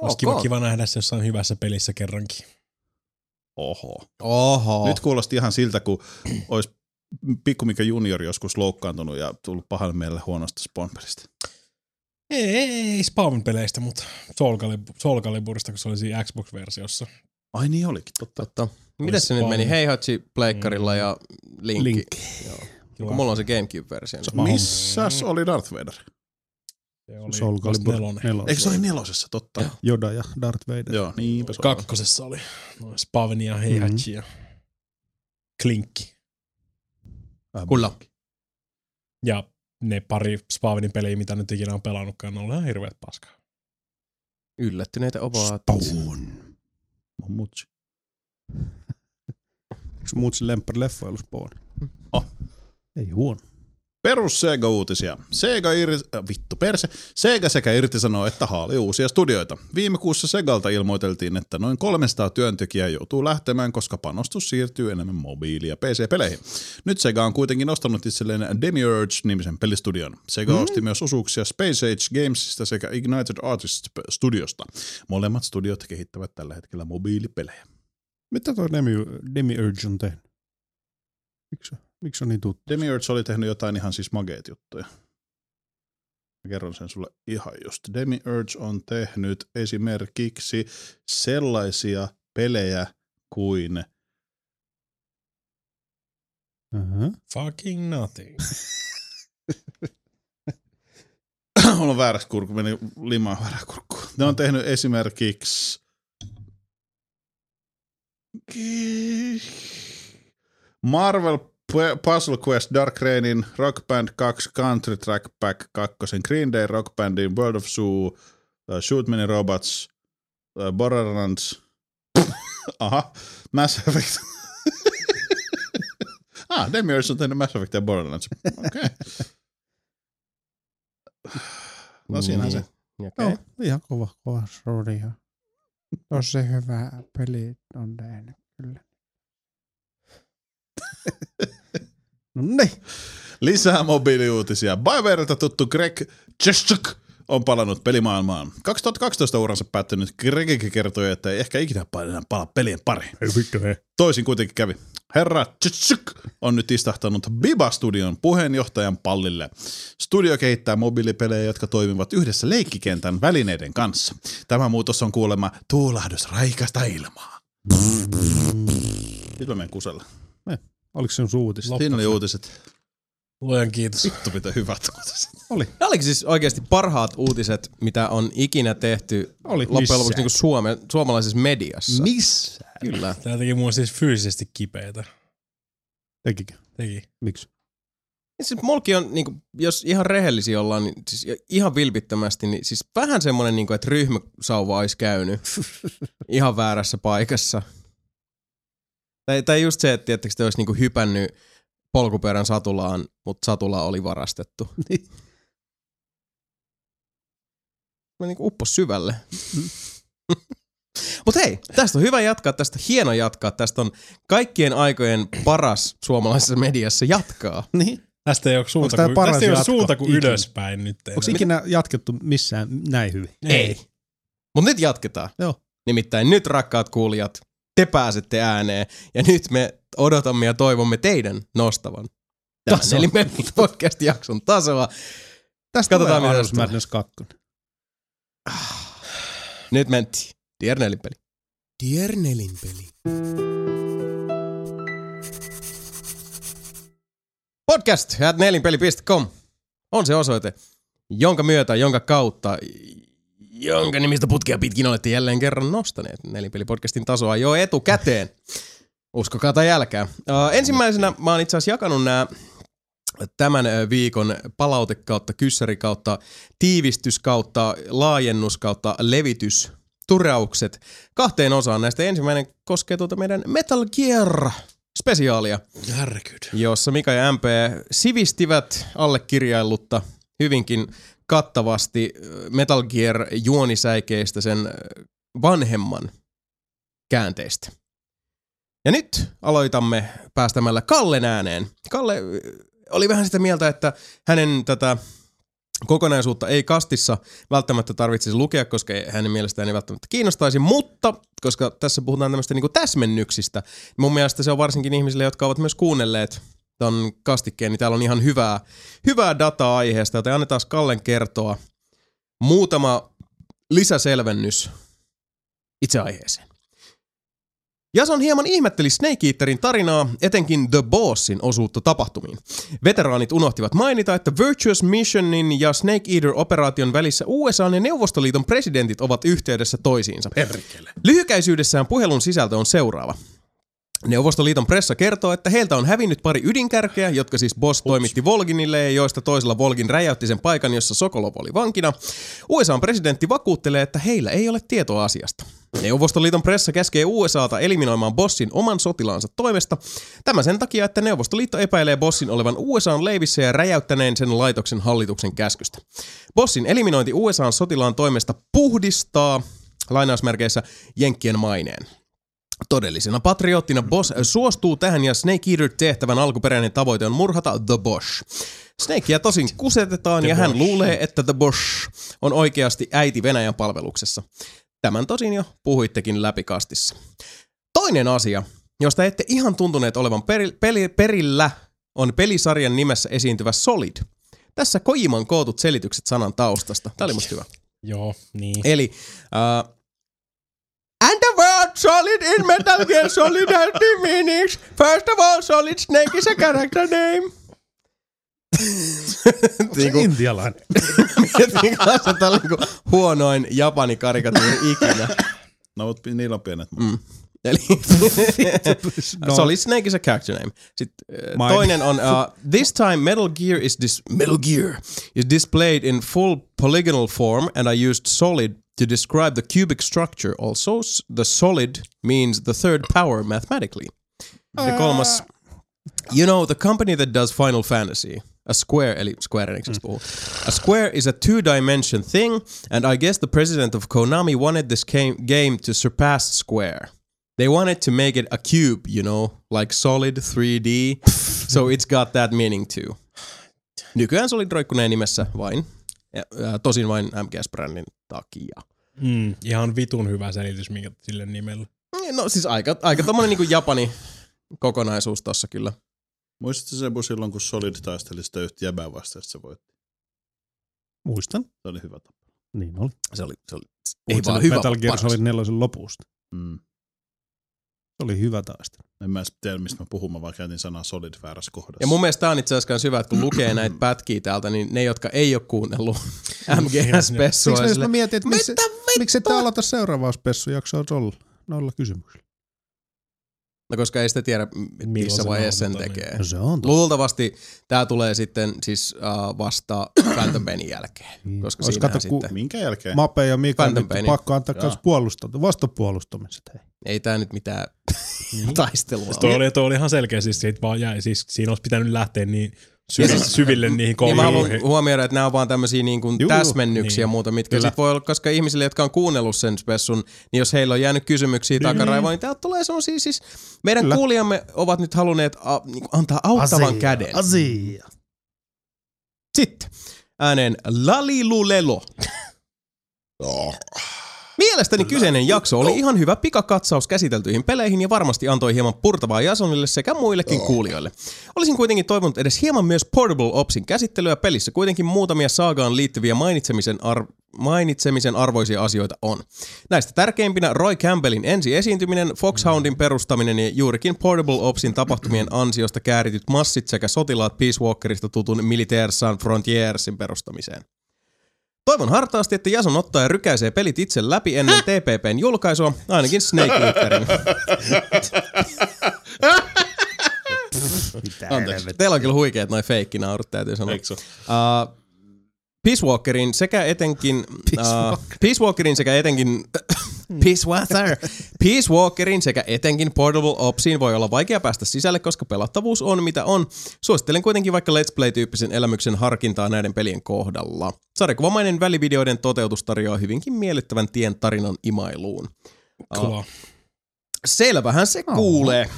Olisi ok. kiva, kiva nähdä se jossain hyvässä pelissä kerrankin. Oho. Oho. Nyt kuulosti ihan siltä, kun olisi Pikku Mika Junior joskus loukkaantunut ja tullut pahalle mielelle huonosta Spawn-pelistä. Ei, ei, ei Spawn-peleistä, mutta Soul, Calib- Soul Caliburista, kun se oli siinä Xbox-versiossa. Ai niin olikin, totta. Totta. Miten se nyt meni? Heihachi pleikkarilla ja Linkki. Link. Joo. Mulla on se Gamecube-versio. niin- Missäs oli Darth Vader? Se oli Soul Calibur nelonen. nelonen. Eikö se oli nelosessa, totta? Joo. Yoda ja Darth Vader. Joo, niinpä se. Kakkosessa oli noin Spavni ja Heihachi ja Klinkki. Kulla. Ja ne pari Spavnin peliä, mitä nyt ikinä on pelannutkaan, ne on ihan hirveet paskaa. Yllättyneitä ovat. Mutsi. Eikö muut lemppari leffa ollut Spawn? Oh. Ei huono. Perus Sega-uutisia. Sega, irti, äh, vittu perse. Sega sekä irtisanoo että haali uusia studioita. Viime kuussa Segalta ilmoiteltiin, että noin 300 työntekijää joutuu lähtemään, koska panostus siirtyy enemmän mobiili- ja PC-peleihin. Nyt Sega on kuitenkin ostanut itselleen Demiurge-nimisen pelistudion. Sega mm. osti myös osuuksia Space Age Gamesista sekä Ignited Artists Studiosta. Molemmat studiot kehittävät tällä hetkellä mobiilipelejä. Mitä tuo Demi, Demiurge on tehnyt? Miksi, miksi on niin tuttu? Demiurge oli tehnyt jotain ihan siis mageet juttuja. Mä kerron sen sulle ihan just. Demiurge on tehnyt esimerkiksi sellaisia pelejä kuin Uh-huh. Fucking nothing. (laughs) On väärässä kurkku, meni limaan väärä kurkku. Ne on tehnyt esimerkiksi Marvel Puzzle Quest Dark Rainin, Rock Band 2, Country Track Pack 2, Green Day Rock Bandin, World of Zoo, uh, Shoot Many Robots, uh, Borderlands, (laughs) aha, Mass Effect. (laughs) ah, Demiurge on tehnyt Mass Effect ja Borderlands. Okei. Okay. (sighs) No siinähän se. Niin. Okei. Joo, ihan kova, kova. (laughs) Tosi hyvä peli on tehnyt kyllä. Niin. Lisää mobiiliuutisia. BioWareilta tuttu Greg Cheshchuk on palannut pelimaailmaan. 2012 uransa päättänyt Greg kertoi, että ei ehkä ikinä enää palaa pelien hei. Toisin kuitenkin kävi. Herra Cheshchuk on nyt istahtanut Biba Studion puheenjohtajan pallille. Studio kehittää mobiilipelejä, jotka toimivat yhdessä leikkikentän välineiden kanssa. Tämä muutos on kuulemma tuulahdus raikasta ilmaa. Nyt mä menen kuselle. Oliko se sun uutista? Siinä oli uutiset. Luojan kiitos. Vittu mitä hyvät uutiset. Nämä olikin siis oikeasti parhaat uutiset, mitä on ikinä tehty Oli. loppujen lopuksi niin Suome, suomalaisessa mediassa. Missä? Kyllä. Tää teki mua siis fyysisesti kipeätä. Tekikö? Teki. Miksi? Siis mulki on, niin kuin, jos ihan rehellisiä ollaan, niin siis ihan vilpittömästi, niin siis vähän semmoinen, niin kuin, että ryhmäsauva olisi käynyt (laughs) ihan väärässä paikassa. Tai, tai just se, että tiettekö, te olisi niin kuin, hypännyt polkuperän satulaan, mutta satula oli varastettu. (laughs) Niin. Mä niin kuin uppos syvälle. (laughs) Mutta hei, tästä on hyvä jatkaa, tästä on hieno jatkaa, tästä on kaikkien aikojen paras suomalaisessa mediassa jatkaa. (laughs) Niin. Tästä ei ole suunta, kuin, paras tästä ei ole suunta kuin ylöspäin nyt. Onko ikinä jatkettu missään näin hyvin? Ei. Mutta nyt jatketaan. Joo. Nimittäin nyt rakkaat kuulijat, te pääsette ääneen ja nyt me odotamme ja toivomme teidän nostavan tämän eli podcast-jakson tasoa. Tästä Katsotaan, tulee tulee. Madness 2. Nyt mentiin. Tier nelinpeli. Tier nelinpeli. Podcast at nelinpeli.com on se osoite, jonka myötä, jonka kautta, jonka nimistä putkea pitkin olette jälleen kerran nostaneet nelinpeli-podcastin tasoa jo etukäteen. Uskokaa tai älkää. Uh, ensimmäisenä mä oon itse asiassa jakanut nämä tämän ö, viikon palaute kautta, kyssäri kautta, tiivistys kautta, laajennus kautta, levitys, turaukset kahteen osaan. Näistä ensimmäinen koskee tuota meidän Metal Gear spesiaalia, jossa Mika ja MP sivistivät allekirjaillutta hyvinkin kattavasti ö, Metal Gear juonisäikeistä sen ö, vanhemman käänteistä. Ja nyt aloitamme päästämällä Kallen ääneen. Kalle ö, oli vähän sitä mieltä, että hänen tätä kokonaisuutta ei kastissa välttämättä tarvitsisi lukea, koska hänen mielestään ei välttämättä kiinnostaisi, mutta koska tässä puhutaan tämmöistä niinku täsmennyksistä, niin mun mielestä se on varsinkin ihmisille, jotka ovat myös kuunnelleet ton kastikkeen, niin täällä on ihan hyvää, hyvää dataa aiheesta, joten annetaan Kallen kertoa muutama lisäselvennys itse aiheeseen. Jason hieman ihmetteli Snake Eaterin tarinaa, etenkin The Bossin osuutta tapahtumiin. Veteraanit unohtivat mainita, että Virtuous Missionin ja Snake Eater-operaation välissä USA ja Neuvostoliiton presidentit ovat yhteydessä toisiinsa. Perkele. Lyhykäisyydessään puhelun sisältö on seuraava. Neuvostoliiton pressa kertoo, että heiltä on hävinnyt pari ydinkärkeä, jotka siis Boss toimitti Volginille ja joista toisella Volgin räjäytti sen paikan, jossa Sokolov oli vankina. USAn presidentti vakuuttelee, että heillä ei ole tietoa asiasta. Neuvostoliiton pressa käskee USAta eliminoimaan Bossin oman sotilaansa toimesta. Tämä sen takia, että Neuvostoliitto epäilee Bossin olevan USAn leivissä ja räjäyttäneen sen laitoksen hallituksen käskystä. Bossin eliminointi USAn sotilaan toimesta puhdistaa, lainausmerkeissä, Jenkkien maineen. Todellisena patriottina Boss suostuu tähän ja Snake Eater-tehtävän alkuperäinen tavoite on murhata The Bosch. Snakea tosin kusetetaan ja hän luulee, että The Bosch on oikeasti äiti Venäjän palveluksessa. Tämän tosin jo puhuittekin läpikastissa. Toinen asia, josta ette ihan tuntuneet olevan peri, peli, perillä, on pelisarjan nimessä esiintyvä Solid. Tässä Kojiman kootut selitykset sanan taustasta. Tämä oli musta hyvä. Joo, niin. Eli uh, And the word solid in Metal Gear Solid has two meanings. First of all, Solid Snake is a character name. (laughs) Niinku. Intialainen. (laughs) Mietin kanssa, että tämä oli niinku huonoin Japani karikatuuri ikinä. No, mutta niillä on pienet. Mm. Eli (laughs) No. Solid Snake is a character name. Sitten äh, Mine. toinen on uh, This time Metal Gear is this Metal Gear is displayed in full polygonal form and I used solid to describe the cubic structure. Also the solid means the third power mathematically. Kolmas uh. You know, the company that does Final Fantasy, a square, eli Square Enixistä hmm. puhuu. A square is a two-dimension thing, and I guess the president of Konami wanted this game, game to surpass Square. They wanted to make it a cube, you know, like solid 3D. (laughs) So it's got that meaning too. Nykyään Solid roikkuneen nimessä vain, tosin vain MGS-brändin takia. Mm, ihan vitun hyvä selitys minkä sille nimellä. No siis aika, aika tommonen niinku Japani kokonaisuus tossa kyllä. Muistatko Sebu silloin, kun Solid taisteli sitä yhtä jäbää vastaan, että se voitti? Muistan. Se oli hyvä tapa. Niin oli. Se oli, se oli Ei ei vaan hyvä, Metal Gear. Solid 4 lopusta. Mm. Se oli hyvä taistelu. En mä edes tiedä, mistä mä puhun, mä vaan käytin sanaa Solid väärässä kohdassa. Ja mun mielestä tää on itse asiassa hyvä, että kun lukee näitä pätkiä täältä, niin ne, jotka ei ole kuunnellut (laughs) MGS-pessua, Siksi sille, mä mietin, että miksi ette aloita seuraavaa spessujaksoa tuolla noilla kysymyksillä. No koska ei sitä tiedä, missä se vaiheessa sen tekee. No se on totta. Luultavasti tämä tulee sitten siis uh, vasta (coughs) Phantom Painin jälkeen, Niin. koska siinä kato, sitten, Minkä jälkeen? Mape ja Mika Phantom nyt pakko antaa Joo. myös puolustamista, vastapuolustamista. Ei tämä nyt mitään (laughs) taistelua Siis toi, ole. oli, toi oli ihan selkeä, siis siitä vaan jäi, siis siinä olisi pitänyt lähteä niin syville, syville niihin Niin mä haluan kouluihin. huomioida, että nämä on vaan tämmöisiä niin kuin Juu, täsmennyksiä ja niin. muuta, mitkä Kyllä. sit voi olla, koska ihmisille, jotka on kuunnellut sen spessun, niin jos heillä on jäänyt kysymyksiä takaraivoon, niin täältä tulee semmosia siis, meidän Kyllä. kuulijamme ovat nyt halunneet a, niin antaa auttavan käden. Asia. Sitten ääneen Lalilulelo. (laughs) Mielestäni kyseinen jakso oli ihan hyvä pikakatsaus käsiteltyihin peleihin ja varmasti antoi hieman purtavaa Jasonille sekä muillekin kuulijoille. Olisin kuitenkin toivonut edes hieman myös Portable Opsin käsittelyä pelissä kuitenkin muutamia saagaan liittyviä mainitsemisen, ar- mainitsemisen arvoisia asioita on. Näistä tärkeimpinä Roy Campbellin ensi esiintyminen, Foxhoundin perustaminen ja juurikin Portable Opsin tapahtumien (clears throat) ansiosta käärityt massit sekä sotilaat Peace Walkerista tutun Militaire Sans Frontiersin perustamiseen. Toivon hartaasti, että Jason ottaa ja rykäisee pelit itse läpi ennen TPPn julkaisua, ainakin Snake Eaterin. Anteeksi. Teillä on kyllä huikeet noin feikkinaurut, täytyy sanoa. Eikö? Uh, Peace Walkerin sekä etenkin... Uh, Peace Walkerin sekä etenkin... Peace Walker. Peace Walkerin sekä etenkin Portable Opsiin voi olla vaikea päästä sisälle, koska pelattavuus on mitä on. Suosittelen kuitenkin vaikka Let's Play-tyyppisen elämyksen harkintaa näiden pelien kohdalla. Sarjakuvamainen välivideoiden toteutus tarjoaa hyvinkin miellyttävän tien tarinan imailuun. Kova. Selvähän se kuulee.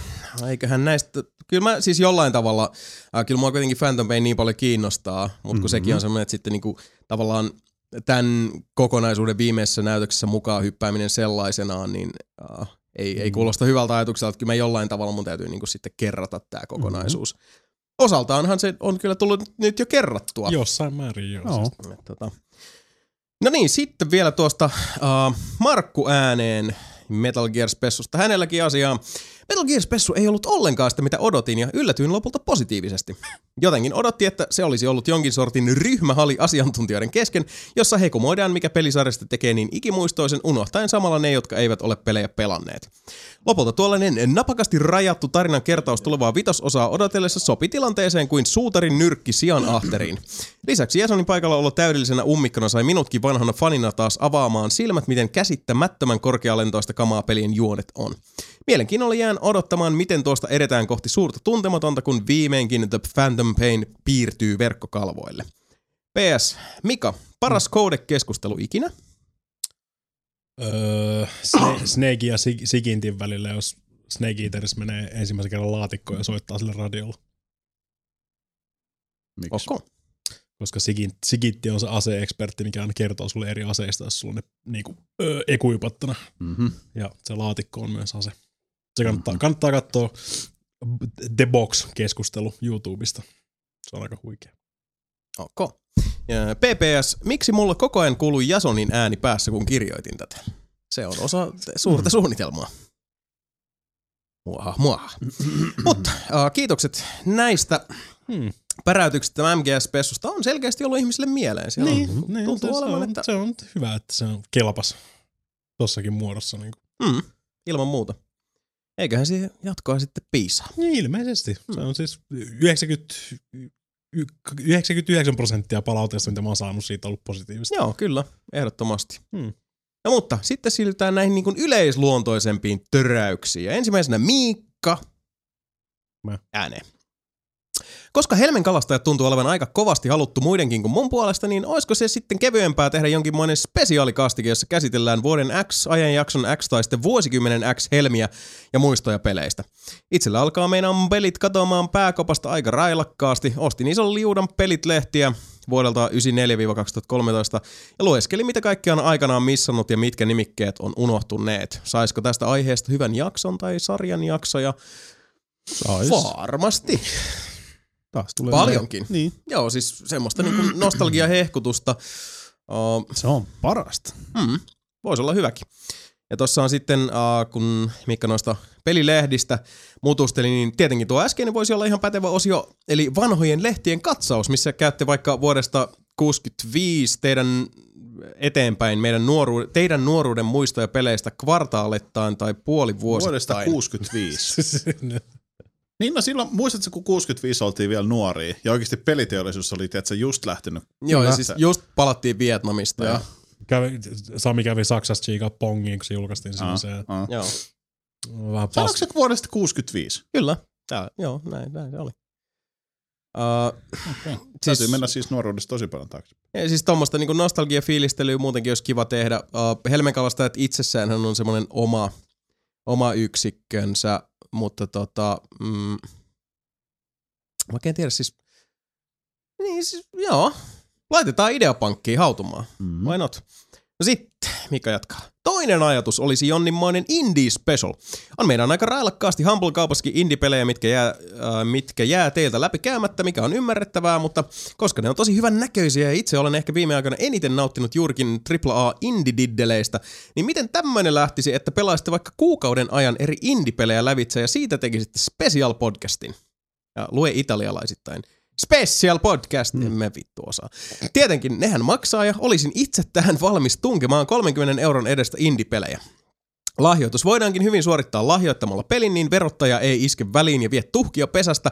Eiköhän näistä, kyllä mä siis jollain tavalla, äh, kyllä mua kuitenkin Phantom Pain niin paljon kiinnostaa, mutta kun mm-hmm. sekin on semmoinen, että sitten niinku, tavallaan tämän kokonaisuuden viimeisessä näytöksessä mukaan hyppääminen sellaisenaan, niin äh, ei, ei kuulosta hyvältä ajatukselta, että kyllä mä jollain tavalla mun täytyy niinku sitten kerrata tämä kokonaisuus. Mm-hmm. Osaltaanhan se on kyllä tullut nyt jo kerrattua. Jossain määrin joo. Siis. Et Tota. No niin, sitten vielä tuosta uh, Markku ääneen Metal Gear Spessusta. Hänelläkin asiaa. Metal Gear Spessu ei ollut ollenkaan sitä, mitä odotin, ja yllätyin lopulta positiivisesti. Jotenkin odotti, että se olisi ollut jonkin sortin ryhmähali asiantuntijoiden kesken, jossa hekumoidaan, mikä pelisarjasta tekee niin ikimuistoisen, unohtaen samalla ne, jotka eivät ole pelejä pelanneet. Lopulta tuollainen napakasti rajattu tarinan kertaus tulevaa vitososaa odotellessa sopi tilanteeseen kuin suutarin nyrkki sian ahteriin. Lisäksi Jasonin paikalla olla täydellisenä ummikkona sai minutkin vanhana fanina taas avaamaan silmät, miten käsittämättömän korkealentoista kamaa pelien juonet on. Mielenkiinnolla jään odottamaan, miten tuosta edetään kohti suurta tuntematonta, kun viimeinkin The Phantom Pain piirtyy verkkokalvoille. PS, Mika, paras koodekeskustelu ikinä? Öö, Sne- (clears throat) Snake ja Sig- Sigintin välillä, jos Snake Eateris menee ensimmäisen kerran laatikkoon ja soittaa sille radiolla. Miksi? Okay. Koska Sigint, Sigitti on se ase-ekspertti, mikä aina kertoo sulle eri aseista, jos sulla on ne niinku, öö, ekuipattuna. Mm-hmm. Ja se laatikko on myös ase. Se kannattaa, mm-hmm. kannattaa katsoa The Box-keskustelu YouTubesta. Se on aika huikea. Okay. Ja PPS, miksi mulla koko ajan kuului Jasonin ääni päässä, kun kirjoitin tätä? Se on osa suurta suunnitelmaa. Muaha, muaha. Mutta uh, kiitokset näistä Hmm. päräytyksistä MGS-pessusta on selkeästi ollut ihmisille mieleen. Siellä Niin, on, niin tuntuu se, olevan, on, että se on hyvä, että se on kelpas tossakin muodossa. Niin, mm, ilman muuta. Eiköhän siihen jatkoa sitten piisaa. niin ilmeisesti. Se on siis 90, 99 prosenttia palautteesta, mitä mä oon saanut siitä, on ollut positiivista. Joo, kyllä, ehdottomasti. Hmm. No mutta sitten siirrytään näihin niin kuin yleisluontoisempiin töräyksiin. Ja ensimmäisenä Miikka Mä. ääneen. Koska Helmen kalastajat tuntuu olevan aika kovasti haluttu muidenkin kuin mun puolesta, niin olisiko se sitten kevyempää tehdä jonkinmoinen spesiaalikastike, jossa käsitellään vuoden X, ajanjakson X tai sitten vuosikymmenen X helmiä ja muistoja peleistä. Itsellä alkaa meidän pelit katoamaan pääkopasta aika railakkaasti. Ostin ison liudan pelit-lehtiä vuodelta 1994-2013 ja lueskeli, mitä kaikkea on aikanaan missannut ja mitkä nimikkeet on unohtuneet. Saisiko tästä aiheesta hyvän jakson tai sarjan jaksoja? Sais. Varmasti. Taas tulee Paljonkin. Niin. Joo, siis semmoista niinku nostalgiahehkutusta. Uh, Se on parasta. mm, voisi olla hyväkin. Ja tuossa on sitten, uh, kun Mikka noista pelilehdistä mutusteli, niin tietenkin tuo äskeinen voisi olla ihan pätevä osio, eli vanhojen lehtien katsaus, missä käytte vaikka vuodesta 65 teidän eteenpäin meidän nuoru- teidän nuoruuden muistoja peleistä kvartaalettain tai puolivuosittain. Vuodesta 65. (laughs) Niin no silloin, muistatko kun 65 oltiin vielä nuoria ja oikeasti peliteollisuus oli tiedätkö, just lähtenyt. Joo, ja siis just palattiin Vietnamista. Ja, Joo. Kävi, Sami kävi Saksassa chiikaa pongiin, kun se julkaistiin Aa, semmoiseen. aa. joo. Vähän Sanoitko paska. se vuodesta 65? Kyllä. Tää, joo, näin, näin se oli. Uh, Okay. Siis- Täytyy mennä siis nuoruudesta tosi paljon taakse. Ja siis tuommoista niin nostalgia-fiilistelyä muutenkin olisi kiva tehdä. Uh, Helmenkalastajat itsessään on semmoinen oma, oma yksikkönsä, mutta tota, mm, mä oikein tiedä siis, niin siis, joo, laitetaan ideapankkiin hautumaan. Mm. Why not? No sitten, Mika jatkaa. Toinen ajatus olisi Jonninmoinen Indie Special. On meidän aika railakkaasti Humble-kaupassakin indie-pelejä, mitkä jää, äh, mitkä jää teiltä läpi käymättä, mikä on ymmärrettävää, mutta koska ne on tosi hyvän näköisiä ja itse olen ehkä viime aikoina eniten nauttinut juurikin AAA indie-diddeleistä, niin miten tämmöinen lähtisi, että pelaisitte vaikka kuukauden ajan eri indie-pelejä lävitse ja siitä tekisitte special podcastin? Ja lue italialaisittain. Special podcast, mm. emme vittu osaa. Tietenkin nehän maksaa ja olisin itse tähän valmis tunkemaan 30 euron edestä indie-pelejä. Lahjoitus voidaankin hyvin suorittaa lahjoittamalla pelin, niin verottaja ei iske väliin ja vie tuhkia pesästä.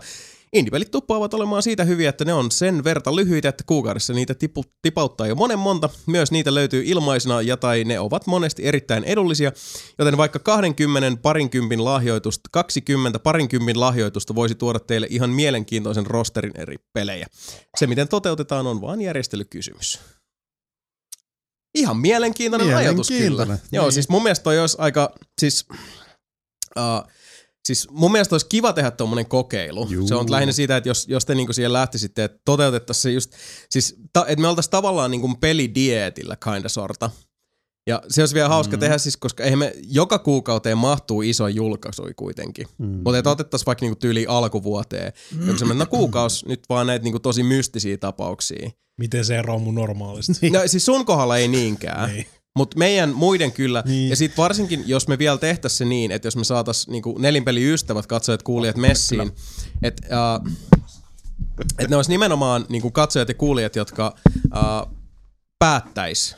Indie-pelit tuppaavat olemaan siitä hyviä, että ne on sen verta lyhyitä, että kuukaudessa niitä tipu, tipauttaa jo monen monta. Myös niitä löytyy ilmaisina ja tai ne ovat monesti erittäin edullisia, joten vaikka 20 parinkympin lahjoitusta, 20 parinkympin lahjoitusta voisi tuoda teille ihan mielenkiintoisen rosterin eri pelejä. Se miten toteutetaan on vain järjestelykysymys. Ihan mielenkiintoinen, ajatus kyllä. Mielenkiintoinen, Joo, niin. siis mun mielestä toi olisi aika, siis, uh, siis mun mielestä olisi kiva tehdä tuommoinen kokeilu. Juu. Se on lähinnä siitä, että jos, jos te niinku siihen lähtisitte, että toteutettaisiin se just, siis ta, että me oltaisiin tavallaan niinku pelidieetillä kinda sorta. Ja se olisi vielä hauska mm. tehdä siis, koska eihän me joka kuukauteen mahtuu iso julkaisui kuitenkin. Mm. Mutta että otettaisiin vaikka niinku tyyli alkuvuoteen. Mm. Joku semmoinen, no kuukausi nyt vaan näitä niinku tosi mystisiä tapauksia. Miten se eroaa mun normaalista? No siis sun kohdalla ei niinkään. Ei. Mutta meidän muiden kyllä. Niin. Ja sitten varsinkin, jos me vielä tehtäisiin se niin, että jos me saatais niinku nelinpeliystävät, katsojat, kuulijat messiin, että uh, et ne olisi nimenomaan niinku katsojat ja kuulijat, jotka uh, päättäis,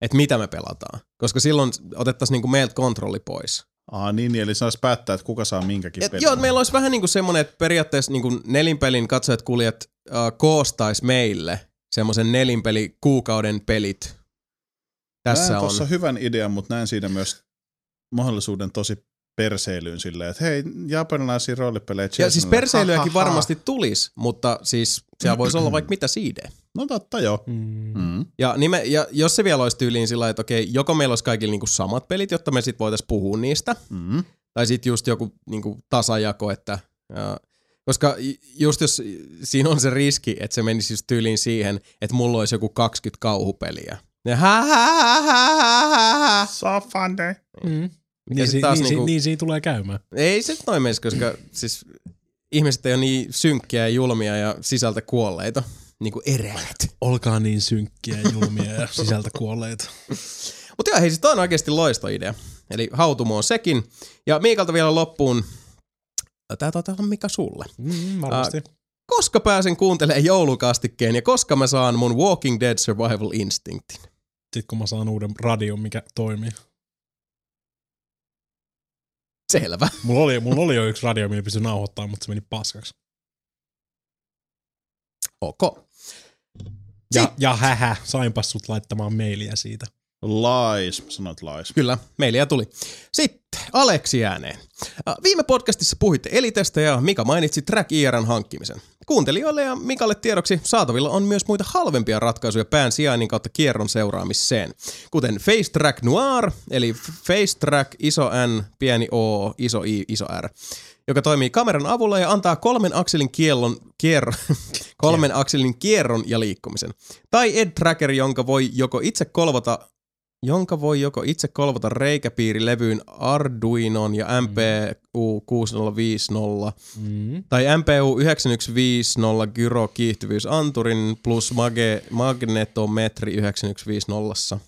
että mitä me pelataan. Koska silloin otettaisiin niinku meiltä kontrolli pois. Aa niin, eli saisi päättää, että kuka saa minkäkin Et, pelin. joo, meillä olisi vähän niinku semmoinen, että periaatteessa niinku nelinpelin katsojat, kuulijat uh, koostais meille semmoisen nelinpeli kuukauden pelit. Tässä näen on. tuossa hyvän idean, mutta näen siinä myös mahdollisuuden tosi perseilyyn silleen, että hei, japanilaisia roolipelejä. Ja siis perseilyäkin Ha, ha, ha. varmasti tulisi, mutta siis siellä voisi olla vaikka mitä CD. No totta joo. Mm. Mm. Ja, nime, ja jos se vielä olisi tyyliin sillä että okei, joko meillä olisi kaikilla niinku samat pelit, jotta me sitten voitaisiin puhua niistä, Mm. tai sitten just joku niinku tasajako, että... Ja, koska just jos siinä on se riski, että se menisi just tyyliin siihen, että mulla olisi joku 20 kauhupeliä. Ja ha, ha, ha, ha. Mm. Mikä Niin, sit si- taas niin, niinku- si- niin siinä tulee käymään. Ei se noin menisi, koska siis ihmiset ei ole niin synkkiä ja julmia ja sisältä kuolleita, niin kuin eräät. Olkaa niin synkkiä, julmia ja sisältä kuolleita. (laughs) Mutta joo, hei, siis toi on oikeasti loisto idea. Eli hautumo on sekin. Ja Miikalta vielä loppuun. Tää taitaa olla Mika sulle. Mm, varmasti. Koska pääsen kuuntelemaan joulukastikkeen ja koska mä saan mun Walking Dead Survival Instinctin? Sitten kun mä saan uuden radion, mikä toimii. Selvä. Mulla oli, mulla oli jo yksi radio, millä pystyi nauhoittamaan, mutta se meni paskaksi. Ok. Ja, ja hähä, sainpas sut laittamaan mailia siitä. Lies. Sanoit lies. Kyllä, meillä tuli. Sitten Aleksi ääneen. Äh, Viime podcastissa puhuitte Elitestä ja Mika mainitsi Track IRn hankkimisen. Kuuntelijoille ja Mikalle tiedoksi saatavilla on myös muita halvempia ratkaisuja pään sijainnin kautta kierron seuraamiseen, kuten Face Track Noir, eli Face Track iso N, pieni O, iso I, iso R, joka toimii kameran avulla ja antaa kolmen akselin kiellon, kierro, (laughs) kolmen akselin kierron ja liikkumisen. Tai Ed Tracker, jonka voi joko itse kolvata jonka voi joko itse kolvata reikäpiirilevyyn Arduinon ja MPU 6050 Mm. tai MPU 9150 gyro kiihtyvyysanturin plus mage, magnetometri 9150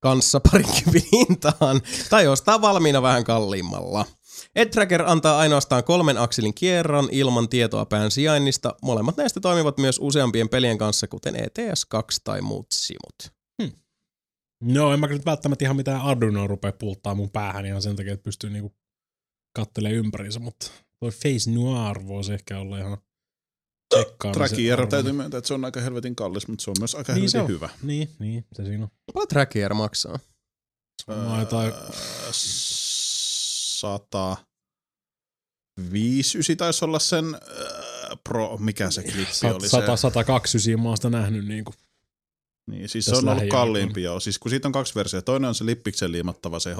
kanssa parinkympin hintaan tai ostaa valmiina vähän kalliimmalla. EdTracker antaa ainoastaan kolmen akselin kierron ilman tietoa pään sijainnista. Molemmat näistä toimivat myös useampien pelien kanssa, kuten ETS2 tai muut simut. No, en mä nyt välttämättä ihan mitään Arduinoa rupea pulttaa mun päähän ihan sen takia, että pystyy niinku kattelemaan ympäriinsä, mutta toi Face Noir voisi ehkä olla ihan tsekkaamisen Trackier täytyy myöntää, että se on aika helvetin kallis, mutta se on myös aika Niin helvetin hyvä. Niin, niin, se siinä on. Paljon Trackier maksaa? Se on öö, jotain, Öö, Sata viisi ysi taisi olla sen öö, pro, mikä se klippi oli 100, se. 120 mä oon sitä nähnyt niinku. Niin, siis se on ollut kalliimpi joo. Siis kun siitä on kaksi versiota. Toinen on se lippiksen liimattava, se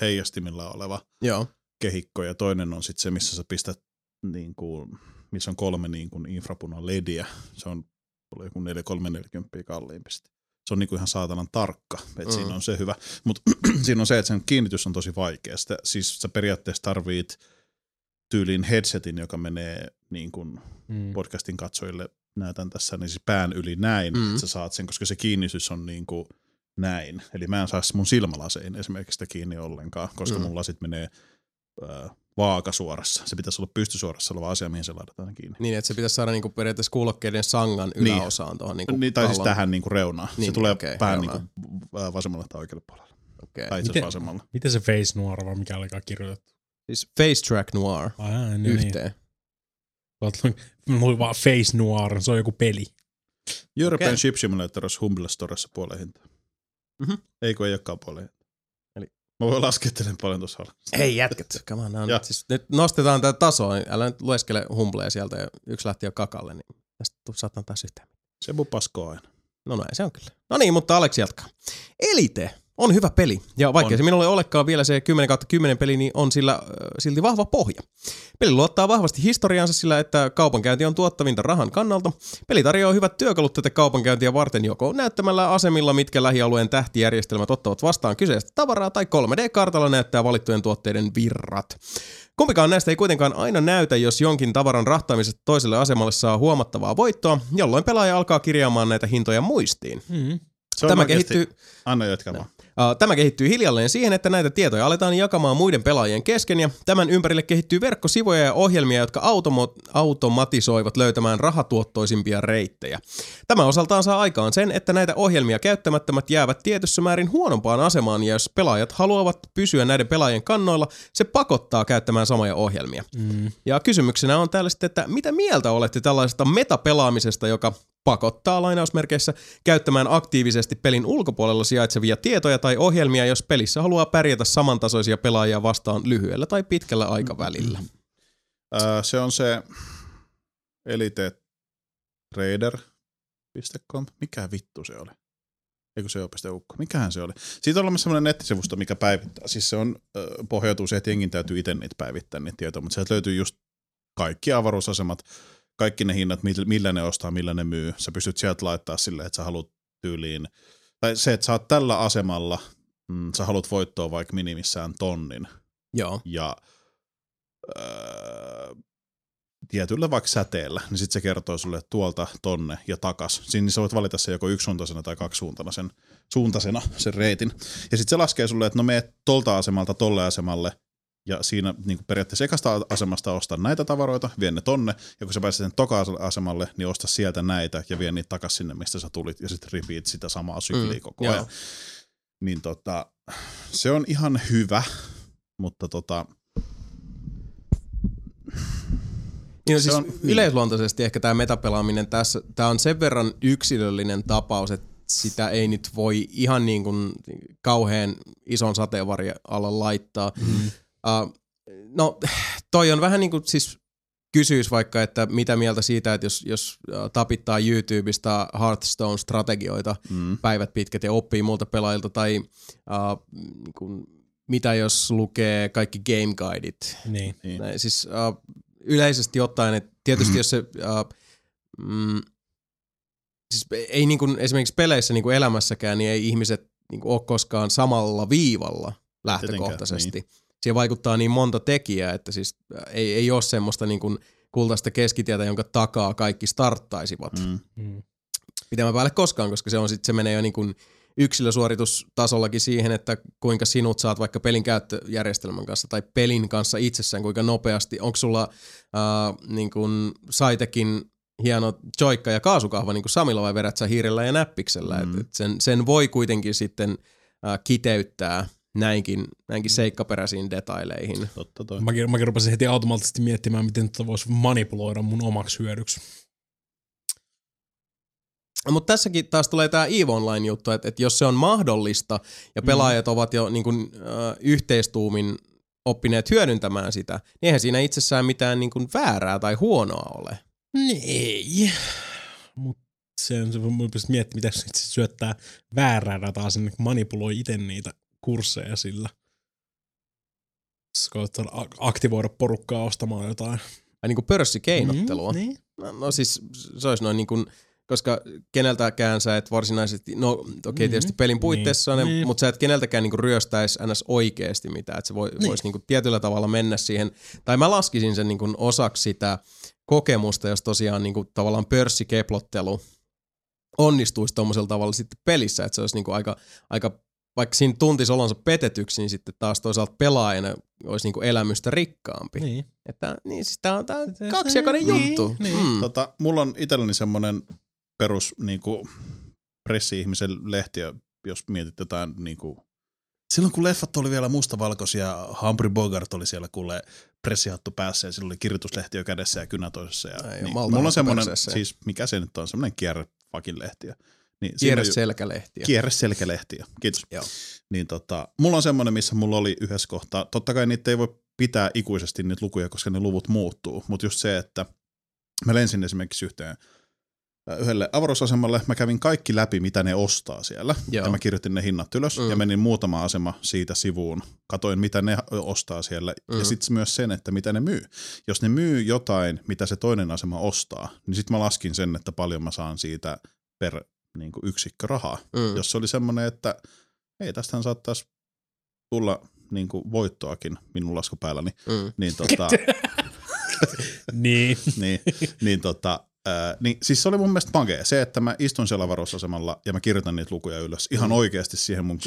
heijastimilla oleva Joo. kehikko ja toinen on sitten se, missä sä pistät niin kuin, missä on kolme niin kuin infrapunan lediä. Se on oli joku 4 340 kalliimpi. sit. Se on niin kuin ihan saatanan tarkka, että Mm. siinä on se hyvä. Mutta (clears throat) siinä on se, että sen kiinnitys on tosi vaikea. Sitä, siis sä periaatteessa tarvit tyyliin headsetin, joka menee niin kuin Mm. podcastin katsojille näytän tässä, niin siis pään yli näin, Mm. että sä saat sen, koska se kiinnitys on niin kuin näin. Eli mä en saa mun silmälasein esimerkiksi sitä kiinni ollenkaan, koska Mm. mun lasit menee äh, vaakasuorassa. Se pitäisi olla pystysuorassa oleva asia, mihin se laitetaan kiinni. Niin, että se pitäisi saada niinku periaatteessa kuulokkeiden sangan Niin. yläosaan tuohon niinku Niin, tai siis tähän niin kuin reunaan. Niin, se tulee okay, pään niin reunaan. kuin äh, vasemmalla tai oikealla puolella. Okei. Tai itse Miten- vasemmalla. Miten se Face Noir vai mikä olikaan kirjoitettu? Siis Face Track Noir Ai, ää, niin, niin. Mulla oli vaan Face Noir, se on joku peli. European Okei. Ship Simulator olisi Humble Storessa puoleen hintaa. Mhm. Ei kun ei olekaan puoleen hintaa. Eli- Mä voin laskea paljon tuossa alla. Ei jätkät. (laughs) Come on, now. Ja. siis nyt nostetaan tätä tasoa, niin älä nyt lueskele humbleja sieltä ja yksi lähti jo kakalle, niin tästä tuu saatan taas yhtään. Se paskoo aina. No näin se on kyllä. No niin, mutta Aleksi jatkaa. Elite on hyvä peli, ja vaikka On. se minulle olekaan vielä se 10 10 peli, niin on sillä äh, silti vahva pohja. Peli luottaa vahvasti historiaansa sillä, että kaupankäynti on tuottavinta rahan kannalta. Peli tarjoaa hyvät työkalut tätä kaupankäyntiä varten joko näyttämällä asemilla, mitkä lähialueen tähtijärjestelmät ottavat vastaan kyseistä tavaraa, tai 3D-kartalla näyttää valittujen tuotteiden virrat. Kumpikaan näistä ei kuitenkaan aina näytä, jos jonkin tavaran rahtaamisesta toiselle asemalle saa huomattavaa voittoa, jolloin pelaaja alkaa kirjaamaan näitä hintoja muistiin. Mm. Se on Tämä kehittyy, Anna jatka vaan. Uh, Tämä kehittyy hiljalleen siihen, että näitä tietoja aletaan jakamaan muiden pelaajien kesken ja tämän ympärille kehittyy verkkosivuja ja ohjelmia, jotka automo- automatisoivat löytämään rahatuottoisimpia reittejä. Tämä osaltaan saa aikaan sen, että näitä ohjelmia käyttämättömät jäävät tietyssä määrin huonompaan asemaan ja jos pelaajat haluavat pysyä näiden pelaajien kannoilla, se pakottaa käyttämään samoja ohjelmia. Mm. Ja kysymyksenä on täällä sitten, että mitä mieltä olette tällaisesta metapelaamisesta, joka pakottaa lainausmerkeissä käyttämään aktiivisesti pelin ulkopuolella sijaitsevia tietoja tai ohjelmia, jos pelissä haluaa pärjätä samantasoisia pelaajia vastaan lyhyellä tai pitkällä aikavälillä. Se on se Elite Trader.com. Mikä vittu se oli? Eikö se ole ukko? Mikähän se oli? Siitä on olemassa sellainen nettisivusto, mikä päivittää. Siis se on, pohjautuu siihen, että jengin täytyy itse niitä päivittää niitä tietoja, mutta sieltä löytyy just kaikki avaruusasemat, kaikki ne hinnat, mil- millä ne ostaa, millä ne myy. Sä pystyt sieltä laittaa silleen, että sä haluat tyyliin, tai se, että sä oot tällä asemalla, mm, sä haluat voittoa vaikka minimissään tonnin, Joo. ja öö, tietyllä vaikka säteellä, niin sitten se kertoo sulle että tuolta tonne ja takas. Siinä niin sä voit valita se joko yksisuuntaisena tai kaksisuuntaisena sen, suuntaisena sen reitin. Ja sitten se laskee sulle, että no meet tolta asemalta tolle asemalle, ja siinä niin periaatteessa ekasta asemasta osta näitä tavaroita, vie ne tonne, ja kun sä pääset sen toka asemalle, niin osta sieltä näitä ja vie niitä takas sinne, mistä sä tulit, ja sitten repeat sitä samaa sykliä Mm, koko joo. ajan. Niin tota, se on ihan hyvä, mutta tota, Niin, Se siis on- on, yleisluontoisesti ehkä tämä metapelaaminen tässä, tämä on sen verran yksilöllinen tapaus, että sitä ei nyt voi ihan niin kuin kauhean ison sateenvarjon alla laittaa. Mm. Uh, no toi on vähän niin kuin siis kysyisi vaikka, että mitä mieltä siitä, että jos, jos tapittaa YouTubesta Hearthstone-strategioita Mm. päivät pitkät ja oppii muilta pelaajilta, tai uh, niin kuin, mitä jos lukee kaikki game guideit. Niin. Niin. Näin, siis uh, yleisesti ottaen, että tietysti (clears throat) jos se... Uh, mm, siis ei niin kuin, esimerkiksi peleissä niin kuin elämässäkään, niin ei ihmiset niin kuin ole koskaan samalla viivalla lähtökohtaisesti. niin. Siihen vaikuttaa niin monta tekijää, että siis äh, ei, ei ole semmoista niin kuin kultaista keskitietä, jonka takaa kaikki starttaisivat mm. Mm. Pitemmän päälle koskaan, koska se on sit, se menee jo niin kuin yksilösuoritustasollakin siihen, että kuinka sinut saat vaikka pelin käyttöjärjestelmän kanssa tai pelin kanssa itsessään, kuinka nopeasti, onko sulla äh, niin kuin Saitekin hieno joikka ja kaasukahva niin kuin Samilla vai vedät sä hiirellä ja näppiksellä, mm. et, et sen, sen voi kuitenkin sitten äh, kiteyttää näinkin, näinkin seikkaperäisiin detaileihin. Totta toi. Mäkin, mäkin rupesin heti automaattisesti miettimään, miten tätä voisi manipuloida mun omaksi hyödyksi. Mutta tässäkin taas tulee tämä EVE Online-juttu, että, että jos se on mahdollista ja pelaajat mm. ovat jo niin kuin, äh, yhteistuumin oppineet hyödyntämään sitä, niin eihän siinä itsessään mitään niin kuin väärää tai huonoa ole. Ei. Mutta sen se mun pitäisi miettiä, mitä se syöttää väärää dataa sinne, kun manipuloi itse niitä kursseja sillä. Koittaa ak- aktivoida porukkaa ostamaan jotain. Ai niin kuin pörssikeinottelua. Mm, niin. No, no siis se olisi noin niin kuin, koska keneltäkään sä et varsinaisesti, no okei okay, Mm, tietysti pelin puitteissa, niin, niin, mutta sä et keneltäkään niin ryöstäisi ns. oikeasti mitään, että se voi, niin. voisi niin kuin tietyllä tavalla mennä siihen, tai mä laskisin sen niin kuin osaksi sitä kokemusta, jos tosiaan niin kuin tavallaan pörssikeplottelu onnistuisi tuommoisella tavalla sitten pelissä, että se olisi niin kuin aika, aika vaikka siinä tuntisi olonsa petetyksi, niin sitten taas toisaalta pelaajana olisi niin kuin elämystä rikkaampi. Niin. Että, niin siis tää on, tää on kaksijakoinen juttu. niin. Mm. Tota, mulla on itselleni semmoinen perus niinku, pressi-ihmisen lehti, jos mietit jotain niinku, Silloin kun leffat oli vielä mustavalkoisia, Humphrey Bogart oli siellä kuule pressihattu päässä ja sillä oli kirjoituslehti jo kädessä ja kynä toisessa. Ja, Ei, niin, mulla on semmoinen, siis mikä se nyt on, semmoinen kierre fucking lehtiä. Niin, ju- selkälehtiä. Kierre selkälehtiä, kiitos. Joo. Niin tota, mulla on semmoinen, missä mulla oli yhdessä kohtaa, totta kai niitä ei voi pitää ikuisesti niitä lukuja, koska ne luvut muuttuu, mutta just se, että mä lensin esimerkiksi yhteen äh, yhdelle avaruusasemalle, mä kävin kaikki läpi, mitä ne ostaa siellä, Joo. ja mä kirjoitin ne hinnat ylös, Mm. ja menin muutama asema siitä sivuun, katoin, mitä ne ostaa siellä, Mm. ja sitten myös sen, että mitä ne myy. Jos ne myy jotain, mitä se toinen asema ostaa, niin sitten mä laskin sen, että paljon mä saan siitä per niin kuin yksikkö rahaa. Mm. Jos se oli semmoinen, että ei, tästähän saattaisi tulla niin kuin voittoakin minun laskupäälläni, Mm. niin, tota, (laughs) Niin. niin, niin, tota, ää, niin siis se oli mun mielestä magea. Se, että mä istun siellä avaruusasemalla ja mä kirjoitan niitä lukuja ylös ihan Mm. oikeasti siihen mun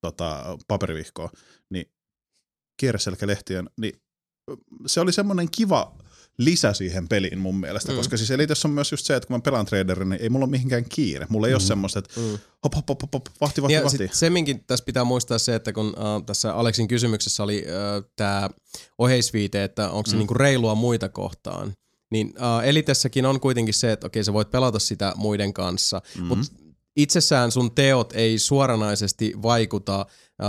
tota, paperivihkoon, niin kierreselkälehtien, niin se oli semmoinen kiva lisä siihen peliin mun mielestä, Mm. koska siis Elitessä on myös just se, että kun mä pelaan traderin, niin ei mulla ole mihinkään kiire. Mulla ei mm. ole semmoista, että Mm. hop, hop, hop, hop, hop, vahti, vahti, Ja vahti. semminkin tässä pitää muistaa se, että kun uh, tässä Aleksin kysymyksessä oli uh, tämä oheisviite, että onko se Mm. niinku reilua muita kohtaan, niin uh, Elitessäkin on kuitenkin se, että okei sä voit pelata sitä muiden kanssa, mm. Mutta itsessään sun teot ei suoranaisesti vaikuta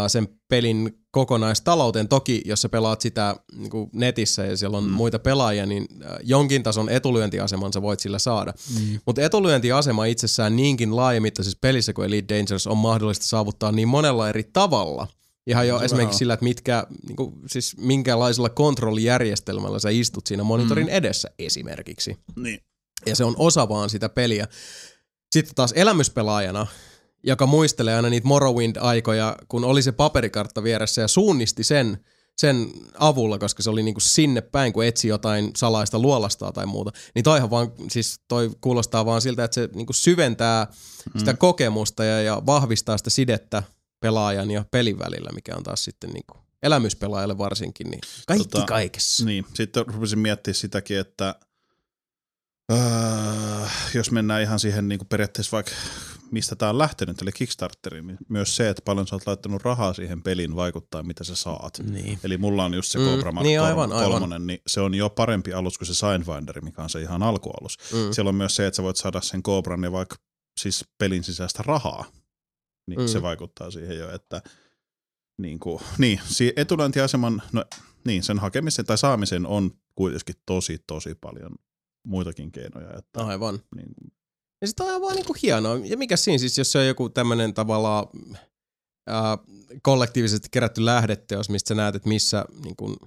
sen pelin kokonaistalouteen. Toki, jos sä pelaat sitä niin kuin netissä ja siellä on mm. muita pelaajia, niin jonkin tason etulyöntiaseman sä voit sillä saada. Mm. Mutta etulyöntiasema itsessään niinkin laajamittaisessa pelissä kuin Elite Dangerous on mahdollista saavuttaa niin monella eri tavalla. Ihan jo Se esimerkiksi sillä, että mitkä, niinku, siis minkälaisella kontrollijärjestelmällä sä istut siinä monitorin mm. edessä esimerkiksi. Niin. Ja se on osa vaan sitä peliä. Sitten taas elämyspelaajana, joka muistelee aina niitä Morrowind-aikoja, kun oli se paperikartta vieressä ja suunnisti sen, sen avulla, koska se oli niinku sinne päin, kun etsi jotain salaista luolastaa tai muuta. Niin toihan vaan, siis toi kuulostaa vaan siltä, että se niinku syventää mm. sitä kokemusta ja, ja vahvistaa sitä sidettä pelaajan ja pelin välillä, mikä on taas sitten niinku elämyspelaajalle varsinkin, niin kaikki Tota, kaikessa. Niin, sitten rupesin miettimään sitäkin, että öö, jos mennään ihan siihen niin kuin periaatteessa vaikka mistä tämä on lähtenyt, eli Kickstarteriin, niin myös se, että paljon sä oot laittanut rahaa siihen peliin vaikuttaa, mitä sä saat. Niin. Eli mulla on just se Mm, Cobra Mark niin, aivan, aivan. kolmonen, niin se on jo parempi alus kuin se Sightfinder, mikä on se ihan alkualus. Mm. Siellä on myös se, että sä voit saada sen Cobran ja vaikka siis pelin sisäistä rahaa, niin Mm. mm. se vaikuttaa siihen jo, että niin, kuin, niin etulyöntiaseman, no niin, sen hakemisen tai saamisen on kuitenkin tosi, tosi paljon muitakin keinoja. Että, Aivan. niin, Ja sitten on vaan niinku hienoa. Ja mikä siinä siis, jos se on joku tämmöinen tavallaan ää, kollektiivisesti kerätty lähdeteos, mistä sä näet, että missä, niin kun,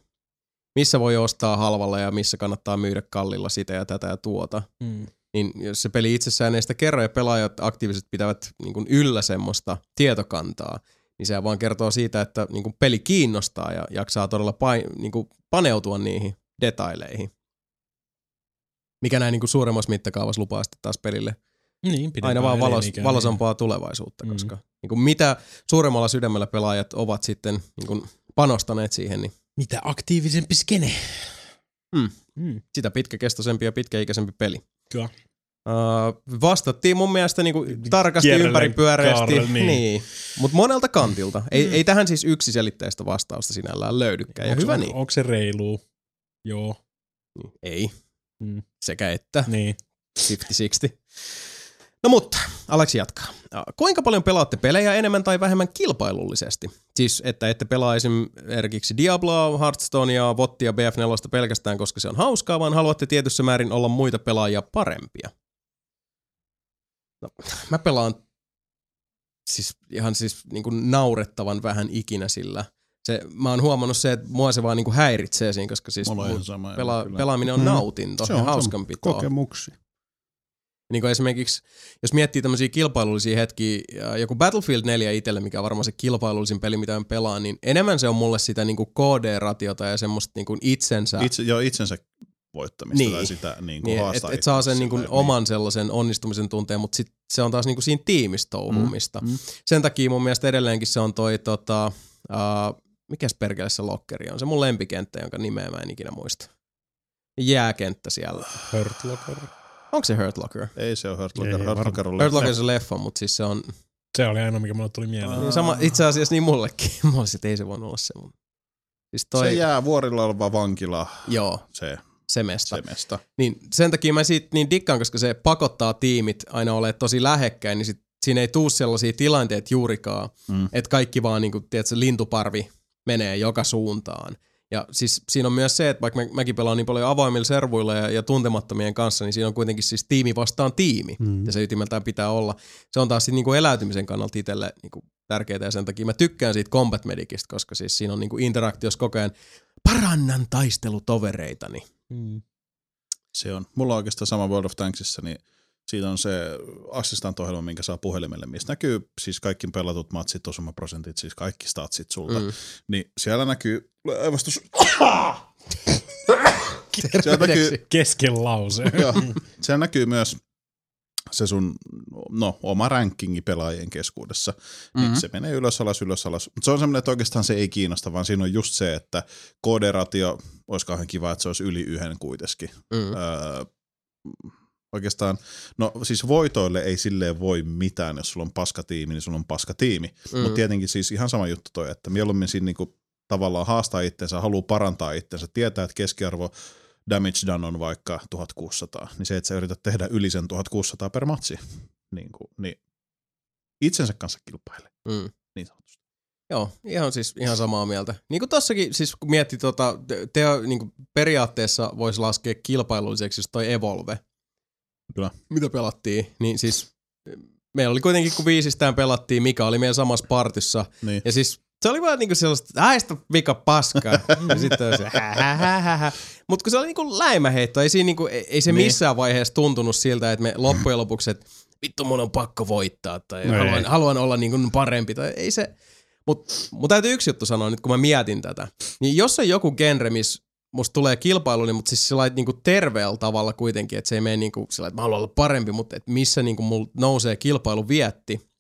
missä voi ostaa halvalla ja missä kannattaa myydä kallilla sitä ja tätä ja tuota. Mm. Niin jos se peli itsessään ei sitä kerro ja pelaajat aktiivisesti pitävät niin kun yllä semmoista tietokantaa, niin se vaan kertoo siitä, että niin kun peli kiinnostaa ja jaksaa todella pain, niin kun paneutua niihin detaileihin. Mikä näin niin kuin suuremmassa mittakaavassa lupaa sitten taas pelille Niin, aina vaan valos, elinikä, valosampaa tulevaisuutta, Mm. koska niin kuin mitä suuremmalla sydämellä pelaajat ovat sitten niin kuin panostaneet siihen, niin Mitä aktiivisempi skene. Mm. Mm. sitä pitkäkestoisempi ja pitkäikäisempi peli. Kyllä. Uh, vastattiin mun mielestä niinku tarkasti Kierrellen ympäripyöreästi, niin. niin. niin. mutta monelta kantilta. Ei, ei tähän siis yksiselitteistä vastausta sinällään löydykään, ja Onks- hyvä on, niin. Onko se reilu? Joo. Ei, Mm. sekä että. Niin. 50-60. No mutta, Aleksi jatkaa. Kuinka paljon pelaatte pelejä enemmän tai vähemmän kilpailullisesti? Siis, että ette pelaa esimerkiksi Diabloa, Hearthstonea, Vottia, BF4 pelkästään, koska se on hauskaa, vaan haluatte tietyssä määrin olla muita pelaajia parempia. No, mä pelaan siis ihan siis niin kuin naurettavan vähän ikinä sillä. Se, mä oon huomannut se, että mua se vaan niin kuin häiritsee siinä, koska siis sama. pela, kyllä. pelaaminen on Mm. nautinto Se ja on hauskanpitoa. kokemuksia. Niin kuin esimerkiksi, jos miettii tämmöisiä kilpailullisia hetkiä, ja joku Battlefield 4 itselle, mikä on varmaan se kilpailullisin peli, mitä mä pelaan, niin enemmän se on mulle sitä niin kuin KD-ratiota ja semmoista niin kuin itsensä. Itse, joo, itsensä voittamista Niin. niin. tai sitä niin kuin niin, että haastaa et saa sen itsensä niin kuin oman sellaisen onnistumisen tunteen, mutta sit se on taas niin kuin siinä tiimistä touhuumista. Mm, mm. Sen takia mun mielestä edelleenkin se on toi, tota, uh, mikäs perkele se lokkeri on? Se mun lempikenttä, jonka nimeä mä en ikinä muista. Jääkenttä siellä. Hurt Locker. Onko se Hurt Locker? Ei se ole Hurt Ei, Locker. Hurt varmaan. Locker on Hurt Locker leffa. on se leffa, mutta siis se on Se oli ainoa, mikä mulle tuli mieleen. Niin sama, itse asiassa niin mullekin. (laughs) Mä olisin, että ei se voinut olla se mun. Siis toi, Se jää vuorilla oleva vankila, joo, se se mesta. semesta. Niin sen takia mä siitä niin dikkaan, koska se pakottaa tiimit aina olemaan tosi lähekkäin, niin sit siinä ei tuu sellaisia tilanteita juurikaan, Mm. että kaikki vaan niin kuin, tiedätkö, lintuparvi menee joka suuntaan. Ja siis siinä on myös se, että vaikka mä, mäkin pelaan niin paljon avoimilla servuilla ja, ja tuntemattomien kanssa, niin siinä on kuitenkin siis tiimi vastaan tiimi. Mm. Ja se ytimeltään pitää olla. Se on taas sit niinku eläytymisen kannalta itselle niinku tärkeää ja sen takia mä tykkään siitä Combat Medicistä, koska siis siinä on niinku interaktiossa koko ajan parannan taistelutovereitani. Mm. Se on. Mulla on oikeastaan sama World of Tanksissa, niin siitä on se assistant-ohjelma, minkä saa puhelimelle, mistä näkyy siis kaikki pelatut matsit, osumaprosentit, siis kaikki statsit sulta. Mm. Niin siellä näkyy aivastus. (coughs) siellä näkyy, Kesken lause. (coughs) joo, siellä näkyy myös se sun no, oma rankingi pelaajien keskuudessa. Niin Mhm. se menee ylös alas, ylös alas. Mutta se on semmoinen, että oikeastaan se ei kiinnosta, vaan siinä on just se, että koderatio olisi kauhean kiva, että se olisi yli yhden kuitenkin. Mm. Öö, oikeastaan, no siis voitoille ei silleen voi mitään, jos sulla on paska tiimi, niin sulla on paska tiimi. Mm. Mutta tietenkin siis ihan sama juttu toi, että mieluummin siinä niinku tavallaan haastaa itsensä, haluaa parantaa itsensä, tietää, että keskiarvo damage done on vaikka 1600, niin se, että sä yrität tehdä yli sen 1600 per matsi, niin, kuin, niin itsensä kanssa kilpaile, Mm. niin sanotusti. Joo, ihan siis ihan samaa mieltä. Niin kuin tossakin, siis kun miettii tota, te, te, niin kuin periaatteessa voisi laskea kilpailulliseksi just toi Evolve. Kyllä. Mitä pelattiin, niin siis meillä oli kuitenkin, kun viisistään pelattiin, Mika oli meidän samassa partissa, Niin. ja siis se oli vaan niinku sellaista, äistä vika paskaa. (laughs) ja sitten oli se. Mutta kun se oli niinku läimäheitto, ei, siinä niinku, ei, ei se Niin. missään vaiheessa tuntunut siltä, että me loppujen lopuksi, että vittu mun on pakko voittaa tai No ei. haluan, haluan, olla niinku parempi. Tai ei se, mutta mun täytyy yksi juttu sanoa nyt, kun mä mietin tätä. Niin jos on joku genre, missä musta tulee kilpailu, niin mutta siis sillä niinku terveellä tavalla kuitenkin, että se ei mene niinku sillä että mä haluan olla parempi, mutta että missä niinku mulla nousee kilpailu vietti.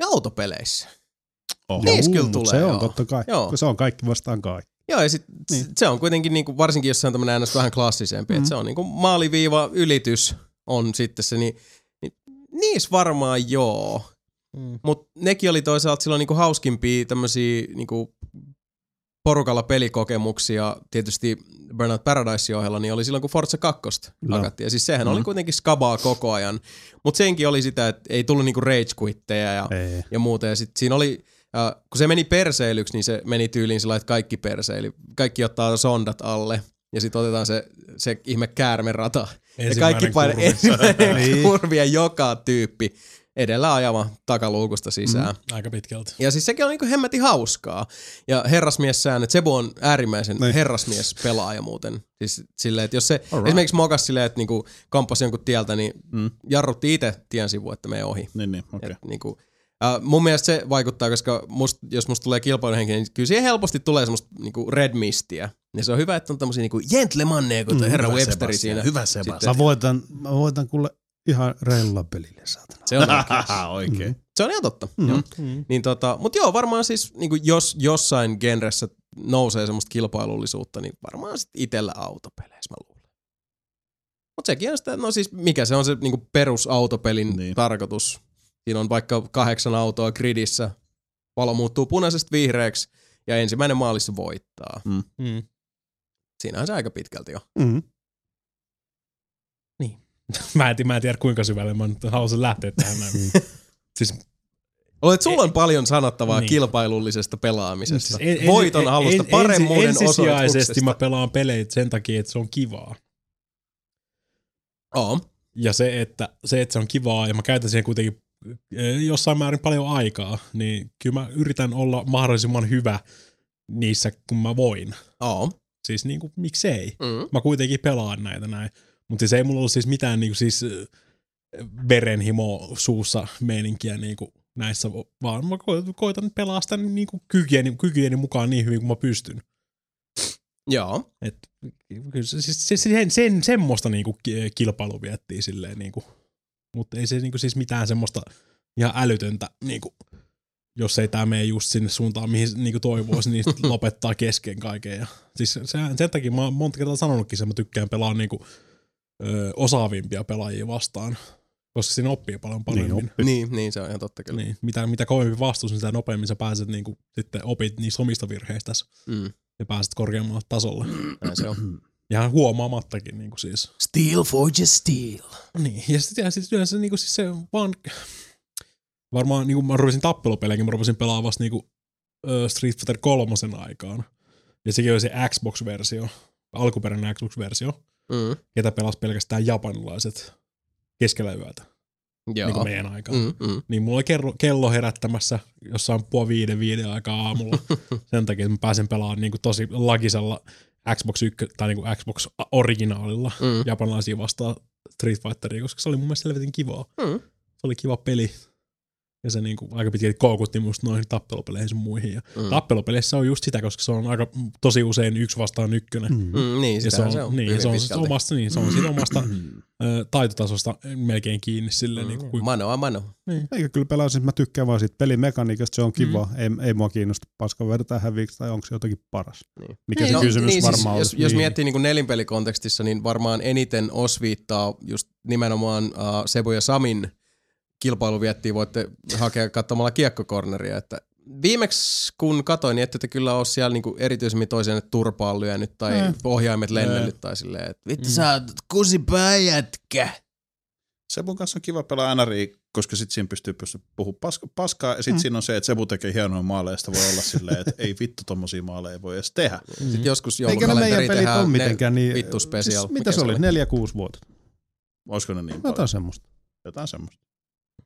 Ja autopeleissä. Oho. Niissä kyllä tulee, Se on joo. totta kai, Joo. kun se on kaikki vastaan kaikki. Joo, ja sit niin. se on kuitenkin, niinku, varsinkin jos se on tämmöinen äänes vähän klassisempi, mm. että se on niinku maaliviiva ylitys on sitten se, niin, niin niissä varmaan joo. Mm. Mutta nekin oli toisaalta silloin niinku hauskimpia tämmöisiä niinku porukalla pelikokemuksia tietysti Burnout Paradise ohella, niin oli silloin kun Forza 2 Kyllä. hakattiin. Ja siis sehän oli Mm. kuitenkin skabaa koko ajan. Mutta senkin oli sitä, että ei tullut niinku rage quitteja ja, Ei. ja muuta. Ja sitten siinä oli, äh, kun se meni perseilyksi, niin se meni tyyliin sillä että kaikki perseili. Kaikki ottaa sondat alle ja sitten otetaan se, se ihme käärmerata. Ja kaikki paina kurvi. ensimmäinen Niin. kurvi ja joka tyyppi edellä ajava takaluukusta sisään. Mm. Aika pitkälti. Ja siis sekin on niinku hemmetin hauskaa. Ja herrasmies-säännöt, Sebu on äärimmäisen Niin. herrasmies-pelaaja muuten. Siis silleen, että jos se Alright. esimerkiksi mokas silleen, että niinku kamppasi jonkun tieltä, niin Mm. jarrutti itse tien sivu, että menee ohi. Niin, niin, okei. Et niinku, äh, mun mielestä se vaikuttaa, koska must, jos musta tulee kilpailuhenki, niin kyllä siihen helposti tulee semmoista niinku red mistiä. Ja se on hyvä, että on tämmöisiä niinku gentlemanneja, kun mm, herra Hyvä Websteri Sebastian, siinä. Hyvä Sitten- Sebastian. Mä voitan, mä voitan kuule ihan reilulla pelillä, saatana. Se on, Oikein. se on ihan totta. Mm. Joo. Niin tota, mutta joo, varmaan siis niinku jos jossain genressä nousee semmoista kilpailullisuutta, niin varmaan sit itellä autopeleissä mä luulen. Mutta sekin on sitä, no siis mikä se on se niinku perusautopelin niin. Niin. tarkoitus. Siinä on vaikka kahdeksan autoa gridissä, valo muuttuu punaisesta vihreäksi ja ensimmäinen maalissa voittaa. Mm. Siinähän se aika pitkälti jo. Mm. (laughs) Mä, en, mä en tiedä kuinka syvälle mä nyt haluaisin lähteä tähän. näin. siis Olet, sulla on paljon sanottavaa niin. kilpailullisesta pelaamisesta. Siis en- Voiton halusta, en- paremmuuden ensi- Ensisijaisesti mä pelaan pelejä sen takia, että se on kivaa. Oo. Ja se, että se, että se on kivaa ja mä käytän siihen kuitenkin eh, jossain määrin paljon aikaa, niin kyllä mä yritän olla mahdollisimman hyvä niissä, kun mä voin. Oo. Siis niin kuin, miksei. Mm. Mä kuitenkin pelaan näitä näin. Mutta siis ei mulla ollut siis mitään niin kuin, siis verenhimo suussa meininkiä niin kuin näissä, vaan mä ko- koitan pelaa sitä niin kuin kykyjeni, kykyjeni mukaan niin hyvin kuin mä pystyn. Joo. Et, kyllä se, siis, se, sen, sen, semmoista niinku ki- kilpailu viettiin silleen niinku, mutta ei se niinku siis mitään semmoista ihan älytöntä niinku, jos ei tämä mene just sinne suuntaan, mihin niinku toivoisi, niin (laughs) lopettaa kesken kaiken. Ja, siis se, sen takia mä oon monta kertaa sanonutkin, että mä tykkään pelaa niinku, ö, osaavimpia pelaajia vastaan, koska siinä oppii paljon paremmin. Niin, Niin, niin, se on ihan totta kyllä. Niin, mitä, mitä kovempi vastus, niin sitä nopeammin sä pääset niinku, sitten opit niistä omista virheistä Mm. ja pääset korkeammalle tasolle. Näin se on. (clears throat) Ja huomaamattakin niin kuin siis. Steel forges steel. Niin, ja sitten sit yleensä niin kuin siis se vaan, varmaan niin kuin mä rupesin tappelupelejäkin, mä rupesin pelaamaan vasta niin kuin, ö, Street Fighter 3 aikaan. Ja sekin oli se Xbox-versio, alkuperäinen Xbox-versio, Mm. ketä pelasi pelkästään japanilaiset keskellä yötä, Joo. niin kuin meidän aikaan. Mm. Mm, mm. Niin mulla oli kello, kello herättämässä jossain puoli viiden, viiden aikaa aamulla. (laughs) Sen takia, että mä pääsen pelaamaan niin kuin tosi lagisella Xbox 1 tai niin kuin Xbox originaalilla Mm. japanilaisia vastaan Street Fighteria, koska se oli mun mielestä selvetin kivaa. Mm. Se oli kiva peli. Ja se niinku aika pitkälti koukutti musta noihin tappelupeleihin sun muihin. Ja Mm. tappelupeleissä on just sitä, koska se on aika tosi usein yksi vastaan ykkönen. Mm. Mm, niin, Ja se on, se on. niin, se on, pitkälti. omasta, niin, se on siitä omasta ö, taitotasosta melkein kiinni silleen, niin kuin, Mano a mano. Eikä kyllä pelasin, mä tykkään vaan siitä pelimekaniikasta, se on kiva. Mm. Ei, ei mua kiinnosta paska vertaa häviiksi tai onko se jotenkin paras. Niin. Mikä Niin, se no, kysymys niin, siis, varmaan jos, olisi. jos niin. miettii niin nelinpelikontekstissa, niin varmaan eniten osviittaa just nimenomaan uh, Sebu ja Samin kilpailu viettiin, voitte hakea katsomalla kiekkokorneria. Että viimeksi kun katoin, niin ette te kyllä ole siellä niinku erityisemmin toiseen turpaan lyönyt tai Eh. ohjaimet lennellyt tai silleen, että vittu Vittu sä oot kusipää jätkä. Sebun kanssa on kiva pelaa NRI, koska sit siinä pystyy, pystyy puhumaan paska, paskaa, ja sit Mm. mm. siinä on se, että Sebu tekee hienoja maaleja, ja sitä voi olla silleen, että ei vittu tommosia maaleja ei voi edes tehdä. (laughs) Sitten joskus joulukalenteri tehdään ne mitenkään niin... vittu special. Siis, mitä se oli? Neljä, kuusi vuotta. Olisiko ne niin paljon? Jotain semmoista. Jotain semmoista.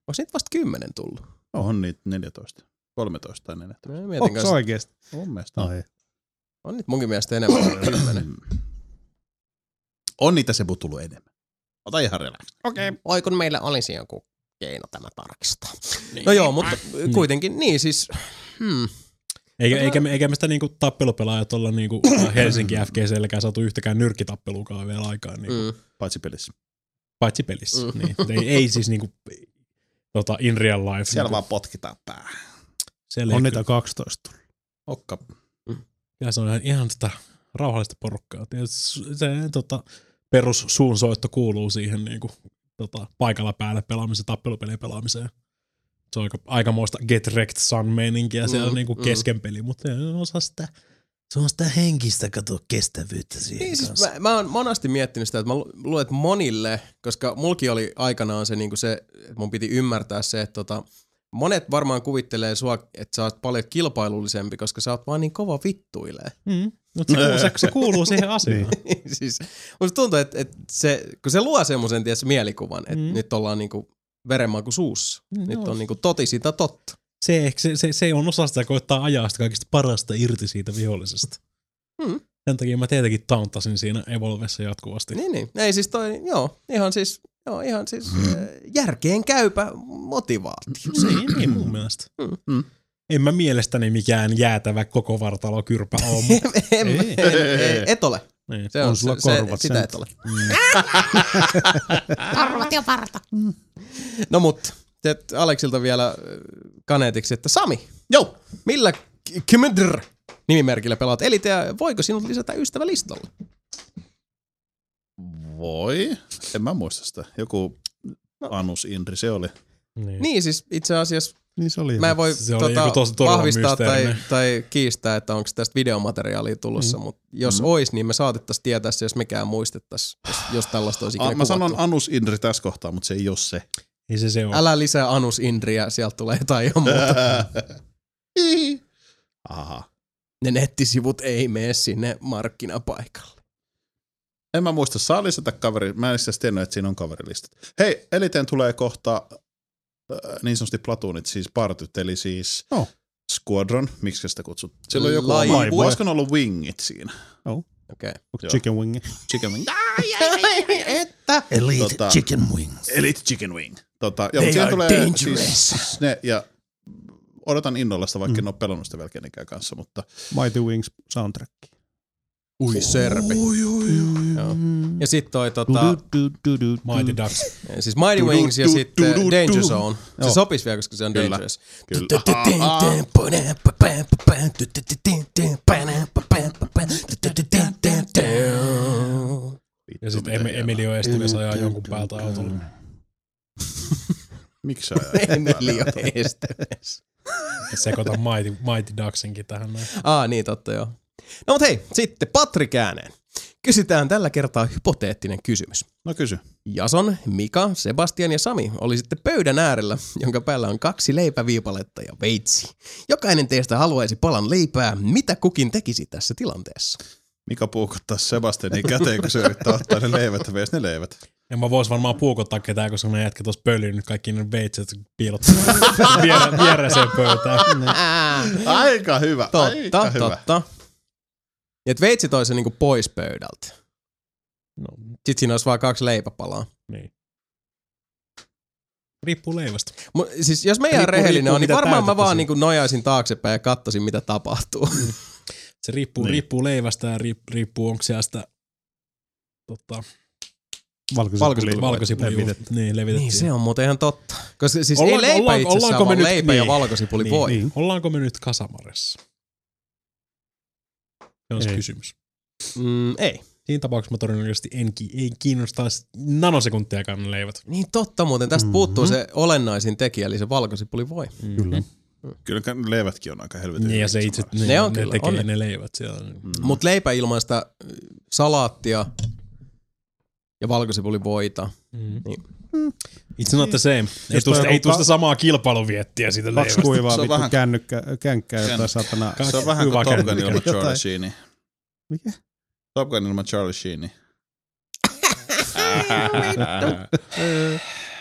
Onko niitä vasta kymmenen tullut? On niitä 14, 13 tai 14. Mä mietin Onko se kanssa, oikeesti? Mun mielestä on. Ai. on niitä munkin mielestä enemmän kuin kymmenen. Mm. On niitä Sebu tullut enemmän. Ota ihan relax. Okei. Okay. Oi kun meillä olisi joku keino tämä tarkistaa. Niin. No joo, mutta kuitenkin niin siis, hmm. Eikä, eikä, me, eikä me sitä niinku tappelupelaajat olla niinku (coughs) Helsinki FGClläkään saatu yhtäkään nyrkkitappelukaan vielä aikaan, niinku, mm. Mm. Paitsi pelissä. paitsi pelissä. Mm. Mm. Niin. Ei, ei siis niinku, tota, in real life. Siellä niinku, vaan potkitaan pää. siellä On niitä 12 tullut. Okka. Ja se on ihan, ihan sitä rauhallista porukkaa. Tietysti se tota, perus suunsoitto kuuluu siihen niinku, tota, paikalla päälle pelaamiseen, tappelupelien pelaamiseen. Se on aika, aikamoista get wrecked sun meininkiä siellä Mm, niinku mm. kesken peli, mutta se on osa sitä Se on sitä henkistä, kato, kestävyyttä siihen Niin, siis mä, mä oon monasti miettinyt sitä, että mä lu- luulen, että monille, koska mulki oli aikanaan se, niin se että mun piti ymmärtää se, että tota, monet varmaan kuvittelee sua, että sä oot paljon kilpailullisempi, koska sä oot vaan niin kova vittuilee. Mm. Mutta se, kuuluu- se, se kuuluu siihen (laughs) asiaan. siis musta tuntuu, että, että se, kun se luo semmoisen mielikuvan, että Mm. nyt ollaan niinku verenmaku suussa. Mm, nyt joo. on niinku toti sitä totta. Se, se, se, se on osa sitä koittaa ajaa sitä kaikista parasta irti siitä vihollisesta. Mm. Sen takia mä tietenkin tauntasin siinä Evolvessa jatkuvasti. Niin, niin. Ei siis toi, joo, ihan siis, joo, ihan siis Mm. äh, järkeen käypä motivaatio. Niin, niin mun mielestä. Mm. En mä mielestäni mikään jäätävä koko vartalo kyrpä (laughs) ole, mutta en, en, en, et ole. niin. Se on, On sulla se, se, korvat sitä sen. et ole. (laughs) Karvat ja parta. No mut, teet Aleksilta vielä äh, kaneetiksi, että Sami, Joo. millä Kmdr nimimerkillä pelaat Elite ja voiko sinut lisätä ystävälistalle? Voi. En mä muista sitä. Joku Anus Indri, se oli. niin. Niin siis itse asiassa Niin se oli. Mä en voi Se oli tota, todella vahvistaa tai, tai kiistää, että onko tästä videomateriaalia tulossa, mm. mutta jos mm. ois, niin me saatettaisiin tietää se, jos mekään muistettaisiin, jos, jos tällaista olisi ikinä A, mä sanon kuvattu. Anus Indri tässä kohtaa, mutta se ei ole se. Ei se se on. Älä lisää Anus Indriä, sieltä tulee jotain ihan muuta. (laughs) Aha. ne nettisivut ei mene sinne markkinapaikalle. En mä muista, saa lisätä kaveri. Mä en itse asiassa tiennyt, että siinä on kaverilistat. Hei, Eliteen tulee kohta äh, niin sanotusti platuunit, siis partyt, eli siis Oh. Squadron, miksi sitä kutsut? Sillä on joku Laivu. oma, olisiko ne ollut wingit siinä? Okei. Okay. Chicken wing. Chicken wing. Että? Elite Tota- Chicken Wings. Elite Chicken Wing. Tota, joo, They are tulee dangerous. siis ne, ja odotan innolla sitä, vaikka en ole pelannut sitä vielä kenenkään kanssa, mutta Mighty Wings soundtrack. Ui serpi. Joo. Ja sit toi tota, Mighty Ducks. siis Mighty Wings ja sitten Danger Zone. Se Joo. sopis vielä, koska se on Kyllä. Dangerous. kyllä. Ja sitten em- Emilio Esteves ajaa jonkun päältä autolla. (laughs) Miksi sä ajat? Emilio Esteves. Ja sekoita Mighty, Mighty Ducksinkin tähän näin. Aa, niin totta joo. No mut hei, sitten Patrik ääneen. Kysytään tällä kertaa hypoteettinen kysymys. No kysy. Jason, Mika, Sebastian ja Sami oli sitten pöydän äärellä, jonka päällä on kaksi leipäviipaletta ja veitsi. Jokainen teistä haluaisi palan leipää. Mitä kukin tekisi tässä tilanteessa? Mika puukottaa Sebastianin (laughs) käteen, kun se yrittää ottaa ne leivät ja veisi ne leivät. Ja mä vois varmaan puukottaa ketään, koska ne jätkä tuossa pölyyn nyt kaikki ne veitset piilottaa (laughs) viere, viereseen pöytään. (laughs) Aika hyvä, Totta, aika hyvä. totta. Ja et veitsi toi se niinku pois pöydältä. No, Sitten siinä olisi vaan kaksi leipäpalaa. niin. Riippuu leivästä. Mut, siis jos meidän Riippuu- rehellinen riippuu, on, niin varmaan mä vaan niinku nojaisin taaksepäin ja katsoisin, mitä tapahtuu. Se riippuu, Niin. riippuu leivästä ja riippuu, onko siellä sitä tota, Valkosipuli. valkosipuli. levitetty. Niin, levitettiin. niin se on muuten ihan totta. Koska siis Ollaanko- ei leipä ollaanko- itsessään, ollaanko me vaan nyt- leipä ja niin. valkosipuli Niin, voi. niin. Ollaanko me nyt kasamaressa? Se on se kysymys. Mm, ei. Siinä tapauksessa mä todennäköisesti en, ki- ei kiinnostaisi nanosekuntiakaan ne leivät. Niin totta muuten. Tästä mm-hmm. puuttuu se olennaisin tekijä, eli se valkosipuli voi. Kyllä. Kyllä leivätkin on aika helvetin Niin, ja se itse, ne, Ne on ne kyllä, tekee on ne. ne leivät siellä. Mm. Mutta leipä ilman sitä äh, salaattia ja valkosipuli voita. Mm. Niin. It's not the same. Ei toi ei sitä samaa kilpailuviettiä siitä Kaksi leivästä. kuivaa Se on vittu vähän- kännykkä, känkkää jotain Känn- satana. Se on vähän kuin Top Gun ilman Charlie. Sheeni. Mikä? Top Gun ilman Charlie Sheeni. (laughs) (laughs)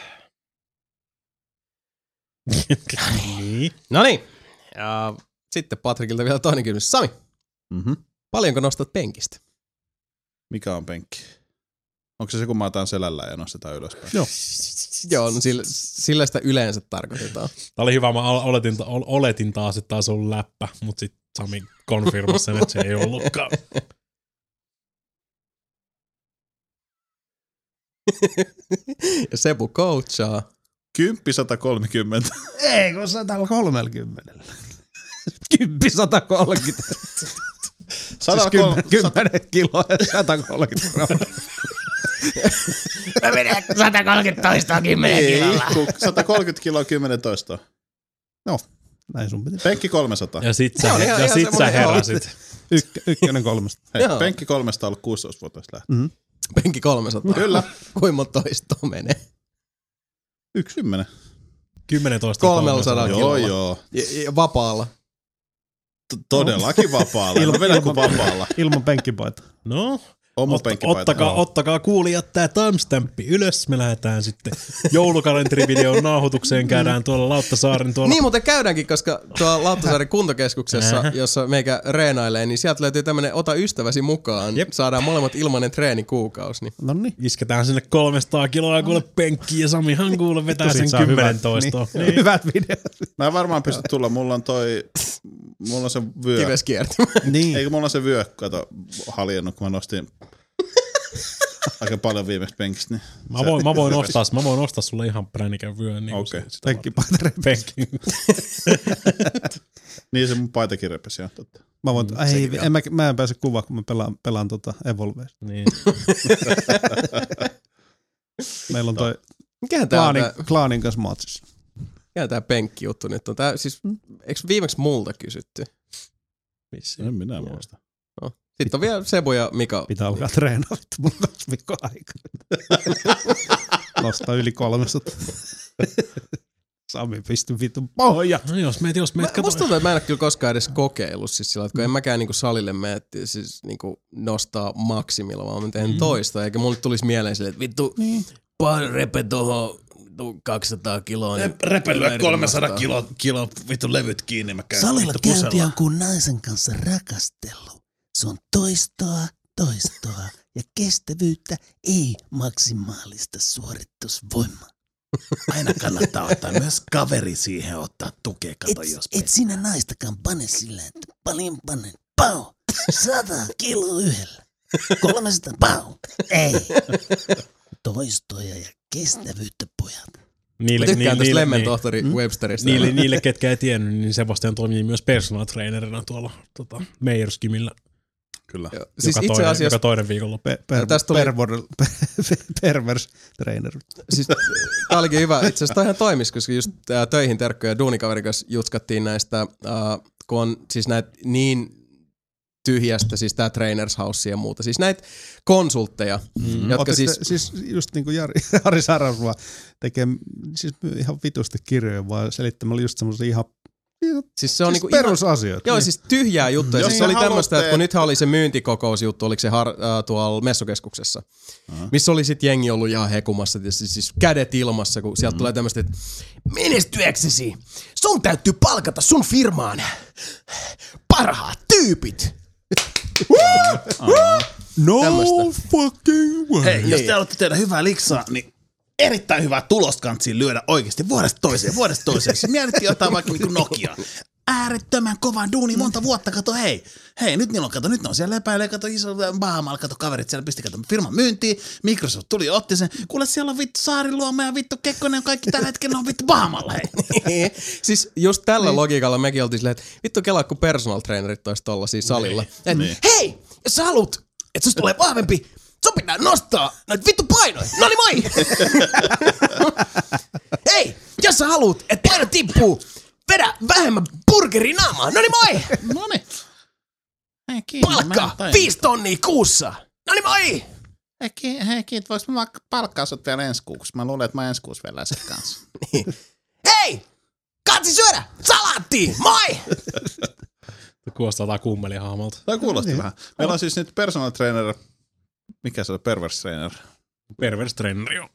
No niin. Ja sitten Patrikilta vielä toinen kysymys. Sami, Mhm. paljonko nostat penkistä? Mikä on penkki? Onko se se, kun maataan selällä ja nostetaan ylöspäin? Joo. Joo, no sillä, sillä sitä yleensä tarkoitetaan. Tää oli hyvä, mä ol- oletin, ol- oletin taas, että taas on läppä, mutta sitten Sami konfirmasi sen, että se ei ollutkaan. (laughs) ja Sebu coachaa. 10 130. Ei, kun 130. 10 130. 130. 10 kiloa ja 130 grammaa. Mä menen 113 10 Ei, kilolla. kun 130 kiloa 10 toista. Näin sun piti. Penkki 300. Ja sit sä, ihan- ja sit sä heräsit. Ykk, ykkönen kolmesta. Hei, Joo. penkki 300 on ollut 16-vuotias lähtien. Penki 300. Kyllä. Kuinka monta toistoa menee? Yksi kymmenen. 10 toista. 300 Joo, kilolla. joo. Ja, ja vapaalla. T- Todellakin (laughs) vapaalla. Ilman- kuin ilman- vapaalla. Ilman penkkipaita. No, Otta, ottakaa, Joo. ottakaa kuulijat tää timestampi ylös. Me lähdetään sitten joulukalenterivideon nauhoitukseen. Käydään tuolla Lauttasaaren tuolla. Niin muuten käydäänkin, koska tuolla Lauttasaaren kuntokeskuksessa, jossa meikä reenailee, niin sieltä löytyy tämmönen ota ystäväsi mukaan. Jep. Saadaan molemmat ilmanen treeni kuukausi. Niin. No niin. Isketään sinne 300 kiloa kuule penkkiin ja Samihan kuule vetää sen 10 toistoa. Niin. Hyvät videot. Mä varmaan pysty tulla. Mulla on toi... Mulla on se vyö. Kives. (laughs) Niin. Eikö mulla on se vyö, kato, haljennut, kun mä nostin (laughs) aika paljon viimeksi penkistä. Niin Mä voin, mä voin ostaa, mä voin ostaa sulle ihan pränikän vyön. Niin Okei. okay. Penkkipaita repi. Penkki. (laughs) niin se mun paitakin repesi, joo, totta. Mä, voin, Mm, ei, en mä, mä en pääse kuvaan, kun mä pelaan, pelaan tota Evolvea. niin. Meillä on toi Mikähän tää, on klaanin, klaanin kanssa matsis. Mikä tää penkki-juttu nyt on? Tää, siis, eikö viimeksi multa kysytty? En minä muista. Sitten on vielä Sebu ja Mika. Pitää alkaa treenaa vittu mulla on kaksi viikkoa aikaa. (laughs) Nostaa yli 300. Sami pysty vittu pohja. No jos meet, jos meet, Mä, musta tuntuu, että mä en ole kyllä koskaan edes kokeillut siis sillä, että kun en mäkään niinku salille mene siis niinku nostaa maksimilla, vaan mä teen mm. toista, eikä mulle tulisi mieleen sille, että vittu, niin. paljon repe tohon tu- 200 kiloa. Niin Repelyä 300 nostaa. kilo, kilo vittu levyt kiinni, mä käyn Salilla vittu käynti pusella. on kuin naisen kanssa rakastelu. Se on toistoa, toistoa ja kestävyyttä, ei maksimaalista suoritusvoimaa. Aina kannattaa ottaa myös kaveri siihen ottaa tukea, Et, kato jos et sinä naistakaan pane sillä, että paljon panen. Pau! Sata kiloa yhdellä. 300 pau! Ei. Toistoja ja kestävyyttä, pojat. Mä niille, tykkään tästä Lemmen niin, tohtori mm? Websteristä. niille, niille, ketkä ei tiennyt, niin Sebastian toimii myös personal trainerina tuolla tota, Meijerskimillä Kyllä. Joo, Siis joka, itse toinen, asiassa, joka toinen viikonloppu. Per, per, tästä tuli- pervor, (laughs) per, pervers trainer. siis tää olikin hyvä. Itse asiassa ihan toimisi, koska just ää, töihin terkkoja duunikaverin kanssa jutskattiin näistä, ää, kun on siis näitä niin tyhjästä, siis tää Trainers House ja muuta. Siis näitä konsultteja, mm-hmm. jotka Ootte siis... siis just niin kuin Jari, (laughs) Jari Sarasvuo tekee siis ihan vitusti kirjoja vaan selittämällä just semmoisia ihan Siis se on siis niinku ihan, perusasioita. Joo, siis tyhjää juttuja. Jos Siis se oli tämmöistä, että kun nythän oli se myyntikokousjuttu, oliko se har, äh, tuolla messukeskuksessa, uh-huh. missä oli sit jengi ollut ihan hekumassa, tietysti siis kädet ilmassa, kun sieltä uh-huh. tulee tämmöistä, että menestyäksesi sun täytyy palkata sun firmaan parhaat tyypit. No tämmöstä. fucking way. Hei, jos te haluatte tehdä hyvää liksaa, niin erittäin hyvää tulosta kantsiin lyödä oikeasti vuodesta toiseen, vuodesta toiseen. Mietittiin jotain vaikka niinku Nokia. Äärettömän kovan duuni monta vuotta, kato hei. Hei, nyt niillä on, kato, nyt ne on siellä lepäilee, kato iso Bahamalla, kato kaverit siellä pisti, kato firman myyntiin. Microsoft tuli otti sen. Kuule, siellä on vittu Saariluoma ja vittu Kekkonen, kaikki tällä hetkellä on vittu Bahamalla, hei. siis just tällä niin. logiikalla mekin oltiin silleen, että vittu kelaa, kun personal trainerit olisi tolla siis salilla. Et, Niin. Hei, jos sä haluat, että susta tulee vahvempi, sun pitää nostaa noita vittu painoja. No niin moi! (laughs) Hei, jos sä haluat, että paino tippuu, vedä vähemmän burgeri naamaan. No niin moi! No niin. Hei. Palkka, viisi tonnia kuussa. No niin moi! Hei, ki- hei kiitos. Voinko mä palkkaa sut vielä ensi kuuksi? Mä luulen, että mä ensi kuussa vielä sen kanssa. (laughs) Hei, katsi syödä, salaattia, moi! Kuulostaa jotain kummelihahmolta. Tämä kuulosti vähän. Meillä on siis nyt personal trainer, mikä se on, perverse trainer. Pervers trainer, joo.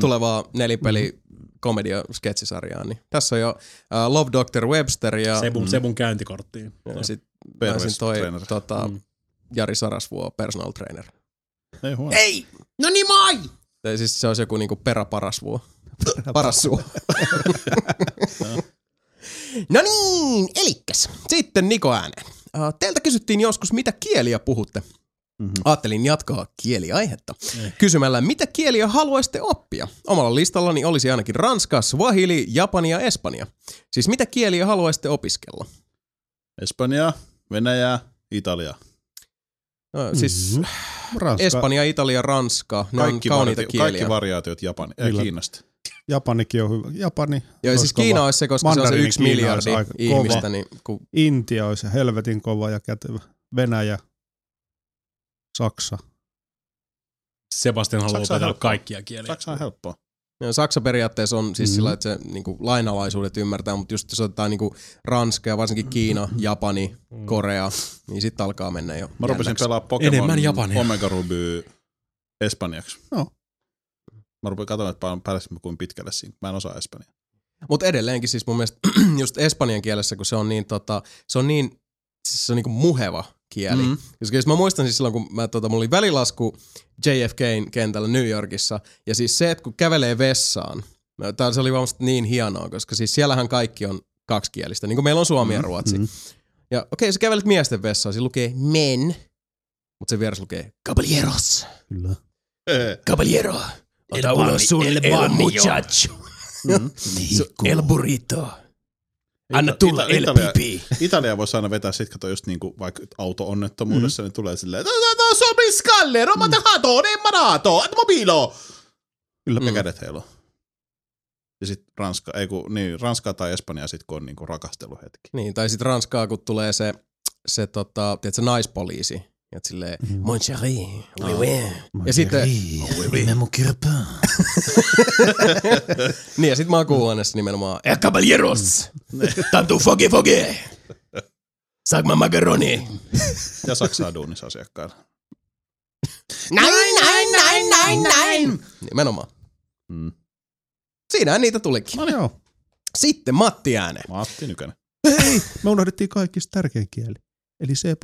Tulevaa nelipeli komedia sketsisarjaa, niin tässä on jo uh, Love Dr. Webster ja, Sebun, Sebun käyntikorttiin. ja sit Pervers pääsin toi trainer. tota, Mm. Jari Sarasvuo personal trainer. Ei huono. Ei! No niin moi! Tai siis se olisi joku niinku peräparasvuo. Parassuo. (laughs) no niin, elikkäs. Sitten Niko ääneen. Uh, teiltä kysyttiin joskus, mitä kieliä puhutte. Mm-hmm. Ajattelin jatkaa kieliaihetta kysymällä, mitä kieliä haluaisitte oppia. Omalla listallani olisi ainakin ranska, swahili, japani ja espanja. Siis mitä kieliä haluaisitte opiskella? Espanjaa, Venäjää, Italiaa. No, siis mm-hmm. Ranska, Espanja, Italia, Ranska, ne on kauniita varia- kieliä. kaikki variaatiot Japani, äh, Millä- Kiinasta. Japanikin on hyvä. Japani. Joo, siis Kiina olisi se, koska se on se yksi miljardi ihmistä, kova. niin kun, Intia olisi helvetin kova ja kätevä. Venäjä. Saksa. Sebastian haluaa Saksa opetella kaikkia kieliä. Saksa on helppoa. Ja Saksa periaatteessa on siis mm. sillä, että se niin kuin, lainalaisuudet ymmärtää, mutta just jos otetaan niin kuin, Ranska ja varsinkin Kiina, Japani, Korea, niin sitten alkaa mennä jo Mä rupesin pelaa Pokemon Enemmän Japania. Omega Ruby espanjaksi. Joo. Mä rupesin katsomaan, että paljon pääsimme kuin pitkälle siinä. Mä en osaa espanjaa. Mutta edelleenkin siis mun mielestä (clears throat) just espanjan kielessä, kun se on niin, tota, se on niin, siis se on niin muheva kieli. Mm. Koska jos mä muistan siis silloin, kun mä, tota, mulla oli välilasku JFKn kentällä New Yorkissa, ja siis se, että kun kävelee vessaan, tää se oli varmasti niin hienoa, koska siis siellähän kaikki on kaksikielistä, niin kuin meillä on suomi ja ruotsi. Mm. Ja okei, okay, sä kävelet miesten vessaan, siinä lukee men, mutta sen vieressä lukee caballeros, Kyllä. (laughs) caballero, ota ulos sun el muchacho, Su- el burrito. Anna tulla el Italia. Italia voisi aina vetää sit, kato just niinku vaikka auto-onnettomuudessa, mm. niin tulee silleen, "No, no, no, somi skalle, roma mm. hato, ne manato, at mobilo. Kyllä. Ja Mm. kädet heiluu. Ja sit Ranska, ei kun, niin, Ranska tai Espanja sit kun on niinku rakasteluhetki. Niin, tai sitten Ranskaa, kun tulee se, se tota, tiedätkö, naispoliisi. Ja silleen, Mhm. mon chéri, oui, oui. Ja sitten, Mets mon cure-pain. (laughs) niin ja sitten makuuhuoneessa nimenomaan, eh caballeros, tanto foge foge. Sagma macaroni. Ja Saksaa duunissa asiakkailla. Näin, näin, näin, näin, näin. Nimenomaan. Mm. Siinähän niitä tulikin. No joo. Sitten Matti ääneen. Matti Nykänen. Hei, me unohdettiin kaikista tärkein kieli. Eli C++.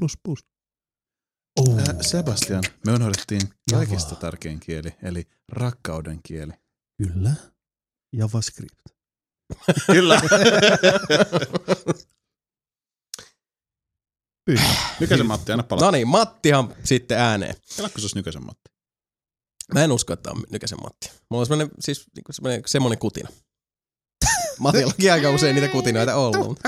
Oh. Äh, Sebastian, me unohdettiin kaikista tärkein kieli, eli rakkauden kieli. Kyllä. JavaScript. (laughs) Kyllä. Pyy. Nykäsen Matti, aina palaa. No niin, Mattihan sitten ääneen. Kelakko se olisi Nykäsen Matti? Mä en usko, että on Nykäsen Matti. Mulla on semmonen, siis, niinku semmonen, semmonen kutina. (laughs) Matillakin aika usein niitä kutinoita ollut.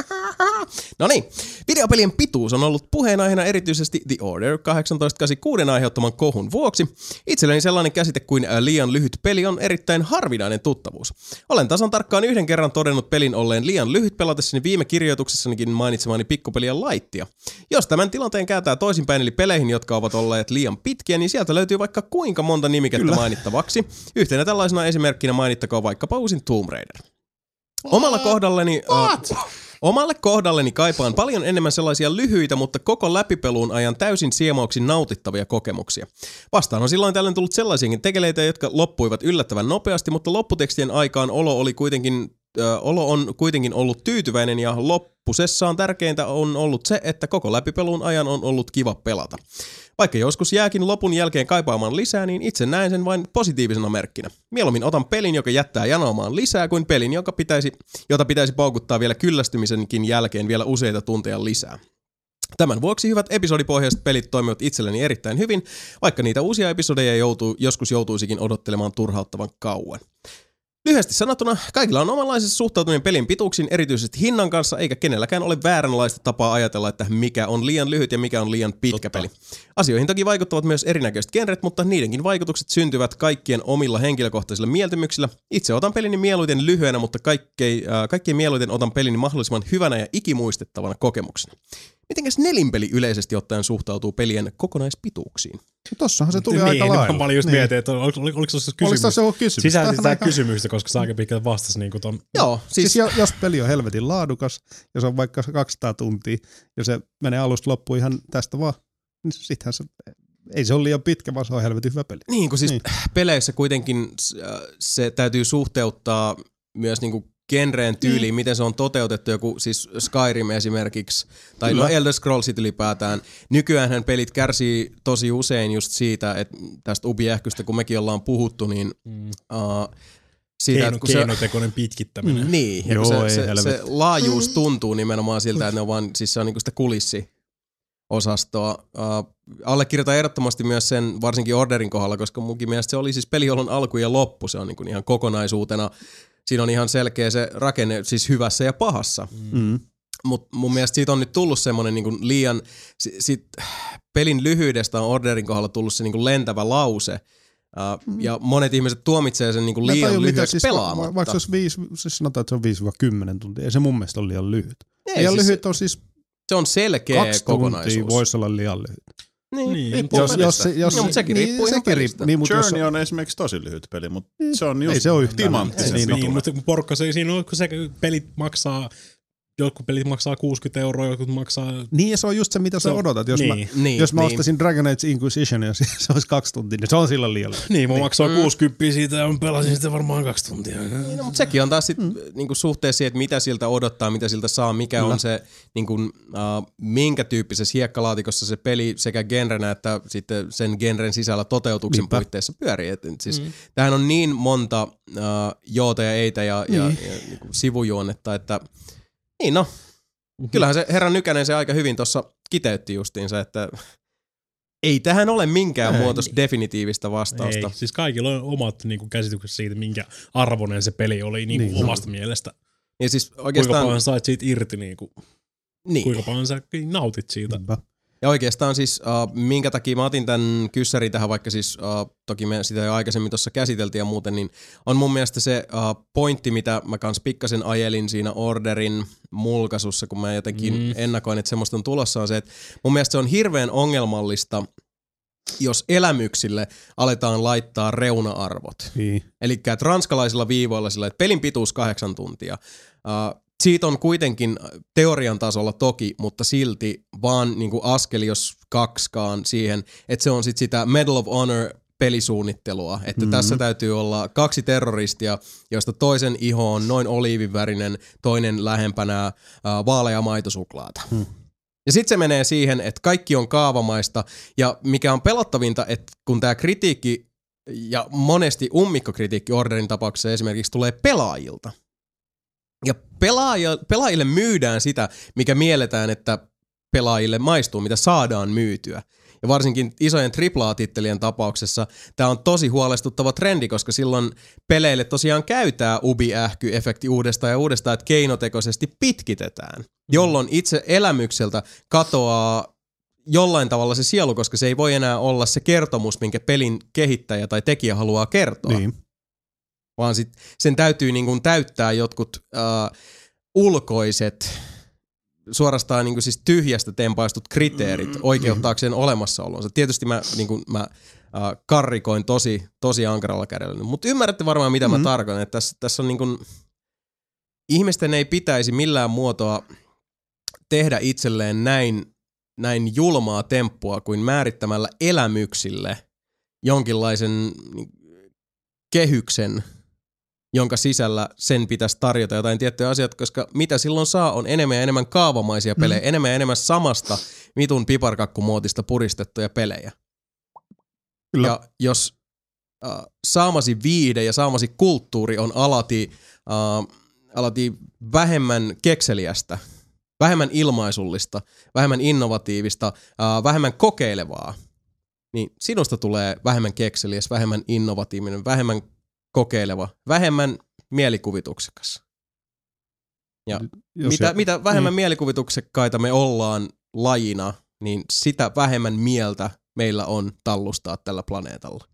No niin, videopelien pituus on ollut puheenaiheena erityisesti The Order 1886 aiheuttaman kohun vuoksi. Itselleni sellainen käsite kuin ä, liian lyhyt peli on erittäin harvinainen tuttavuus. Olen tasan tarkkaan yhden kerran todennut pelin olleen liian lyhyt pelatessani viime kirjoituksessanikin mainitsemani pikkupeliä Lightia. Jos tämän tilanteen kääntää toisinpäin eli peleihin, jotka ovat olleet liian pitkiä, niin sieltä löytyy vaikka kuinka monta nimikettä Kyllä. mainittavaksi. Yhtenä tällaisena esimerkkinä mainittakoon vaikkapa uusin Tomb Raider. Omalla kohdallani... Uh, Omalle kohdalleni kaipaan paljon enemmän sellaisia lyhyitä, mutta koko läpipeluun ajan täysin siemauksin nautittavia kokemuksia. Vastaan on silloin tällöin tullut sellaisiakin tekeleitä, jotka loppuivat yllättävän nopeasti, mutta lopputekstien aikaan olo, oli kuitenkin, olo on kuitenkin ollut tyytyväinen ja loppusessaan tärkeintä on ollut se, että koko läpipeluun ajan on ollut kiva pelata. Vaikka joskus jääkin lopun jälkeen kaipaamaan lisää, niin itse näen sen vain positiivisena merkkinä. Mieluummin otan pelin, joka jättää janoamaan lisää, kuin pelin, joka pitäisi, jota pitäisi paukuttaa vielä kyllästymisenkin jälkeen vielä useita tunteja lisää. Tämän vuoksi hyvät episodipohjaiset pelit toimivat itselleni erittäin hyvin, vaikka niitä uusia episodeja joutuu, joskus joutuisikin odottelemaan turhauttavan kauan. Lyhyesti sanottuna, kaikilla on omanlaisessa suhtautuminen pelin pituuksiin, erityisesti hinnan kanssa, eikä kenelläkään ole vääränlaista tapaa ajatella, että mikä on liian lyhyt ja mikä on liian pitkä Totta. peli. Asioihin toki vaikuttavat myös erinäköiset genret, mutta niidenkin vaikutukset syntyvät kaikkien omilla henkilökohtaisilla mieltymyksillä. Itse otan pelini mieluiten lyhyenä, mutta kaikkein, äh, kaikkein mieluiten otan pelini mahdollisimman hyvänä ja ikimuistettavana kokemuksena. Mitenkäs nelinpeli yleisesti ottaen suhtautuu pelien kokonaispituuksiin? Tossahan se tuli niin, aika lailla. Mä olin just niin. mietin, että oliko, oliko, oliko se kysymys? Oliko tässä joku kysymys? Sisälsi on ihan- kysymystä, koska se aika pitkälti vastasi niin kuin ton. Joo, Siis, siis jo- jos peli on helvetin laadukas, ja se on vaikka 200 tuntia, ja se menee alusta loppuun ihan tästä vaan, niin sittenhän se, ei se ole liian pitkä, vaan se on helvetin hyvä peli. Niin, kun siis Niin. niin. peleissä kuitenkin äh, se täytyy suhteuttaa myös niinku genreen tyyliin, niin. miten se on toteutettu, joku siis Skyrim esimerkiksi, tai no. Elder Scrollsit ylipäätään. Nykyään pelit kärsii tosi usein just siitä, että tästä ubiähkystä, kun mekin ollaan puhuttu, niin Mm. uh, siitä, Keino, kun se, keinotekoinen pitkittäminen. Mm. niin, ja Joo, se, se, se, laajuus tuntuu nimenomaan siltä, että ne on vaan, siis se on niinku sitä kulissi osastoa. Uh, allekirjoitan ehdottomasti myös sen, varsinkin Orderin kohdalla, koska munkin mielestä se oli siis peli, alku ja loppu. Se on niinku ihan kokonaisuutena. Siinä on ihan selkeä se rakenne, siis hyvässä ja pahassa. Mm. Mutta mun mielestä siitä on nyt tullut semmoinen niinku liian, si, sit, pelin lyhyydestä on Orderin kohdalla tullut se niinku lentävä lause, Uh, ja monet ihmiset tuomitsee sen niinku liian mitä lyhyeksi siis, pelaamatta. va- Vaikka se olisi viisi, siis sanotaan, että se on 5-10 tuntia. Ei se mun mielestä ole liian lyhyt. Ei, liian siis lyhyt on siis Se on selkeä kaksi kokonaisuus. tuntia voisi olla liian lyhyt. Niin, Niin, riippuu Jos, jos, se- jos, no, mutta sekin niin, riippuu ihan sekin pelistä. riippuu. Niin, mutta jos, Journey on esimerkiksi tosi lyhyt peli, mutta se on just Ei se ole yhtään timanttisen lyhyt. Niin, niin, mutta kun porukka se ei siinä ole, kun se pelit maksaa, jotkut pelit maksaa 60 euroa, jotkut maksaa... niin, ja se on just se, mitä Se sä on- odotat. Jos, niin. mä, Niin, jos mä niin. ostaisin Dragon Age Inquisition ja (laughs) se se olisi kaksi tuntia, niin se on silloin liian. Niin, mä Mm. maksaa 60 siitä ja mä pelasin sitä varmaan kaksi tuntia. Niin, no, mutta sekin on taas sit, mm. niinku suhteessa siihen, että mitä siltä odottaa, mitä siltä saa, mikä Kyllä. on se, niinku, uh, minkä tyyppisessä hiekkalaatikossa se peli sekä genrenä että sitten sen genren sisällä toteutuksen Niinpä. puitteissa pyörii. Et, et siis, mm. Tähän on niin monta uh, joota ja eitä ja, ja, Niin. ja niinku sivujuonnetta, että niin no, kyllähän se herran Nykänen se aika hyvin tuossa kiteytti justiinsa, että ei tähän ole minkään Ei. muotoista definitiivistä vastausta. Ei, siis kaikilla on omat niin kuin, käsitykset siitä, minkä arvoinen se peli oli niin kuin, Niin. omasta mielestä. Ja siis Kuinka oikeastaan, paljon sait siitä irti, niin kuin, niin. kuinka paljon sä nautit siitä. Niinpä. Ja oikeastaan siis, uh, minkä takia mä otin tämän kyssärin tähän, vaikka siis uh, toki me sitä jo aikaisemmin tuossa käsiteltiin ja muuten, niin on mun mielestä se uh, pointti, mitä mä kans pikkasen ajelin siinä orderin mulkaisussa, kun mä jotenkin mm. Ennakoin, että semmoista on tulossa, on se, että mun mielestä se on hirveän ongelmallista, jos elämyksille aletaan laittaa reuna-arvot. Niin. Eli ranskalaisilla viivoilla sillä, että pelin pituus kahdeksan tuntia. Uh, siitä on kuitenkin teorian tasolla toki, mutta silti vaan niin kuin askeli, jos kaksikaan siihen, että se on sitten sitä Medal of Honor pelisuunnittelua, että Mhm. mm-hmm. tässä täytyy olla kaksi terroristia, joista toisen iho on noin oliivivärinen, toinen lähempänä uh, vaaleaa maitosuklaata. Hmm. Ja sitten se menee siihen, että kaikki on kaavamaista, ja mikä on pelottavinta, että kun tämä kritiikki ja monesti ummikkokritiikki Orderin tapauksessa esimerkiksi tulee pelaajilta. Ja pelaaja, pelaajille myydään sitä, mikä mielletään, että pelaajille maistuu, mitä saadaan myytyä. Ja varsinkin isojen AAA-tittelien tapauksessa tämä on tosi huolestuttava trendi, koska silloin peleille tosiaan käytää ubi-ähky-efekti uudestaan ja uudestaan, että keinotekoisesti pitkitetään, jolloin itse elämykseltä katoaa jollain tavalla se sielu, koska se ei voi enää olla se kertomus, minkä pelin kehittäjä tai tekijä haluaa kertoa Niin. Vaan sit sen täytyy niin kuin täyttää jotkut uh, ulkoiset, suorastaan niin kuin siis tyhjästä tempaistut kriteerit oikeuttaakseen olemassaolonsa. Tietysti mä, niin kuin mä uh, karrikoin tosi, tosi ankaralla kädellä, mutta ymmärrätte varmaan mitä Mm-hmm. mä tarkoitan. Että tässä, tässä on niin kuin, ihmisten ei pitäisi millään muotoa tehdä itselleen näin, näin julmaa temppua kuin määrittämällä elämyksille jonkinlaisen niin, kehyksen, jonka sisällä sen pitäisi tarjota jotain tiettyjä asioita, koska mitä silloin saa on enemmän ja enemmän kaavamaisia pelejä, mm. enemmän ja enemmän samasta vitun piparkakkumuotista puristettuja pelejä. Kyllä. Ja jos äh, saamasi viihde ja saamasi kulttuuri on alati, äh, alati vähemmän kekseliästä, vähemmän ilmaisullista, vähemmän innovatiivista, äh, vähemmän kokeilevaa, niin sinusta tulee vähemmän kekseliäs, vähemmän innovatiivinen, vähemmän kokeileva, vähemmän mielikuvituksekas. Ja Jos mitä, jo- mitä vähemmän niin. mielikuvituksekkaita me ollaan lajina, niin sitä vähemmän mieltä meillä on tallustaa tällä planeetalla.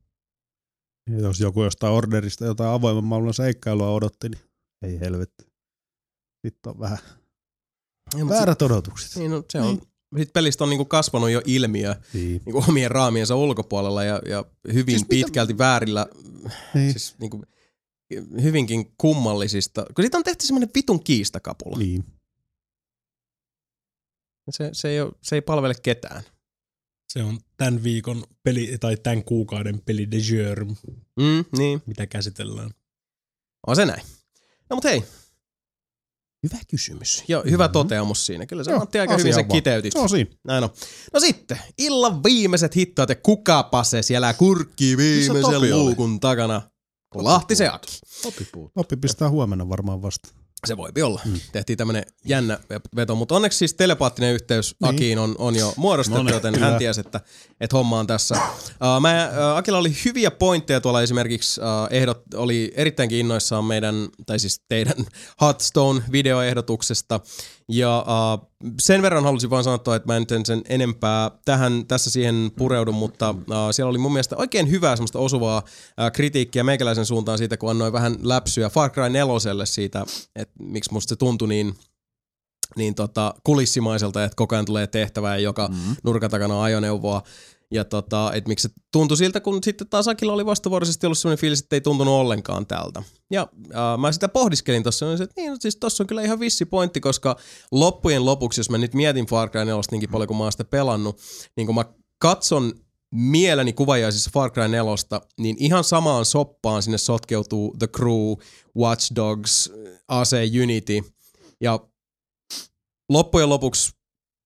Ja Jos joku jostain orderista jotain avoimen maailman seikkailua odotti, niin ei helvetti. Sitten on vähän Ja, väärät odotukset. sit, niin, no, se on, sit pelistä on niinku kasvanut jo ilmiö Niin. niinku omien raamiensa ulkopuolella ja, ja hyvin Siis siis mitä- pitkälti väärillä, Niin. siis niinku, hyvinkin kummallisista, kun siitä on tehty semmoinen vitun kiistakapula. niin. Se, se, ei ole, se ei palvele ketään. Se on tämän viikon peli, tai tämän kuukauden peli de jour, Mm, niin, mitä käsitellään. on se näin. No mut hei, hyvä kysymys. Ja hyvä Mhm. toteamus siinä. Kyllä se Joo, Antti aika hyvin asia se vaan. kiteytit. Se on siinä. Näin on. No sitten, illan viimeiset hittoat ja kukapa se siellä kurkkii Topi viimeisen oli? luukun takana. Kun Lahti se Aki. Topi pistää huomenna varmaan vasta. Se voipi olla. Mm. Tehtiin tämmönen jännä veto, mutta onneksi siis telepaattinen yhteys Niin. Akiin on, on jo muodostettu, No niin, joten kyllä. hän tiesi, että, että homma on tässä. Uh, mä, uh, Akilla oli hyviä pointteja tuolla esimerkiksi, uh, ehdot, oli erittäinkin innoissaan meidän, tai siis teidän (laughs) Hearthstone-videoehdotuksesta, Ja uh, sen verran halusin vaan sanoa, että mä en sen- enempää tähän, tässä siihen pureudu, mutta uh, siellä oli mun mielestä oikein hyvää semmoista osuvaa uh, kritiikkiä meikäläisen suuntaan siitä, kun annoin vähän läpsyä Far Cry 4 siitä, että miksi musta se tuntui niin niin tota, kulissimaiselta, että koko ajan tulee tehtävää ja joka mm. nurkan takana on ajoneuvoa. Ja tota, että miksi se tuntui siltä, kun sitten taas Akilla oli vastavuoroisesti ollut sellainen fiilis, että ei tuntunut ollenkaan tältä. Ja äh, mä sitä pohdiskelin tuossa, että niin, no siis tossa on kyllä ihan vissi pointti, koska loppujen lopuksi, jos mä nyt mietin Far Cry 4 niinkin paljon, kun mä oon sitä pelannut, niin kun mä katson mieleni kuvajaisissa Far Cry 4, niin ihan samaan soppaan sinne sotkeutuu The Crew, Watch Dogs, AC Unity ja loppujen lopuksi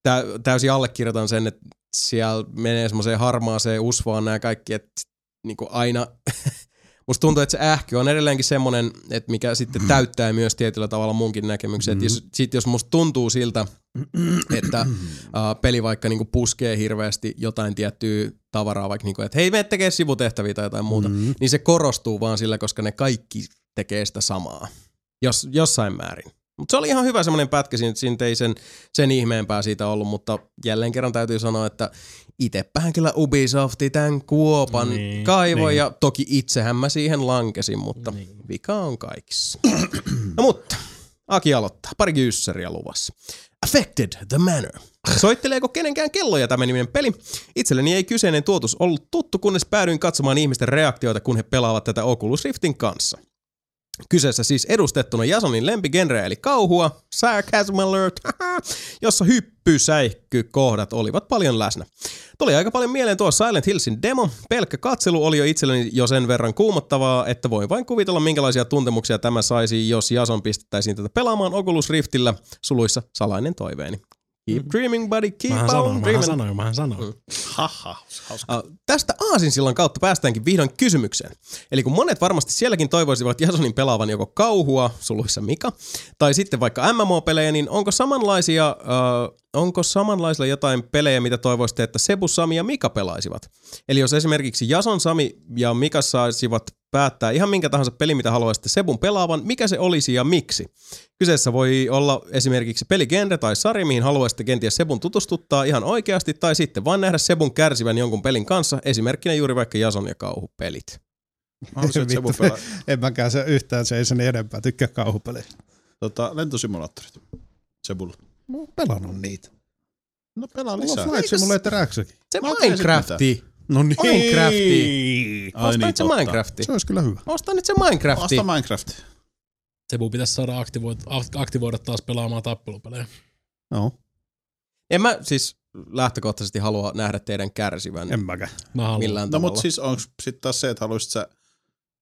tä, täysin allekirjoitan sen, että siellä menee semmoiseen harmaaseen usvaan nämä kaikki, että niinku aina (laughs) musta tuntuu, että se ähky on edelleenkin semmoinen, että mikä sitten (clears throat) täyttää myös tietyllä tavalla munkin näkemyksen. Mm-hmm. Jos, sit jos musta tuntuu siltä, että (clears throat) uh, peli vaikka niinku puskee hirveästi jotain tiettyä tavaraa, vaikka niinku, että hei, me tekee sivutehtäviä tai jotain muuta, mm-hmm. niin se korostuu vaan sillä, koska ne kaikki tekee sitä samaa. Jos, jossain määrin. Mutta se oli ihan hyvä semmoinen pätkä, siinä, ei sen, sen ihmeempää siitä ollut, mutta jälleen kerran täytyy sanoa, että itsepähän kyllä Ubisofti tämän kuopan niin, kaivoi niin. ja toki itsehän mä siihen lankesin, mutta niin. vika on kaikissa. (clears throat) no mutta, Aki aloittaa. Pari kyssäriä luvassa. Affected the Manor. Soitteleeko kenenkään kelloja tämä niminen peli? Itselleni ei kyseinen tuotus ollut tuttu, kunnes päädyin katsomaan ihmisten reaktioita, kun he pelaavat tätä Oculus Riftin kanssa. Kyseessä siis edustettuna Jasonin lempigenreä eli kauhua, sarcasm alert, (laughs) jossa hyppysäikkykohdat olivat paljon läsnä. Tuli aika paljon mieleen tuo Silent Hillsin demo. Pelkkä katselu oli jo itselleni jo sen verran kuumottavaa, että voin vain kuvitella minkälaisia tuntemuksia tämä saisi, jos Jason pistettäisiin tätä pelaamaan Oculus Riftillä, suluissa salainen toiveeni. Keep dreaming, buddy, keep Mähän on sanoin, mähän dreaming. sanoin, mähän sanoin. Haha, hauska. Uh, tästä Aasinsillan kautta päästäänkin vihdoin kysymykseen. Eli kun monet varmasti sielläkin toivoisivat Jasonin pelaavan joko kauhua, suluissa Mika, tai sitten vaikka MMO-pelejä, niin onko samanlaisia, uh, onko samanlaisilla jotain pelejä, mitä toivoisitte, että Sebu, Sami ja Mika pelaisivat? Eli jos esimerkiksi Jason, Sami ja Mika saisivat päättää ihan minkä tahansa peli, mitä haluaisitte Sebun pelaavan, mikä se olisi ja miksi? Kyseessä voi olla esimerkiksi peligenre tai sarja, mihin haluaisitte kenties Sebun tutustuttaa ihan oikeasti, tai sitten vain nähdä Sebun kärsivän jonkun pelin kanssa, esimerkkinä juuri vaikka Jason ja kauhupelit. Mä Vittu, pelaa. en mäkään se yhtään se ei sen enempää. Tykkää kauhupelejä. Tota, lentosimulaattorit. Sebulla. Mä oon pelannut niitä. No pelaa Mulla lisää. on Flight Simulator Xkin. Se Minecrafti! No niin. Minecrafti! Ai Osta niin, nyt se totta. Minecrafti. Se olisi kyllä hyvä. Osta nyt se Minecrafti. Osta Minecraft. Sebu pitäisi saada aktivoida, aktivoida taas pelaamaan tappelupelejä. No, En mä siis lähtökohtaisesti halua nähdä teidän kärsivän en mäkään. Mä haluan. millään No tavalla. mutta siis onko sitten taas se, että haluaisit sä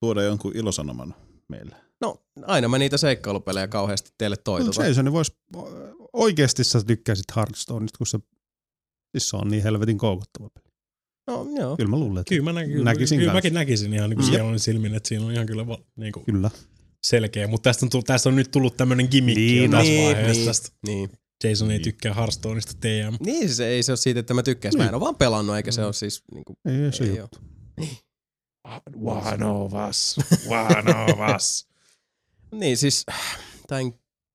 tuoda jonkun ilosanoman meille? No, aina mä niitä seikkailupelejä kauheasti teille No, toitotan. Jason vois, oikeesti sä tykkäisit Hearthstoneista, kun se, siis se on niin helvetin koukuttava peli. No, joo. Kyllä mä luulen, että Kyllä, mä näkin, Näkisin kyllä kanssa. mäkin näkisin ihan niin Mm. kuin mm. silmin, että siinä on ihan kyllä niin kuin kyllä. selkeä. Mutta tästä on, tullut, tästä on nyt tullut tämmöinen gimmikki Niin, niin, tässä niin, vaiheessa. niin. Tästä Niin. Jason ei tykkää Hearthstoneista TM. Niin, se ei se ole siitä, että mä tykkäisin. Mä en Niin. ole vaan pelannut, eikä se ole siis... Niin kuin, Ei, se ei ei ole. One of us. One of us. (laughs) Niin, siis tämän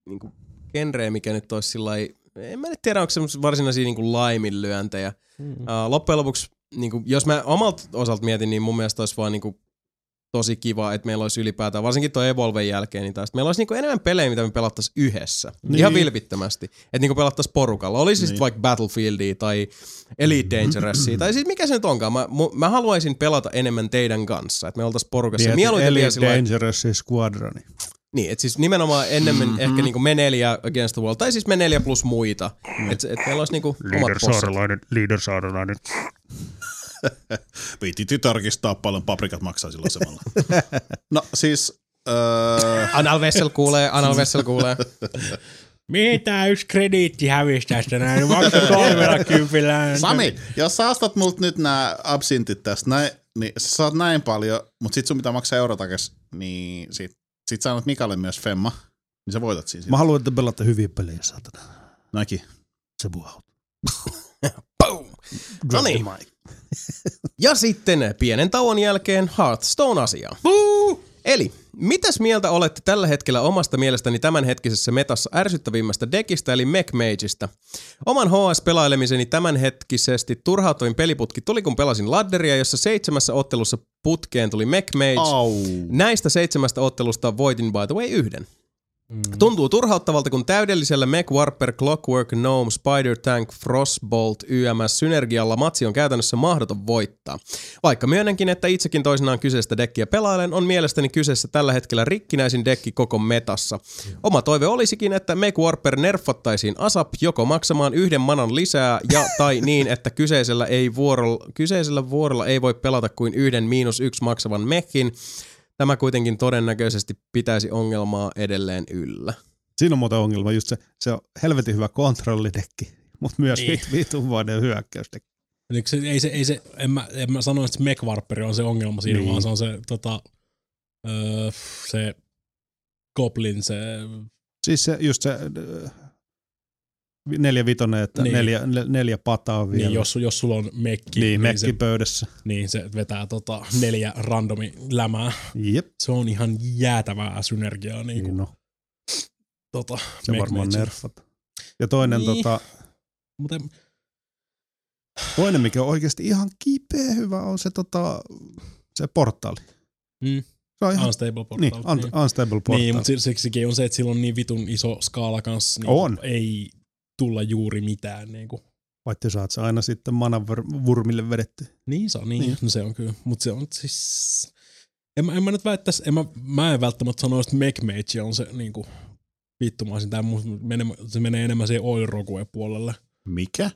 niin kuin, genre, mikä nyt olisi sillä lailla- en mä nyt tiedä, onko semmoisia varsinaisia niin kuin laiminlyöntejä. Mm. Uh, loppujen lopuksi, niin kuin, jos mä omalta osalta mietin, niin mun mielestä olisi vaan niin kuin, tosi kiva, että meillä olisi ylipäätään, varsinkin tuo Evolven jälkeen, niin taas, meillä olisi niinku enemmän pelejä, mitä me pelattaisiin yhdessä. Niin. Ihan vilpittömästi. Että niinku pelattaisiin porukalla. Olisi niin. Niin. sitten vaikka Battlefieldia tai Elite Dangerousia, tai siis mikä se nyt onkaan. Mä, mä haluaisin pelata enemmän teidän kanssa, että me oltaisiin porukassa. Niin, Mieluiten Elite sillä Dangerous Squadroni. niin, että siis nimenomaan enemmän Mhm. mm-hmm. ehkä niinku me neljä against the world, tai siis me neljä plus muita. Mm. Että et meillä olisi niinku omat bossit. leader saarelainen. (laughs) Piti tarkistaa paljon paprikat maksaa silloin samalla. (laughs) no siis... Öö, Anal Vessel kuulee, Anal Vessel kuulee. (laughs) Mitä yksi krediitti hävisi tästä näin? Maksa kolmella kympillä. Sami, jos sä ostat multa nyt nämä absintit tästä, näin, niin sä saat näin paljon, mutta sit sun pitää maksaa eurotakes, niin sit, sit sä annat Mikalle myös femma, niin sä voitat siinä. Mä haluan, että pelaatte hyviä pelejä, saatana. Näki. Se buhaut. Boom! No niin. Ja sitten pienen tauon jälkeen Hearthstone-asia. Eli Mitäs mieltä olette tällä hetkellä omasta mielestäni tämänhetkisessä metassa ärsyttävimmästä dekistä eli Mech Mageista? Oman HS-pelailemiseni tämänhetkisesti turhauttavin peliputki tuli kun pelasin ladderia, jossa seitsemässä ottelussa putkeen tuli Mech Mage. Au. Näistä seitsemästä ottelusta voitin by the way yhden. Tuntuu turhauttavalta, kun täydellisellä Mech Warper, Clockwork, Gnome, Spider Tank, Frostbolt, YMS synergialla matsi on käytännössä mahdoton voittaa. Vaikka myönnänkin, että itsekin toisinaan kyseistä dekkiä pelailen, on mielestäni kyseessä tällä hetkellä rikkinäisin dekki koko metassa. Oma toive olisikin, että Mech Warper nerfattaisiin ASAP joko maksamaan yhden manan lisää ja (laughs) tai niin, että kyseisellä, ei vuorolla, kyseisellä vuorolla ei voi pelata kuin yhden miinus yksi maksavan mechin. Tämä kuitenkin todennäköisesti pitäisi ongelmaa edelleen yllä. Siinä on muuten ongelma just se, se on helvetin hyvä kontrollidekki, mutta myös Niin. niin. vitun hyökkäysdekki. Elikkä se, ei se, ei se, en mä, en mä sano, että se Mechwarperi on se ongelma siinä, Niin. vaan se on se, tota, öö, se Goblin, se, Siis se, just se äh, neljä vitonen, että Niin. niin. neljä, nel- neljä pataa vielä. niin jos, jos sulla on mekki, niin, niin, se, mekki pöydässä. niin se vetää tota neljä randomi lämää. Jep, Se on ihan jäätävää synergiaa. Niin, niin kuin, no, tota, se varmaan nerfat. Ja toinen, Niin. niin. tota, Mutta toinen, mikä on oikeasti ihan kipeä hyvä, on se, tota, se portaali. Mm. Se on ihan, Unstable Portal. niin, un, unstable portaali. Niin, mutta siksikin on se, että sillä on niin vitun iso skaala kanssa, niin On. ei tulla juuri mitään. Niin, kuin. Vaikka saat se aina sitten manan vur- vurmille vedetty. niin se on, niin, Niin. No se on kyllä. Mutta se on siis... En mä, en mä nyt väittäisi, en mä, mä en välttämättä sanoisi, että Mech Mage on se niin kuin, vittumaisin. Menee, se menee enemmän siihen Oil Rogue puolelle. Mikä?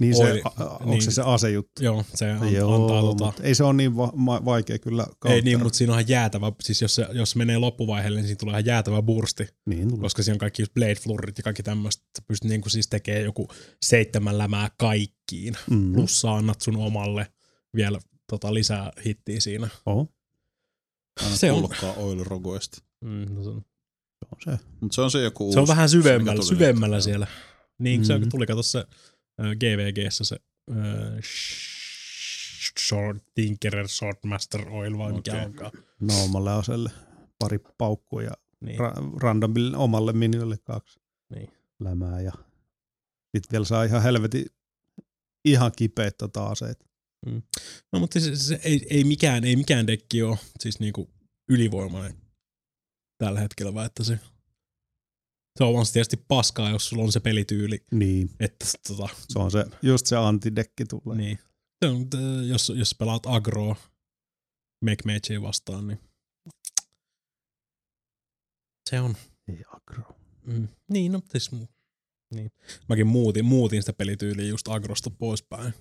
Niin se, Oi, a, a, onko niin. se se asejuttu? Joo, se an, Joo, antaa tota... ei se ole niin va- ma- vaikea kyllä Ei counter. niin, mutta siinä on ihan jäätävä, siis jos se, jos menee loppuvaiheelle, niin siinä tulee ihan jäätävä bursti, Niin, tulee. koska siinä on kaikki just blade flurrit ja kaikki tämmöistä, että pystyt niin kuin siis tekemään joku seitsemän lämää kaikkiin, Mm. plus sä annat sun omalle vielä tota, lisää hittiä siinä. Oho, Aina Se on. kuulokkaa Oil Rogoista. Mm, no se, on, se on se. Mutta se on se joku se on uusi, vähän syvemmällä, syvemmällä siellä. Niin, mm. se Mhm. tuli kato se GVGssä se äh, Short Tinkerer Swordmaster Oil vai mikä Okei. onkaan. No omalle aselle pari paukkua ja Niin. ra- randomille omalle minille kaksi Niin. lämää. Ja sitten vielä saa ihan helvetin ihan kipeät tota aseet. No mutta se, se, ei, ei, mikään, ei mikään dekki ole siis niinku ylivoimainen tällä hetkellä väittäisin. Se on se tietysti paskaa, jos sulla on se pelityyli, Niin, että tota, se on se, just se antidekki tulee. niin. Se on, jos, jos pelaat agroa Mech Magea vastaan, niin se on. Ei agro. Mm. Niin, no siis, niin. Mäkin muutin, muutin sitä pelityyliä just agrosta poispäin.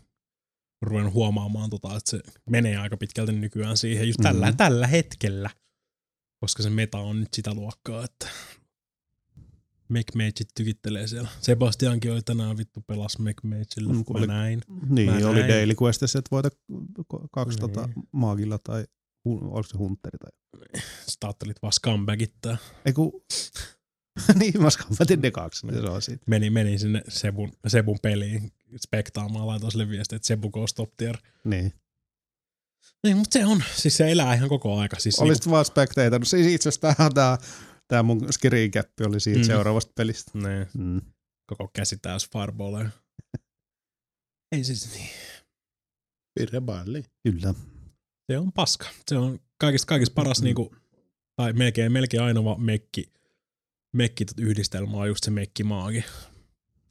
Ruven huomaamaan, tota, että se menee aika pitkälti nykyään siihen just tällä, Mhm. tällä hetkellä. Koska se meta on nyt sitä luokkaa, että Mech Mageit tykittelee siellä. Sebastiankin oli tänään vittu pelas Mech Mageilla, Mm, kun oli- näin. Niin, Mä oli näin. Daily Questissa, että voita kaksi Niin. tota maagilla tai oliko se hunteri tai... Sitten ajattelit vaan scumbagittaa. Ei kun... (laughs) niin, mä skammatin ne kaksi, niin se on siitä. Meni, meni sinne Sebun, Sebun peliin spektaamaan, laitoin sille viestiä, että Sebu goes top tier. Niin. Niin, mutta se on, siis se elää ihan koko aika. Siis Olisit vaan spectatannut. Siis itse asiassa tää, tää mun screen cap oli siitä Mm. seuraavasta pelistä. ne, Mm. koko käsi täys fireballeja. (laughs) Ei siis niin. Pireballi. Kyllä. Se on paska. Se on kaikista, kaikista paras Mm. niinku, tai melkein, melkein ainoa mekki, mekki yhdistelmä on just se mekki maagi.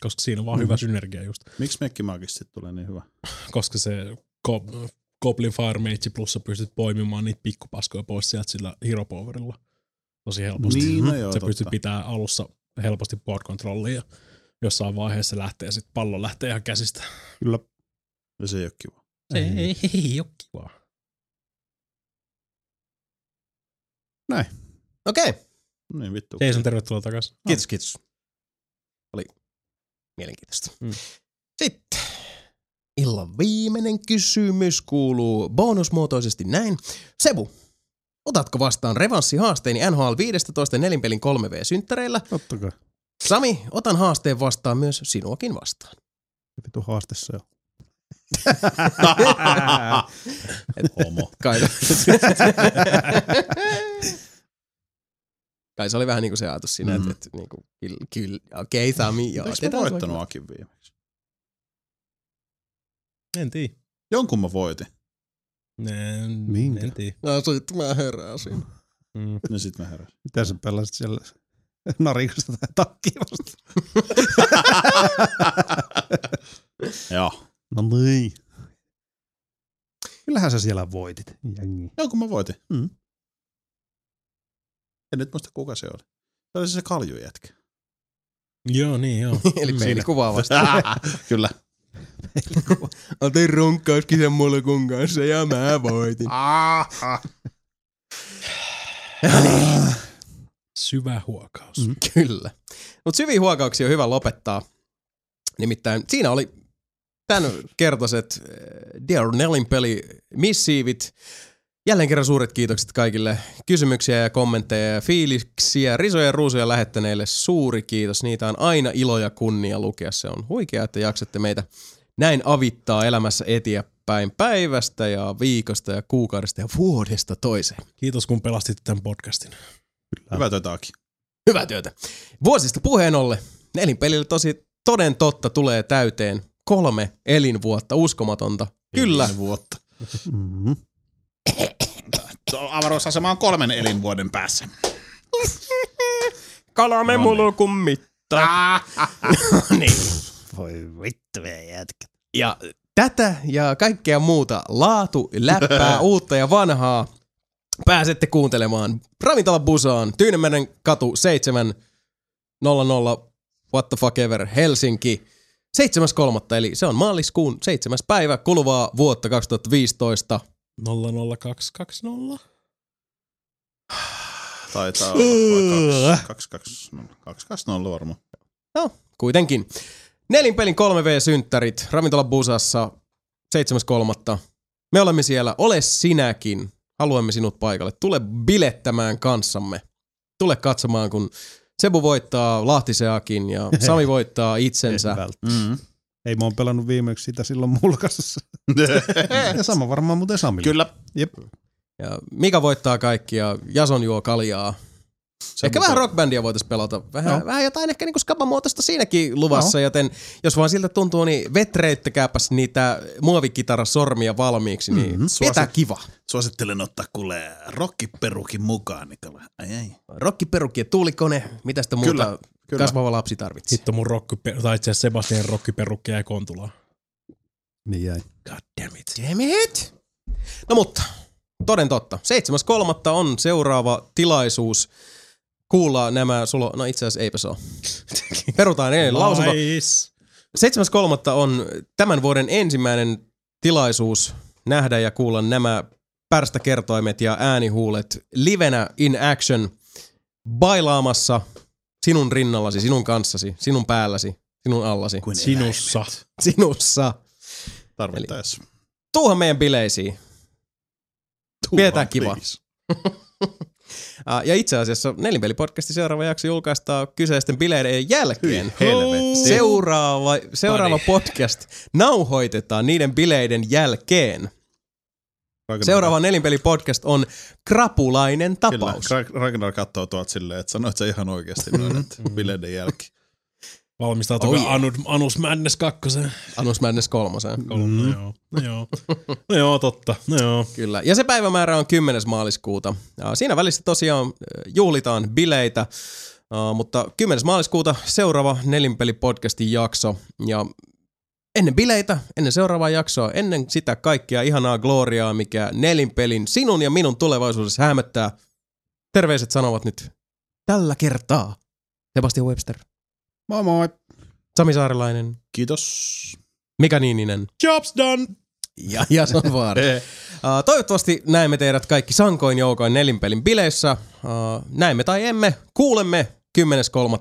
Koska siinä on vaan Mm. hyvä synergia just. Miksi Mekkimaagista sit tulee niin hyvä? Koska se Go- Goblin Fire Mage plus sä pystyt poimimaan niitä pikkupaskoja pois sieltä sillä Hero Powerilla. Tosi helposti. Niin, no joo, sä pystyt totta. pitää alussa helposti board controllia ja jossain vaiheessa lähtee sit pallo lähtee ihan käsistä. Kyllä. Ja se ei ole kiva. Se ei, ei, ei ole kivaa. Okei, okay. Niin vittu. Jason, tervetuloa takaisin. kiitos, kiitos. Oli mielenkiintoista. Mm. Sitten illan viimeinen kysymys kuuluu bonusmuotoisesti näin. Sebu, otatko vastaan revanssihaasteeni NHL 15 nelinpelin 3V-synttäreillä? Totta kai. Sami, otan haasteen vastaan myös sinuakin vastaan. Vitu haaste se on. (laughs) Homo. Kai. Kai se oli vähän niin kuin se ajatus siinä, mm. että, että niin kuin, kyllä, kyllä, okei okay, Sami, joo. Eikö mä voittanut. Akin viimeksi? En tiedä. Jonkun mä voitin. En, Minkä? en tiedä. No sit mä heräsin. Mm. Ja sit mä heräsin. Mitä sä pelasit siellä narikosta tai takkia vasta? (laughs) Joo. No niin. Kyllähän sä siellä voitit. Jengi. Jonkun mä voitin. Mm. En nyt muista kuka se oli. Se oli se kaljujätkä. Joo, niin joo. (laughs) Eli peilikuvaa vasta. (laughs) Kyllä. Otin runkkauskisan mulkun kanssa ja mä voitin. Syvä huokaus. Mm. Kyllä. Mutta syviä huokauksia on hyvä lopettaa. Nimittäin siinä oli tämän kertoiset äh, Dear Nellin peli missiivit. Jälleen kerran suuret kiitokset kaikille kysymyksiä ja kommentteja ja fiiliksiä, risoja ja ruusuja lähettäneille. Suuri kiitos. Niitä on aina ilo ja kunnia lukea. Se on huikeaa, että jaksatte meitä näin avittaa elämässä eteenpäin päivästä ja viikosta ja kuukaudesta ja vuodesta toiseen. Kiitos kun pelastit tämän podcastin. Hyvä työtä Aki. Hyvää työtä. Vuosista puheen ollen, nelinpelillä tosi toden totta tulee täyteen kolme elinvuotta, uskomatonta. Kyllä, Viisi vuotta. Mm-hmm. Avaruusasema on kolmen elinvuoden päässä. (laughs) Kalamme mulkun mitta. (laughs) niin. Voi vittu jätkä. Ja tätä ja kaikkea muuta laatu, läppää, (laughs) uutta ja vanhaa pääsette kuuntelemaan Ravintola Busaan, Tyynemeren katu 700 what the fuck ever, Helsinki. 7.3. eli se on maaliskuun 7. päivä kuluvaa vuotta 2015. 00220. Taitaa olla 220 220 varmaan. No, kuitenkin. Nelinpelin 3V-synttärit Ravintola Busassa 7.3. Me olemme siellä. Ole sinäkin. Haluamme sinut paikalle. Tule bilettämään kanssamme. Tule katsomaan, kun Sebu voittaa Lahtiseakin ja Sami voittaa itsensä. (laughs) Mm. Ei mä oon pelannut viimeksi sitä silloin mulkaisessa. (laughs) ja sama varmaan muuten Samille. Kyllä. Jep. Ja Mika voittaa kaikki ja Jason juo kaljaa. Se ehkä mukaan- vähän rockbändiä voitaisiin pelata. Vähän, No. vähän jotain ehkä niinku skabamuotoista siinäkin luvassa, no. joten jos vaan siltä tuntuu, niin vetreittäkääpäs niitä muovikitarasormia valmiiksi, niin mm-hmm. pidetään kiva. Suosittelen ottaa kuule rokkiperukin mukaan, Nikola. Ai ai. Rokkiperukki ja tuulikone, mitä sitä muuta Kyllä, kyllä. kasvava lapsi tarvitsee. Hitto mun rokki, tai itse asiassa Sebastian rokkiperukki jäi kontulaan. Niin jäi. God damn it. Damn it! No mutta, toden totta. 7.3. on seuraava tilaisuus kuulla nämä sulo... No itse asiassa eipä se ole. (laughs) Perutaan ennen lausunto. Nice. 7.3. on tämän vuoden ensimmäinen tilaisuus nähdä ja kuulla nämä pärstäkertoimet ja äänihuulet livenä in action bailaamassa sinun rinnallasi, sinun kanssasi, sinun päälläsi, sinun allasi, Kuin Sinussa. sinussa. Tarvittaessa. Tuuhan meidän bileisiin. Pidetään kiva. (laughs) Ah, Ja itse asiassa Nelinpeli-podcastin seuraava jakso julkaistaan kyseisten bileiden jälkeen. Seuraava, seuraava podcast nauhoitetaan niiden bileiden jälkeen. Seuraava Nelinpeli-podcast on Krapulainen tapaus. Kyllä, Ra- Ragnar katsoo tuolta silleen, että sanoit sä ihan oikeasti noin, että bileiden jälkeen. Valmistautukaa Oh yeah. Anus, Anus Madness kakkoseen. Anus Madness kolmoseen. Kolme, no joo. No joo. No joo, totta. No joo. Kyllä. Ja se päivämäärä on 10. maaliskuuta. Siinä välissä tosiaan juhlitaan bileitä, uh, mutta 10. maaliskuuta seuraava Nelinpeli-podcastin jakso. Ja ennen bileitä, ennen seuraavaa jaksoa, ennen sitä kaikkia ihanaa gloriaa, mikä Nelinpelin sinun ja minun tulevaisuudessa hämöttää. Terveiset sanovat nyt tällä kertaa. Sebastian Webster, Moi moi. Sami Saarilainen, Kiitos. Mika Niininen Jobs done! ja Jason Vaara. (laughs) Uh, toivottavasti näemme teidät kaikki sankoin joukoin nelinpelin bileissä. Uh, näemme tai emme, kuulemme 10.3.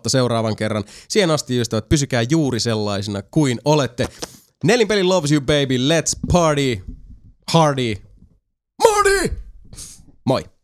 seuraavan kerran. Siihen asti ystävät, pysykää juuri sellaisina kuin olette. Nelinpeli loves you baby, let's party, hardy, Marty! Moi!